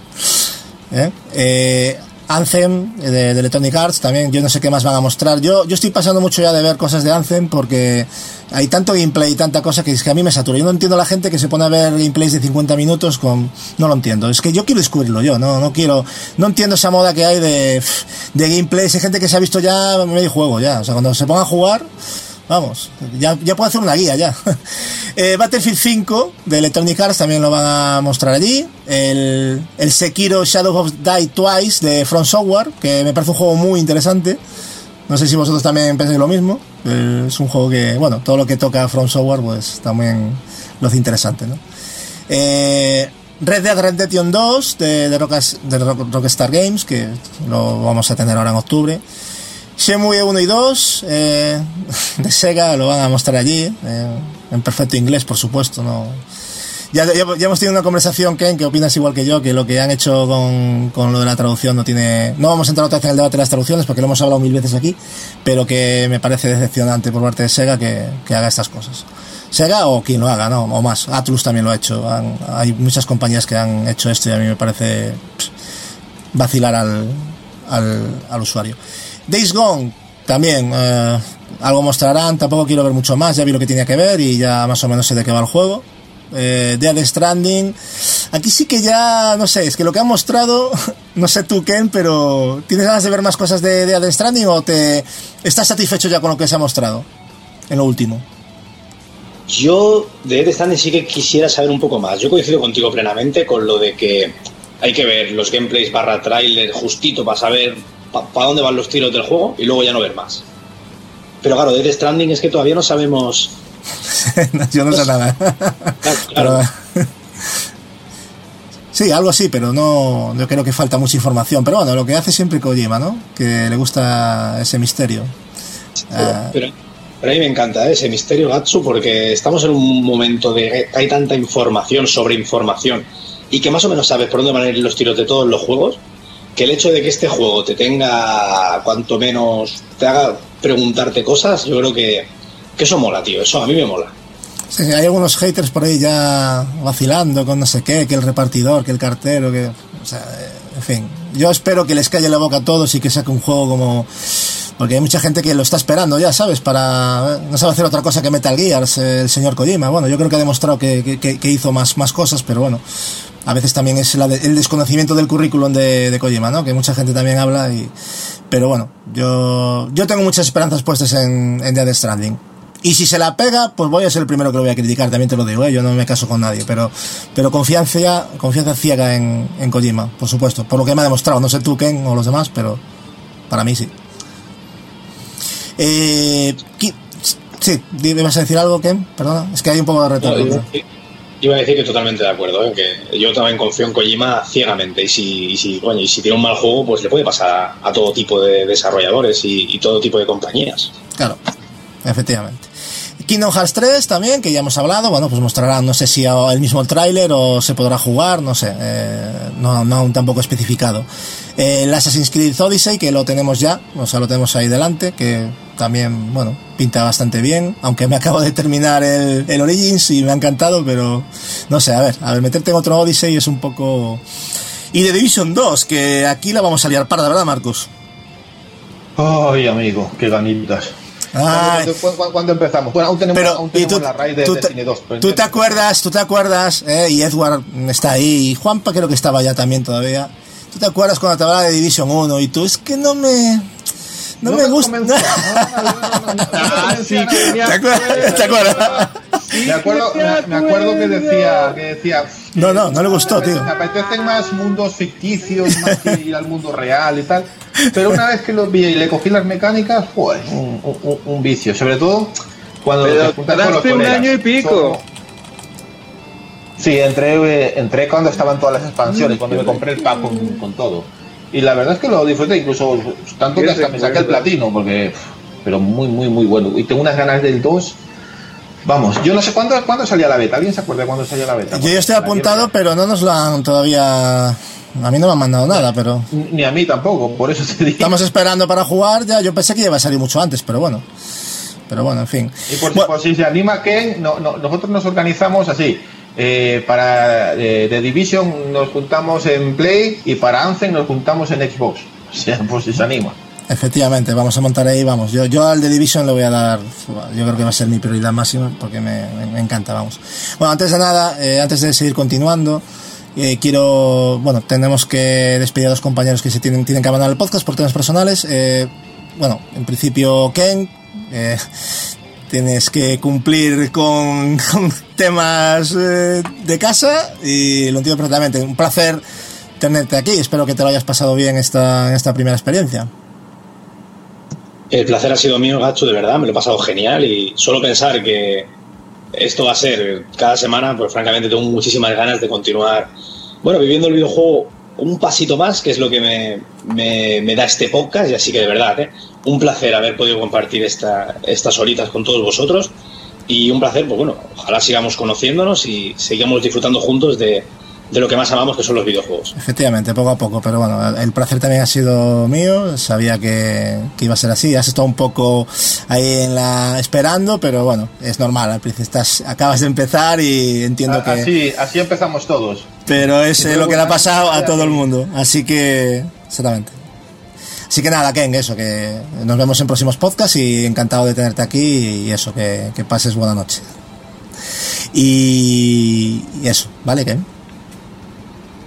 ¿eh? Eh, Anthem eh, de, de Electronic Arts también, yo no sé qué más van a mostrar. Yo, yo estoy pasando mucho ya de ver cosas de Anthem porque hay tanto gameplay y tanta cosa que es que a mí me satura. Yo no entiendo a la gente que se pone a ver gameplays de 50 minutos con... No lo entiendo. Es que yo quiero descubrirlo yo, no, no quiero... No entiendo esa moda que hay de, de gameplays. Hay gente que se ha visto ya medio juego ya. O sea, cuando se ponga a jugar... Vamos, ya, ya puedo hacer una guía ya. Eh, Battlefield 5 de Electronic Arts también lo van a mostrar allí. El, el Sekiro Shadow of Die Twice de From Software, que me parece un juego muy interesante. No sé si vosotros también pensáis lo mismo. Es un juego que, bueno, todo lo que toca From Software, pues también lo hace interesante, ¿no? Eh, Red Dead Redemption 2 de, de, de Rock- Rockstar Games, que lo vamos a tener ahora en octubre. Shenmue 1 y 2 eh, de Sega lo van a mostrar allí, eh, en perfecto inglés, por supuesto. no ya, ya, ya hemos tenido una conversación, Ken, que opinas igual que yo, que lo que han hecho con, con lo de la traducción no tiene... No vamos a entrar otra vez en el debate de las traducciones, porque lo hemos hablado mil veces aquí, pero que me parece decepcionante por parte de Sega que, que haga estas cosas. Sega o quien lo haga, ¿no? O más. Atlus también lo ha hecho. Hay muchas compañías que han hecho esto y a mí me parece pss, vacilar al, al, al usuario. Days Gone, también eh, algo mostrarán, tampoco quiero ver mucho más, ya vi lo que tenía que ver y ya más o menos sé de qué va el juego. Eh, Dead Stranding, aquí sí que ya, no sé, es que lo que han mostrado, no sé tú Ken, pero ¿tienes ganas de ver más cosas de Dead Stranding o te estás satisfecho ya con lo que se ha mostrado en lo último? Yo de Death Stranding sí que quisiera saber un poco más. Yo coincido contigo plenamente con lo de que hay que ver los gameplays barra trailer justito para saber para dónde van los tiros del juego y luego ya no ver más. Pero claro, de Death Stranding es que todavía no sabemos. Yo no sé nada. Claro, Pero- sí, algo así, pero no. Yo creo que falta mucha información. Pero bueno, lo que hace siempre Kojima, ¿no? Que le gusta ese misterio. Ah, pero Pero a mí me encanta ¿eh? ese misterio Gatsu porque estamos en un momento de que hay tanta información sobre información y que más o menos sabes por dónde van a ir los tiros de todos los juegos, que el hecho de que este juego te tenga cuanto menos, te haga preguntarte cosas, yo creo que, que eso mola, tío, eso a mí me mola. Sí, hay algunos haters por ahí ya vacilando con no sé qué, que el repartidor, que el cartero, que... O sea, eh, en fin. Yo espero que les calle la boca a todos y que saque un juego como... Porque hay mucha gente que lo está esperando ya, ¿sabes? Para... No sabe hacer otra cosa que Metal Gear, el señor Kojima. Bueno, yo creo que ha demostrado que, que- que- hizo más, más cosas, pero bueno. A veces también es el desconocimiento del currículum de, de Kojima, ¿no? Que mucha gente también habla y... Pero bueno, yo, yo tengo muchas esperanzas puestas en, en Dead Stranding. Y si se la pega, pues voy a ser el primero que lo voy a criticar, también te lo digo, ¿eh? yo no me caso con nadie, pero, pero confianza, confianza ciega en, en Kojima, por supuesto, por lo que me ha demostrado, no sé tú, Ken, o los demás, pero para mí sí. Eh, sí, ¿me vas a decir algo, Ken? Perdona, es que hay un poco de retorno. No, iba, a decir que totalmente de acuerdo, ¿eh? que yo también confío en Kojima ciegamente y si, y si, coño, y si tiene un mal juego, pues le puede pasar a, a todo tipo de desarrolladores y, y todo tipo de compañías. Claro, efectivamente. Kingdom Hearts 3 también, que ya hemos hablado, bueno, pues mostrarán, no sé si el mismo tráiler o se podrá jugar, no sé, eh, no, no aún tampoco especificado. Eh, el Assassin's Creed Odyssey, que lo tenemos ya, o sea, lo tenemos ahí delante, que también, bueno, pinta bastante bien, aunque me acabo de terminar el, el Origins y me ha encantado, pero no sé, a ver, a ver, meterte en otro Odyssey es un poco... Y The Division 2, que aquí la vamos a liar parda, ¿verdad, Marcus? Ay, amigo, qué ganitas. Ay. ¿Cuándo, cuándo- cuándo empezamos? Bueno, aún tenemos, Pero, aún ¿y tenemos tú- la raíz de tú te- Destiny 2. pero ¿Tú te acuerdas? ¿Tú te acuerdas? eh? Y Edward está ahí. Y Juanpa creo que estaba ya también todavía. ¿Tú te acuerdas cuando te hablaba de Division 1? Y tú, es que no me... No, me, gusta. Ah, sí, que me ¿Te acuerdas? ¿Te acuerdas? Me acuerdo, me, me acuerdo que decía, que decía No, no, no le gustó, tío. me apetecen más mundos ficticios más que ir al mundo real y tal. Pero una vez que lo vi y le cogí las mecánicas, pues un, un- un vicio. Sobre todo cuando Pero te con los tardaste un colegas. año y pico. Sí, entré, eh, entré cuando estaban todas las expansiones, cuando me compré el pack con, con todo. Y la verdad es que lo disfruté, incluso tanto que hasta me saqué el platino, porque. Pero muy, muy, muy bueno. Y tengo unas ganas del 2. Vamos, yo no sé cuándo, cuándo salía la beta. ¿Alguien se acuerda de cuándo salía la beta? Yo ya estoy apuntado, pero no nos lo han todavía... A mí no me han mandado nada, pero... Ni a mí tampoco, por eso te digo. Estamos esperando para jugar ya. Yo pensé que iba a salir mucho antes, pero bueno. Pero bueno, en fin. Y por, por si se anima Ken, no, no, nosotros nos organizamos así. Eh, para eh, The Division nos juntamos en Play y para Anthem nos juntamos en Xbox. O sea, por si se anima. Efectivamente, vamos a montar ahí, vamos. Yo, yo al The Division le voy a dar, yo creo que va a ser mi prioridad máxima porque me, encanta, vamos. Bueno, antes de nada, eh, antes de seguir continuando, eh, quiero, bueno, tenemos que despedir a dos compañeros que se tienen, tienen que abandonar el podcast por temas personales. Eh, bueno, en principio, Ken, eh, tienes que cumplir con, temas eh, de casa y lo entiendo perfectamente. Un placer tenerte aquí. Espero que te lo hayas pasado bien esta, esta primera experiencia. El placer ha sido mío, Gacho, de verdad, me lo he pasado genial y solo pensar que esto va a ser cada semana, pues francamente tengo muchísimas ganas de continuar, bueno, viviendo el videojuego un pasito más, que es lo que me, me- me da este podcast, y así que de verdad, ¿eh? un placer haber podido compartir esta, estas horitas con todos vosotros y un placer, pues bueno, ojalá sigamos conociéndonos y sigamos disfrutando juntos de, de lo que más amamos, que son los videojuegos. Efectivamente, poco a poco, pero bueno, el placer también ha sido mío, sabía que, que iba a ser así, has estado un poco ahí en la esperando, pero bueno, es normal, estás, acabas de empezar y entiendo que... Así, así empezamos todos. Pero es eh, lo que le ha pasado a todo el mundo, así que... Exactamente. Así que nada, Ken, eso, que nos vemos en próximos podcasts y encantado de tenerte aquí y eso, que, que pases buena noche. Y, y eso, ¿vale, Ken?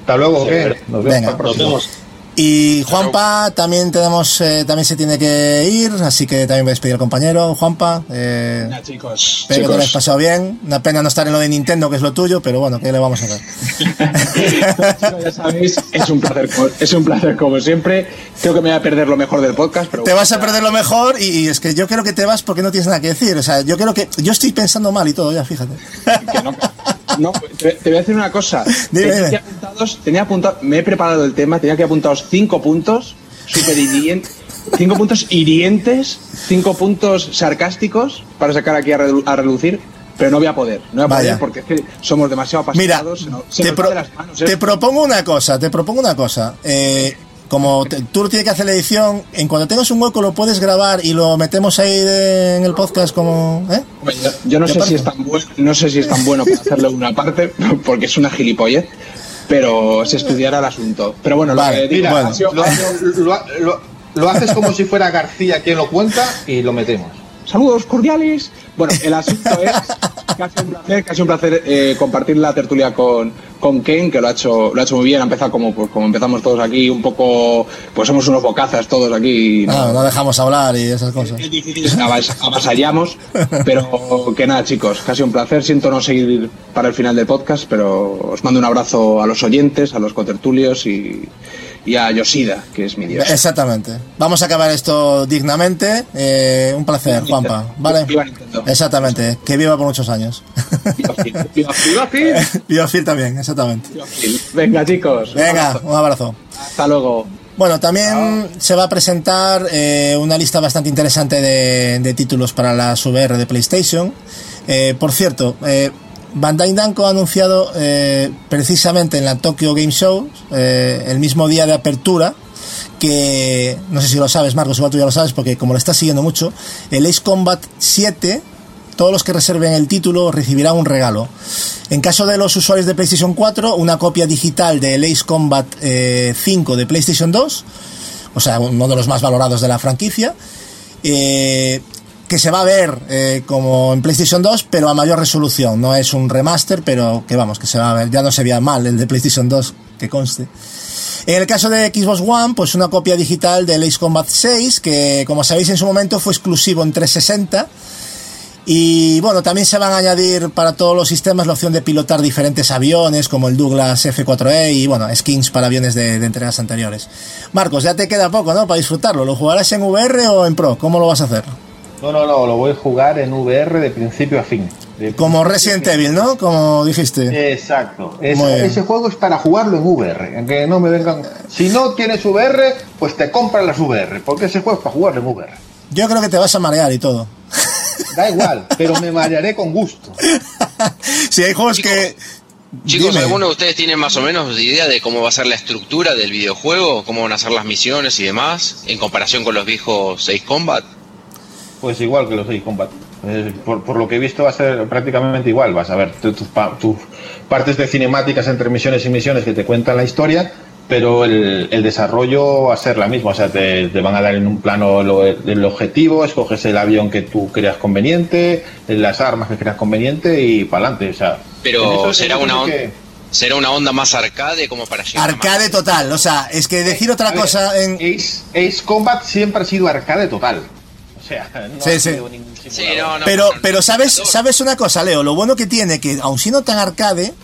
Hasta luego, verdad. Nos vemos Venga. Nos vemos. Y Juanpa también tenemos, eh, también se tiene que ir, así que también voy a despedir al compañero, Juanpa. Eh, chicos. espero que te lo hayas pasado bien. Una pena no estar en lo de Nintendo, que es lo tuyo, pero bueno, ¿qué le vamos a hacer? ya sabéis, es un placer, es un placer como siempre. Creo que me voy a perder lo mejor del podcast, pero Te vas a perder lo mejor y, y es que yo creo que te vas porque no tienes nada que decir. O sea, yo creo que yo estoy pensando mal y todo, ya, fíjate. no, te, te voy a decir una cosa. Dime, tenía, apuntados- tenía apuntado, me he preparado el tema, tenía que apuntados cinco puntos, súper hirientes, cinco puntos hirientes, cinco puntos sarcásticos para sacar aquí a, relu- a relucir, pero no voy a poder. No voy a Vaya. poder porque es que somos demasiado Mira, apasionados. se nos- se te, pro- las manos propongo una cosa, te propongo una cosa. Eh, como te- tú tienes que hacer la edición, en cuanto tengas un hueco lo puedes grabar y lo metemos ahí de- en el podcast como... ¿eh? Yo, yo no ¿Qué sé parte? si es tan bueno, no sé si es tan bueno para hacerlo una parte, porque es una gilipollez, pero se estudiará el asunto. Pero bueno, lo Mira, lo, lo- lo- lo haces como si fuera García quien lo cuenta y lo metemos. Saludos cordiales. Bueno, el asunto es sido un placer, sido un placer eh, compartir la tertulia con, con Ken, que lo ha hecho, lo ha hecho muy bien. Ha empezado como, pues, como empezamos todos aquí, un poco, pues somos unos bocazas todos aquí. No, no dejamos hablar y esas cosas. Avas- avasallamos, pero que nada, chicos, casi un placer. Siento no seguir para el final del podcast, pero os mando un abrazo a los oyentes, a los cotertulios y, y a Yoshida, que es mi dios. Exactamente. Vamos a acabar esto dignamente. Eh, un placer, Juanpa. ¿Vale? Exactamente. Que viva por muchos años. Viva Phil. Viva Phil también, exactamente. Venga, chicos. Venga, un abrazo. Hasta luego. Bueno, también se va a presentar eh, una lista bastante interesante de, de títulos para las VR de PlayStation. Eh, por cierto, eh, Bandai Namco ha anunciado eh, precisamente en la Tokyo Game Show, eh, el mismo día de apertura, que no sé si lo sabes, Marcos, igual tú ya lo sabes, porque como lo estás siguiendo mucho, el Ace Combat 7, todos los que reserven el título recibirán un regalo. En caso de los usuarios de PlayStation 4, una copia digital del Ace Combat eh, 5 de PlayStation 2, o sea, uno de los más valorados de la franquicia, eh, que se va a ver eh, como en PlayStation 2, pero a mayor resolución. No es un remaster, pero que vamos, que se va a ver. Ya no se veía mal el de PlayStation 2, que conste. En el caso de Xbox One, pues una copia digital del Ace Combat 6, que como sabéis en su momento fue exclusivo en 360. Y bueno, también se van a añadir para todos los sistemas la opción de pilotar diferentes aviones, como el Douglas F4E y bueno, skins para aviones de, de entregas anteriores. Marcos, ya te queda poco, ¿no? Para disfrutarlo. ¿Lo jugarás en VR o en Pro? ¿Cómo lo vas a hacer? No, no, no, lo voy a jugar en VR de principio a fin. De Como Resident Evil, ¿no? Como dijiste. Exacto. Es- ese juego es para jugarlo en VR. en Que no me vengan. Si no tienes VR, pues te compras las VR. Porque ese juego es para jugarlo en VR. Yo creo que te vas a marear y todo. Da igual, pero me marearé con gusto. Si hay juegos que. Chicos, Dime. ¿alguno de ustedes tiene más o menos idea de cómo va a ser la estructura del videojuego? ¿Cómo van a ser las misiones y demás? En comparación con los viejos 6 Combat. Pues igual que los 6 Combat. Eh, por, por lo que he visto va a ser prácticamente igual. Vas a ver tu- tus pa- tus partes de cinemáticas entre misiones y misiones que te cuentan la historia, pero el, el desarrollo va a ser la misma. O sea, te, te van a dar en un plano lo- el objetivo, escoges el avión que tú creas conveniente, las armas que creas conveniente y para adelante. O sea, Pero eso- será eso una, que- será una onda más arcade como para llegar. Arcade total. O sea, es que decir otra A ver, cosa en. Ace, Ace Combat siempre ha sido arcade total. Sea, no Sí, ha sí. sido ningún Sí, no, no, Pero, pero sabes, sabes una cosa, Leo, lo bueno que tiene que, aun siendo tan arcade,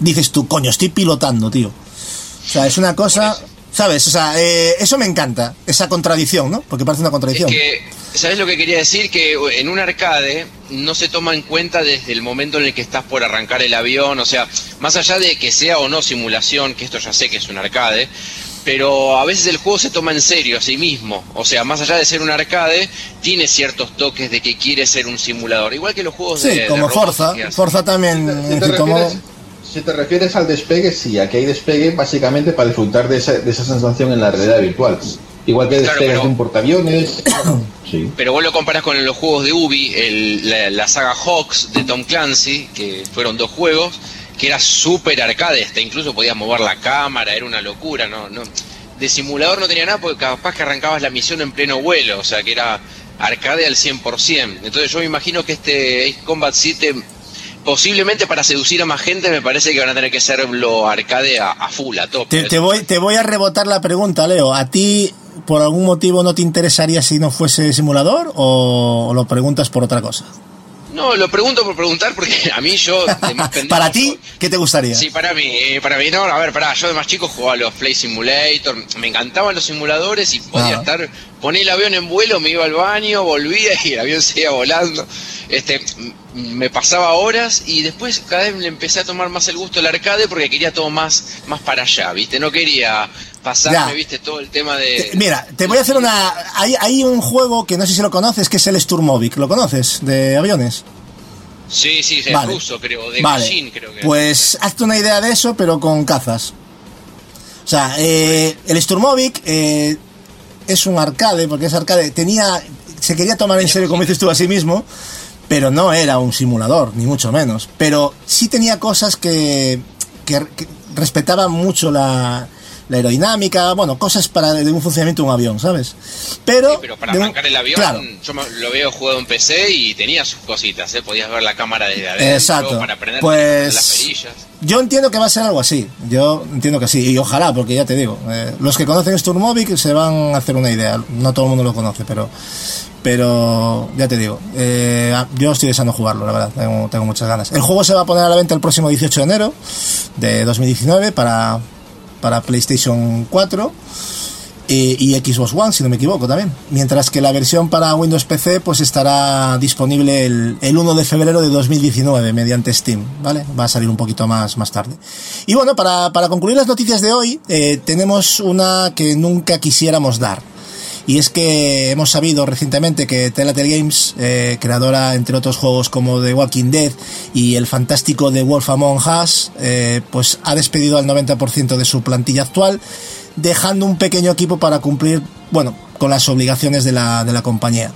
dices tú, coño, estoy pilotando, tío. O sea, es una cosa, ¿sabes? O sea, eh, eso me encanta, esa contradicción, ¿no? Porque parece una Es contradicción. que, ¿sabes lo que quería decir? Que en un arcade no se toma en cuenta desde el momento en el que estás por arrancar el avión, o sea, más allá de que sea o no simulación, que esto ya sé que es un arcade, pero a veces el juego se toma en serio a sí mismo, o sea, más allá de ser un arcade, tiene ciertos toques de que quiere ser un simulador, igual que los juegos Sí, de... de como Forza. Forza también, Si te, refieres, si te refieres al despegue, sí, aquí hay despegue básicamente para disfrutar de esa, de esa sensación en la realidad virtual. Igual que Claro, despegues pero- de un portaaviones. sí. Pero vos lo comparás con los juegos de Ubi, el- la, la saga Hawks de Tom Clancy, que fueron dos juegos, que era súper arcade, hasta incluso podías mover la cámara, era una locura, ¿no? no De simulador no tenía nada porque capaz que arrancabas la misión en pleno vuelo, o sea que era arcade al 100%. Entonces yo me imagino que este Ace Combat 7, posiblemente para seducir a más gente, me parece que van a tener que serlo arcade a, full, a tope. Te, te voy, te voy a rebotar la pregunta, Leo. ¿A ti, por algún motivo, no te interesaría si no fuese simulador o lo preguntas por otra cosa? No, lo pregunto por preguntar porque a mí yo, de más pendejo, Para ti, ¿qué te gustaría? Sí, para mí, eh, para mí, no, a ver, pará, yo de más chico jugaba a los Play Simulator, me encantaban los simuladores y podía Ah. estar ponía el avión en vuelo, me iba al baño, volvía y el avión seguía volando. Este, me pasaba horas y después cada vez le empecé a tomar más el gusto al arcade porque quería todo más, más para allá, ¿viste? No quería pasarme, Ya. ¿viste? Todo el tema de... Mira, te voy a hacer una. Hay, hay un juego que no sé si lo conoces, que es el Sturmovik. ¿Lo conoces? De aviones. Sí, sí, es Vale. ruso, creo, de Vale. Machine, creo que. Pues hazte una idea de eso, pero con cazas. O sea, eh, el Sturmovik eh, es un arcade, porque es arcade. Tenía. Se quería tomar en serio, como dices tú a sí mismo, pero no era un simulador, ni mucho menos. Pero sí tenía cosas que, que, que respetaban mucho la, la aerodinámica, bueno, cosas para de un funcionamiento de un avión, ¿sabes? Pero, Pero para de un- arrancar el avión, claro, yo lo veo jugado en PC y tenía sus cositas, ¿eh? Podías ver la cámara desde adentro, Exacto. para aprender Pues- las perillas. Yo entiendo que va a ser algo así. Yo entiendo que sí. Y ojalá, porque ya te digo, eh, los que conocen Sturmovik se van a hacer una idea. No todo el mundo lo conoce, pero pero ya te digo, eh, yo estoy deseando jugarlo, la verdad. Tengo, tengo muchas ganas. El juego se va a poner a la venta el próximo 18 de enero de 2019 para, para PlayStation 4 y, y Xbox One, si no me equivoco también. Mientras que la versión para Windows PC pues estará disponible el, el 1 de febrero de 2019 mediante Steam, ¿vale? Va a salir un poquito más, más tarde. Y bueno, para, para concluir las noticias de hoy, eh, tenemos una que nunca quisiéramos dar. Y es que hemos sabido recientemente que Telltale Games, eh, creadora entre otros juegos como The Walking Dead y el fantástico The Wolf Among Us, eh, pues ha despedido al 90% de su plantilla actual, dejando un pequeño equipo para cumplir, bueno, con las obligaciones de la, de la compañía.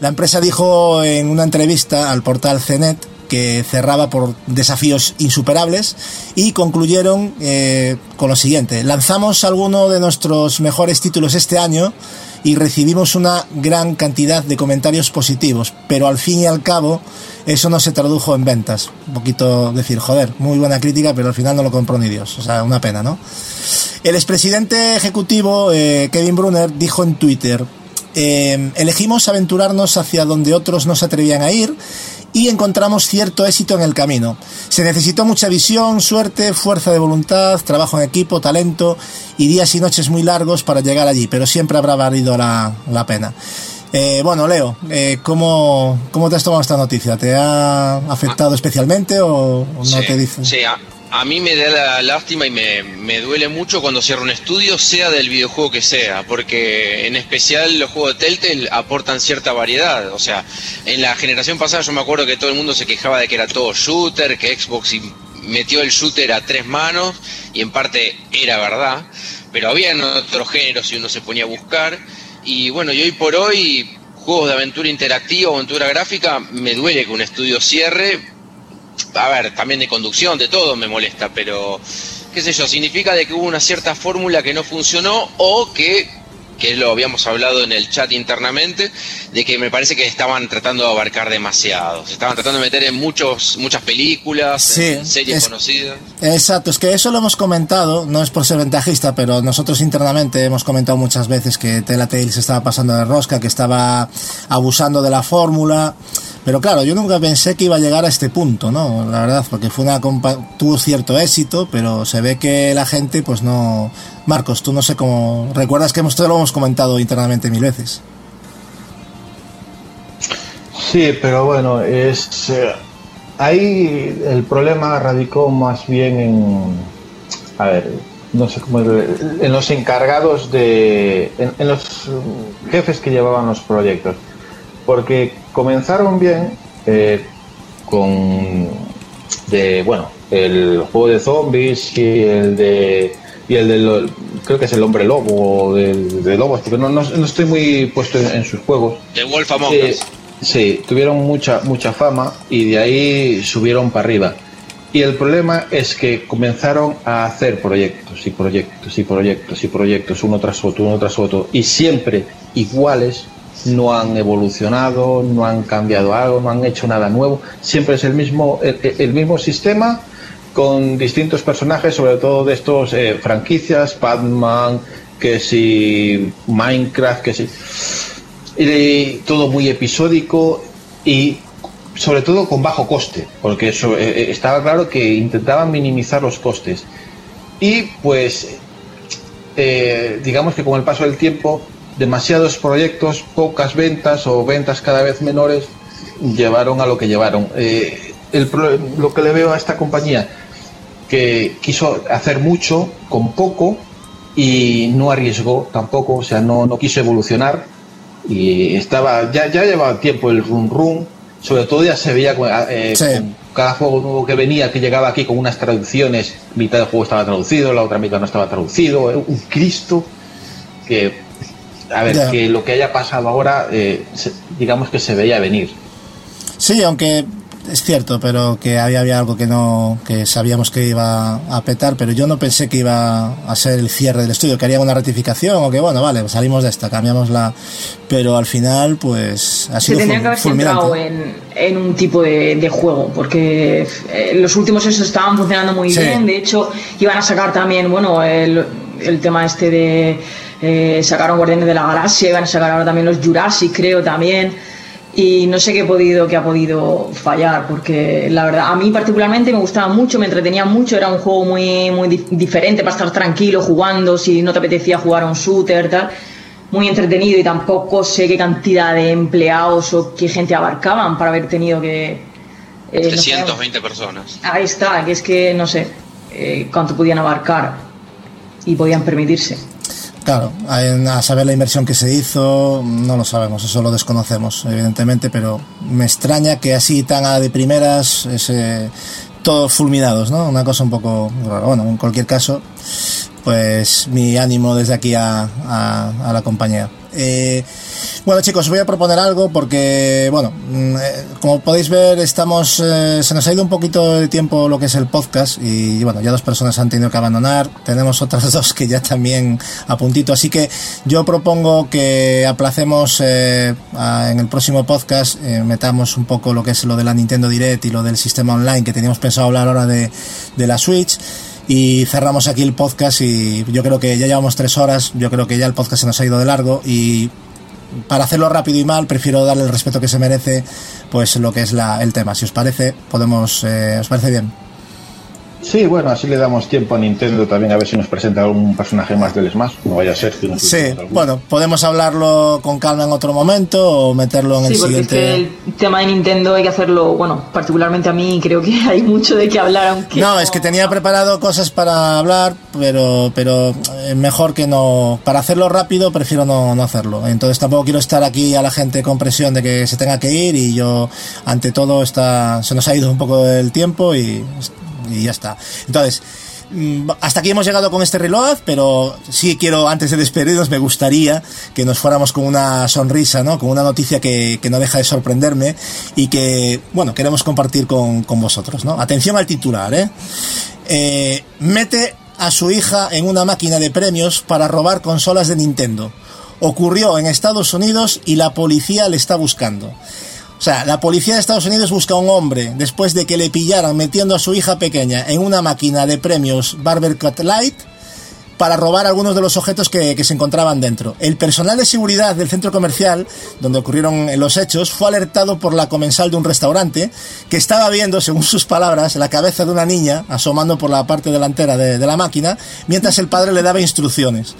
La empresa dijo en una entrevista al portal CNET que cerraba por desafíos insuperables y concluyeron eh, con lo siguiente. Lanzamos algunos de nuestros mejores títulos este año y recibimos una gran cantidad de comentarios positivos, pero al fin y al cabo eso no se tradujo en ventas. Un poquito decir, joder, muy buena crítica, pero al final no lo compró ni Dios. O sea, una pena, ¿no? El expresidente ejecutivo eh, Kevin Brunner dijo en Twitter, eh, elegimos aventurarnos hacia donde otros no se atrevían a ir y encontramos cierto éxito en el camino. Se necesitó mucha visión, suerte, fuerza de voluntad, trabajo en equipo, talento y días y noches muy largos para llegar allí, pero siempre habrá valido la, la pena. Eh, bueno, Leo, eh, ¿cómo, ¿cómo te has tomado esta noticia? ¿Te ha afectado especialmente o, no Sí, te dice? sí, a, a mí me da la lástima y me, me duele mucho cuando cierro un estudio, sea del videojuego que sea, porque en especial los juegos de Telltale aportan cierta variedad. O sea, en la generación pasada yo me acuerdo que todo el mundo se quejaba de que era todo shooter, que Xbox y- metió el shooter a tres manos, y en parte era verdad, pero había otros géneros si uno se ponía a buscar. Y bueno, y hoy por hoy, juegos de aventura interactiva o aventura gráfica, me duele que un estudio cierre, a ver, también de conducción, de todo me molesta, pero qué sé yo, significa de que hubo una cierta fórmula que no funcionó o que, que lo habíamos hablado en el chat internamente, de que me parece que estaban tratando de abarcar demasiado, se estaban tratando de meter en muchos, muchas películas, Sí, en series es- conocidas. Exacto, es que eso lo hemos comentado, no es por ser ventajista, pero nosotros internamente hemos comentado muchas veces que Telltale se estaba pasando de rosca, que estaba abusando de la fórmula. Pero claro, yo nunca pensé que iba a llegar a este punto, ¿no? La verdad, porque fue una tuvo cierto éxito, pero se ve que la gente, pues no. Marcos, tú no sé cómo. Recuerdas que esto lo hemos comentado internamente mil veces. Sí, pero bueno, es eh, ahí el problema radicó más bien en, a ver, no sé cómo, en los encargados de, en, los jefes que llevaban los proyectos, porque comenzaron bien eh, con, de, bueno, el juego de zombies y el de y el de creo que es el hombre lobo de, de lobos porque no, no, no estoy muy puesto en, en sus juegos The Wolf Among Sí, Us. sí, tuvieron mucha mucha fama y de ahí subieron para arriba. Y el problema es que comenzaron a hacer proyectos y proyectos y proyectos y proyectos uno tras otro, uno tras otro y siempre iguales, no han evolucionado, no han cambiado algo, no han hecho nada nuevo, siempre es el mismo el, mismo sistema con distintos personajes, sobre todo de estos eh, franquicias, Batman, que si Minecraft, que si y todo muy episódico y sobre todo con bajo coste, porque eso, eh, estaba claro que intentaban minimizar los costes. Y pues, eh, digamos que con el paso del tiempo demasiados proyectos, pocas ventas o ventas cada vez menores llevaron a lo que llevaron. Eh, el lo que le veo a esta compañía, que quiso hacer mucho con poco y no arriesgó tampoco, o sea, no, no quiso evolucionar y estaba, ya, ya llevaba tiempo el run run, sobre todo ya se veía eh, con cada juego nuevo que venía, que llegaba aquí con unas traducciones, mitad del juego estaba traducido, la otra mitad no estaba traducido, eh, un Cristo que, a ver, Ya. que lo que haya pasado ahora, eh, se- digamos que se veía venir. Sí, aunque es cierto, pero que había, había algo que no, que sabíamos que iba a petar, pero yo no pensé que iba a ser el cierre del estudio, que haría una ratificación o que bueno, vale, pues salimos de esta, cambiamos la, pero al final pues ha Se sido tendría que ful- haber centrado en, en un tipo de, de juego, porque eh, los últimos esos estaban funcionando muy Sí. bien. De hecho, iban a sacar también, bueno, el, el tema este de. Eh, sacaron Guardianes de la Galaxia, iban a sacar ahora también los Jurassic, creo también. Y no sé qué, he podido, qué ha podido fallar, porque la verdad, a mí particularmente me gustaba mucho, me entretenía mucho, era un juego muy, muy dif- diferente para estar tranquilo jugando, si no te apetecía jugar a un shooter, tal muy entretenido y tampoco sé qué cantidad de empleados o qué gente abarcaban para haber tenido que... eh, no sé, 320 personas. ahí está, que es que no sé eh, cuánto podían abarcar y podían permitirse. Claro, a, saber la inversión que se hizo, no lo sabemos, eso lo desconocemos, evidentemente, pero me extraña que así tan a de primeras, todos fulminados, ¿no? Una cosa un poco rara. Bueno, en cualquier caso, pues mi ánimo desde aquí a la compañía. Eh, bueno chicos, os voy a proponer algo porque, bueno, mm, eh, como podéis ver, estamos, eh, se nos ha ido un poquito de tiempo lo que es el podcast y bueno, ya dos personas han tenido que abandonar, tenemos otras dos que ya también a puntito, así que yo propongo que aplacemos eh, en el próximo podcast, metamos un poco lo que es lo de la Nintendo Direct y lo del sistema online que teníamos pensado hablar ahora de, de la Switch y cerramos aquí el podcast y yo creo que ya llevamos tres horas, yo creo que ya el podcast se nos ha ido de largo y para hacerlo rápido y mal prefiero darle el respeto que se merece pues lo que es la, el tema. Si os parece, podemos, eh, ¿os parece bien? Sí, bueno, así le damos tiempo a Nintendo también a ver si nos presenta algún personaje más del Smash. No vaya a ser que nos Sí, bueno, podemos hablarlo con calma en otro momento o meterlo en Sí, el porque siguiente. es que el tema de Nintendo hay que hacerlo, bueno, particularmente a mí creo que hay mucho de qué hablar, aunque... No, es que tenía preparado cosas para hablar, pero, pero eh, mejor que no. Para hacerlo rápido, prefiero no, no hacerlo. Entonces tampoco quiero estar aquí a la gente con presión de que se tenga que ir y yo, ante todo, está, se nos ha ido un poco el tiempo y, y ya está. Entonces. mm, Hasta aquí hemos llegado con este reloj, pero sí quiero, antes de despedirnos, me gustaría que nos fuéramos con una sonrisa, ¿no? Con una noticia que, que no deja de sorprenderme y que, bueno, queremos compartir con, con vosotros, ¿no? Atención al titular, ¿eh? Eh, mete a su hija en una máquina de premios para robar consolas de Nintendo. Ocurrió en Estados Unidos y la policía le está buscando. O sea, la policía de Estados Unidos busca a un hombre después de que le pillaran metiendo a su hija pequeña en una máquina de premios Barber Cut Light para robar algunos de los objetos que, se encontraban dentro. El personal de seguridad del centro comercial, donde ocurrieron los hechos, fue alertado por la comensal de un restaurante que estaba viendo, según sus palabras, la cabeza de una niña asomando por la parte delantera de, la máquina, mientras el padre le daba instrucciones.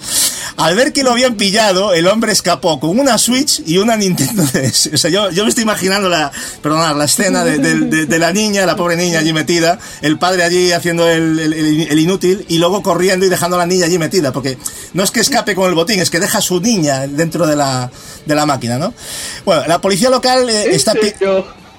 Al ver que lo habían pillado, el hombre escapó con una Switch y una Nintendo. O sea, yo, me estoy imaginando la, perdonad, la escena de, la niña, la pobre niña allí metida, el padre allí haciendo el- el inútil y luego corriendo y dejando a la niña allí metida, porque no es que escape con el botín, es que deja a su niña dentro de la, de la máquina, ¿no? Bueno, la policía local eh, está...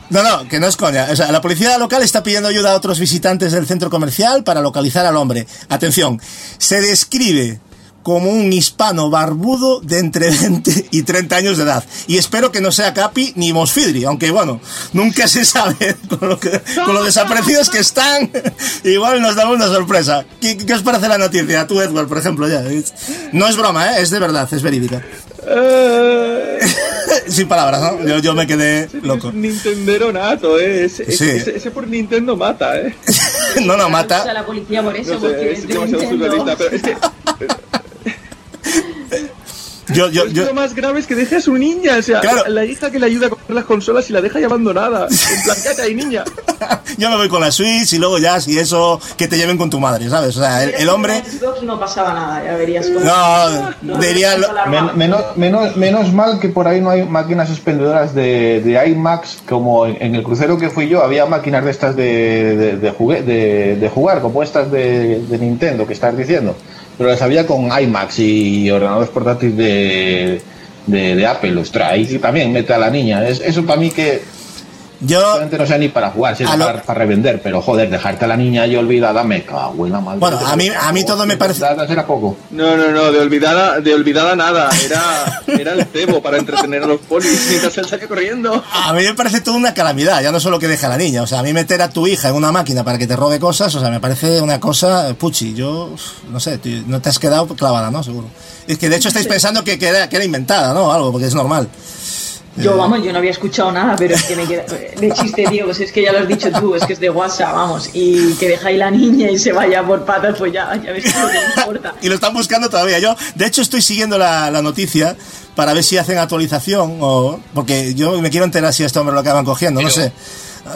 no, no, que no es coña. O sea, la policía local está pidiendo ayuda a otros visitantes del centro comercial para localizar al hombre. Atención, se describe como un hispano barbudo de entre 20 y 30 años de edad. Y espero que no sea Capi ni Mosfidri, aunque bueno, nunca se sabe con lo, que, con lo desaparecidos que están. Igual nos damos una sorpresa. ¿Qué, qué os parece la noticia? Tú, Edward, por ejemplo, ya. No es broma, ¿eh? es de verdad, es verídica. Sin palabras, ¿no? Yo, yo me quedé loco. Nintendero nato, ¿eh? Ese, ese- Sí. ese- ese por Nintendo mata, ¿eh? no, no, mata. O sea, la policía por eso, No porque sé, es es de demasiado Nintendo. surrealista, pero es que... Yo, yo, yo, Lo más grave es que deje a su niña, o sea, Claro. la hija que le ayuda a coger las consolas y la deja ahí abandonada. En plan, "Cállate ahí, niña. yo me voy con la Switch y luego ya, si eso, que te lleven con tu madre, ¿sabes? O sea, el, el hombre. Xbox no pasaba nada, ya verías cómo. No, diría. lo- Men- menos, menos, menos mal que por ahí no hay máquinas expendedoras de, de iMacs como en, en el crucero que fui yo había máquinas de estas de, de, de jugue- de- de jugar como estas de, de Nintendo que estás diciendo pero las había con iMacs y ordenadores portátiles de, de, de Apple ostras, ahí también mete a la niña. Es- eso para mí que Yo, Realmente no sea ni para jugar, sino lo- para, para revender, pero joder, dejarte a la niña ahí olvidada, me cago en la madre. Bueno, a mí- a mí todo me parece- Era poco. No, no, no, de olvidada, de olvidada nada. Era, era el cebo para entretener a los polis mientras él salía corriendo. a mí me parece toda una calamidad, ya no solo que deje a la niña, o sea, a mí meter a tu hija en una máquina para que te robe cosas, o sea, me parece una cosa, puchi, yo, no sé, tú no te has quedado clavada, ¿no? Seguro. Es que de hecho estáis pensando que, que era, que era inventada, ¿no? Algo, porque es normal. Yo, vamos, yo no había escuchado nada, pero es que me queda. De chiste, tío, pues es que ya lo has dicho tú, es que es de WhatsApp, vamos. Y que ahí la niña y se vaya por patas, pues ya, ya ves que no te importa. Y lo están buscando todavía. Yo, de hecho, estoy siguiendo la, la noticia para ver si hacen actualización o... Porque yo me quiero enterar si a este hombre lo acaban cogiendo, no sé.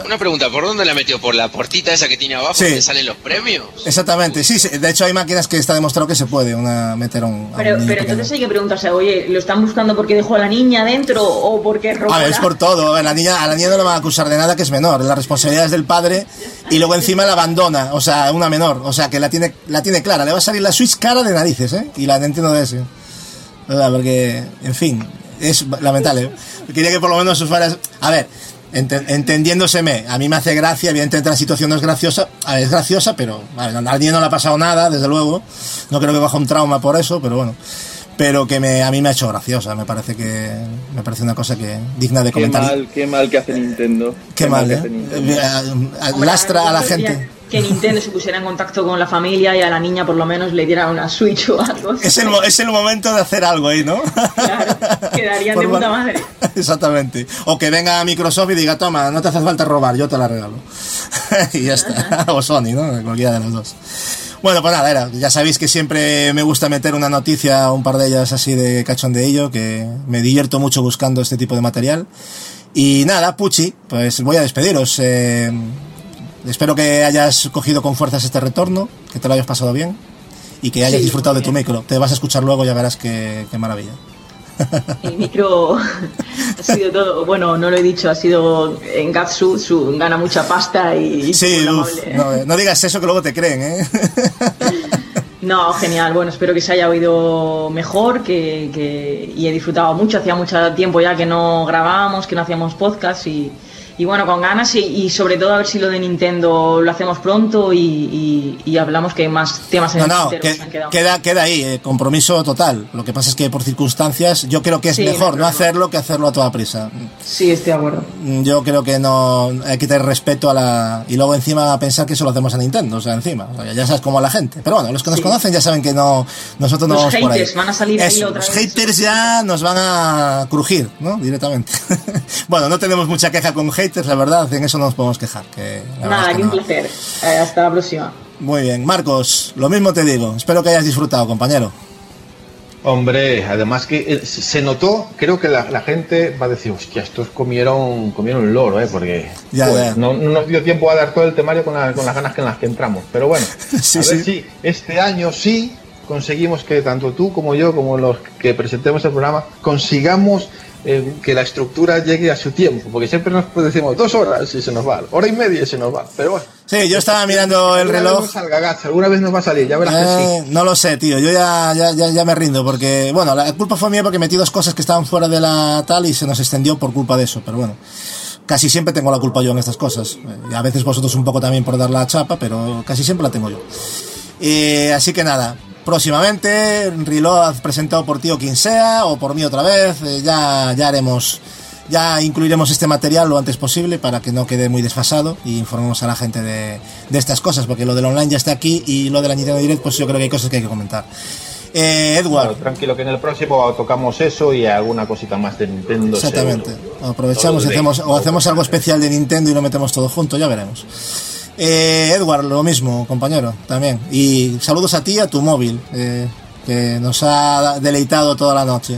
Una pregunta, ¿por dónde la metió? ¿Por la portita esa que tiene abajo Sí. donde salen los premios? Exactamente, sí, sí, de hecho hay máquinas que está demostrado que se puede una, meter a un... a un Pero, pero pequeño. entonces hay que preguntarse, oye, ¿lo están buscando porque dejó a la niña dentro o porque robó? A ver, es por todo. A, ver, la niña, a la niña no la van a acusar de nada que es menor. La responsabilidad es del padre y luego encima la abandona. O sea, una menor. O sea, que la tiene, la tiene clara. Le va a salir la Switch cara de narices, ¿eh? Y la Nintendo DS. ¿Verdad? Porque, en fin, es lamentable. Quería que por lo menos sus fueras... A ver, ente- entendiéndoseme, a mí me hace gracia. Evidentemente la situación no es graciosa. A ver, es graciosa, pero a, niña no le ha pasado nada, desde luego. No creo que baja un trauma por eso, pero bueno pero que me, a mí me ha hecho graciosa, me parece que me parece una cosa que digna de Qué comentar. mal, qué mal que hace Nintendo. Qué mal, que ¿eh? hace Nintendo. Eh, Lastra a la gente. Que Nintendo se pusiera en contacto con la familia y a la niña por lo menos le diera una Switch o algo. Es el, es el momento de hacer algo ahí, ¿no? Quedarían de Por puta ma- madre. Exactamente. O que venga a Microsoft y diga, toma, no te hace falta robar, yo te la regalo. y ya está. o Sony, ¿no? Cualquiera de los dos. Bueno, pues nada, era, ya sabéis que siempre me gusta meter una noticia, un par de ellas así de cachondeillo, que me divierto mucho buscando este tipo de material. Y nada, Puchi, pues voy a despediros. Eh, espero que hayas cogido con fuerzas este retorno, que te lo hayas pasado bien y que hayas Sí, disfrutado de tu micro. Te vas a escuchar luego, ya verás qué, qué maravilla. El micro ha sido todo, bueno, no lo he dicho, ha sido en Gatsu, su, gana mucha pasta y Sí, uf, no, no digas eso que luego te creen, ¿eh? No, genial. Bueno, espero que se haya oído mejor que, que- y he disfrutado mucho. Hacía mucho tiempo ya que no grabábamos, que no hacíamos podcast y, y bueno, con ganas y, y sobre todo a ver si lo de Nintendo lo hacemos pronto y, y- y hablamos que hay más temas en No, el no, tintero que- que se han quedado. queda, queda ahí, eh, compromiso total. Lo que pasa es que por circunstancias yo creo que es Sí, mejor no, hacerlo que hacerlo a toda prisa. Sí, estoy de acuerdo. Mm, Yo creo que no hay que tener respeto a la... Y luego encima pensar que eso lo hacemos a Nintendo, o sea, encima. O sea, ya sabes cómo a la gente. Pero bueno, los que nos Sí. conocen ya saben que no nosotros no Los vamos por ahí. haters van a salir ahí Eso, otra los vez. haters ya nos van a crujir, ¿no? Directamente. bueno, no tenemos mucha queja con haters, la verdad, en eso no nos podemos quejar. Que Nada, es que que un no. placer. Eh, hasta la próxima. Muy bien, Marcos, lo mismo te digo. Espero que hayas disfrutado, compañero. Hombre, además que eh, se notó, creo que la, la gente va a decir, hostia, estos comieron, comieron un loro, ¿eh? Porque Ya, joder, ya. No, no nos dio tiempo a dar todo el temario con, la- con las ganas que en las que entramos. Pero bueno, Sí, a ver sí. si este año sí conseguimos que tanto tú como yo, como los que presentemos el programa, consigamos eh, que la estructura llegue a su tiempo. Porque siempre nos decimos dos horas y se nos va, hora y media y se nos va. Pero bueno. Sí, yo estaba mirando el vez reloj. salga, alguna vez nos va a salir, ya verás que sí. Eh, no lo sé, tío. Yo ya, ya, ya, ya me rindo porque, bueno, la culpa fue mía porque metí dos cosas que estaban fuera de la tal y se nos extendió por culpa de eso. Pero bueno, casi siempre tengo la culpa yo en estas cosas. Eh, y a veces vosotros un poco también por dar la chapa, pero casi siempre la tengo yo. Eh, así que nada, próximamente, Reload presentado por ti o quien sea, o por mí otra vez, eh, ya, ya haremos, ya incluiremos este material lo antes posible para que no quede muy desfasado y informemos a la gente de, de estas cosas, porque lo del online ya está aquí y lo de la Nintendo Direct, pues yo creo que hay cosas que hay que comentar. Eh, Edward, Bueno, tranquilo que en el próximo tocamos eso y alguna cosita más de Nintendo. Exactamente. seguro. Aprovechamos y hacemos, o hacemos algo especial de Nintendo y lo metemos todo junto, ya veremos. Eh, Edward, lo mismo, compañero, también. Y saludos a ti, y a tu móvil. Eh, que nos ha deleitado toda la noche.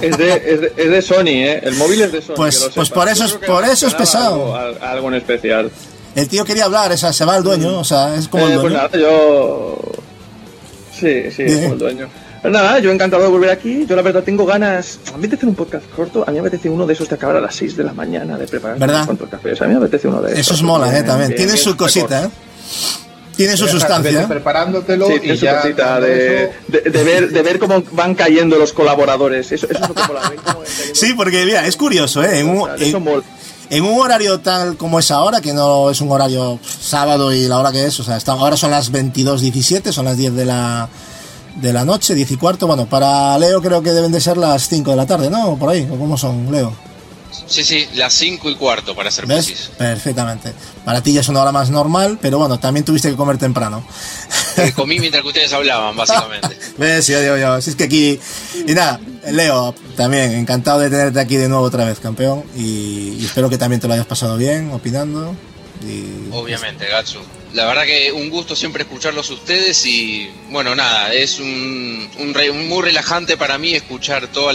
Es de, es de, es de Sony, ¿eh? El móvil es de Sony. Pues- pues por eso es- por eso es pesado. Algo, al- algo en especial. El tío quería hablar, esa, se va el dueño, o sea, es como Eh, el pues dueño. nada, yo. Sí, sí, Bien. como el dueño. Pues nada, yo encantado de volver aquí. Yo la verdad tengo ganas. A mí me apetece un podcast corto. A mí me apetece uno de esos de acabar a las 6 de la mañana de preparar ¿Verdad? cuantos cafés. A mí me apetece uno de esos. Eso es mola, eh, también. bien, Tiene bien, su cosita, eh. Tiene su sustancia. preparándotelo Sí, y ya. de, eso- de, de ver, de ver cómo van cayendo los colaboradores. Eso, eso es lo que mola. Sí, porque mira, es curioso, ¿eh? En un, Eso en, mola. en un horario tal como es ahora, que no es un horario sábado y la hora que es, o sea, ahora son las 22.17, son las 10 de la, de la noche, 10 y cuarto. Bueno, para Leo creo que deben de ser las 5 de la tarde, ¿no? Por ahí, ¿o cómo son, Leo? Sí, sí, las 5 y cuarto para ser ¿Ves? preciso. Perfectamente. Para ti ya es una hora más normal, pero bueno, también tuviste que comer temprano. Eh, comí mientras que ustedes hablaban, básicamente. ¿Ves? Yo digo yo. Si es que aquí. Y nada, Leo, también encantado de tenerte aquí de nuevo otra vez, campeón. Y, y espero que también te lo hayas pasado bien, opinando. Y. Obviamente, Gatsu. La verdad que un gusto siempre escucharlos ustedes y bueno, nada, es un, un re- un muy relajante para mí escuchar todos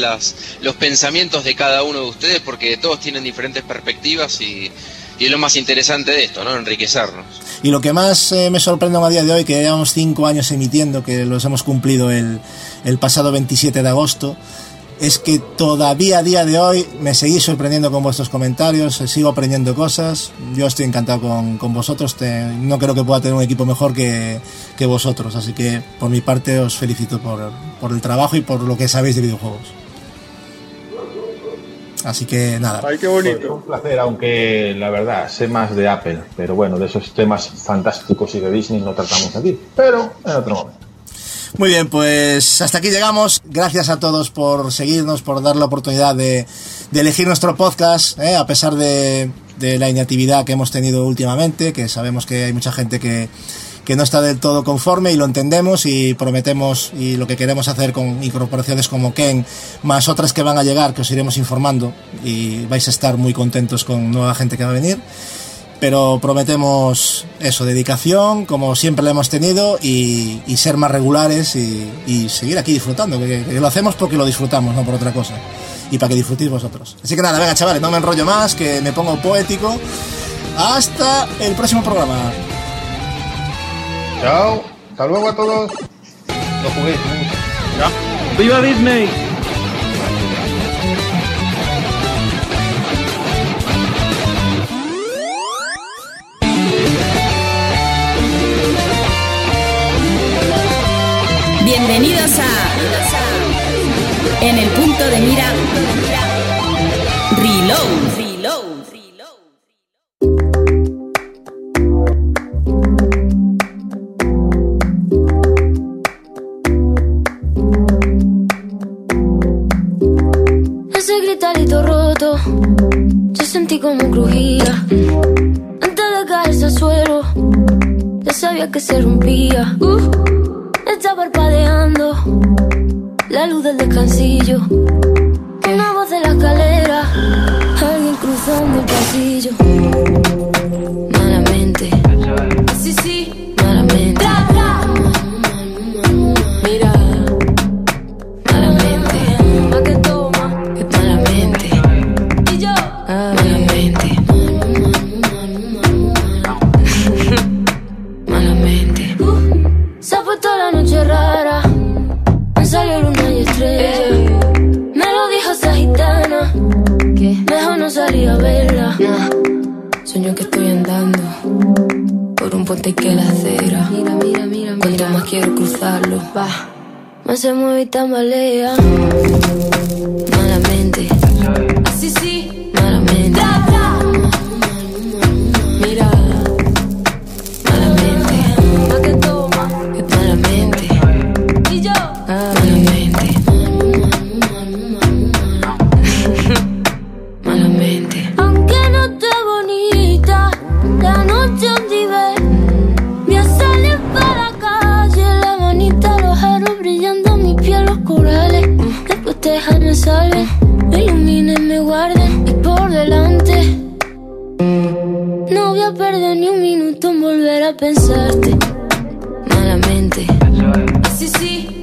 los pensamientos de cada uno de ustedes porque todos tienen diferentes perspectivas y, y es lo más interesante de esto, ¿no? Enriquecernos. Y lo que más eh, me sorprende a día de hoy, que llevamos cinco años emitiendo, que los hemos cumplido el, el pasado 27 de agosto, es que todavía a día de hoy me seguís sorprendiendo con vuestros comentarios, eh, sigo aprendiendo cosas, yo estoy encantado con, con vosotros, te- no creo que pueda tener un equipo mejor que, que vosotros, así que por mi parte os felicito por, por el trabajo y por lo que sabéis de videojuegos. Así que nada. Ay, qué Pues, bonito. un placer, aunque la verdad sé más de Apple, pero bueno, de esos temas fantásticos y de Disney no tratamos aquí, pero en otro momento. Muy bien, pues hasta aquí llegamos. Gracias a todos por seguirnos, por dar la oportunidad de, elegir nuestro podcast, ¿eh? a pesar de, de la inactividad que hemos tenido últimamente, que sabemos que hay mucha gente que, que no está del todo conforme y lo entendemos y prometemos y lo que queremos hacer con incorporaciones como Ken, más otras que van a llegar, que os iremos informando y vais a estar muy contentos con nueva gente que va a venir pero prometemos eso, dedicación, como siempre lo hemos tenido, y, y ser más regulares y, y seguir aquí disfrutando, que, que lo hacemos porque lo disfrutamos, no por otra cosa, y para que disfrutéis vosotros. Así que nada, venga chavales, no me enrollo más, que me pongo poético. Hasta el próximo programa. Chao, hasta luego a todos. Juguéis. ¡Viva Disney! Bienvenidos a En el punto de mira Reload. Reload. Ese gritarito roto, yo sentí como crujía. Antes de caerse al suelo, ya sabía que se rompía. Uh, está parpadeando la luz del descansillo. Una voz de la escalera, alguien cruzando el pasillo. sueño que estoy andando por un puente que la acera. Mira, Cuanto más quiero cruzarlo, va. Más se mueve y tambalea malamente. Así sí. pensarte. Malamente. Sí, sí.